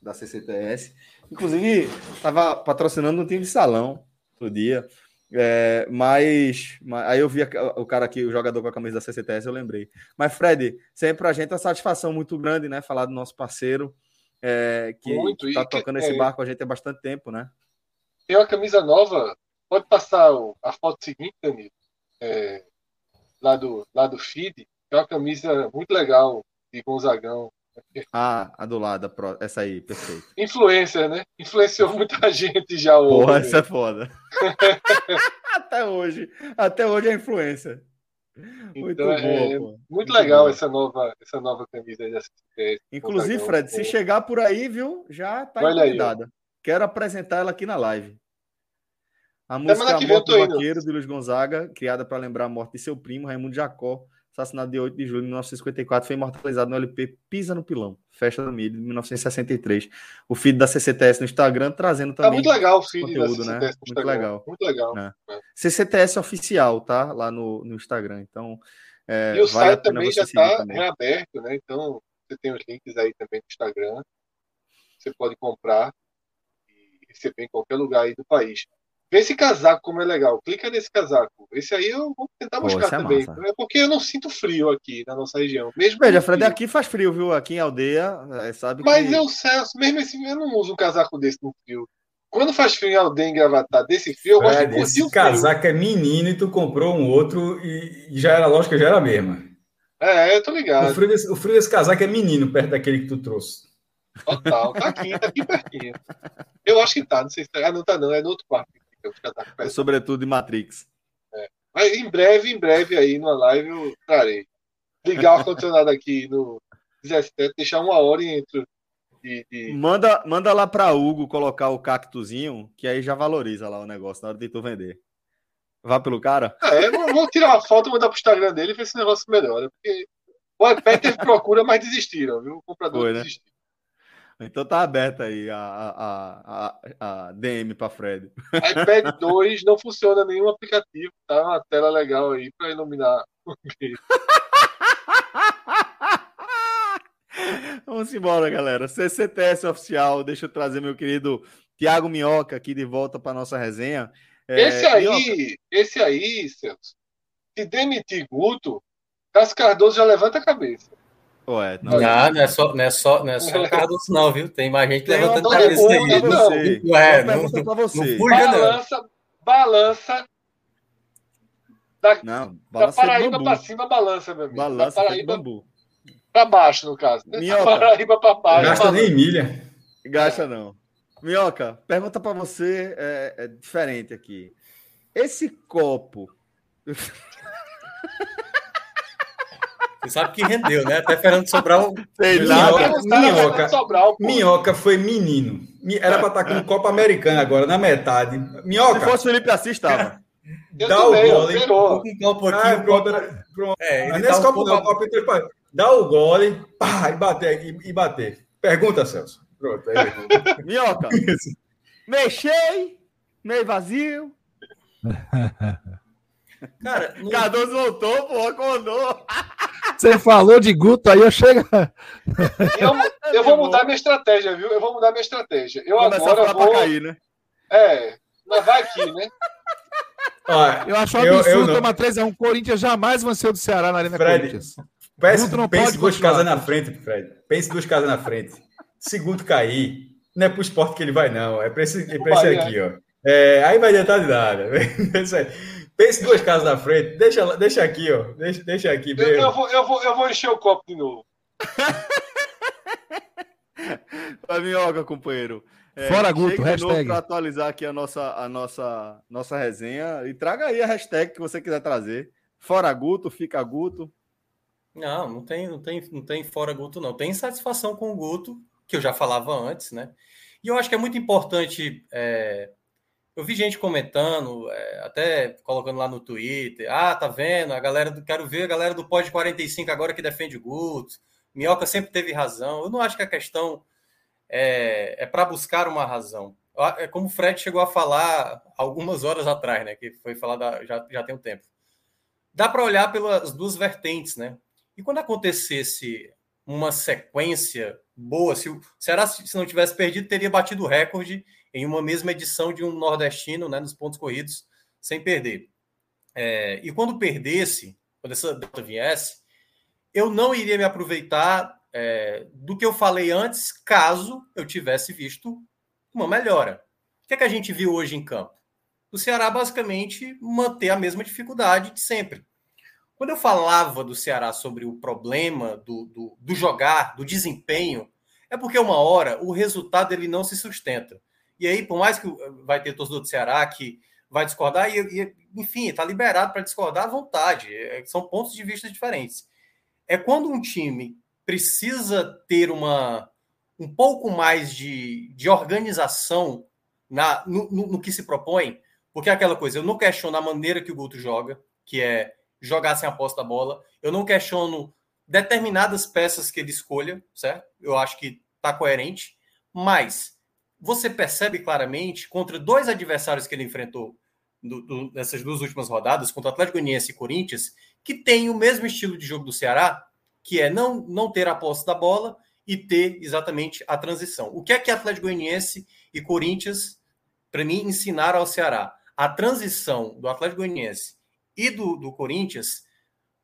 da CCTS. Inclusive, estava patrocinando um time de salão outro dia. É, mas, mas, aí eu vi o cara aqui, o jogador com a camisa da CCTS, eu lembrei. Mas, Fred, sempre pra gente é uma satisfação muito grande, né? Falar do nosso parceiro é, que, muito, tá tocando esse é, barco com a gente há bastante tempo, né? Tem uma camisa nova, pode passar a foto seguinte, Danilo, é, lá, do, lá do feed, é uma camisa muito legal de Gonzagão. Ah, a do lado, essa aí, perfeito. Influencer, né? Influenciou muita [laughs] gente já. Porra, essa é foda. [laughs] até hoje. Até hoje é influência. Muito então, é boa, Muito, muito legal essa nova, essa nova camisa aí dessa Inclusive, Fred, se chegar por aí, viu, já tá convidada. Quero apresentar ela aqui na live. A música A Morte do Vaqueiro, de Luiz Gonzaga, criada para lembrar a morte de seu primo, Raimundo Jacó, assassinado de 8 de julho de 1954, foi imortalizado no LP Pisa no Pilão, Festa do Milho, de 1963. O feed da CCTS no Instagram, trazendo tá também. Tá muito legal o feed conteúdo, né? Muito legal. Muito legal. É. É. CCTS oficial, tá? Lá no, no Instagram. Então. É, e o site também já está reaberto, né? Então, você tem os links aí também no Instagram. Você pode comprar e receber em qualquer lugar aí do país. Vê esse casaco como é legal. Clica nesse casaco. Esse aí eu vou tentar buscar Pô, é também. É, porque eu não sinto frio aqui na nossa região. Mesmo Veja, Fred, aqui faz frio, viu? Aqui em aldeia, é, sabe Mas que... eu, Celso, mesmo assim, eu não uso um casaco desse no frio. Quando faz frio em aldeia, em Gravatar, desse frio, eu gosto de Esse casaco é menino e tu comprou um outro e já era, lógico, já era a mesma. É, eu tô ligado. O frio, desse, o frio desse casaco é menino perto daquele que tu trouxe. Total, tá aqui, tá aqui pertinho. Eu acho que tá, não sei se tá. Ah, não tá, não, é no outro quarto. É sobretudo de Matrix. É. Mas em breve, em breve aí numa live eu trarei. Ligar o ar-condicionado aqui no 17, deixar uma hora entre. De, de... Manda, manda lá para Hugo colocar o cactuzinho, que aí já valoriza lá o negócio na hora de tu vender. Vá pelo cara? É, vou tirar uma foto, mandar pro Instagram dele e ver se o negócio melhora. Porque o iPad teve procura, mas desistiram, viu? O comprador Foi, né? Então tá aberta aí a, a, a, a DM para Fred. iPad [laughs] 2 não funciona nenhum aplicativo, tá? Uma tela legal aí para iluminar o [laughs] Vamos embora, galera. CCTS oficial. Deixa eu trazer meu querido Tiago Minhoca aqui de volta para nossa resenha. É, esse aí, Minhoca... esse aí, Celso, se demitir Guto, Cássio Cardoso já levanta a cabeça. Ué, não, não, não, é só, não é só, não é só o Cardoso, não, viu? Tem mais gente Tem levantando a cabeça aí. Não, Ué, não, não, não, você. balança, não. balança. Da, não, balança da Paraíba para cima, balança, meu amigo. Balança da Paraíba para baixo, no caso. Né? Minhoca. Da Paraíba para baixo. Gasta nem milha. Gasta não. Minhoca, pergunta para você é, é diferente aqui. Esse copo [laughs] Você sabe que rendeu, né? Até Fernando Sobral. Sei lá, minhoca, Sobral, minhoca foi menino. Era para estar com um Copa Americana agora, na metade. Minhoca. Se fosse Felipe Assis, estava. [laughs] Dá o gole. Um pouquinho. Ah, pronto, pronto. É, Mas nesse um copo, não, copo dá o gole, pá, e bater. E, bater. Pergunta, Celso. Pronto. Aí, [laughs] Minhoca. Mexei, meio vazio. [laughs] Cara, no... Cardoso voltou, pô, acordou. Você falou de Guto, aí eu chego. Eu, [laughs] eu vou mudar minha estratégia, viu? Eu vou mudar minha estratégia. Eu Começar agora vou. Cair, né? É, mas vai aqui, né? Olha, eu acho um absurdo tomar 3x1. Corinthians jamais venceu do Ceará na Arena Fred, Corinthians. Pense, não pense duas casas na frente, Fred. Pense duas casas na frente. Se Guto cair, não é pro esporte que ele vai, não. É pra esse, é pra esse aqui, ó. É, aí vai adiantar de nada. [laughs] Pense duas casas na frente. Deixa, deixa aqui, ó. Deixa, deixa aqui. Eu, eu, vou, eu, vou, eu vou encher o copo de novo. [laughs] Vai minhoca, companheiro. É, Fora Guto, hashtag. Para atualizar aqui a nossa, a nossa, nossa resenha. E traga aí a hashtag que você quiser trazer. Fora Guto, fica Guto. Não, não tem, não tem, não tem fora Guto, não. Tem satisfação com o Guto, que eu já falava antes, né? E eu acho que é muito importante é, eu vi gente comentando, é, até colocando lá no Twitter, ah, tá vendo, a galera do, quero ver a galera do Pod 45 agora que defende o Guto. Minhoca sempre teve razão. Eu não acho que a questão é, é para buscar uma razão. É como o Fred chegou a falar algumas horas atrás, né? Que foi falar já, já tem um tempo. Dá para olhar pelas duas vertentes, né? E quando acontecesse uma sequência boa, se o Ceará, se não tivesse perdido, teria batido o recorde em uma mesma edição de um nordestino, né? Nos pontos corridos, sem perder. É, e quando perdesse, quando essa data viesse, eu não iria me aproveitar é, do que eu falei antes, caso eu tivesse visto uma melhora. O que é que a gente viu hoje em campo? O Ceará basicamente manter a mesma dificuldade de sempre. Quando eu falava do Ceará sobre o problema do, do, do jogar, do desempenho, é porque uma hora o resultado ele não se sustenta. E aí, por mais que vai ter torcedor do Ceará que vai discordar, e, e enfim, está liberado para discordar à vontade. É, são pontos de vista diferentes. É quando um time precisa ter uma, um pouco mais de, de organização na, no, no, no, que se propõe, porque é aquela coisa, eu não questiono a maneira que o Guto joga, que é jogar sem a bola, eu não questiono determinadas peças que ele escolha, certo? Eu acho que está coerente, mas você percebe claramente contra dois adversários que ele enfrentou do, do, nessas duas últimas rodadas, contra Atlético Goianiense e Corinthians, que tem o mesmo estilo de jogo do Ceará, que é não, não ter a posse da bola e ter exatamente a transição. O que é que Atlético Goianiense e Corinthians, para mim, ensinaram ao Ceará? A transição do Atlético Goianiense e do, do Corinthians,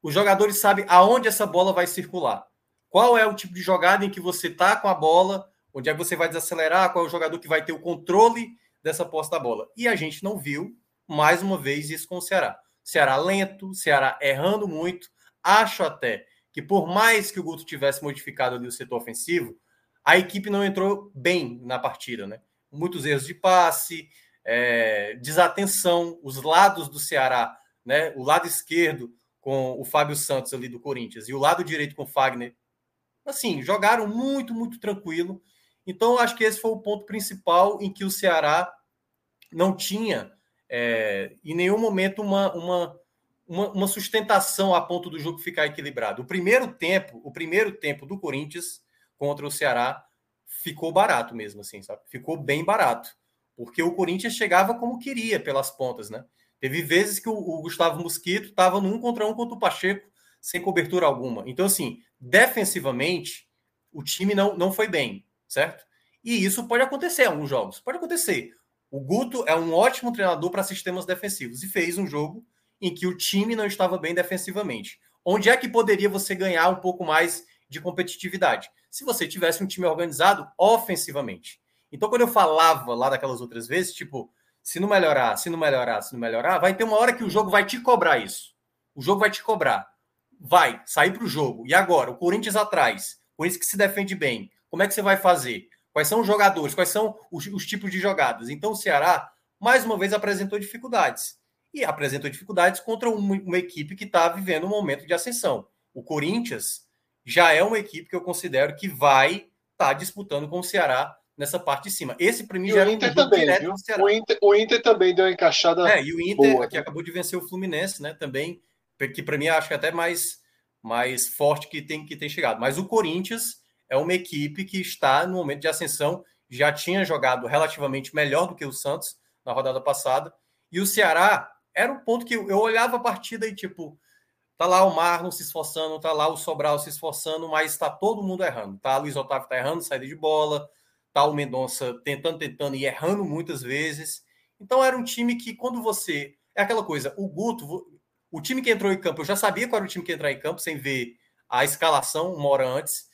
os jogadores sabem aonde essa bola vai circular. Qual é o tipo de jogada em que você está com a bola, onde é que você vai desacelerar, qual é o jogador que vai ter o controle dessa posse da bola. E a gente não viu, mais uma vez, isso com o Ceará. Ceará lento, Ceará errando muito. Acho até que por mais que o Guto tivesse modificado ali o setor ofensivo, a equipe não entrou bem na partida, né? Muitos erros de passe, é, desatenção, os lados do Ceará, né? O lado esquerdo com o Fábio Santos ali do Corinthians e o lado direito com o Fagner, assim, jogaram muito, muito tranquilo. Então, acho que esse foi o ponto principal em que o Ceará não tinha é, em nenhum momento uma, uma uma, uma, sustentação a ponto do jogo ficar equilibrado. O primeiro tempo, o primeiro tempo do Corinthians contra o Ceará ficou barato mesmo, assim, sabe? Ficou bem barato, porque o Corinthians chegava como queria pelas pontas, né? Teve vezes que o, o Gustavo Mosquito estava no um contra um contra o Pacheco sem cobertura alguma. Então, assim, defensivamente, o time não, não foi bem, certo? E isso pode acontecer em alguns jogos. Pode acontecer. O Guto é um ótimo treinador para sistemas defensivos e fez um jogo em que o time não estava bem defensivamente. Onde é que poderia você ganhar um pouco mais de competitividade? Se você tivesse um time organizado ofensivamente. Então, quando eu falava lá daquelas outras vezes, tipo, se não melhorar, se não melhorar, se não melhorar, vai ter uma hora que o jogo vai te cobrar isso. O jogo vai te cobrar. Vai sair para o jogo. E agora? O Corinthians atrás. O Corinthians que se defende bem. Como é que você vai fazer? Quais são os jogadores? Quais são os, os tipos de jogadas? Então, o Ceará, mais uma vez, apresentou dificuldades e apresentou dificuldades contra uma, uma equipe que está vivendo um momento de ascensão. O Corinthians já é uma equipe que eu considero que vai estar tá disputando com o Ceará nessa parte de cima. Esse para mim e já o Inter um também, viu? O Inter, o Inter também deu uma encaixada. É, e o Inter boa, que acabou de vencer o Fluminense, né? Também, que para mim acho que é até mais mais forte que tem que tem chegado. Mas o Corinthians é uma equipe que está no momento de ascensão, já tinha jogado relativamente melhor do que o Santos na rodada passada. E o Ceará era um ponto que eu olhava a partida e, tipo, tá lá o Marlon se esforçando, tá lá o Sobral se esforçando, mas tá todo mundo errando. Tá, Luiz Otávio tá errando saída de bola, tá o Mendonça tentando, tentando e errando muitas vezes. Então era um time que, quando você. É aquela coisa, o Guto, o time que entrou em campo, eu já sabia qual era o time que ia entrar em campo, sem ver a escalação uma hora antes.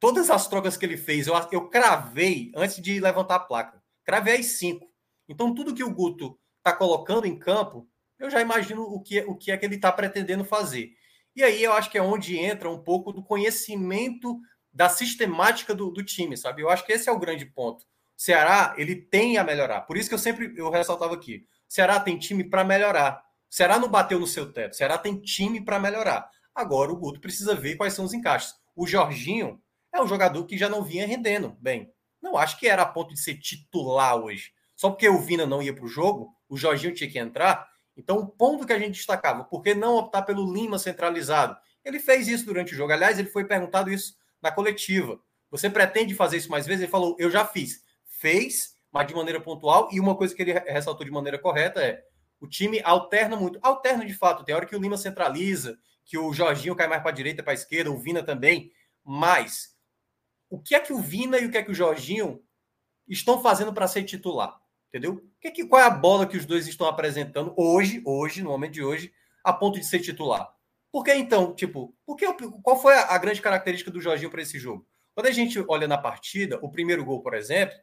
Todas as trocas que ele fez, eu, eu cravei antes de levantar a placa. Cravei as cinco. Então, tudo que o Guto está colocando em campo, eu já imagino o que, o que é que ele está pretendendo fazer. E aí eu acho que é onde entra um pouco do conhecimento da sistemática do, do time, sabe? Eu acho que esse é o grande ponto. O Ceará, ele tem a melhorar. Por isso que eu sempre eu ressaltava aqui. O Ceará tem time para melhorar. O Ceará não bateu no seu teto. O Ceará tem time para melhorar. Agora o Guto precisa ver quais são os encaixes. O Jorginho é um jogador que já não vinha rendendo bem. Não acho que era a ponto de ser titular hoje. Só porque o Vina não ia para o jogo, o Jorginho tinha que entrar. Então, o ponto que a gente destacava, por que não optar pelo Lima centralizado? Ele fez isso durante o jogo. Aliás, ele foi perguntado isso na coletiva. Você pretende fazer isso mais vezes? Ele falou, eu já fiz. Fez, mas de maneira pontual. E uma coisa que ele ressaltou de maneira correta é o time alterna muito. Alterna de fato. Tem hora que o Lima centraliza, que o Jorginho cai mais para a direita, para a esquerda, o Vina também. Mas o que é que o Vina e o que é que o Jorginho estão fazendo para ser titular? Entendeu? Que é que, qual é a bola que os dois estão apresentando hoje, hoje, no momento de hoje, a ponto de ser titular? Por que então, tipo, porque, qual foi a, grande característica do Jorginho para esse jogo? Quando a gente olha na partida, o primeiro gol, por exemplo,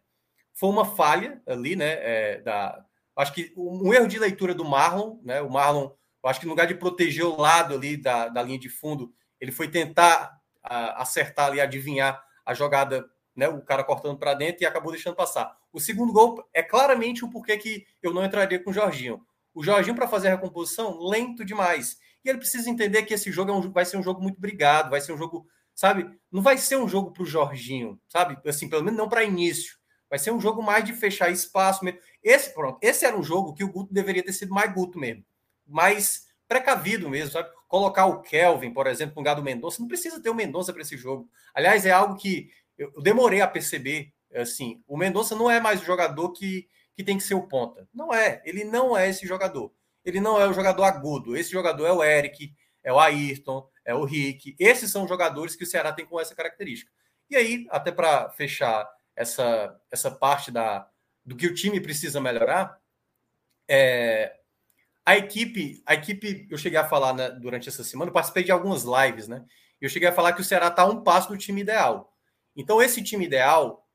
foi uma falha ali, né? É, da, acho que um erro de leitura do Marlon, né? O Marlon, acho que no lugar de proteger o lado ali da, da linha de fundo, ele foi tentar a, acertar ali, adivinhar a jogada, né? O cara cortando para dentro e acabou deixando passar. O segundo gol é claramente o porquê que eu não entraria com o Jorginho. O Jorginho, para fazer a recomposição, lento demais. E ele precisa entender que esse jogo é um, vai ser um jogo muito brigado, vai ser um jogo, sabe? Não vai ser um jogo para o Jorginho, sabe? Assim, pelo menos não para início. Vai ser um jogo mais de fechar espaço mesmo. Esse, pronto, esse era um jogo que o Guto deveria ter sido mais Guto mesmo. Mais precavido mesmo, sabe? Colocar o Kelvin, por exemplo, no lugar do Mendonça. Não precisa ter o Mendonça para esse jogo. Aliás, é algo que eu demorei a perceber. Assim, o Mendonça não é mais o jogador que, que tem que ser o ponta. Não é. Ele não é esse jogador ele não é o jogador agudo. Esse jogador é o Eric, é o Ayrton, é o Rick. Esses são jogadores que o Ceará tem com essa característica. E aí, até para fechar essa, essa parte da, do que o time precisa melhorar, é, a equipe, a equipe, eu cheguei a falar né, durante essa semana, eu participei de algumas lives, né? Eu cheguei a falar que o Ceará está um passo do time ideal. Então, esse time ideal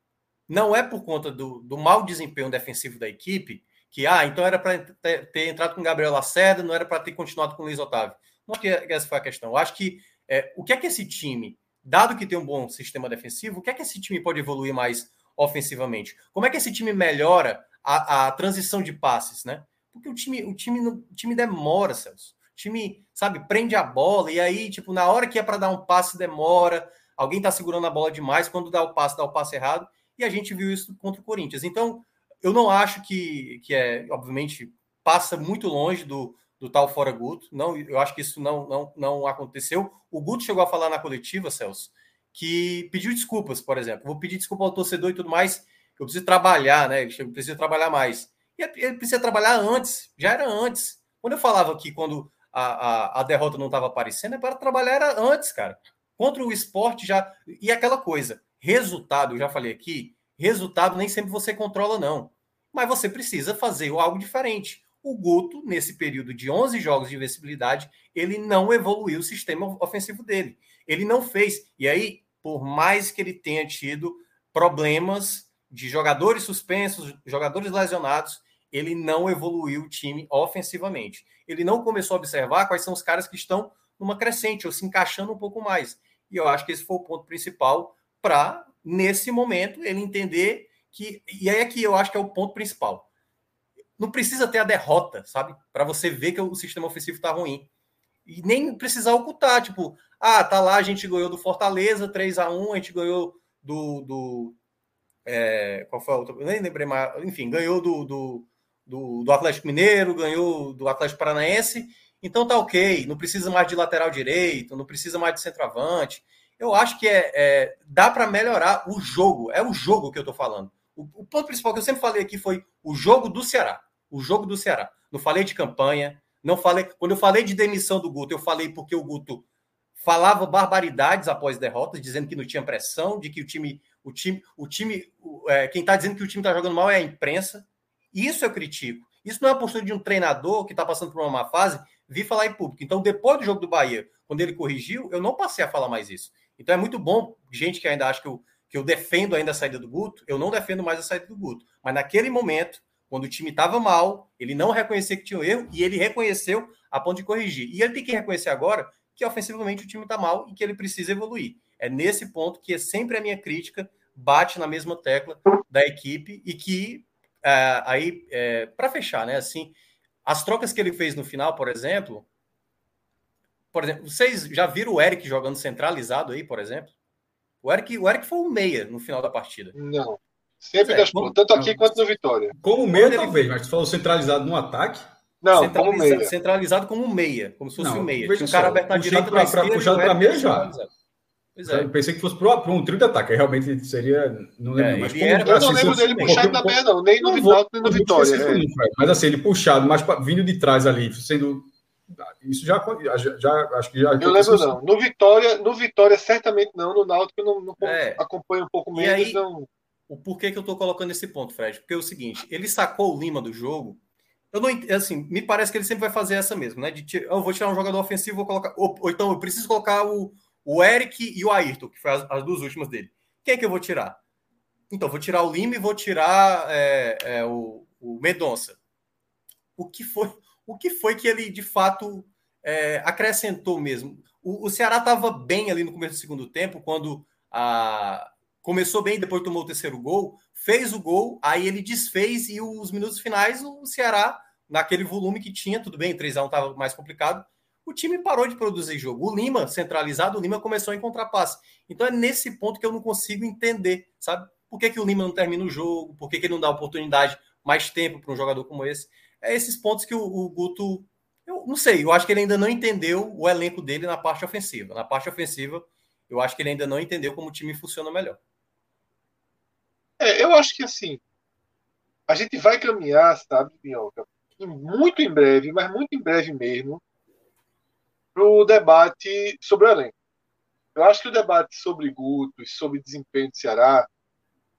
não é por conta do, do mau desempenho defensivo da equipe, que, ah, então era para ter, entrado com Gabriel Lacerda, não era para ter continuado com o Luiz Otávio. Não acho que essa foi a questão. Eu acho que é, o que é que esse time, dado que tem um bom sistema defensivo, o que é que esse time pode evoluir mais ofensivamente? Como é que esse time melhora a, a transição de passes, né? Porque o time, o time, o time demora, Celso. O time, sabe, prende a bola e aí, tipo, na hora que é para dar um passe, demora. Alguém tá segurando a bola demais, quando dá o passe, dá o passe errado. E a gente viu isso contra o Corinthians. Então, eu não acho que, que é, obviamente, passa muito longe do, do tal fora Guto. Não, eu acho que isso não, não, não aconteceu. O Guto chegou a falar na coletiva, Celso, que pediu desculpas, por exemplo. Vou pedir desculpa ao torcedor e tudo mais. Eu preciso trabalhar, né? Ele precisa trabalhar mais. E ele precisa trabalhar antes, já era antes. Quando eu falava que quando a, a, a derrota não estava aparecendo, é para trabalhar era antes, cara. Contra o esporte já. E aquela coisa, resultado, eu já falei aqui, Resultado nem sempre você controla, não. Mas você precisa fazer algo diferente. O Guto, nesse período de 11 jogos de invencibilidade, ele não evoluiu o sistema ofensivo dele. Ele não fez. E aí, por mais que ele tenha tido problemas de jogadores suspensos, jogadores lesionados, ele não evoluiu o time ofensivamente. Ele não começou a observar quais são os caras que estão numa crescente ou se encaixando um pouco mais. E eu acho que esse foi o ponto principal para nesse momento, ele entender que. E aí é que eu acho que é o ponto principal. Não precisa ter a derrota, sabe? Para você ver que o sistema ofensivo está ruim. E nem precisar ocultar, tipo, ah, tá lá, a gente ganhou do Fortaleza 3 a 1 a gente ganhou do. do é, qual foi a outra? Eu nem lembrei mais. Enfim, ganhou do, do, do, do Atlético Mineiro, ganhou do Atlético Paranaense. Então tá ok, não precisa mais de lateral direito, não precisa mais de centroavante eu acho que é, é dá para melhorar o jogo. É o jogo que eu estou falando. O, o, ponto principal que eu sempre falei aqui foi o jogo do Ceará. O jogo do Ceará. Não falei de campanha, não falei. Quando eu falei de demissão do Guto, eu falei porque o Guto falava barbaridades após derrotas, dizendo que não tinha pressão, de que o time, o time, o time, é, quem está dizendo que o time está jogando mal é a imprensa. Isso eu critico. Isso não é a postura de um treinador que está passando por uma má fase vir falar em público. Então, depois do jogo do Bahia, quando ele corrigiu, eu não passei a falar mais isso. Então é muito bom, gente que ainda acha que eu, que eu defendo ainda a saída do Guto, eu não defendo mais a saída do Guto. Mas naquele momento, quando o time estava mal, ele não reconhecia que tinha um erro e ele reconheceu a ponto de corrigir. E ele tem que reconhecer agora que ofensivamente o time está mal e que ele precisa evoluir. É nesse ponto que é sempre a minha crítica bate na mesma tecla da equipe e que é, aí é, para fechar, né? Assim, as trocas que ele fez no final, por exemplo, por exemplo, vocês já viram o Eric jogando centralizado aí, por exemplo? O Eric, o Eric foi um meia no final da partida. Não. Sempre é, das como, tanto aqui não, quanto no Vitória. Como meia, ele... talvez, mas tu falou centralizado no ataque? Não, Centraliza, como meia. Centralizado como meia, como se fosse não, um meia. Tinha um cara aberto na direita para puxado para meia já. Pois é. Eu pensei que fosse para um trio de ataque, realmente seria. Não lembro, é, mas como, era, eu não lembro dele puxado na não, nem no nem no Vitória. É. Mas assim, ele puxado, mas vindo de trás ali, sendo. Isso já, já, já acho que já. Eu lembro, não. No Vitória, no Vitória, certamente não. No Náutico, eu não, não é. acompanho um pouco menos. Aí, não... O porquê que eu estou colocando esse ponto, Fred? Porque é o seguinte: ele sacou o Lima do jogo. Eu não assim, me parece que ele sempre vai fazer essa mesmo, né? De, eu vou tirar um jogador ofensivo, vou colocar. Ou, ou então eu preciso colocar o o Eric e o Ayrton, que foi as, as duas últimas dele. Quem é que eu vou tirar? Então, vou tirar o Lima e vou tirar é, é, o, o Medonça. O que foi o que foi que ele de fato é, acrescentou mesmo? O, o Ceará estava bem ali no começo do segundo tempo, quando a, começou bem, depois tomou o terceiro gol, fez o gol, aí ele desfez e os minutos finais o Ceará, naquele volume que tinha, tudo bem, 3x1 estava mais complicado, o time parou de produzir jogo. O Lima, centralizado, o Lima começou a encontrar passe. Então é nesse ponto que eu não consigo entender, sabe? Por que, que o Lima não termina o jogo? Por que, que ele não dá oportunidade, mais tempo para um jogador como esse? É esses pontos que o, o Guto. Eu não sei, eu acho que ele ainda não entendeu o elenco dele na parte ofensiva. Na parte ofensiva, eu acho que ele ainda não entendeu como o time funciona melhor. É, eu acho que assim, a gente vai caminhar, sabe, Minhoca, muito em breve, mas muito em breve mesmo, para o debate sobre o elenco. Eu acho que o debate sobre Guto e sobre desempenho do Ceará,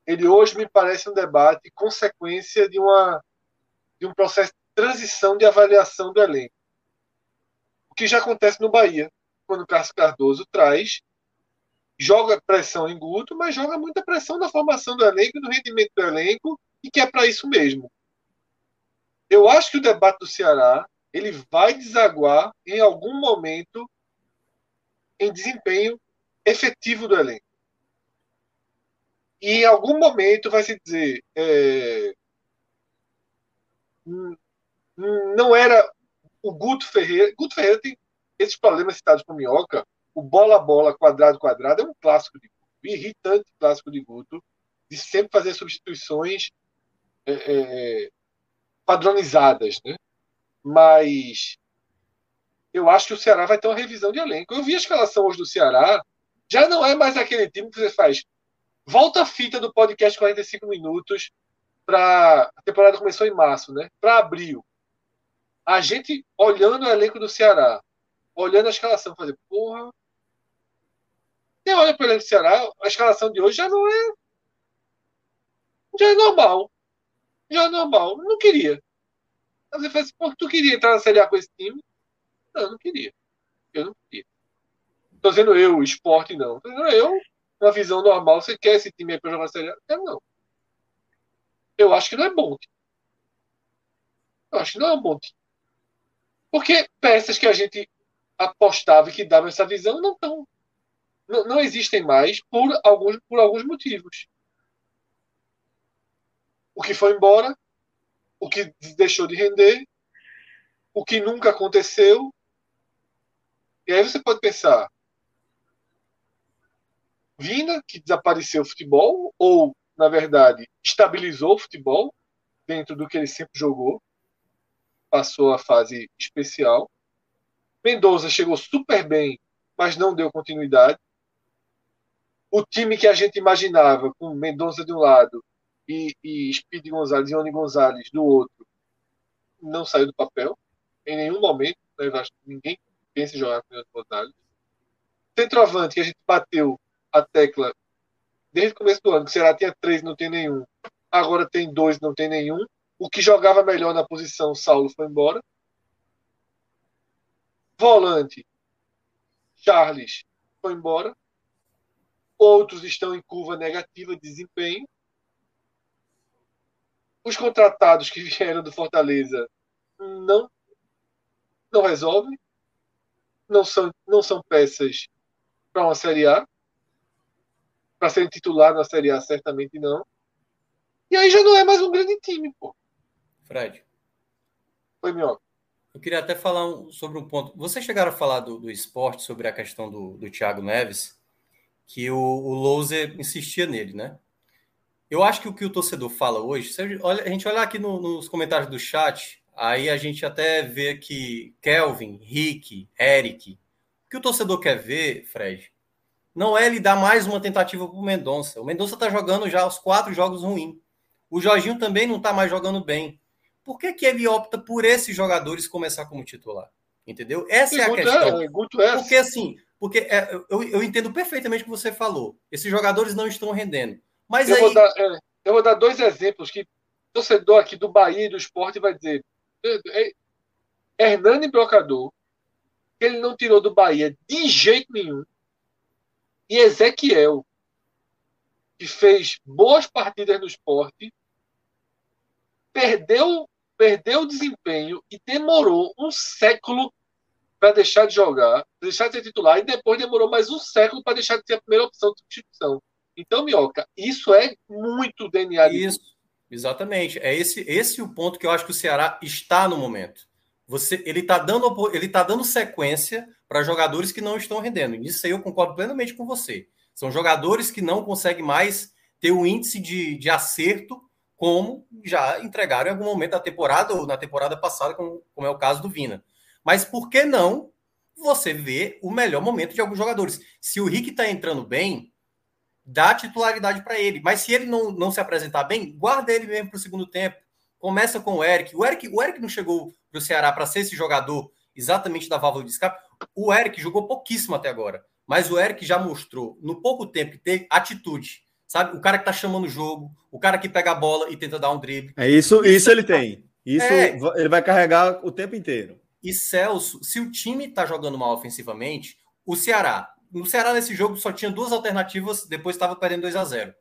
ele hoje me parece um debate consequência de, uma, de um processo de transição de avaliação do elenco. O que já acontece no Bahia, quando o Carlos Cardoso traz, joga pressão em Guto, mas joga muita pressão na formação do elenco no rendimento do elenco, e que é para isso mesmo. Eu acho que o debate do Ceará ele vai desaguar em algum momento em desempenho efetivo do elenco. E em algum momento vai se dizer é, não era o Guto Ferreira. Guto Ferreira tem esses problemas citados por Minhoca. O bola bola, quadrado quadrado é um clássico de Guto, irritante clássico de Guto, de sempre fazer substituições é, é, padronizadas, né? Mas eu acho que o Ceará vai ter uma revisão de elenco. Eu vi a escalação hoje do Ceará, já não é mais aquele time que você faz. Volta a fita do podcast 45 minutos para a temporada começou em março, né? Para abril. A gente olhando o elenco do Ceará, olhando a escalação, fazer, porra. Você olha para o elenco do Ceará, a escalação de hoje já não é. Já é normal. Já é normal. Não queria. Aí você fala assim, pô, tu queria entrar na Série A com esse time? Não, não queria. Eu não queria. Tô dizendo eu, esporte não. Tô dizendo eu, uma visão normal, você quer esse time aí pra jogar na Série A? Não. Eu acho que não é bom. Eu acho que não é um bom time. Porque peças que a gente apostava que davam essa visão não estão. Não, não existem mais por alguns, por alguns motivos. O que foi embora o que deixou de render, o que nunca aconteceu. E aí você pode pensar, Vina, que desapareceu o futebol, ou, na verdade, estabilizou o futebol dentro do que ele sempre jogou, passou a fase especial. Mendoza chegou super bem, mas não deu continuidade. O time que a gente imaginava, com Mendoza de um lado e, e Speed Gonzalez e Oni Gonzalez do outro não saiu do papel em nenhum momento. Né? Ninguém pensa em jogar com Oni Gonzalez. Centroavante, que a gente bateu a tecla desde o começo do ano, que será tinha três, não tem nenhum. Agora tem dois, não tem nenhum. O que jogava melhor na posição, Saulo foi embora. Volante, Charles foi embora. Outros estão em curva negativa de desempenho. Os contratados que [laughs] vieram do Fortaleza não não resolvem, não são, não são peças para uma Série A. Para serem titular na Série A, certamente não. E aí já não é mais um grande time, pô. Fred. Foi melhor. Eu queria até falar um, sobre um ponto. Vocês chegaram a falar do, do esporte, sobre a questão do, do Thiago Neves, que o, o Louser insistia nele, né? Eu acho que o que o torcedor fala hoje, a gente olhar aqui no, nos comentários do chat, aí a gente até vê que Kelvin, Rick, Eric, o que o torcedor quer ver, Fred, não é ele dar mais uma tentativa para o Mendonça. O Mendonça está jogando já os quatro jogos ruins. O Jorginho também não está mais jogando bem. Por que, que ele opta por esses jogadores começar como titular? Entendeu? Essa é a questão. É, porque assim, porque é, eu, eu entendo perfeitamente o que você falou. Esses jogadores não estão rendendo. Mas eu aí... Vou dar, é, eu vou dar dois exemplos que o torcedor aqui do Bahia e do esporte vai dizer. É, Hernani Brocador, que ele não tirou do Bahia de jeito nenhum. E Ezequiel, que fez boas partidas no esporte, perdeu, perdeu o desempenho e demorou um século para deixar de jogar, deixar de ser titular, e depois demorou mais um século para deixar de ser a primeira opção de substituição. Então, Minhoca, isso é muito DNA Isso, exatamente. É esse, esse o ponto que eu acho que o Ceará está no momento. Você, ele está dando, ele tá dando sequência para jogadores que não estão rendendo. Isso aí eu concordo plenamente com você. São jogadores que não conseguem mais ter o um índice de, de acerto como já entregaram em algum momento da temporada ou na temporada passada, como, como é o caso do Vina. Mas por que não você ver o melhor momento de alguns jogadores? Se o Rick está entrando bem, dá titularidade para ele. Mas se ele não, não se apresentar bem, guarda ele mesmo para o segundo tempo. Começa com o Eric. O Eric, o Eric não chegou para o Ceará para ser esse jogador exatamente da válvula de escape. O Eric jogou pouquíssimo até agora. Mas o Eric já mostrou, no pouco tempo, que tem atitude. Sabe? O cara que tá chamando o jogo, o cara que pega a bola e tenta dar um drible. É isso, isso, isso ele tem. Isso é... ele vai carregar o tempo inteiro. E Celso, se o time tá jogando mal ofensivamente, o Ceará, no Ceará nesse jogo só tinha duas alternativas, depois estava perdendo 2 a 0.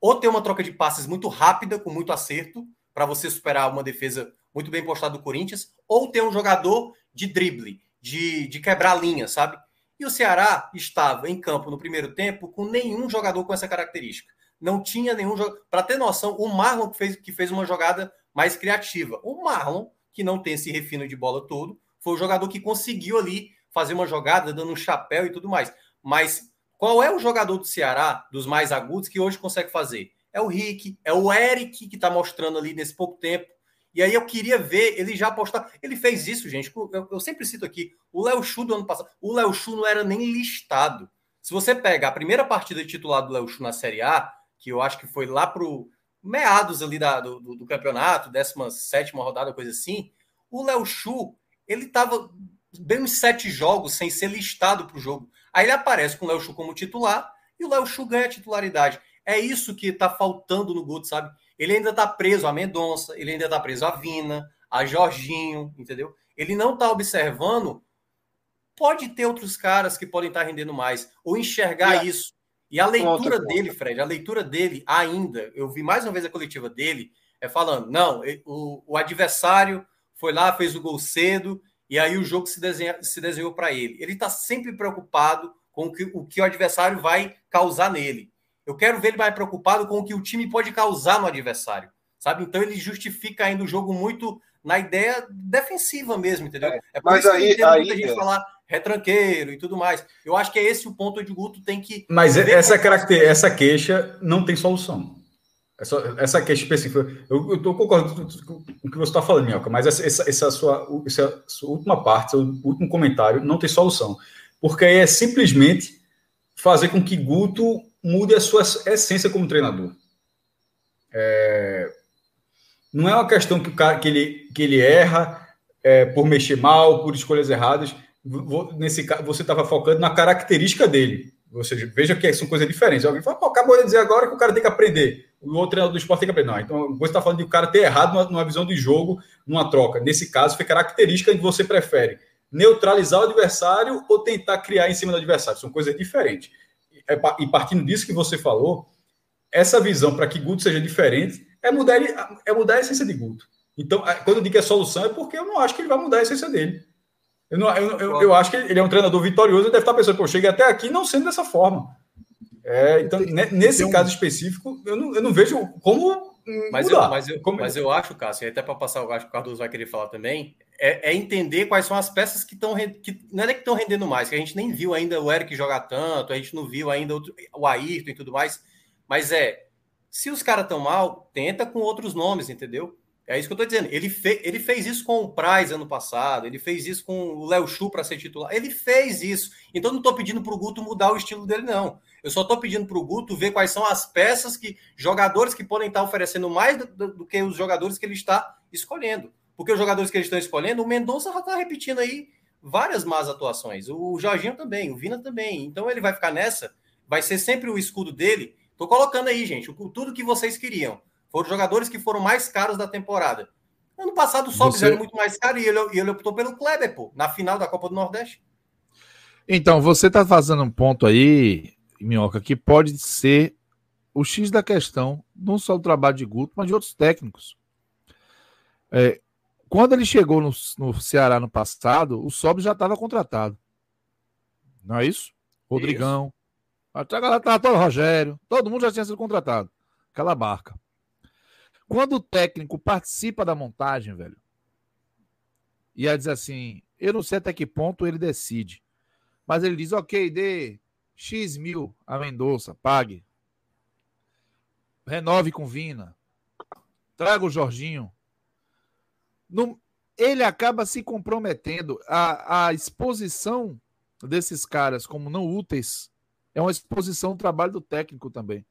Ou ter uma troca de passes muito rápida, com muito acerto, para você superar uma defesa muito bem postada do Corinthians, ou ter um jogador de drible, de, de quebrar linha, sabe? E o Ceará estava em campo no primeiro tempo com nenhum jogador com essa característica. Não tinha nenhum jogador. Para ter noção, o Marlon fez, que fez uma jogada mais criativa. O Marlon, que não tem esse refino de bola todo, foi o jogador que conseguiu ali fazer uma jogada, dando um chapéu e tudo mais. Mas qual é o jogador do Ceará, dos mais agudos, que hoje consegue fazer? é o Rick, é o Eric que está mostrando ali nesse pouco tempo. E aí eu queria ver ele já postar. Ele fez isso, gente. Eu, eu sempre cito aqui o Léo Chu do ano passado. O Léo Chu não era nem listado. Se você pega a primeira partida titular do Léo Chu na Série A, que eu acho que foi lá pro meados ali da, do, do, campeonato, 17 rodada, coisa assim, o Léo Chu, ele tava bem uns sete jogos sem ser listado para o jogo. Aí ele aparece com o Léo Chu como titular e o Léo Chu ganha a titularidade. É isso que está faltando no Guto, sabe? Ele ainda está preso a Mendonça, ele ainda está preso a Vina, a Jorginho, entendeu? Ele não está observando. Pode ter outros caras que podem estar tá rendendo mais, ou enxergar e isso. E a leitura dele, Fred, a leitura dele ainda, eu vi mais uma vez a coletiva dele, é falando: não, o, o adversário foi lá, fez o gol cedo, e aí o jogo se, desenha, se desenhou para ele. Ele está sempre preocupado com o que, o que o adversário vai causar nele. Eu quero ver ele mais preocupado com o que o time pode causar no adversário, sabe? Então ele justifica ainda o jogo muito na ideia defensiva mesmo, entendeu? É, é mas aí, que aí, muita gente é. falar retranqueiro e tudo mais. Eu acho que é esse o ponto onde o Guto tem que. Mas essa, essa queixa não tem solução. Essa, essa queixa específica. Eu estou concordando com o que você está falando, Minhoca, mas essa, essa, essa, sua, essa sua última parte, seu último comentário, não tem solução. Porque é simplesmente fazer com que Guto mude a sua essência como treinador. É, não é uma questão que, o cara, que, ele, que ele erra é, por mexer mal, por escolhas erradas. Nesse caso, você estava focando na característica dele. Ou seja, veja que são coisas diferentes. Alguém fala, acabou de dizer agora que o cara tem que aprender. O outro treinador do esporte tem que aprender. Não, então você está falando de o cara ter errado numa, numa visão de jogo, numa troca. Nesse caso, foi característica que você prefere. Neutralizar o adversário ou tentar criar em cima do adversário. São coisas diferentes. É e partindo disso que você falou, essa visão para que Guto seja diferente é mudar, é mudar a essência de Guto. Então, quando eu digo que é solução, é porque eu não acho que ele vai mudar a essência dele. Eu, não, eu, eu, eu acho que ele é um treinador vitorioso e deve estar pensando, pô, eu cheguei até aqui não sendo dessa forma. É, então, nesse um... caso específico, eu não, eu não vejo como mas mudar. Eu, mas, eu, como... mas eu acho, Cássio, e até para passar, eu acho que o Cardoso vai querer falar também, é, é, entender quais são as peças que estão que não é que estão rendendo mais, que a gente nem viu ainda o Eric jogar tanto, a gente não viu ainda outro, o Ayrton e tudo mais, mas é se os caras estão mal, tenta com outros nomes, entendeu? É isso que eu tô dizendo. Ele, fe, ele fez isso com o Praz ano passado, ele fez isso com o Léo Chu para ser titular. Ele fez isso. Então não tô pedindo pro Guto mudar o estilo dele, não. Eu só tô pedindo pro Guto ver quais são as peças que. jogadores que podem estar oferecendo mais do, do, do que os jogadores que ele está escolhendo. Porque os jogadores que eles estão escolhendo, o Mendonça já tá repetindo aí várias más atuações. O Jorginho também, o Vina também. Então ele vai ficar nessa, vai ser sempre o escudo dele. Tô colocando aí, gente, tudo que vocês queriam. Foram jogadores que foram mais caros da temporada. Ano passado só Você... muito mais caro e ele, e ele optou pelo Kleber, pô, na final da Copa do Nordeste. Então, você tá fazendo um ponto aí, Minhoca, que pode ser o X da questão, não só do trabalho de Guto, mas de outros técnicos. É, quando ele chegou no, no Ceará no passado, o Sob já estava contratado. Não é isso? Rodrigão. Isso. A galera todo Rogério. Todo mundo já tinha sido contratado. Aquela barca. Quando o técnico participa da montagem, velho, e aí diz assim, eu não sei até que ponto ele decide, mas ele diz, ok, dê X mil a Mendonça, pague. Renove com Vina. Traga o Jorginho. No, ele acaba se comprometendo. A, a exposição desses caras como não úteis é uma exposição do trabalho do técnico também.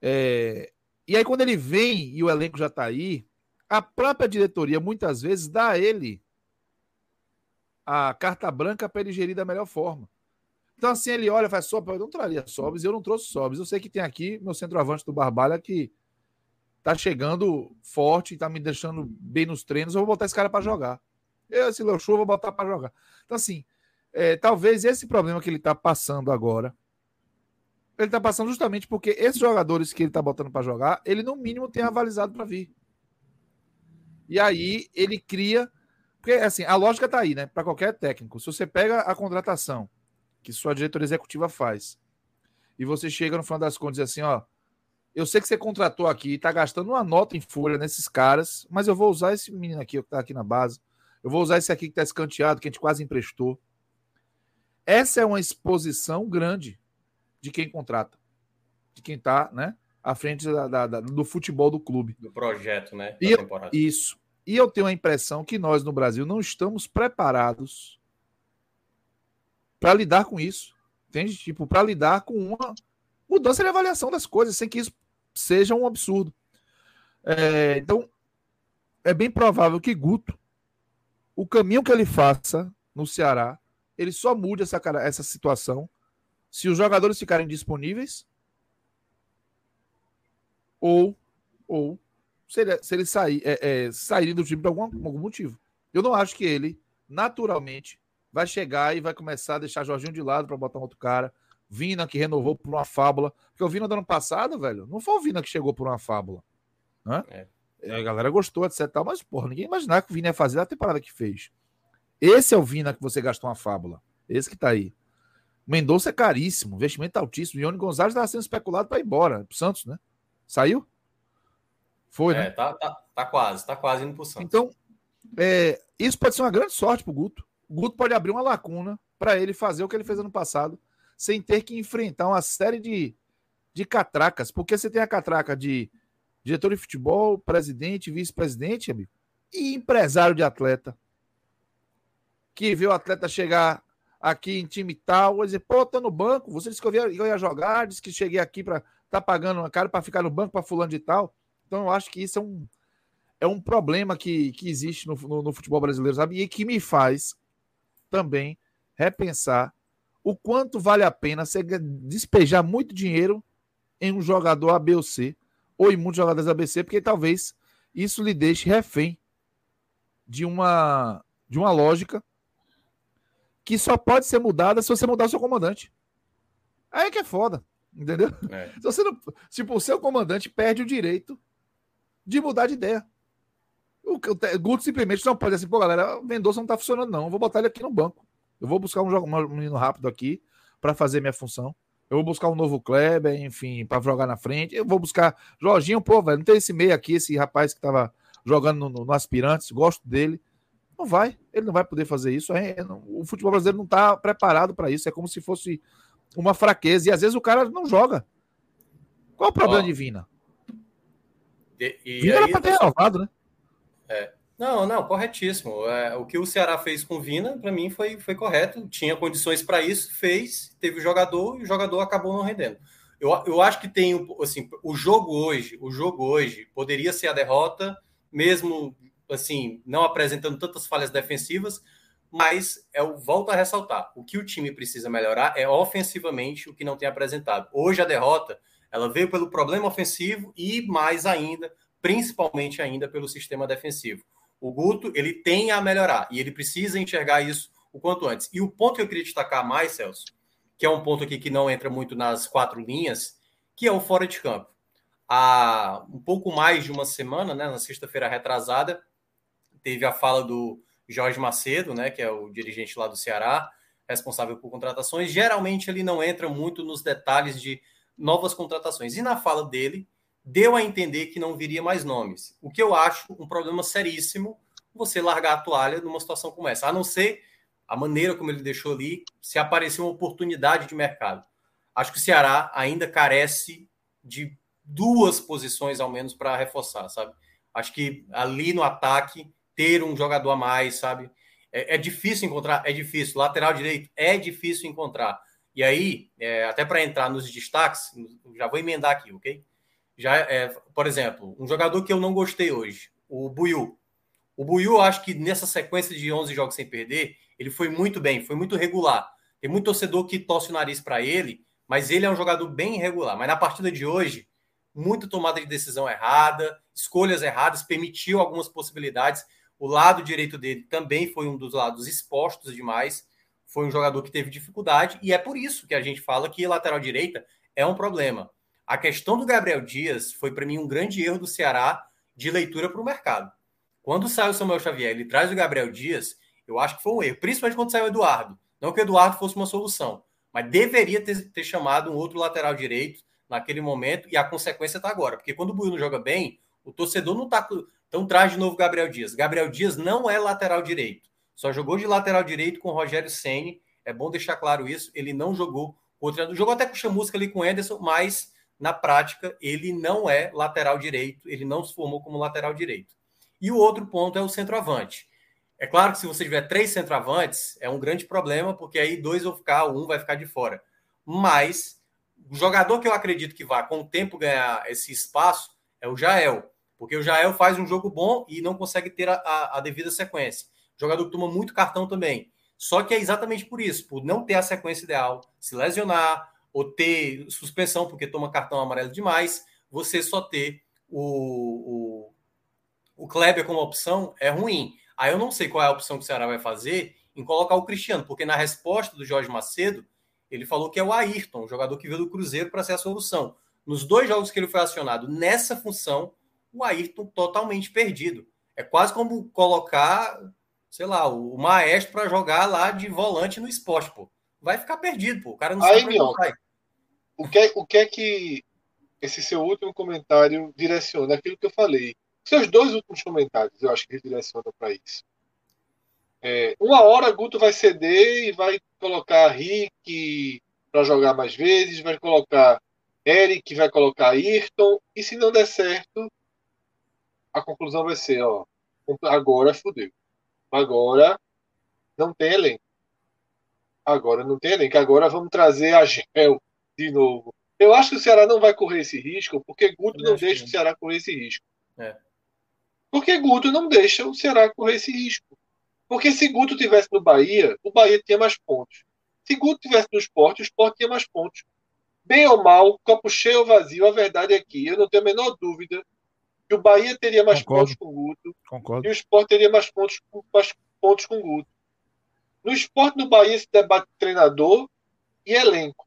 É, e aí, quando ele vem e o elenco já está aí, a própria diretoria muitas vezes dá a ele a carta branca para ele gerir da melhor forma. Então, assim, ele olha e faz Sobs, eu não traria Sobs, eu não trouxe Sobs. Eu sei que tem aqui meu centroavante do Barbalha que tá chegando forte, tá me deixando bem nos treinos, eu vou botar esse cara para jogar. Eu, esse Show, vou botar para jogar. Então, assim, é, talvez esse problema que ele tá passando agora, ele tá passando justamente porque esses jogadores que ele tá botando para jogar, ele no mínimo tem avalizado para vir. E aí ele cria. Porque, assim, a lógica tá aí, né? Para qualquer técnico. Se você pega a contratação que sua diretoria executiva faz e você chega no final das contas e diz assim: ó, eu sei que você contratou aqui e tá gastando uma nota em folha nesses caras, mas eu vou usar esse menino aqui que tá aqui na base. Eu vou usar esse aqui que tá escanteado, que a gente quase emprestou. Essa é uma exposição grande de quem contrata, de quem está né, à frente da, da, da, do futebol do clube. Do projeto, né? E eu, isso. E eu tenho a impressão que nós no Brasil não estamos preparados para lidar com isso. Entende? Tipo, para lidar com uma mudança de avaliação das coisas, sem que isso seja um absurdo. É, então, é bem provável que Guto, o caminho que ele faça no Ceará, ele só mude essa, essa situação se os jogadores ficarem disponíveis ou, ou se ele, se ele sair, é, é, sair do time por algum, algum motivo. Eu não acho que ele, naturalmente, vai chegar e vai começar a deixar Jorginho de lado para botar um outro cara. Vina que renovou por uma fábula. Porque o Vina do ano passado, velho, não foi o Vina que chegou por uma fábula. Né? É. A galera gostou, etc. Mas, porra, ninguém imaginava que o Vina ia fazer a temporada que fez. Esse é o Vina que você gastou uma fábula. Esse que tá aí. Mendonça é caríssimo, investimento altíssimo. Ione Gonzalez estava sendo especulado para ir embora. Pro Santos, né? Saiu? Foi, é, né? Tá, tá, tá quase, tá quase indo pro Santos. Então, é, isso pode ser uma grande sorte pro Guto. Guto pode abrir uma lacuna para ele fazer o que ele fez ano passado, sem ter que enfrentar uma série de, de catracas. Porque você tem a catraca de diretor de futebol, presidente, vice-presidente, amigo, e empresário de atleta. Que vê o atleta chegar aqui em time tal, vai dizer, pô, tá no banco, você disse que eu ia, eu ia jogar, disse que cheguei aqui para tá pagando uma cara para ficar no banco para fulano de tal. Então eu acho que isso é um, é um problema que, que existe no, no, no futebol brasileiro, sabe? E que me faz também repensar o quanto vale a pena você despejar muito dinheiro em um jogador A, B ou C, ou em muitos jogadores A, B, C, porque talvez isso lhe deixe refém de uma, de uma lógica que só pode ser mudada se você mudar o seu comandante. Aí que é foda, entendeu? É. Se você não, tipo, o seu comandante perde o direito de mudar de ideia. O, Guto simplesmente não pode assim, pô, galera, o Mendonça não tá funcionando, não. Eu vou botar ele aqui no banco. Eu vou buscar um, um menino rápido aqui para fazer minha função. Eu vou buscar um novo Kleber, enfim, para jogar na frente. Eu vou buscar Jorginho, pô, velho, não tem esse meio aqui, esse rapaz que tava jogando no, no, Aspirantes, gosto dele. Não vai, ele não vai poder fazer isso. É, é, não, o futebol brasileiro não está preparado para isso. É como se fosse uma fraqueza. E às vezes o cara não joga. Qual é o problema oh. de Vina? E, e Vina era para ter renovado, né? É. Não, não, corretíssimo. É, o que o Ceará fez com o Vina, para mim, foi, foi correto. Tinha condições para isso, fez, teve o jogador e o jogador acabou não rendendo. Eu, eu acho que tem assim, o jogo hoje, o jogo hoje poderia ser a derrota, mesmo assim, não apresentando tantas falhas defensivas, mas é o volto a ressaltar. O que o time precisa melhorar é ofensivamente o que não tem apresentado. Hoje a derrota, ela veio pelo problema ofensivo e mais ainda, principalmente ainda pelo sistema defensivo. O Guto, ele tem a melhorar e ele precisa enxergar isso o quanto antes. E o ponto que eu queria destacar mais, Celso, que é um ponto aqui que não entra muito nas quatro linhas, que é o fora de campo. Há um pouco mais de uma semana, né, na sexta-feira retrasada, teve a fala do Jorge Macedo, né, que é o dirigente lá do Ceará, responsável por contratações. Geralmente ele não entra muito nos detalhes de novas contratações. E na fala dele, deu a entender que não viria mais nomes. O que eu acho um problema seríssimo você largar a toalha numa situação como essa, a não ser a maneira como ele deixou ali, se aparecer uma oportunidade de mercado. Acho que o Ceará ainda carece de duas posições ao menos para reforçar, sabe? Acho que ali no ataque ter um jogador a mais, sabe? É, é difícil encontrar, é difícil. Lateral direito é difícil encontrar. E aí, é, até para entrar nos destaques, já vou emendar aqui, ok? Já, é, por exemplo, um jogador que eu não gostei hoje, o Buiu. O Buiu, acho que nessa sequência de 11 jogos sem perder, ele foi muito bem, foi muito regular. Tem muito torcedor que torce o nariz para ele, mas ele é um jogador bem irregular. Mas na partida de hoje, muita tomada de decisão errada, escolhas erradas, permitiu algumas possibilidades. O lado direito dele também foi um dos lados expostos demais. Foi um jogador que teve dificuldade, e é por isso que a gente fala que lateral direita é um problema. A questão do Gabriel Dias foi, para mim, um grande erro do Ceará de leitura para o mercado. Quando sai o Samuel Xavier, ele traz o Gabriel Dias, eu acho que foi um erro, principalmente quando saiu o Eduardo. Não que o Eduardo fosse uma solução, mas deveria ter, ter chamado um outro lateral direito naquele momento, e a consequência está agora. Porque quando o Buio joga bem, o torcedor não está. Então traz de novo Gabriel Dias. Gabriel Dias não é lateral direito. Só jogou de lateral direito com o Rogério Ceni. É bom deixar claro isso. Ele não jogou. Treinador jogou até com o Chamusca ali com o Ederson, mas na prática, ele não é lateral direito, ele não se formou como lateral direito. E o outro ponto é o centroavante. É claro que se você tiver três centroavantes, é um grande problema, porque aí dois vão ficar, um vai ficar de fora. Mas o jogador que eu acredito que vai com o tempo ganhar esse espaço é o Jael, porque o Jael faz um jogo bom e não consegue ter a, a, a devida sequência. jogador que toma muito cartão também. Só que é exatamente por isso, por não ter a sequência ideal, se lesionar, ou ter suspensão porque toma cartão amarelo demais, você só ter o, o, o Kleber como opção é ruim. Aí eu não sei qual é a opção que o Ceará vai fazer em colocar o Cristiano, porque na resposta do Jorge Macedo, ele falou que é o Ayrton, o jogador que veio do Cruzeiro para ser a solução. Nos dois jogos que ele foi acionado nessa função, o Ayrton totalmente perdido. É quase como colocar, sei lá, o maestro para jogar lá de volante no esporte, pô vai ficar perdido, pô. O cara não Aí, sabe o que, é, o que é que esse seu último comentário direciona? Aquilo que eu falei. Seus dois últimos comentários, eu acho que direcionam para isso. É, uma hora Guto vai ceder e vai colocar Rick para jogar mais vezes, vai colocar Eric, vai colocar Ayrton, e se não der certo, a conclusão vai ser, ó, agora fudeu. Agora não tem elenco. Agora não tem elenco. Agora vamos trazer a Gel de novo. Eu acho que o Ceará não vai correr esse risco, porque Guto não deixa o Ceará correr esse risco. É. Porque Guto não deixa o Ceará correr esse risco. Porque se Guto tivesse no Bahia, o Bahia tinha mais pontos. Se Guto tivesse no esporte, o esporte tinha mais pontos. Bem ou mal, copo cheio ou vazio, a verdade é que eu não tenho a menor dúvida que o Bahia teria mais Concordo. pontos com o Guto Concordo. e o esporte teria mais pontos, mais pontos com o Guto. No esporte no Bahia se debate treinador e elenco.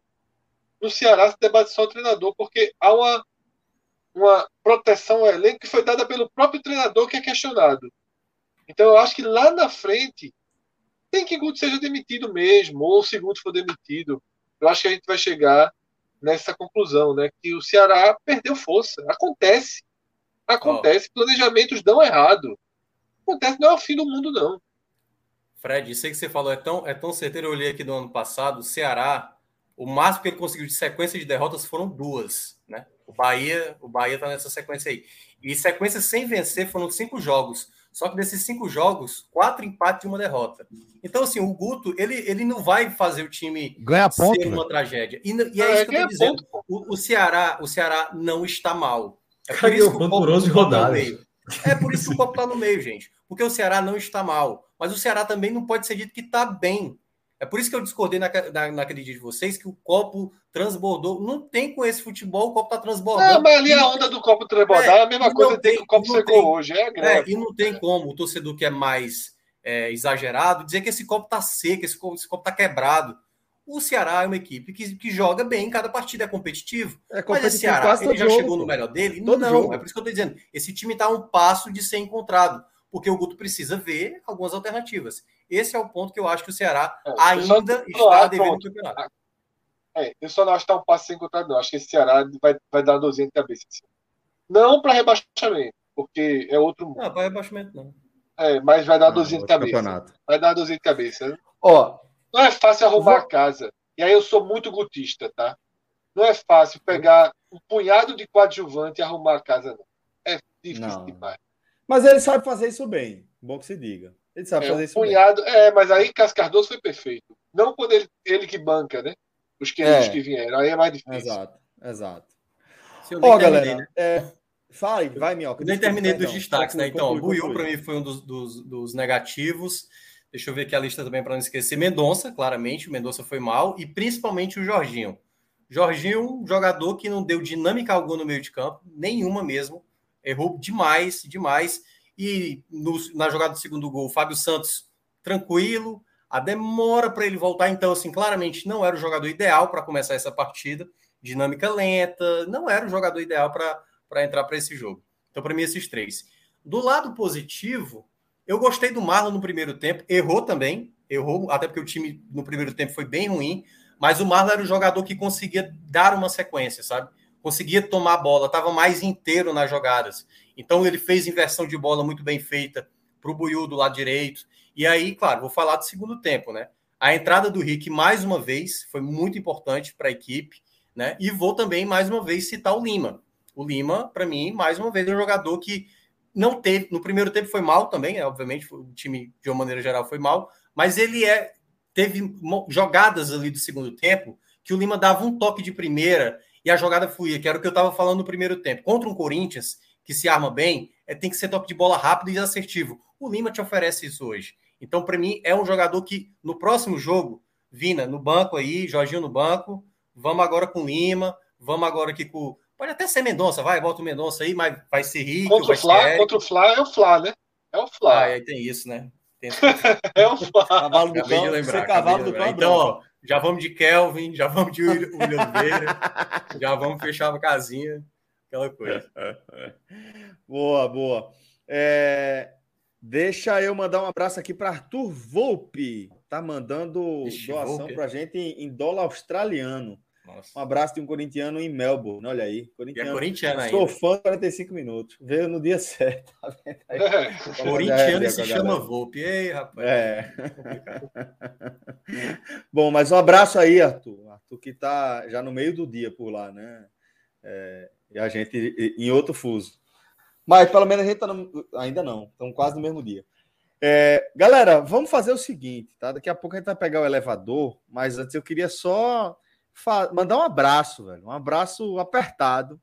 No Ceará se debate só treinador, porque há uma, uma proteção ao elenco que foi dada pelo próprio treinador que é questionado. Então eu acho que lá na frente tem que Guto seja demitido mesmo, ou se Guto for demitido. Eu acho que a gente vai chegar nessa conclusão, né? Que o Ceará perdeu força. Acontece. Acontece. Oh. Planejamentos dão errado. Acontece, não é o fim do mundo, não. Fred, isso aí que você falou é tão, é tão certeiro. Eu olhei aqui do ano passado, o Ceará, o máximo que ele conseguiu de sequência de derrotas foram duas, né? O Bahia, o Bahia tá nessa sequência aí. E sequência sem vencer foram cinco jogos. Só que desses cinco jogos, quatro empates e uma derrota. Então, assim, o Guto, ele, ele não vai fazer o time ganhar ponto, ser uma tragédia. E, e é, é isso que eu tô dizendo. O, o, Ceará, o Ceará não está mal. É por isso que o copo tá no meio. É por isso que o copo está no meio, gente. Porque o Ceará não está mal. Mas o Ceará também não pode ser dito que está bem. É por isso que eu discordei na, na, naquele dia de vocês que o copo transbordou. Não tem com esse futebol, o copo está transbordando. É, mas ali a onda do copo transbordar é, é a mesma coisa tem, que o copo secou tem, hoje. É, é, e não tem como o torcedor que é mais é, exagerado dizer que esse copo está seco, esse copo está quebrado. O Ceará é uma equipe que, que joga bem, cada partida é competitivo. É competitivo Mas o Ceará, ele já jogo, chegou no melhor dele? Todo não, jogo. é por isso que eu estou dizendo. Esse time está a um passo de ser encontrado porque o Guto precisa ver algumas alternativas. Esse é o ponto que eu acho que o Ceará é, ainda está devendo no campeonato. É, eu só não acho que está um passo sem encontrar, não. Acho que esse Ceará vai, vai dar 200 de cabeça. Assim. Não para rebaixamento, porque é outro mundo. Não, para rebaixamento não. É, mas vai dar 200 de cabeça. Campeonato. Vai dar 200 de cabeça. Ó, não é fácil arrumar vou... a casa. E aí eu sou muito gutista, tá? Não é fácil pegar um punhado de coadjuvante e arrumar a casa, não. É difícil não. demais. Mas ele sabe fazer isso bem. Bom que se diga. Ele sabe é, fazer um isso punhado, bem. É, mas aí Cascardoso foi perfeito. Não quando ele, ele que banca, né? Os que, é. que vieram. Aí é mais difícil. Exato, exato. Ó, oh, galera. Né? É, fale, vai, Minhoca. Eu nem terminei dos destaques, né? Então, o Buiu, para mim, foi um dos, dos, dos, negativos. Deixa eu ver aqui a lista também para não esquecer. Mendonça, claramente, o Mendonça foi mal. E principalmente o Jorginho. Jorginho, jogador que não deu dinâmica alguma no meio de campo, nenhuma mesmo errou demais, demais. E no, na jogada do segundo gol, Fábio Santos tranquilo, a demora para ele voltar, então, assim, claramente não era o jogador ideal para começar essa partida, dinâmica lenta, não era o jogador ideal para entrar para esse jogo. Então, para mim, esses três. Do lado positivo, eu gostei do Marlon no primeiro tempo, errou também, errou, até porque o time no primeiro tempo foi bem ruim, mas o Marlon era o jogador que conseguia dar uma sequência, sabe? Conseguia tomar a bola, estava mais inteiro nas jogadas. Então ele fez inversão de bola muito bem feita para o Buiu do lado direito. E aí, claro, vou falar do segundo tempo, né? A entrada do Rick, mais uma vez, foi muito importante para a equipe, né? E vou também, mais uma vez, citar o Lima. O Lima, para mim, mais uma vez, é um jogador que não teve. No primeiro tempo foi mal também, é, obviamente, o time, de uma maneira geral, foi mal, mas ele é teve jogadas ali do segundo tempo que o Lima dava um toque de primeira e a jogada fluía, que era o que eu estava falando no primeiro tempo. Contra um Corinthians que se arma bem, é, tem que ser toque de bola rápido e assertivo. O Lima te oferece isso hoje. Então, para mim, é um jogador que no próximo jogo, Vina, no banco aí, Jorginho no banco, vamos agora com Lima, vamos agora aqui com. Pode até ser Mendonça, vai, bota o Mendonça aí, mas vai ser rico. Contra o Flá, contra o Flá é o Flá, né? É o Flá. Ah, aí tem isso, né? Tem... [laughs] é o Flá. Cavalo do cão, lembrar, cavalo do cão. Então, ó, já vamos de Kelvin, já vamos de William Oliveira, já vamos fechar a casinha, aquela coisa. [laughs] boa, boa. É, deixa eu mandar um abraço aqui para Arthur Volpe, tá mandando Ixi, doação para gente em, em dólar australiano. Nossa. Um abraço de um corintiano em Melbourne. Olha aí. Corintiano. É corintiano Sou ainda. fã de 45 minutos. Veio no dia [laughs] certo. Tá é. Corintiano se chama Volpe. Ei, rapaz. É. [laughs] Bom, mas um abraço aí, Arthur. Arthur que está já no meio do dia por lá, né? É, e a gente em outro fuso. Mas pelo menos a gente tá no... ainda não. Estamos quase no mesmo dia. É, galera, vamos fazer o seguinte, tá? Daqui a pouco a gente vai pegar o elevador, mas antes eu queria só mandar um abraço, velho. Um abraço apertado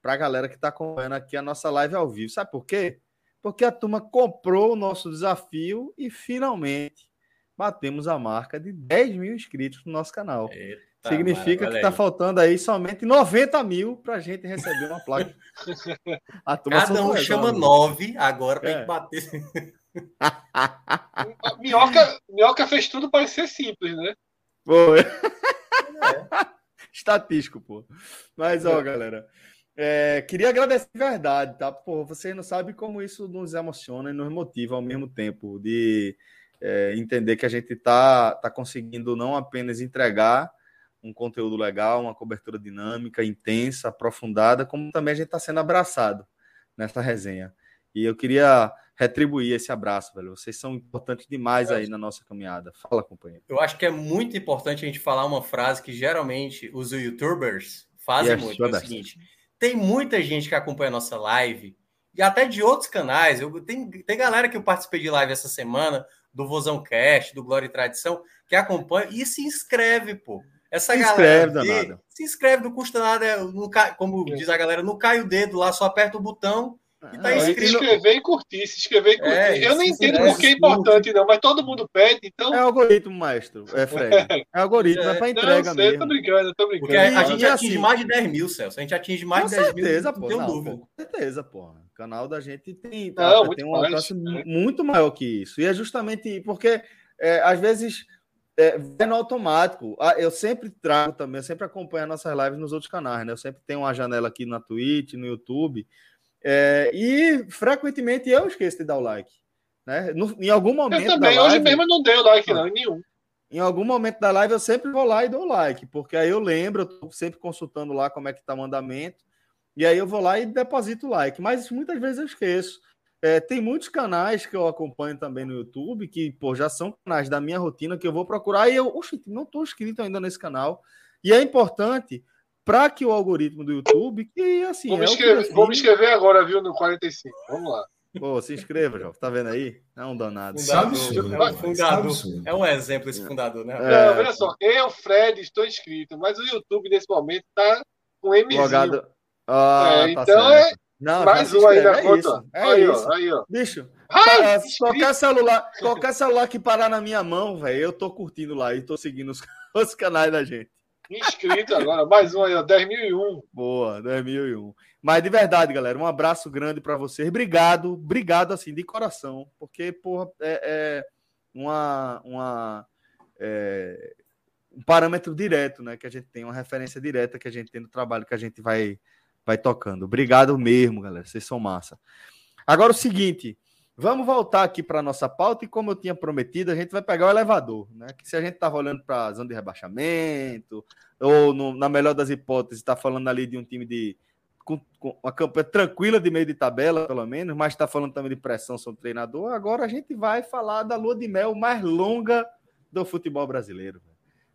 para a galera que está acompanhando aqui a nossa live ao vivo. Sabe por quê? Porque a turma comprou o nosso desafio e finalmente batemos a marca de 10 mil inscritos no nosso canal. Eita, Significa que está faltando aí somente 90 mil para a gente receber uma placa. [laughs] Cada um chama 9 agora para é. bater. [laughs] Minhoca, Minhoca fez tudo parecer simples, né? Foi. [laughs] Estatístico, pô. Mas, ó, galera. É, queria agradecer de verdade, tá? Pô, você não sabe como isso nos emociona e nos motiva ao mesmo tempo, de é, entender que a gente tá, tá conseguindo não apenas entregar um conteúdo legal, uma cobertura dinâmica, intensa, aprofundada, como também a gente está sendo abraçado nessa resenha. E eu queria retribuir esse abraço, velho. Vocês são importantes demais aí na nossa caminhada. Fala, companheiro. Eu acho que é muito importante a gente falar uma frase que geralmente os youtubers fazem yes, muito. É o seguinte: tem muita gente que acompanha a nossa live, e até de outros canais. Eu, tem, tem galera que eu participei de live essa semana, do Vozão Cast, do Glória e Tradição, que acompanha e se inscreve, pô. Essa se galera inscreve, danado. se inscreve, não custa nada, não como diz a galera, não cai o dedo lá, só aperta o botão e tá inscrito. Se inscrever e curtir, se inscrever e curtir. É, eu não entendo por que é importante, não, mas todo mundo pede, então. É algoritmo, maestro. É, Fred. [laughs] É algoritmo, é, é para entrega não, sei, mesmo. Tô brincando, tô brincando. Porque a, a gente atinge assim, mais de 10 mil, Celso. A gente atinge mais de 10 certeza, mil. Pô, não, dúvida. Com certeza, pô. O canal da gente tem, tá, não, tem um alcance né? muito maior que isso. E é justamente porque, é, às vezes, é, é no automático. Ah, eu sempre trago também, eu sempre acompanho nossas lives nos outros canais, né? Eu sempre tenho uma janela aqui na Twitch, no YouTube. É, e frequentemente eu esqueço de dar o like. Né? No, em algum momento. Eu também, hoje mesmo eu não dei o like, não, em nenhum. Em algum momento da live eu sempre vou lá e dou like, porque aí eu lembro, eu tô sempre consultando lá como é que tá o andamento, e aí eu vou lá e deposito o like. Mas muitas vezes eu esqueço. É, tem muitos canais que eu acompanho também no YouTube, que pô, já são canais da minha rotina que eu vou procurar e eu, oxe, não estou inscrito ainda nesse canal. E é importante para que o algoritmo do YouTube, que assim. Vou me, é inscrever, vou me inscrever agora, viu, no 45. Vamos lá. Pô, se inscreva, João. Tá vendo aí? É um danado. Fundador, é, um fundador. é um exemplo esse fundador, né? É. Não, olha só. Eu, Fred, estou inscrito, mas o YouTube nesse momento tá com M. Logado. Ah, é, tá então certo. é. Não, mais um aí na é conta. Isso, é aí, isso. Ó, aí, ó. Bicho, Ai, qualquer celular, qualquer celular que parar na minha mão, velho, eu tô curtindo lá e tô seguindo os, [laughs] os canais da gente inscrito agora, mais um aí, ó, 10.001. Boa, 10.001. Mas de verdade, galera, um abraço grande para vocês. Obrigado, obrigado assim, de coração, porque, porra, é, é uma, uma é, um parâmetro direto, né, que a gente tem, uma referência direta que a gente tem no trabalho que a gente vai, vai tocando. Obrigado mesmo, galera, vocês são massa. Agora o seguinte, Vamos voltar aqui para a nossa pauta e, como eu tinha prometido, a gente vai pegar o elevador, né? Que se a gente estava olhando para a zona de rebaixamento, ou no, na melhor das hipóteses, está falando ali de um time de com, com, uma campanha tranquila de meio de tabela, pelo menos, mas está falando também de pressão sobre o treinador. Agora a gente vai falar da lua de mel mais longa do futebol brasileiro.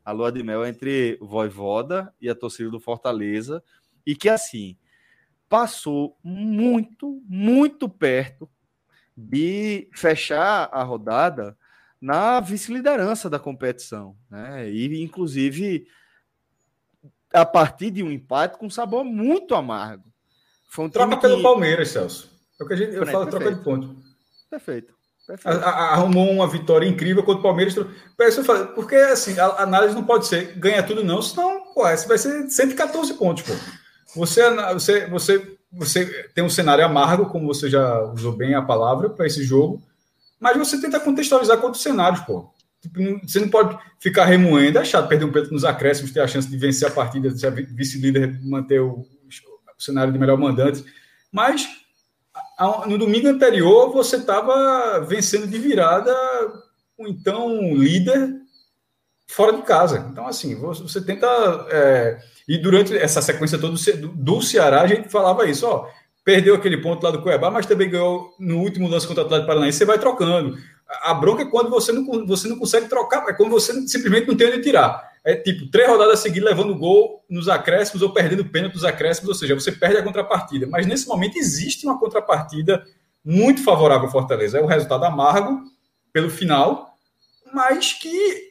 A lua de mel entre o Voivoda e a torcida do Fortaleza, e que assim passou muito, muito perto de fechar a rodada na vice-liderança da competição, né? E inclusive a partir de um empate com sabor muito amargo. Foi um troca pelo Palmeiras, Celso. É o que a gente, eu falo, perfeito. troca de ponto. Perfeito. perfeito. arrumou uma vitória incrível contra o Palmeiras. Porque assim, a análise não pode ser ganha tudo, não, senão pô, vai ser 114 pontos. Pô. Você, você, você você tem um cenário amargo, como você já usou bem a palavra para esse jogo, mas você tenta contextualizar com outros cenários, pô. Tipo, você não pode ficar remoendo, é chato perder um pênalti nos acréscimos, ter a chance de vencer a partida, ser vice-líder, manter o, o, cenário de melhor mandante. Mas no domingo anterior você estava vencendo de virada o então líder fora de casa. Então, assim, você tenta. É, e durante essa sequência toda do Ceará, a gente falava isso, ó. Perdeu aquele ponto lá do Cuiabá, mas também ganhou no último lance contra o Atlético Paranaense, você vai trocando. A bronca é quando você não, você não consegue trocar, é quando você simplesmente não tem onde tirar. É tipo, três rodadas seguidas levando gol nos acréscimos ou perdendo pênalti nos acréscimos, ou seja, você perde a contrapartida. Mas nesse momento existe uma contrapartida muito favorável ao Fortaleza. É um resultado amargo pelo final, mas que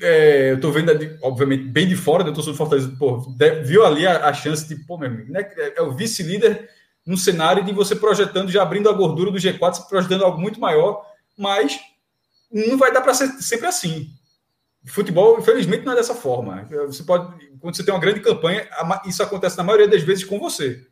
é, eu tô vendo, obviamente, bem de fora da torcida do Fortaleza, pô, viu ali a, a, chance de, pô, meu amigo, né, é o vice-líder num cenário de você projetando, já abrindo a gordura do G4, projetando algo muito maior, mas não vai dar para ser sempre assim. Futebol, infelizmente, não é dessa forma. Você pode, quando você tem uma grande campanha, isso acontece na maioria das vezes com você.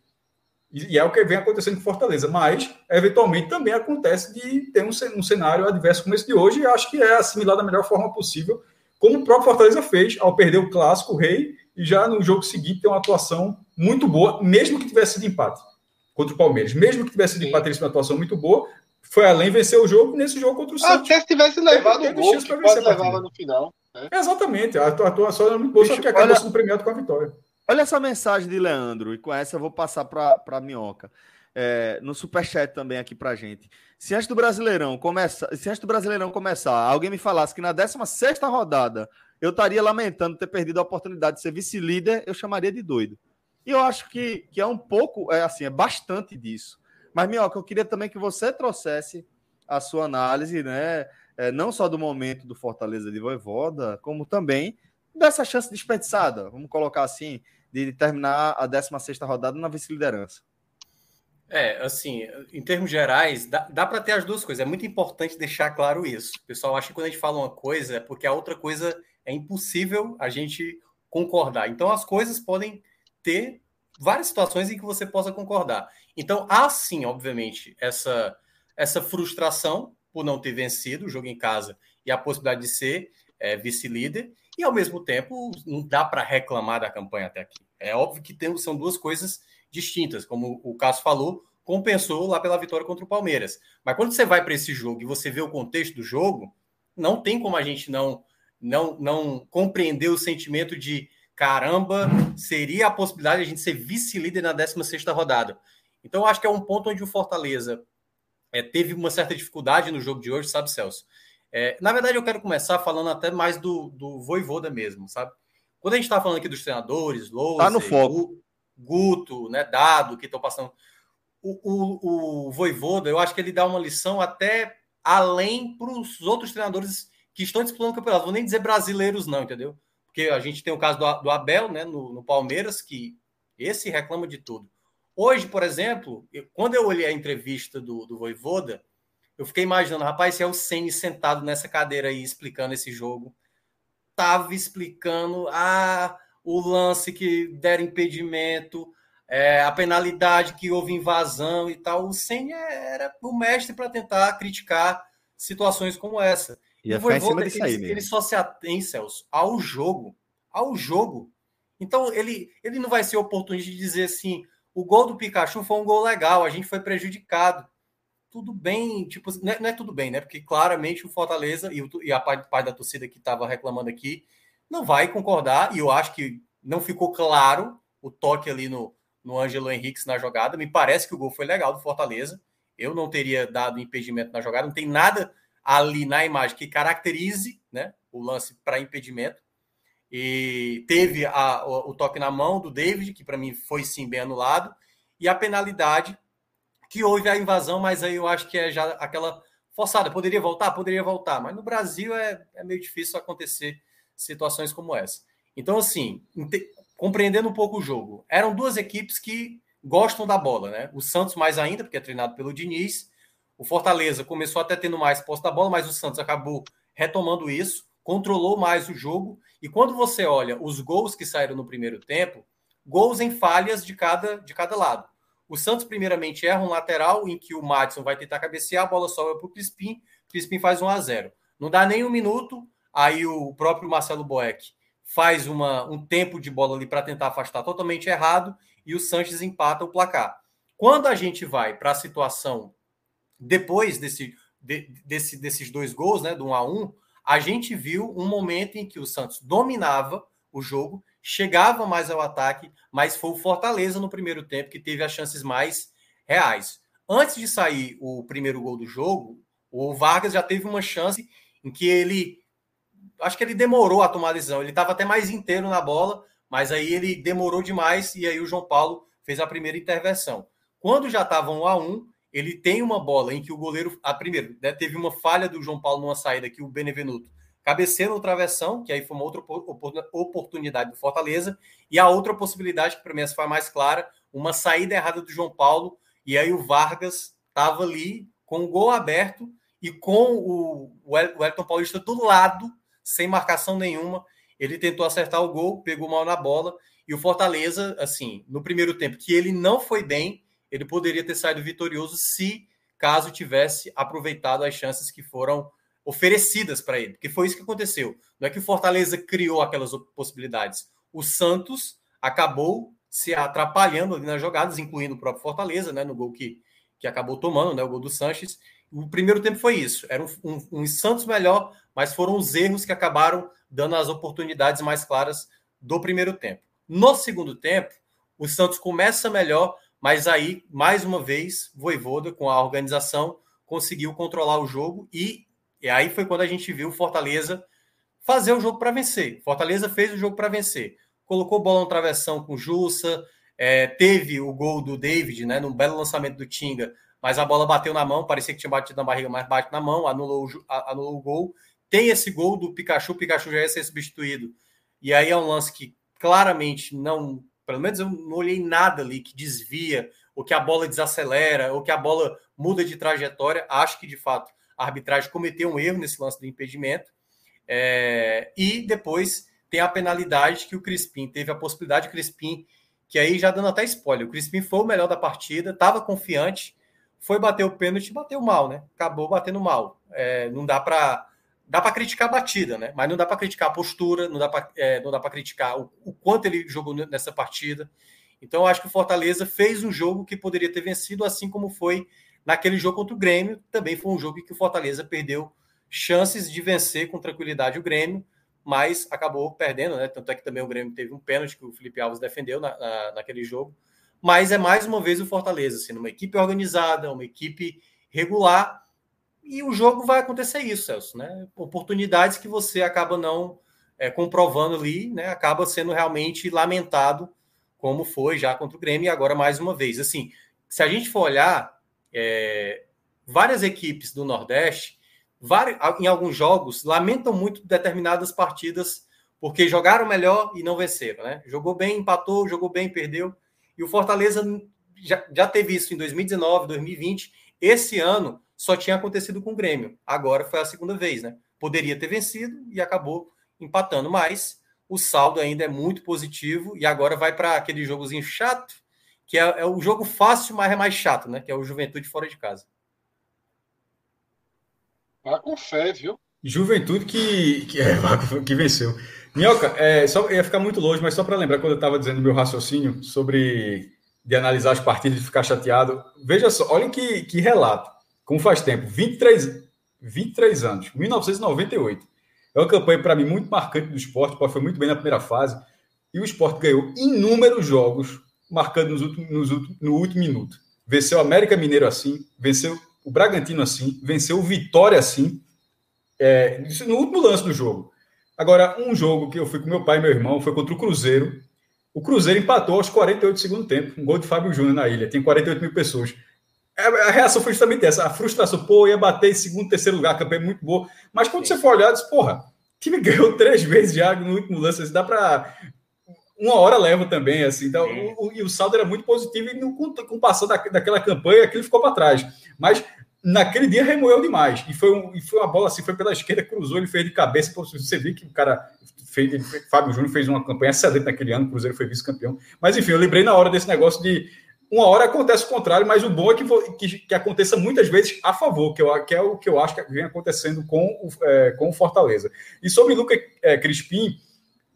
E é o que vem acontecendo com Fortaleza. Mas, eventualmente, também acontece de ter um cenário adverso como esse de hoje, e acho que é assimilado da melhor forma possível como o próprio Fortaleza fez ao perder o clássico, o Rei, e já no jogo seguinte ter uma atuação muito boa, mesmo que tivesse sido empate contra o Palmeiras. Mesmo que tivesse sido empate, teria sido uma atuação muito boa. Foi além, venceu o jogo nesse jogo contra o Santos. Até se tivesse levado o gol, que quase levava no final. Né? Exatamente. A atuação era muito boa, Bicho, só que acabou olha, sendo premiado com a vitória. Olha essa mensagem de Leandro, e com essa eu vou passar para a Minhoca. é, no superchat também aqui pra gente. Se antes do Brasileirão começar, se antes do Brasileirão começar, alguém me falasse que na 16 rodada eu estaria lamentando ter perdido a oportunidade de ser vice-líder, eu chamaria de doido. E eu acho que, que é um pouco, é assim, é bastante disso. Mas, Minhoca, eu queria também que você trouxesse a sua análise, né? É, não só do momento do Fortaleza de Voivoda, como também dessa chance desperdiçada, vamos colocar assim, de terminar a 16 rodada na vice-liderança. É, assim, em termos gerais, dá, dá para ter as duas coisas. É muito importante deixar claro isso. O pessoal acha que quando a gente fala uma coisa é porque a outra coisa é impossível a gente concordar. Então, as coisas podem ter várias situações em que você possa concordar. Então, há sim, obviamente, essa, essa frustração por não ter vencido o jogo em casa e a possibilidade de ser é, vice-líder, e ao mesmo tempo não dá para reclamar da campanha até aqui. É óbvio que tem, são duas coisas distintas, como o Cássio falou, compensou lá pela vitória contra o Palmeiras. Mas quando você vai para esse jogo e você vê o contexto do jogo, não tem como a gente não não não compreender o sentimento de caramba, seria a possibilidade de a gente ser vice-líder na 16ª rodada. Então acho que é um ponto onde o Fortaleza é, teve uma certa dificuldade no jogo de hoje, sabe, Celso? É, na verdade, eu quero começar falando até mais do, do Voivoda mesmo, sabe? Quando a gente está falando aqui dos treinadores, Lousa, tá no foco. Guto, né, Dado, que estão passando. O, o, o Voivoda, eu acho que ele dá uma lição até além para os outros treinadores que estão disputando o campeonato. Vou nem dizer brasileiros, não, entendeu? Porque a gente tem o caso do, do Abel, né, no, no, Palmeiras, que esse reclama de tudo. Hoje, por exemplo, eu, quando eu olhei a entrevista do, do Voivoda, eu fiquei imaginando, rapaz, se é o Ceni sentado nessa cadeira aí explicando esse jogo, tava explicando ah, o lance que deram impedimento, é, a penalidade que houve invasão e tal. O Senna era o mestre para tentar criticar situações como essa. E o Voivoda, ele, aí ele só se atém, Celso, ao jogo. Ao jogo. Então, ele, ele não vai ser oportunista de dizer assim: o gol do Pikachu foi um gol legal, a gente foi prejudicado. Tudo bem, tipo, não é, não é tudo bem, né? Porque claramente o Fortaleza e, o, e a parte da torcida que estava reclamando aqui não vai concordar, e eu acho que não ficou claro o toque ali no, no Ângelo Henrique na jogada. Me parece que o gol foi legal do Fortaleza. Eu não teria dado impedimento na jogada, não tem nada ali na imagem que caracterize né, o lance para impedimento. E teve a, o, o, toque na mão do David, que para mim foi sim bem anulado, e a penalidade, que houve a invasão, mas aí eu acho que é já aquela forçada. Poderia voltar? Poderia voltar, mas no Brasil é, é meio difícil acontecer situações como essa. Então, assim, compreendendo um pouco o jogo, eram duas equipes que gostam da bola, né? O Santos mais ainda, porque é treinado pelo Diniz. O Fortaleza começou até tendo mais posse da bola, mas o Santos acabou retomando isso, controlou mais o jogo. E quando você olha os gols que saíram no primeiro tempo, gols em falhas de cada, de cada lado. O Santos, primeiramente, erra um lateral em que o Madison vai tentar cabecear, a bola sobra para o Crispim, Crispim faz 1 a 0 Não dá nem um minuto, Aí o próprio Marcelo Boeck faz uma, um tempo de bola ali para tentar afastar totalmente errado e o Sanches empata o placar. Quando a gente vai para a situação depois desse, de, desse, desses dois gols, né, do 1 a 1, a gente viu um momento em que o Santos dominava o jogo, chegava mais ao ataque, mas foi o Fortaleza no primeiro tempo que teve as chances mais reais. Antes de sair o primeiro gol do jogo, o Vargas já teve uma chance em que ele acho que ele demorou a tomar a decisão. Ele estava até mais inteiro na bola, mas aí ele demorou demais e aí o João Paulo fez a primeira intervenção. Quando já estava um a um, ele tem uma bola em que o goleiro, a primeiro, né, teve uma falha do João Paulo numa saída que o Benevenuto cabeceia no travessão, que aí foi uma outra oportunidade do Fortaleza, e a outra possibilidade, que para mim essa foi mais clara, uma saída errada do João Paulo, e aí o Vargas estava ali com o gol aberto e com o Wellington Paulista do lado sem marcação nenhuma. Ele tentou acertar o gol, pegou mal na bola. E o Fortaleza, assim, no primeiro tempo, que ele não foi bem, ele poderia ter saído vitorioso se caso tivesse aproveitado as chances que foram oferecidas para ele. Porque foi isso que aconteceu. Não é que o Fortaleza criou aquelas possibilidades. O Santos acabou se atrapalhando ali nas jogadas, incluindo o próprio Fortaleza, né, no gol que, que acabou tomando, né, o gol do Sanches. O primeiro tempo foi isso. Era um, um, um Santos melhor, mas foram os erros que acabaram dando as oportunidades mais claras do primeiro tempo. No segundo tempo, o Santos começa melhor, Mas aí, mais uma vez, Voivoda, com a organização, conseguiu controlar o jogo e, e aí foi quando a gente viu o Fortaleza fazer o jogo para vencer. Fortaleza fez o jogo para vencer. Colocou bola no travessão com Jussa, é, teve o gol do David, né, num belo lançamento do Tinga, mas a bola bateu na mão, parecia que tinha batido na barriga, mas bate na mão, anulou, anulou o gol. Tem esse gol do Pikachu, o Pikachu já ia ser substituído. E aí é um lance que claramente não, pelo menos eu não olhei nada ali que desvia, ou que a bola desacelera, ou que a bola muda de trajetória. Acho que de fato a arbitragem cometeu um erro nesse lance do impedimento. É, e depois tem a penalidade que o Crispim teve a possibilidade, o Crispim, que aí já dando até spoiler, o Crispim foi o melhor da partida, estava confiante, foi bater o pênalti bateu mal, né? Acabou batendo mal. É, não dá para dá para criticar a batida, né? Mas não dá para criticar a postura, não dá para é, não dá para criticar o, o, quanto ele jogou nessa partida. Então acho que o Fortaleza fez um jogo que poderia ter vencido, assim como foi naquele jogo contra o Grêmio. Também foi um jogo que o Fortaleza perdeu chances de vencer com tranquilidade o Grêmio, mas acabou perdendo, né? Tanto é que também o Grêmio teve um pênalti que o Felipe Alves defendeu na, na, naquele jogo mas é mais uma vez o Fortaleza, sendo assim, uma equipe organizada, uma equipe regular, e o jogo vai acontecer isso, Celso, né? Oportunidades que você acaba não é, comprovando ali, né? Acaba sendo realmente lamentado, como foi já contra o Grêmio, e agora mais uma vez. Assim, se a gente for olhar, é, várias equipes do Nordeste, em alguns jogos, lamentam muito determinadas partidas porque jogaram melhor e não venceram, né? Jogou bem, empatou, jogou bem, perdeu. E o Fortaleza já, já teve isso em 2019, 2020. Esse ano só tinha acontecido com o Grêmio. Agora foi a segunda vez, né? Poderia ter vencido e acabou empatando, mas o saldo ainda é muito positivo e agora vai para aquele jogozinho chato, que é, é, o jogo fácil, mas é mais chato, né? Que é o Juventude fora de casa. Vá com fé, viu? Juventude que, que, é, [laughs] que venceu. Minhoca, é, só, ia ficar muito longe, mas só para lembrar, quando eu estava dizendo meu raciocínio sobre de analisar as partidas e ficar chateado, veja só, olhem que, que relato, como faz tempo, 23, 23 anos, 1998. É uma campanha, para mim, muito marcante do esporte, foi muito bem na primeira fase, e o esporte ganhou inúmeros jogos, marcando nos últimos, nos últimos, no último minuto. Venceu o América Mineiro assim, venceu o Bragantino assim, venceu o Vitória assim, é, no último lance do jogo. Agora, um jogo que eu fui com meu pai e meu irmão foi contra o Cruzeiro. O Cruzeiro empatou aos 48 do segundo tempo. Um gol de Fábio Júnior na ilha. Tem 48 mil pessoas. É, a reação foi justamente essa. A frustração. Pô, ia bater em segundo, terceiro lugar. A campanha é muito boa. Mas quando Sim. você for olhar, diz, porra, o time ganhou [laughs] três vezes já no último lance. Assim, dá para uma hora leva também, assim. Então, o, o, e o saldo era muito positivo e no, com, com o passar da, daquela campanha, aquilo ficou para trás. Mas naquele dia remoeu demais. E foi, um, e foi uma bola assim, foi pela esquerda, cruzou, ele fez de cabeça. Você viu que o cara fez, ele, Fábio Júnior fez uma campanha excelente naquele ano, o Cruzeiro foi vice-campeão. Mas enfim, eu lembrei na hora desse negócio de uma hora acontece o contrário, mas o bom é que, que, que aconteça muitas vezes a favor, que, eu, que é o que eu acho que vem acontecendo com o, é, com o Fortaleza. E sobre o Lucas é, Crispim,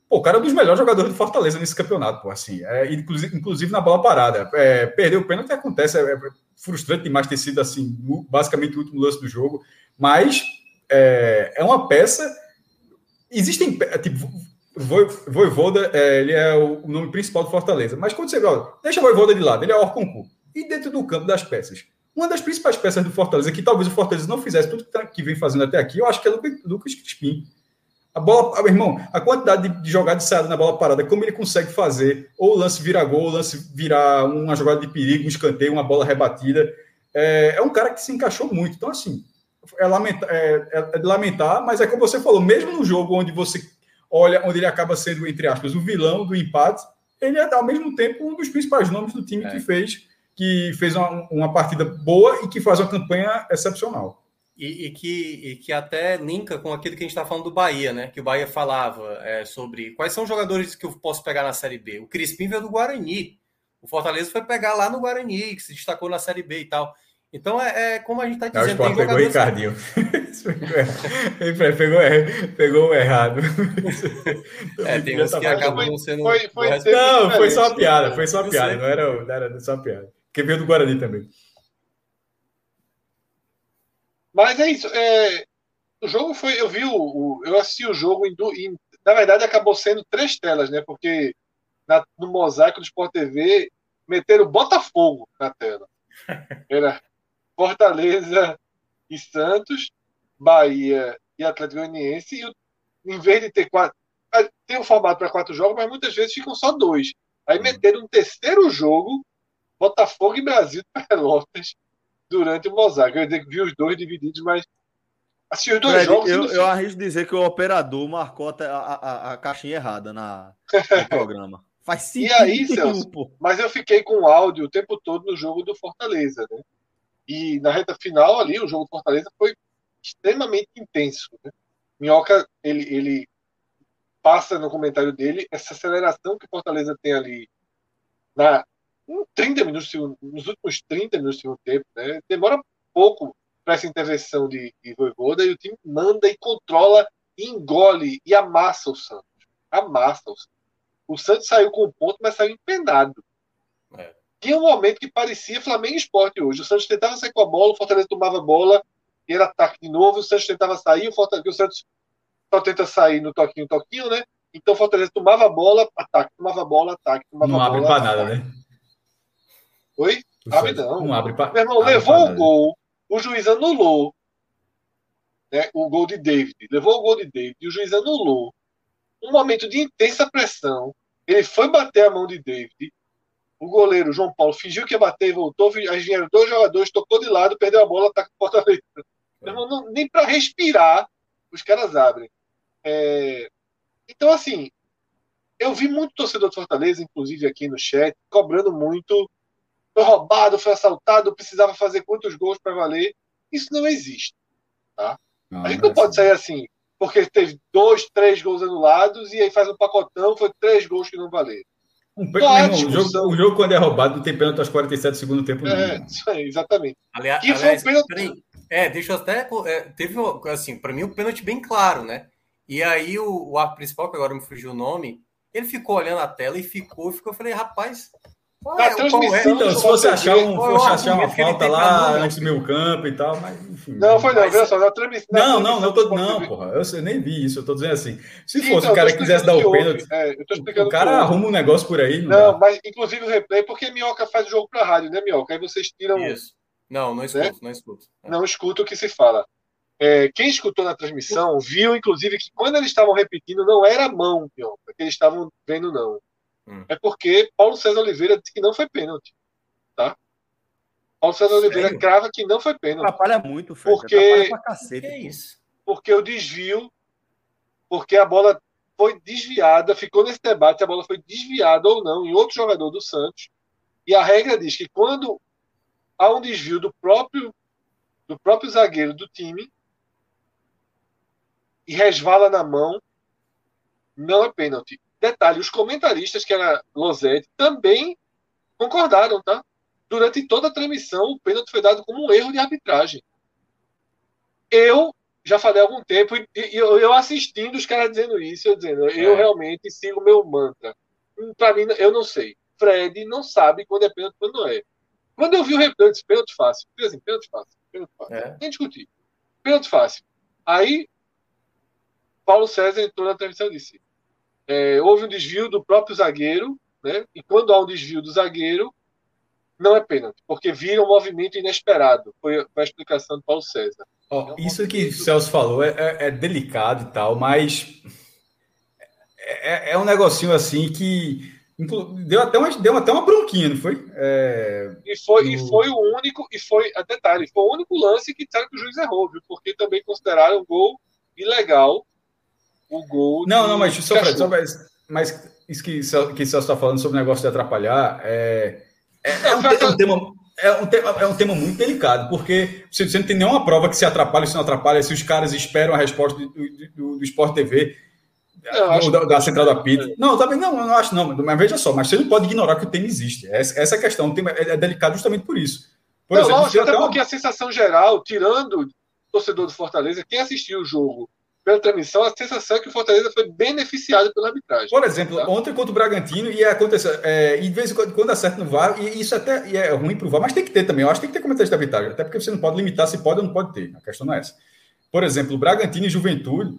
Pô, o cara é um dos melhores jogadores do Fortaleza nesse campeonato, pô, assim. É, inclusive, inclusive na bola parada. É, perder o pênalti acontece, é, é, frustrante demais ter sido, assim, basicamente o último lance do jogo. Mas é, é uma peça. Existem. É, tipo, Voivoda, é, ele é o nome principal do Fortaleza. Mas quando você olha, deixa o Voivoda de lado, ele é Orconcu. E dentro do campo das peças, uma das principais peças do Fortaleza, que talvez o Fortaleza não fizesse tudo que tá, vem fazendo até aqui, eu acho que é Lucas Crispim. A bola, ah, meu irmão, a quantidade de, de jogada de saída na bola parada, como ele consegue fazer, ou o lance virar gol, o lance virar uma jogada de perigo, um escanteio, uma bola rebatida. É, é um cara que se encaixou muito. Então, assim, é, lamentar, é, é, é de lamentar, mas é como você falou, mesmo no jogo onde você olha, onde ele acaba sendo, entre aspas, o vilão do empate, ele é, ao mesmo tempo, um dos principais nomes do time é. que fez que fez uma, uma partida boa e que faz uma campanha excepcional. E, e, que, e que até linka com aquilo que a gente está falando do Bahia, né? Que o Bahia falava é, sobre quais são os jogadores que eu posso pegar na Série B. O Crispim veio do Guarani. O Fortaleza foi pegar lá no Guarani, que se destacou na Série B e tal. Então é, é como a gente está dizendo. Não, o pegou o Ricardinho. [laughs] pegou, pegou errado. é, tem uns que acabam sendo. Foi, foi, não, foi só uma piada, foi só uma piada, não era, não era só uma piada. Porque veio do Guarani também. Mas é isso. É, o jogo foi. Eu vi o, o eu assisti o jogo em, em, na verdade acabou sendo três telas, né? Porque na, no mosaico do Sport TV meteram Botafogo na tela. [laughs] Era Fortaleza e Santos, Bahia e Atlético Goianiense, e em vez de ter quatro. Tem um formato para quatro jogos, mas muitas vezes ficam só dois. Aí meteram um terceiro jogo, Botafogo e Brasil de Pelotas, durante o mosaico. Eu vi os dois divididos, mas Assisti os dois Fred, jogos. Eu, eu arrisco dizer que o operador marcou a, a, a caixinha errada na, no [laughs] programa. Faz sentido. E aí, Celso, mas eu fiquei com o áudio o tempo todo no jogo do Fortaleza, né? E na reta final ali, o jogo do Fortaleza foi extremamente intenso. Né? Minhoca, ele, ele passa no comentário dele essa aceleração que Fortaleza tem ali na 30 minutos, nos últimos 30 minutos do segundo tempo, né? Demora pouco para essa intervenção de, de Voivoda e o time manda e controla, engole e amassa o Santos. Amassa o Santos. O Santos saiu com um ponto, mas saiu empenado. É. Tinha um momento que parecia Flamengo Esporte hoje. O Santos tentava sair com a bola, o Fortaleza tomava a bola, e era ataque de novo, o Santos tentava sair, o, Fortaleza, o Santos só tenta sair no toquinho, toquinho, né? Então o Fortaleza tomava a bola, ataque, tomava a bola, ataque, tomava não a bola. Não abre para nada, né? Oi? abre não. Não abre para Meu irmão, levou o gol, o juiz anulou né, o gol de David, levou o gol de David e o juiz anulou. Um momento de intensa pressão. Ele foi bater a mão de David. O goleiro João Paulo fingiu que ia bater e voltou. Aí vieram dois jogadores, tocou de lado, perdeu a bola, tá com Fortaleza. É. Não, nem para respirar os caras abrem. É... Então, assim, eu vi muito torcedor de Fortaleza, inclusive aqui no chat, cobrando muito foi roubado, foi assaltado, precisava fazer quantos gols para valer. Isso não existe. Tá? Não, a gente não, não pode sair assim, porque teve dois, três gols anulados e aí faz um pacotão, foi três gols que não valeram. Um irmão, o, jogo, o, jogo, quando é roubado, não tem pênalti aos 47 do segundo tempo. Não, é, isso aí, exatamente. Aliás, e aliás, foi um pênalti... É, deixa eu até. É, teve, assim, para mim, um pênalti bem claro, né? E aí o, o principal, que agora me fugiu o nome, ele ficou olhando a tela e ficou, ficou. Eu falei, rapaz, é, é, então, se você achar, um, fosse achar uma falta lá antes do meu campo e tal, mas enfim. Não, foi não, mas... só, na transmissão. Não, não, não, tô, não, porra, eu, eu, nem vi isso, eu tô dizendo assim. Se fosse então, o cara que quisesse dar o pênalti, é, o cara arruma um negócio por aí. Não, não mas inclusive o replay, porque Minhoca faz o jogo pra rádio, né, Minhoca? Aí vocês tiram. Isso. Não, não escuto, né? não escuto. Não escuto o que se fala. É, quem escutou na transmissão viu, inclusive, que quando eles estavam repetindo, não era a mão, Minhoca, que eles estavam vendo, não Hum. É porque Paulo César Oliveira disse que não foi pênalti. Tá? Paulo César Sério? Oliveira crava que não foi pênalti. Atrapalha muito, Fred. Porque, pra cacete, que é isso? Porque o desvio, porque a bola foi desviada, ficou nesse debate se a bola foi desviada ou não em outro jogador do Santos. E a regra diz que quando há um desvio do próprio do próprio zagueiro do time e resvala na mão, não é pênalti. Detalhe, os comentaristas, que era Losetti, também concordaram, tá? Durante toda a transmissão, o pênalti foi dado como um erro de arbitragem. Eu já falei há algum tempo, e eu, eu assistindo os caras dizendo isso, eu dizendo, é. eu realmente sigo o meu mantra. Para mim, eu não sei. Fred não sabe quando é pênalti quando não é. Quando eu vi o replay, eu disse, pênalti fácil. Eu assim, pênalti fácil, pênalti fácil. É. Nem discutir. Pênalti fácil. Aí, Paulo César entrou na transmissão e disse, é, houve um desvio do próprio zagueiro, né? e quando há um desvio do zagueiro, não é pênalti, porque vira um movimento inesperado. Foi, a explicação do Paulo César. Oh, é um isso que o Celso falou é, é, é, delicado e tal, mas é, é, um negocinho assim que deu até uma, deu até uma bronquinha, não foi? É, e, foi e foi o único, e foi, a detalhe, foi o único lance que disseram que o juiz errou, viu? porque também consideraram o gol ilegal o gol. Não, não, mas só, Fred, só, mas, mas isso que, que Celso está falando sobre o negócio de atrapalhar é, é, é, um, é, um, tema. É um, tema, é um tema muito delicado, porque você, não tem nenhuma prova que se atrapalha ou se não atrapalha, se os caras esperam a resposta do, do, do Sport TV, da, da, central da PIT. É. Não, também não, eu não acho, não. Mas veja só, mas você não pode ignorar que o tema existe. Essa, essa é a questão. Tema é, é delicado justamente por isso. Por não, exemplo, lógico, até porque uma... a sensação geral, tirando o torcedor do Fortaleza, quem assistiu o jogo pela transmissão, a sensação é que o Fortaleza foi beneficiado pela arbitragem. Por exemplo, tá? ontem contra o Bragantino, e aconteceu, é, e de vez em quando, quando acerta no VAR, e isso até e é ruim para o VAR, mas tem que ter também. Eu acho que tem que ter comentário de arbitragem, até porque você não pode limitar se pode ou não pode ter. A questão não é essa. Por exemplo, o Bragantino e Juventude,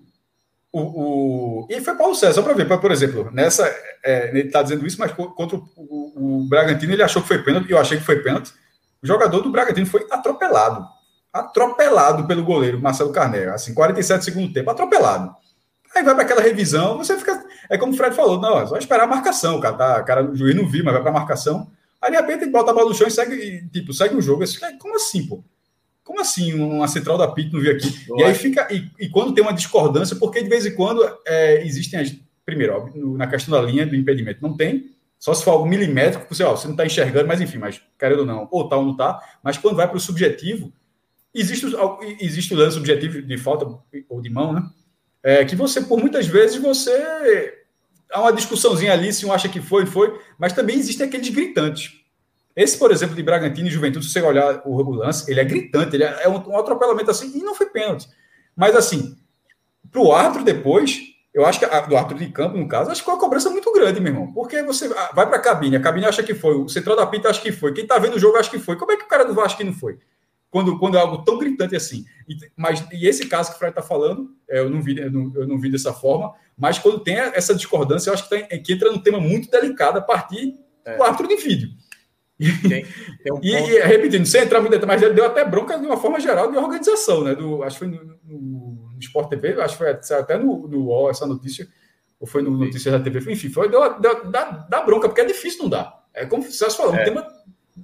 o, o, e foi Paulo César, só para ver, por exemplo, nessa. É, ele está dizendo isso, mas contra o, o, o, Bragantino ele achou que foi pênalti, eu achei que foi pênalti. O jogador do Bragantino foi atropelado. Atropelado pelo goleiro Marcelo Carneiro, assim, 47 segundo tempo, atropelado. Aí vai para aquela revisão, você fica. É como o Fred falou, não, é só esperar a marcação, cara. Tá, cara o juiz não viu, mas vai para a marcação. Aí de repente ele bota a bola no chão e segue, e, tipo, segue o jogo. Assim, como assim, pô? Como assim uma central da PIT não viu aqui? e aí fica. E, e, quando tem uma discordância, porque de vez em quando é, existem as. Primeiro, ó, na questão da linha do impedimento, não tem. Só se for algo milimétrico, você, ó, você não está enxergando, mas enfim, mas querendo ou não, ou tá ou não tá. Mas quando vai para o subjetivo, existe, existe o lance de falta ou de mão, né? É, que você, por muitas vezes, você. Há uma discussãozinha ali se um acha que foi, foi, mas também existem aqueles gritantes. Esse, por exemplo, de Bragantino e Juventude, se você olhar o, lance, ele é gritante, ele é, é um, um, atropelamento assim, e não foi pênalti. Mas assim, para o árbitro depois, eu acho que a, do árbitro de campo, no caso, acho que foi uma cobrança muito grande, meu irmão. Porque você vai para a cabine, a cabine acha que foi, o central da pita acha que foi, quem está vendo o jogo acha que foi. Como é que o cara do Vasco não foi? Quando, quando é algo tão gritante assim. E, mas, e esse caso que o Fred está falando, é, eu não, vi, eu não, eu, não, vi dessa forma, mas quando tem essa discordância, eu acho que, tá, que entra num tema muito delicado a partir é. do árbitro de vídeo. Tem, tem um [laughs] e, e, repetindo, sem entrar muito mas deu até bronca de uma forma geral de organização, né? Do, acho que foi no, no, no Sport TV, acho que foi até no, no UOL essa notícia, ou foi no Notícias da TV, enfim, foi, deu, deu, dá, dá bronca, porque é difícil não dá. É como o Celso falou, é. um tema,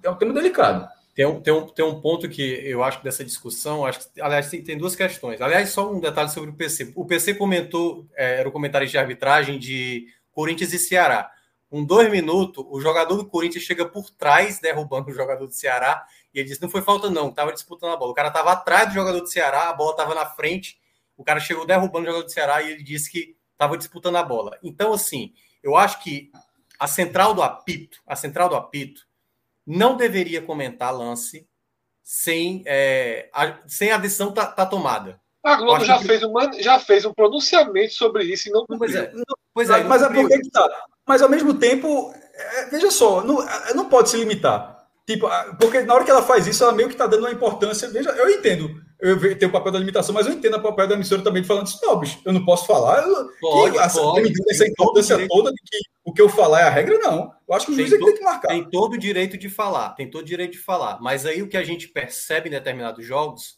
é um tema delicado. Tem um, tem, um, tem um ponto que eu acho dessa discussão, acho que, aliás, tem, tem duas questões. Aliás, só um detalhe sobre o PC. O PC comentou, é, era o comentário de arbitragem de Corinthians e Ceará. Com dois minutos, o jogador do Corinthians chega por trás, derrubando o jogador do Ceará, e ele disse: não foi falta, não, estava disputando a bola. O cara estava atrás do jogador do Ceará, a bola estava na frente, o cara chegou derrubando o jogador do Ceará e ele disse que estava disputando a bola. Então, assim, eu acho que a central do apito, a central do apito, não deveria comentar lance sem, é, a, sem a decisão tá, tá tomada. A Globo já, que... fez uma, já fez um pronunciamento sobre isso e não Pois é, não, pois é, mas é porque que tá. Mas ao mesmo tempo, é, veja só, não, é, não pode se limitar. Tipo, porque na hora que ela faz isso, ela meio que está dando uma importância. Veja, eu entendo, eu tenho o papel da limitação, mas eu entendo o papel da emissora também falando assim, não, bicho, eu não posso falar. Pode, que, pode, essa importância toda de que o que eu falar é a regra, não. Eu acho que o juiz tem, é tem que marcar. Tem todo o direito de falar, tem todo o direito de falar. Mas aí o que a gente percebe em determinados jogos,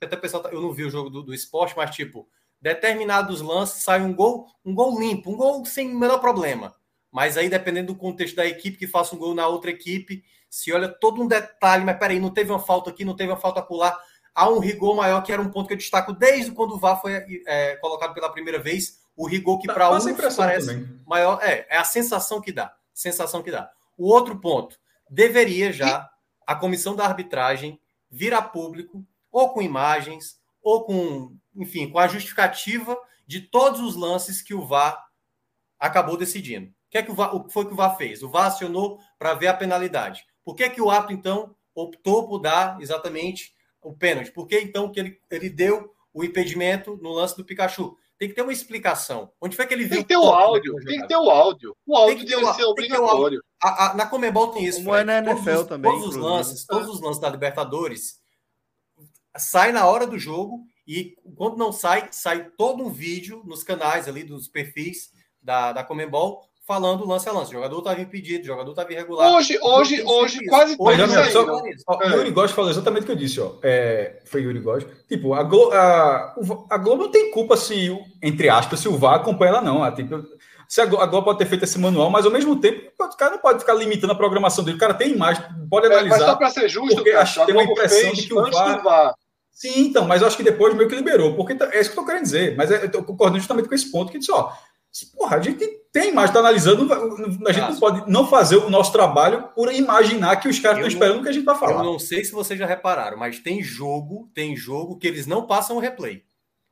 até o pessoal, tá, eu não vi o jogo do, do esporte, mas tipo, determinados lances sai um gol, um gol limpo, um gol sem o menor problema. Mas aí, dependendo do contexto da equipe que faça um gol na outra equipe, se olha todo um detalhe, mas peraí, não teve uma falta aqui, não teve uma falta acolá, há um rigor maior, que era um ponto que eu destaco desde quando o VAR foi é, colocado pela primeira vez, o rigor que para uns parece também. maior, é, é a sensação que dá, sensação que dá. O outro ponto, deveria já a comissão da arbitragem vir a público, ou com imagens, ou com, enfim, com a justificativa de todos os lances que o VAR acabou decidindo. O que, é que o, VAR, o que foi que o VAR fez? O VAR acionou para ver a penalidade. Por que, que o árbitro, então, optou por dar exatamente o pênalti? Por que, então, que ele, ele deu o impedimento no lance do Pikachu? Tem que ter uma explicação. Onde foi que ele viu? Tem que ter o áudio. Tem que ter o áudio. O áudio deve ser obrigatório. A, a, na Comebol tem isso. Como é na NFL todos, também. Todos os lances, todos os lances da Libertadores sai na hora do jogo e quando não sai, sai todo um vídeo nos canais ali dos perfis da, da Comebol falando lance a lance. O jogador estava impedido, o jogador estava irregular. Hoje, hoje, hoje, quase hoje, todos só, ó, é. Yuri Góes falou exatamente o que eu disse, ó. É, foi Yuri Góes. Tipo, a, Glo, a, a Globo não tem culpa se, entre aspas, se o VAR acompanha ela, não. A, tipo, se a Globo, a Globo pode ter feito esse manual, mas ao mesmo tempo, o cara não pode ficar limitando a programação dele. O cara tem imagem, pode analisar. É, mas só para ser justo, porque cara, acho, tem uma impressão de que o VAR, VAR. Sim, então, mas eu acho que depois meio que liberou, porque tá, é isso que eu tô querendo dizer. Mas é, eu tô concordando justamente com esse ponto que disse, ó, Porra, a gente tem imagem, está analisando, a gente não pode não fazer o nosso trabalho por imaginar que os caras estão esperando o que a gente vai falar. Eu não sei se vocês já repararam, mas tem jogo, tem jogo que eles não passam o replay.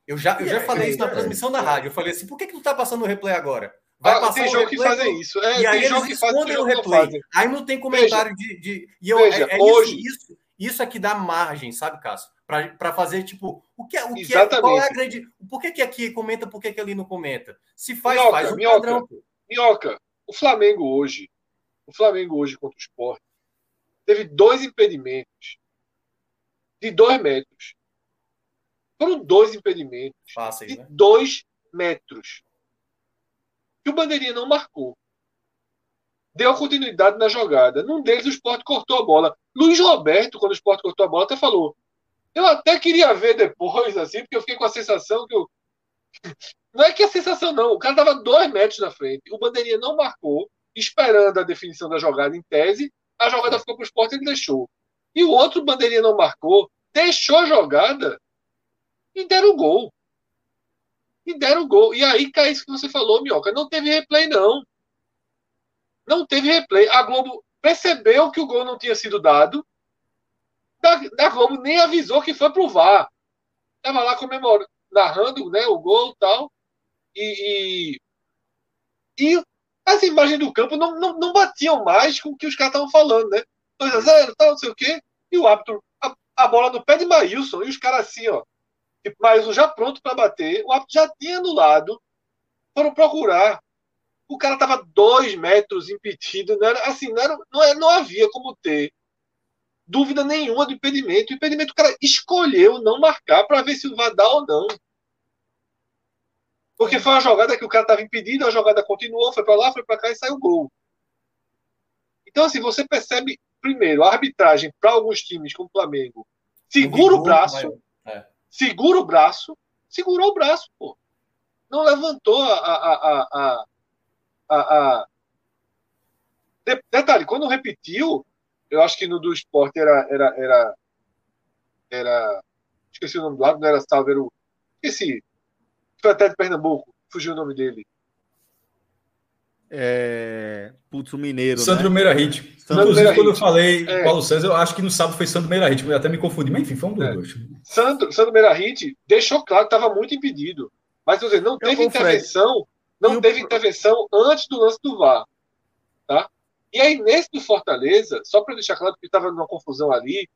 Eu já, eu já é, falei é, isso na é, transmissão da rádio. Eu falei assim, por que, que tu tá passando o replay agora? Vai ah, passar tem jogo que fazem isso. É, e aí eles escondem o replay. Aí não tem comentário Veja, de, de. E eu, Veja, é, é hoje... isso, isso, isso é que dá margem, sabe, Cássio? para fazer, tipo, o que, é, o que é, qual é a grande. Por que, que aqui comenta, por que, que ali não comenta? Se faz, minhoca, faz um minhoca, padrão. Minhoca, o Flamengo hoje, o Flamengo hoje contra o esporte, teve dois impedimentos de dois metros. Foram dois impedimentos Fáceis, de né? dois metros. E o Bandeirinha não marcou. Deu continuidade na jogada. Num deles, o Sport cortou a bola. Luiz Roberto, quando o Sport cortou a bola, até falou: Eu até queria ver depois, assim, porque eu fiquei com a sensação que eu. [laughs] Não é que a sensação, não. O cara estava dois metros na frente. O Bandeirinha não marcou, esperando a definição da jogada em tese. A jogada ficou para o esporte e ele deixou. E o outro Bandeirinha não marcou, deixou a jogada e deram o gol. E deram o gol. E aí cai isso que você falou, Minhoca. Não teve replay, não. Não teve replay. A Globo percebeu que o gol não tinha sido dado. Da, da Globo nem avisou que foi pro VAR. Tava lá comemorando, narrando né, o gol e tal. E, e, as imagens do campo não, não, não batiam mais com o que os caras estavam falando, né? 2x0, tal, não sei o quê. E o árbitro, a, a bola no pé de Maílson, e os caras assim, ó. Tipo, Maílson já pronto para bater, o árbitro já tinha anulado, foram procurar. O cara tava dois metros impedido, não era, assim, não, era, não, era, não havia como ter dúvida nenhuma do impedimento. O impedimento o cara escolheu não marcar para ver se vai dar ou não. Porque foi uma jogada que o cara estava impedido, a jogada continuou, foi para lá, foi para cá e saiu o gol. Então, assim, você percebe primeiro, a arbitragem para alguns times como o Flamengo segura o braço, é. segura o braço, segurou o braço, pô. Não levantou a. a, a, a, a Detalhe, quando repetiu, eu acho que no do esporte era. era, era, era esqueci o nome do lado, não era Salve, era o. Esqueci. Foi até de Pernambuco, fugiu o nome dele. É... Putz, o Mineiro. Sandro né? Meirahit. Inclusive, quando eu falei é. Paulo César, eu acho que no sábado foi Sandro Meirahit, eu até me confundi, mas enfim, foi um dos é. dois. Sandro, Sandro Meirahit deixou claro que estava muito impedido. Mas dizer, não teve intervenção, não teve intervenção antes do lance do VAR. Tá? E aí, nesse do Fortaleza, só para deixar claro que estava numa confusão ali,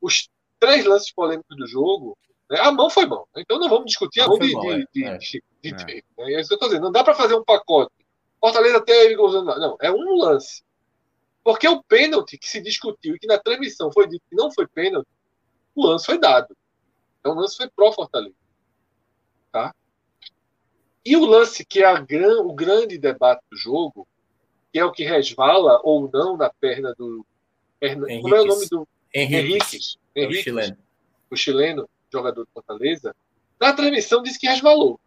os três lances polêmicos do jogo, né, a mão foi bom. Então não vamos discutir a, a mão de, bom, de, é. de, de, é. de, é isso que eu estou dizendo. Não dá para fazer um pacote Fortaleza teve golzinho. Não, é um lance. Porque o pênalti que se discutiu e que na transmissão foi dito que não foi pênalti, o lance foi dado. Então o lance foi pró Fortaleza. Tá? E o lance que é gran, o grande debate do jogo, que é o que resvala ou não na perna do. Perna, como é o nome do. Henrique. Henrique, o chileno. O chileno, jogador do Fortaleza. Na transmissão disse que resvalou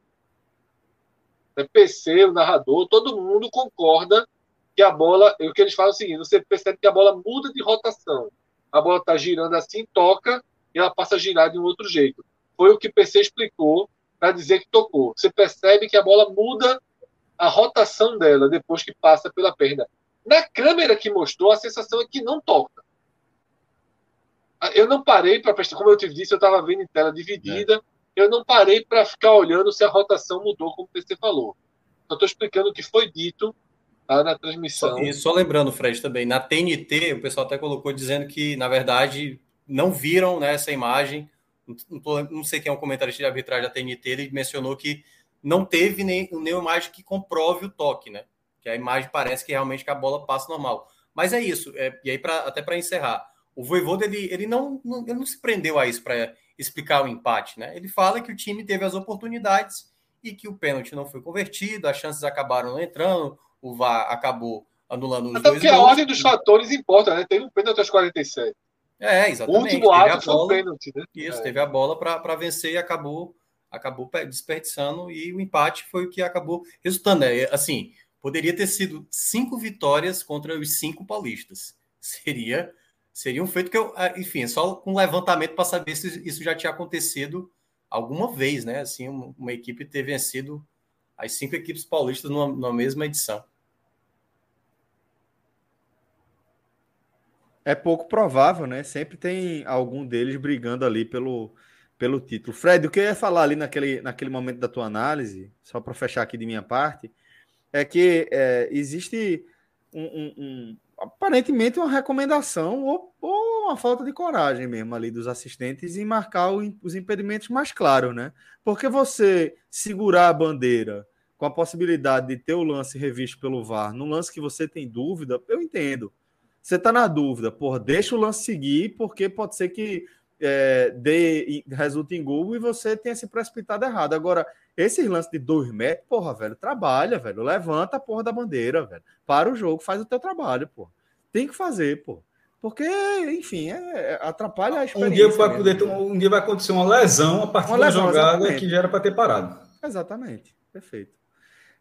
né, PC, o narrador, todo mundo concorda que a bola, o que eles falam é o seguinte, você percebe que a bola muda de rotação. A bola está girando assim, toca, e ela passa a girar de um outro jeito. Foi o que o PC explicou para dizer que tocou. Você percebe que a bola muda a rotação dela depois que passa pela perna. Na câmera que mostrou, a sensação é que não toca. Eu não parei para prestar, como eu te disse, eu estava vendo em tela dividida. É eu não parei para ficar olhando se a rotação mudou, como você falou. Eu estou explicando o que foi dito tá, na transmissão. Só, e só lembrando, Fred, também, na TNT, o pessoal até colocou dizendo que, na verdade, não viram né, essa imagem. Não, tô, não sei quem é um comentarista de arbitragem da TNT, ele mencionou que não teve nem, nenhuma imagem que comprove o toque, né? Que a imagem parece que realmente que a bola passa normal. Mas é isso. É, e aí, pra, até para encerrar, o Voivoda, ele, ele, não, não, ele não se prendeu a isso para explicar o empate, né? Ele fala que o time teve as oportunidades e que o pênalti não foi convertido, as chances acabaram não entrando, o VAR acabou anulando os Até dois porque gols. a ordem dos fatores importa, né? Teve um pênalti aos 47. É, exatamente. O último ato foi um pênalti, né? Isso, é. teve a bola para vencer e acabou acabou desperdiçando e o empate foi o que acabou resultando. É, assim, poderia ter sido cinco vitórias contra os cinco paulistas. Seria Seria um feito que eu, ah, enfim, só com levantamento para saber se isso já tinha acontecido alguma vez, né? Assim, uma equipe ter vencido as cinco equipes paulistas numa, numa mesma edição. É pouco provável, né? Sempre tem algum deles brigando ali pelo, pelo título. Fred, o que eu ia falar ali naquele, naquele momento da tua análise, só para fechar aqui de minha parte, é que é, existe um, um, um, aparentemente uma recomendação ou, ou, uma falta de coragem mesmo ali dos assistentes em marcar o, os impedimentos mais claros, né? Porque você segurar a bandeira com a possibilidade de ter o lance revisto pelo VAR, no lance que você tem dúvida, eu entendo. Você tá na dúvida, por deixa o lance seguir, porque pode ser que é, dê, resulte em gol e você tenha se precipitado errado. Agora, esse lance de dois metros, porra, velho, trabalha, velho. Levanta a porra da bandeira, velho. Para o jogo, faz o teu trabalho, porra. Tem que fazer, pô. Porque, enfim, é, é atrapalha a experiência. Um dia, vai poder um dia vai acontecer uma lesão a partir uma lesão, da jogada exatamente. que já era para ter parado. Exatamente, perfeito.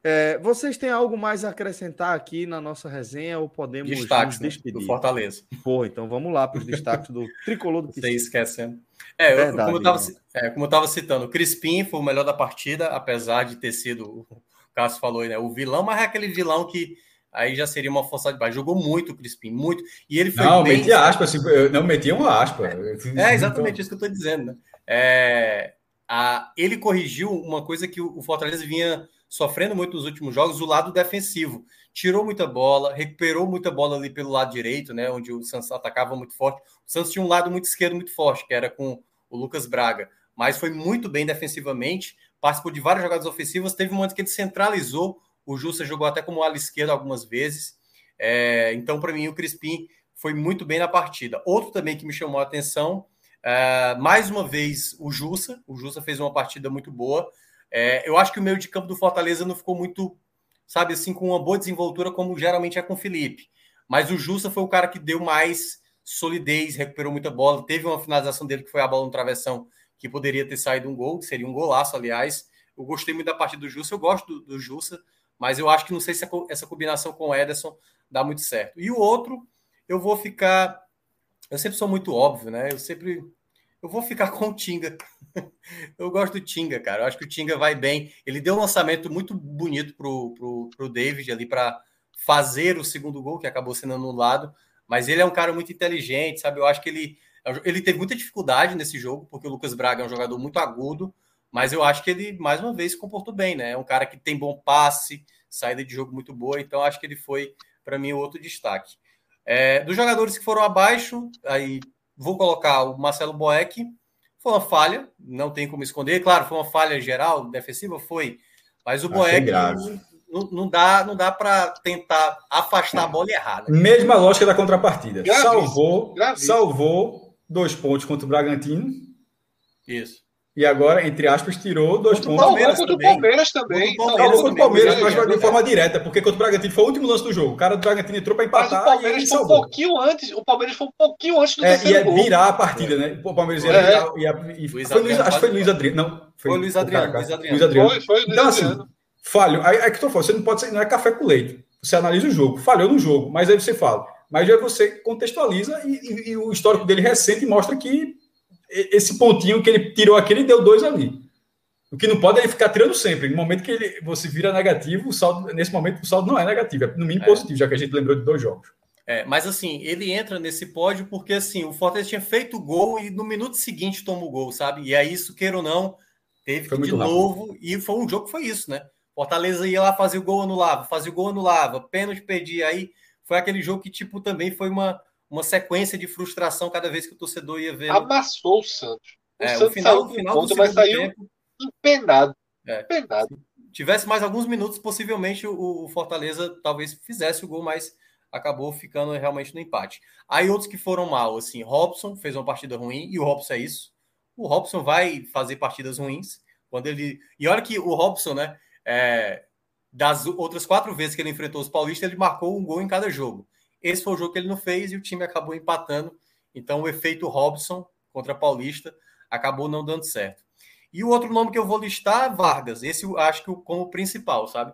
É, vocês têm algo mais a acrescentar aqui na nossa resenha ou podemos destaques, nos despedir? Né? Do Fortaleza. Pô, então vamos lá para os destaques do tricolor do Você esquecendo. É, eu, como, eu é, como eu estava citando, o Crispim foi o melhor da partida, apesar de ter sido, o Cássio falou, né, o vilão, mas é aquele vilão que aí já seria uma força de baixo. Jogou muito o Crispim, muito. E ele foi Não, bem... meti aspa, assim, não meti uma aspa. É, exatamente isso que eu estou dizendo. Né? É, a, ele corrigiu uma coisa que o, o Fortaleza vinha sofrendo muito nos últimos jogos, o lado defensivo. Tirou muita bola, recuperou muita bola ali pelo lado direito, né? Onde o Santos atacava muito forte. O Santos tinha um lado muito esquerdo muito forte, que era com o Lucas Braga. Mas foi muito bem defensivamente, participou de várias jogadas ofensivas. Teve um momento que ele centralizou. O Justa jogou até como ala esquerda algumas vezes. É, então, para mim, o Crispim foi muito bem na partida. Outro também que me chamou a atenção, é, mais uma vez, o Jussa. O Jussa fez uma partida muito boa. É, eu acho que o meio de campo do Fortaleza não ficou muito, sabe, assim, com uma boa desenvoltura, como geralmente é com o Felipe. Mas o Justa foi o cara que deu mais solidez, recuperou muita bola. Teve uma finalização dele que foi a bola no travessão, que poderia ter saído um gol, que seria um golaço, aliás. Eu gostei muito da partida do Justa, eu gosto do, do Justa, mas eu acho que não sei se essa combinação com o Ederson dá muito certo. E o outro, eu vou ficar. Eu sempre sou muito óbvio, né? Eu sempre eu vou ficar com o Tinga. Eu gosto do Tinga, cara. Eu acho que o Tinga vai bem. Ele deu um lançamento muito bonito pro, pro, pro David ali para fazer o segundo gol, que acabou sendo anulado. Mas ele é um cara muito inteligente, sabe? Eu acho que ele, ele teve muita dificuldade nesse jogo, porque o Lucas Braga é um jogador muito agudo. Mas eu acho que ele, mais uma vez, se comportou bem, né? É um cara que tem bom passe, saída de jogo muito boa. Então, acho que ele foi, para mim, outro destaque. É, dos jogadores que foram abaixo, aí Vou colocar o Marcelo Boeck. Foi uma falha, não tem como esconder. Claro, foi uma falha geral, defensiva, foi. Mas o Boeck não, não, dá, não dá para tentar afastar a bola errada. Mesma lógica da contrapartida. salvou, salvou dois pontos contra o Bragantino. Isso. E agora, entre aspas, tirou dois contra pontos. Palmeiras contra o Palmeiras também. Contra o Palmeiras, mas de forma direta, porque contra o Bragantino foi o último lance do jogo. O cara do Bragantino entrou para empatar. Mas o Palmeiras foi um pouquinho antes. O Palmeiras foi um pouquinho antes do é, terceiro ia virar a partida, né? O Palmeiras ia, é. ia, ia, e foi Luiz, acho que foi Luiz Adriano. Não, foi, foi Luiz Adriano. Luiz Adriano. Luiz Adriano. Foi, foi Luiz então, assim, Adriano. falho. Aí é que tu falando, você não pode ser, não é café com leite. Você analisa o jogo. Falhou no jogo, mas aí você fala. Mas já você contextualiza e, e, e o histórico dele recente mostra que esse pontinho que ele tirou aqui, ele deu dois ali. O que não pode é ele ficar tirando sempre. No momento que ele, você vira negativo, o saldo, nesse momento o saldo não é negativo, é no mínimo é. positivo, já que a gente lembrou de dois jogos. É, mas assim, ele entra nesse pódio porque assim, o Fortaleza tinha feito o gol e no minuto seguinte toma o gol, sabe? E aí, isso, queira ou não, teve foi que de rápido. novo. E foi um jogo que foi isso, né? Fortaleza ia lá fazer o gol, anulava, fazia o gol, anulava, pênalti, perdia. Aí foi aquele jogo que, tipo, também foi uma, uma sequência de frustração cada vez que o torcedor ia ver. Amassou o Santos. O, é, Santos o final, o final do segundo tempo empenado. É. Empenado. Se tivesse mais alguns minutos, possivelmente o, Fortaleza talvez fizesse o gol, mas acabou ficando realmente no empate. Aí outros que foram mal, assim, Robson fez uma partida ruim, e o Robson é isso. O Robson vai fazer partidas ruins quando ele. E olha que o Robson, né? É... Das outras quatro vezes que ele enfrentou os paulistas, ele marcou um gol em cada jogo. Esse foi o jogo que ele não fez e o time acabou empatando. Então, o efeito Robson contra Paulista acabou não dando certo. E o outro nome que eu vou listar, Vargas. Esse eu acho que como principal, sabe?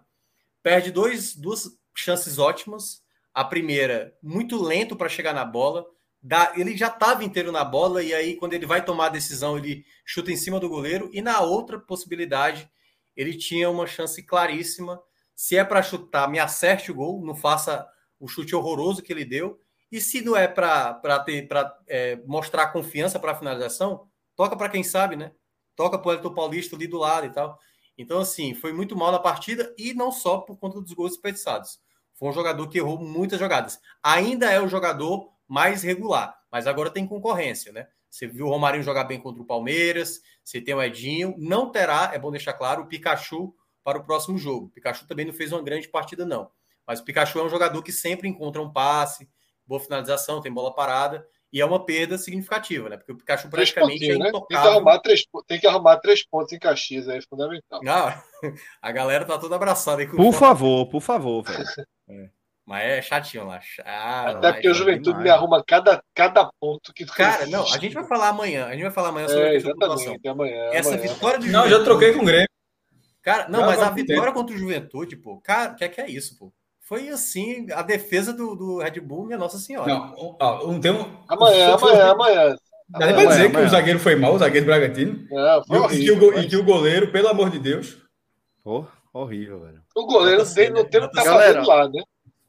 Perde dois, duas chances ótimas. A primeira, muito lento para chegar na bola. Dá, ele já estava inteiro na bola, e aí, quando ele vai tomar a decisão, ele chuta em cima do goleiro. E na outra possibilidade, ele tinha uma chance claríssima. Se é para chutar, me acerte o gol, não faça o chute horroroso que ele deu. E se não é para é, mostrar confiança para a finalização, toca para quem sabe, né? toca para o Elton Paulista ali do lado e tal. Então, assim, foi muito mal na partida e não só por conta dos gols desperdiçados. Foi um jogador que errou muitas jogadas. Ainda é o jogador mais regular, mas agora tem concorrência, né? Você viu o Romarinho jogar bem contra o Palmeiras, você tem o Edinho, não terá, é bom deixar claro, o Pikachu para o próximo jogo. O Pikachu também não fez uma grande partida, não. Mas o Pikachu é um jogador que sempre encontra um passe, boa finalização, tem bola parada. E é uma perda significativa, né? Porque o Pikachu praticamente é né? tem, que arrumar três, tem que arrumar três pontos em Caxias, aí é fundamental. Não, [laughs] a galera tá toda abraçada aí. por favor, por favor, velho. [laughs] É. Mas é chatinho lá. Ah, Até porque o Juventude me arruma cada, cada ponto que Cara, não, a gente vai falar amanhã. A gente vai falar amanhã sobre é, a questão exatamente, amanhã, Essa amanhã. vitória de Não, já troquei com o Grêmio. Cara, não, não mas a vitória contra o Juventude, pô, cara, o que é que é isso, pô? Foi assim, a defesa do, do Red Bull, minha Nossa Senhora. Não, ó, um, tem um... Amanhã, amanhã, amanhã. Dá pra dizer que o zagueiro foi mal, o zagueiro Bragantino. Não, foi e, horrível, que o, e, que o, goleiro, pelo amor de Deus. Oh, horrível, velho. O goleiro dele não tem o que tá fazendo lá, né?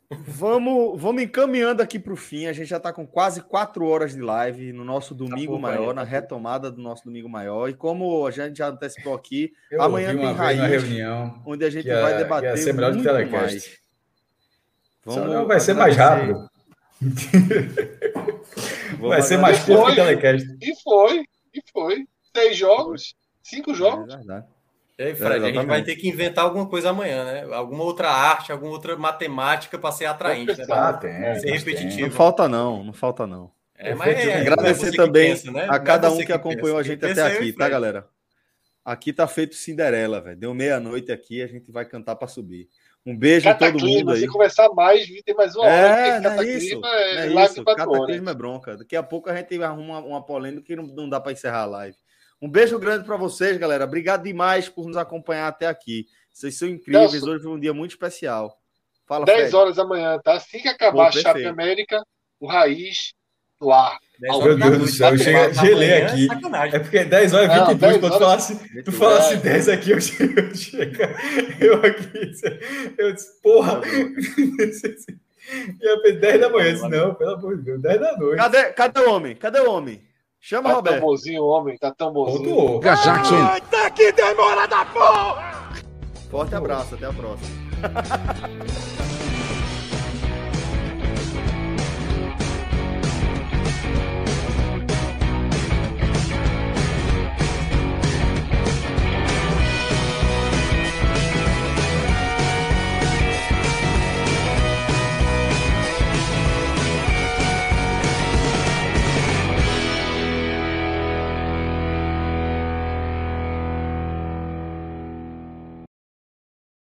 Vamos, vamos encaminhando aqui para o fim. A gente já está com quase quatro horas de live no nosso Domingo tá Maior, na retomada do nosso Domingo Maior. E como a gente já antecipou aqui, Eu amanhã tem raiz, reunião onde a gente vai debater ia ser melhor muito mais. Vamos, não, vai ser mais rápido. [laughs] vai ser mais curto que o telecast. E foi, e foi. Seis jogos, cinco jogos. É verdade. Ei, Fred, é, a gente vai ter que inventar alguma coisa amanhã, né? Alguma outra arte, alguma outra matemática para ser atraente, né? Ah, tem, ser repetitivo. Não falta não, não falta não. É, mas é, agradecer também pensa, né? a cada um que, que acompanhou pensa. a gente até aqui, tá, galera? Aqui tá feito Cinderela, velho. Deu meia-noite aqui, a gente vai cantar para subir. Um beijo a todo mundo aí. Se começar mais, tem mais uma é, hora. É isso, é, é isso. Cataclismo é bronca. Daqui a pouco a gente arruma uma polêmica que não, não dá para encerrar a live. Um beijo grande para vocês, galera. Obrigado demais por nos acompanhar até aqui. Vocês são incríveis. Nelson, Hoje foi um dia muito especial. Fala, 10 Fred. horas da manhã, tá? Assim que acabar Pô, a Chape América, o Raiz ar. Meu Deus do céu, eu cheguei, gelei é aqui. É, é porque 10 horas e 22, quando tu falasse, tu falasse é. 10 aqui, eu chego, eu, chego, eu aqui, eu disse, porra. Ia ver 10 da manhã, disse, não, pelo amor de Deus, 10 da noite. Cadê, cadê o homem? Cadê o homem? Chama, tá Roberto. Tá bonzinho, homem, tá tão bonzinho. Voltou. Jackson. Ai, tá que demora da porra! Forte abraço, até a próxima. [laughs]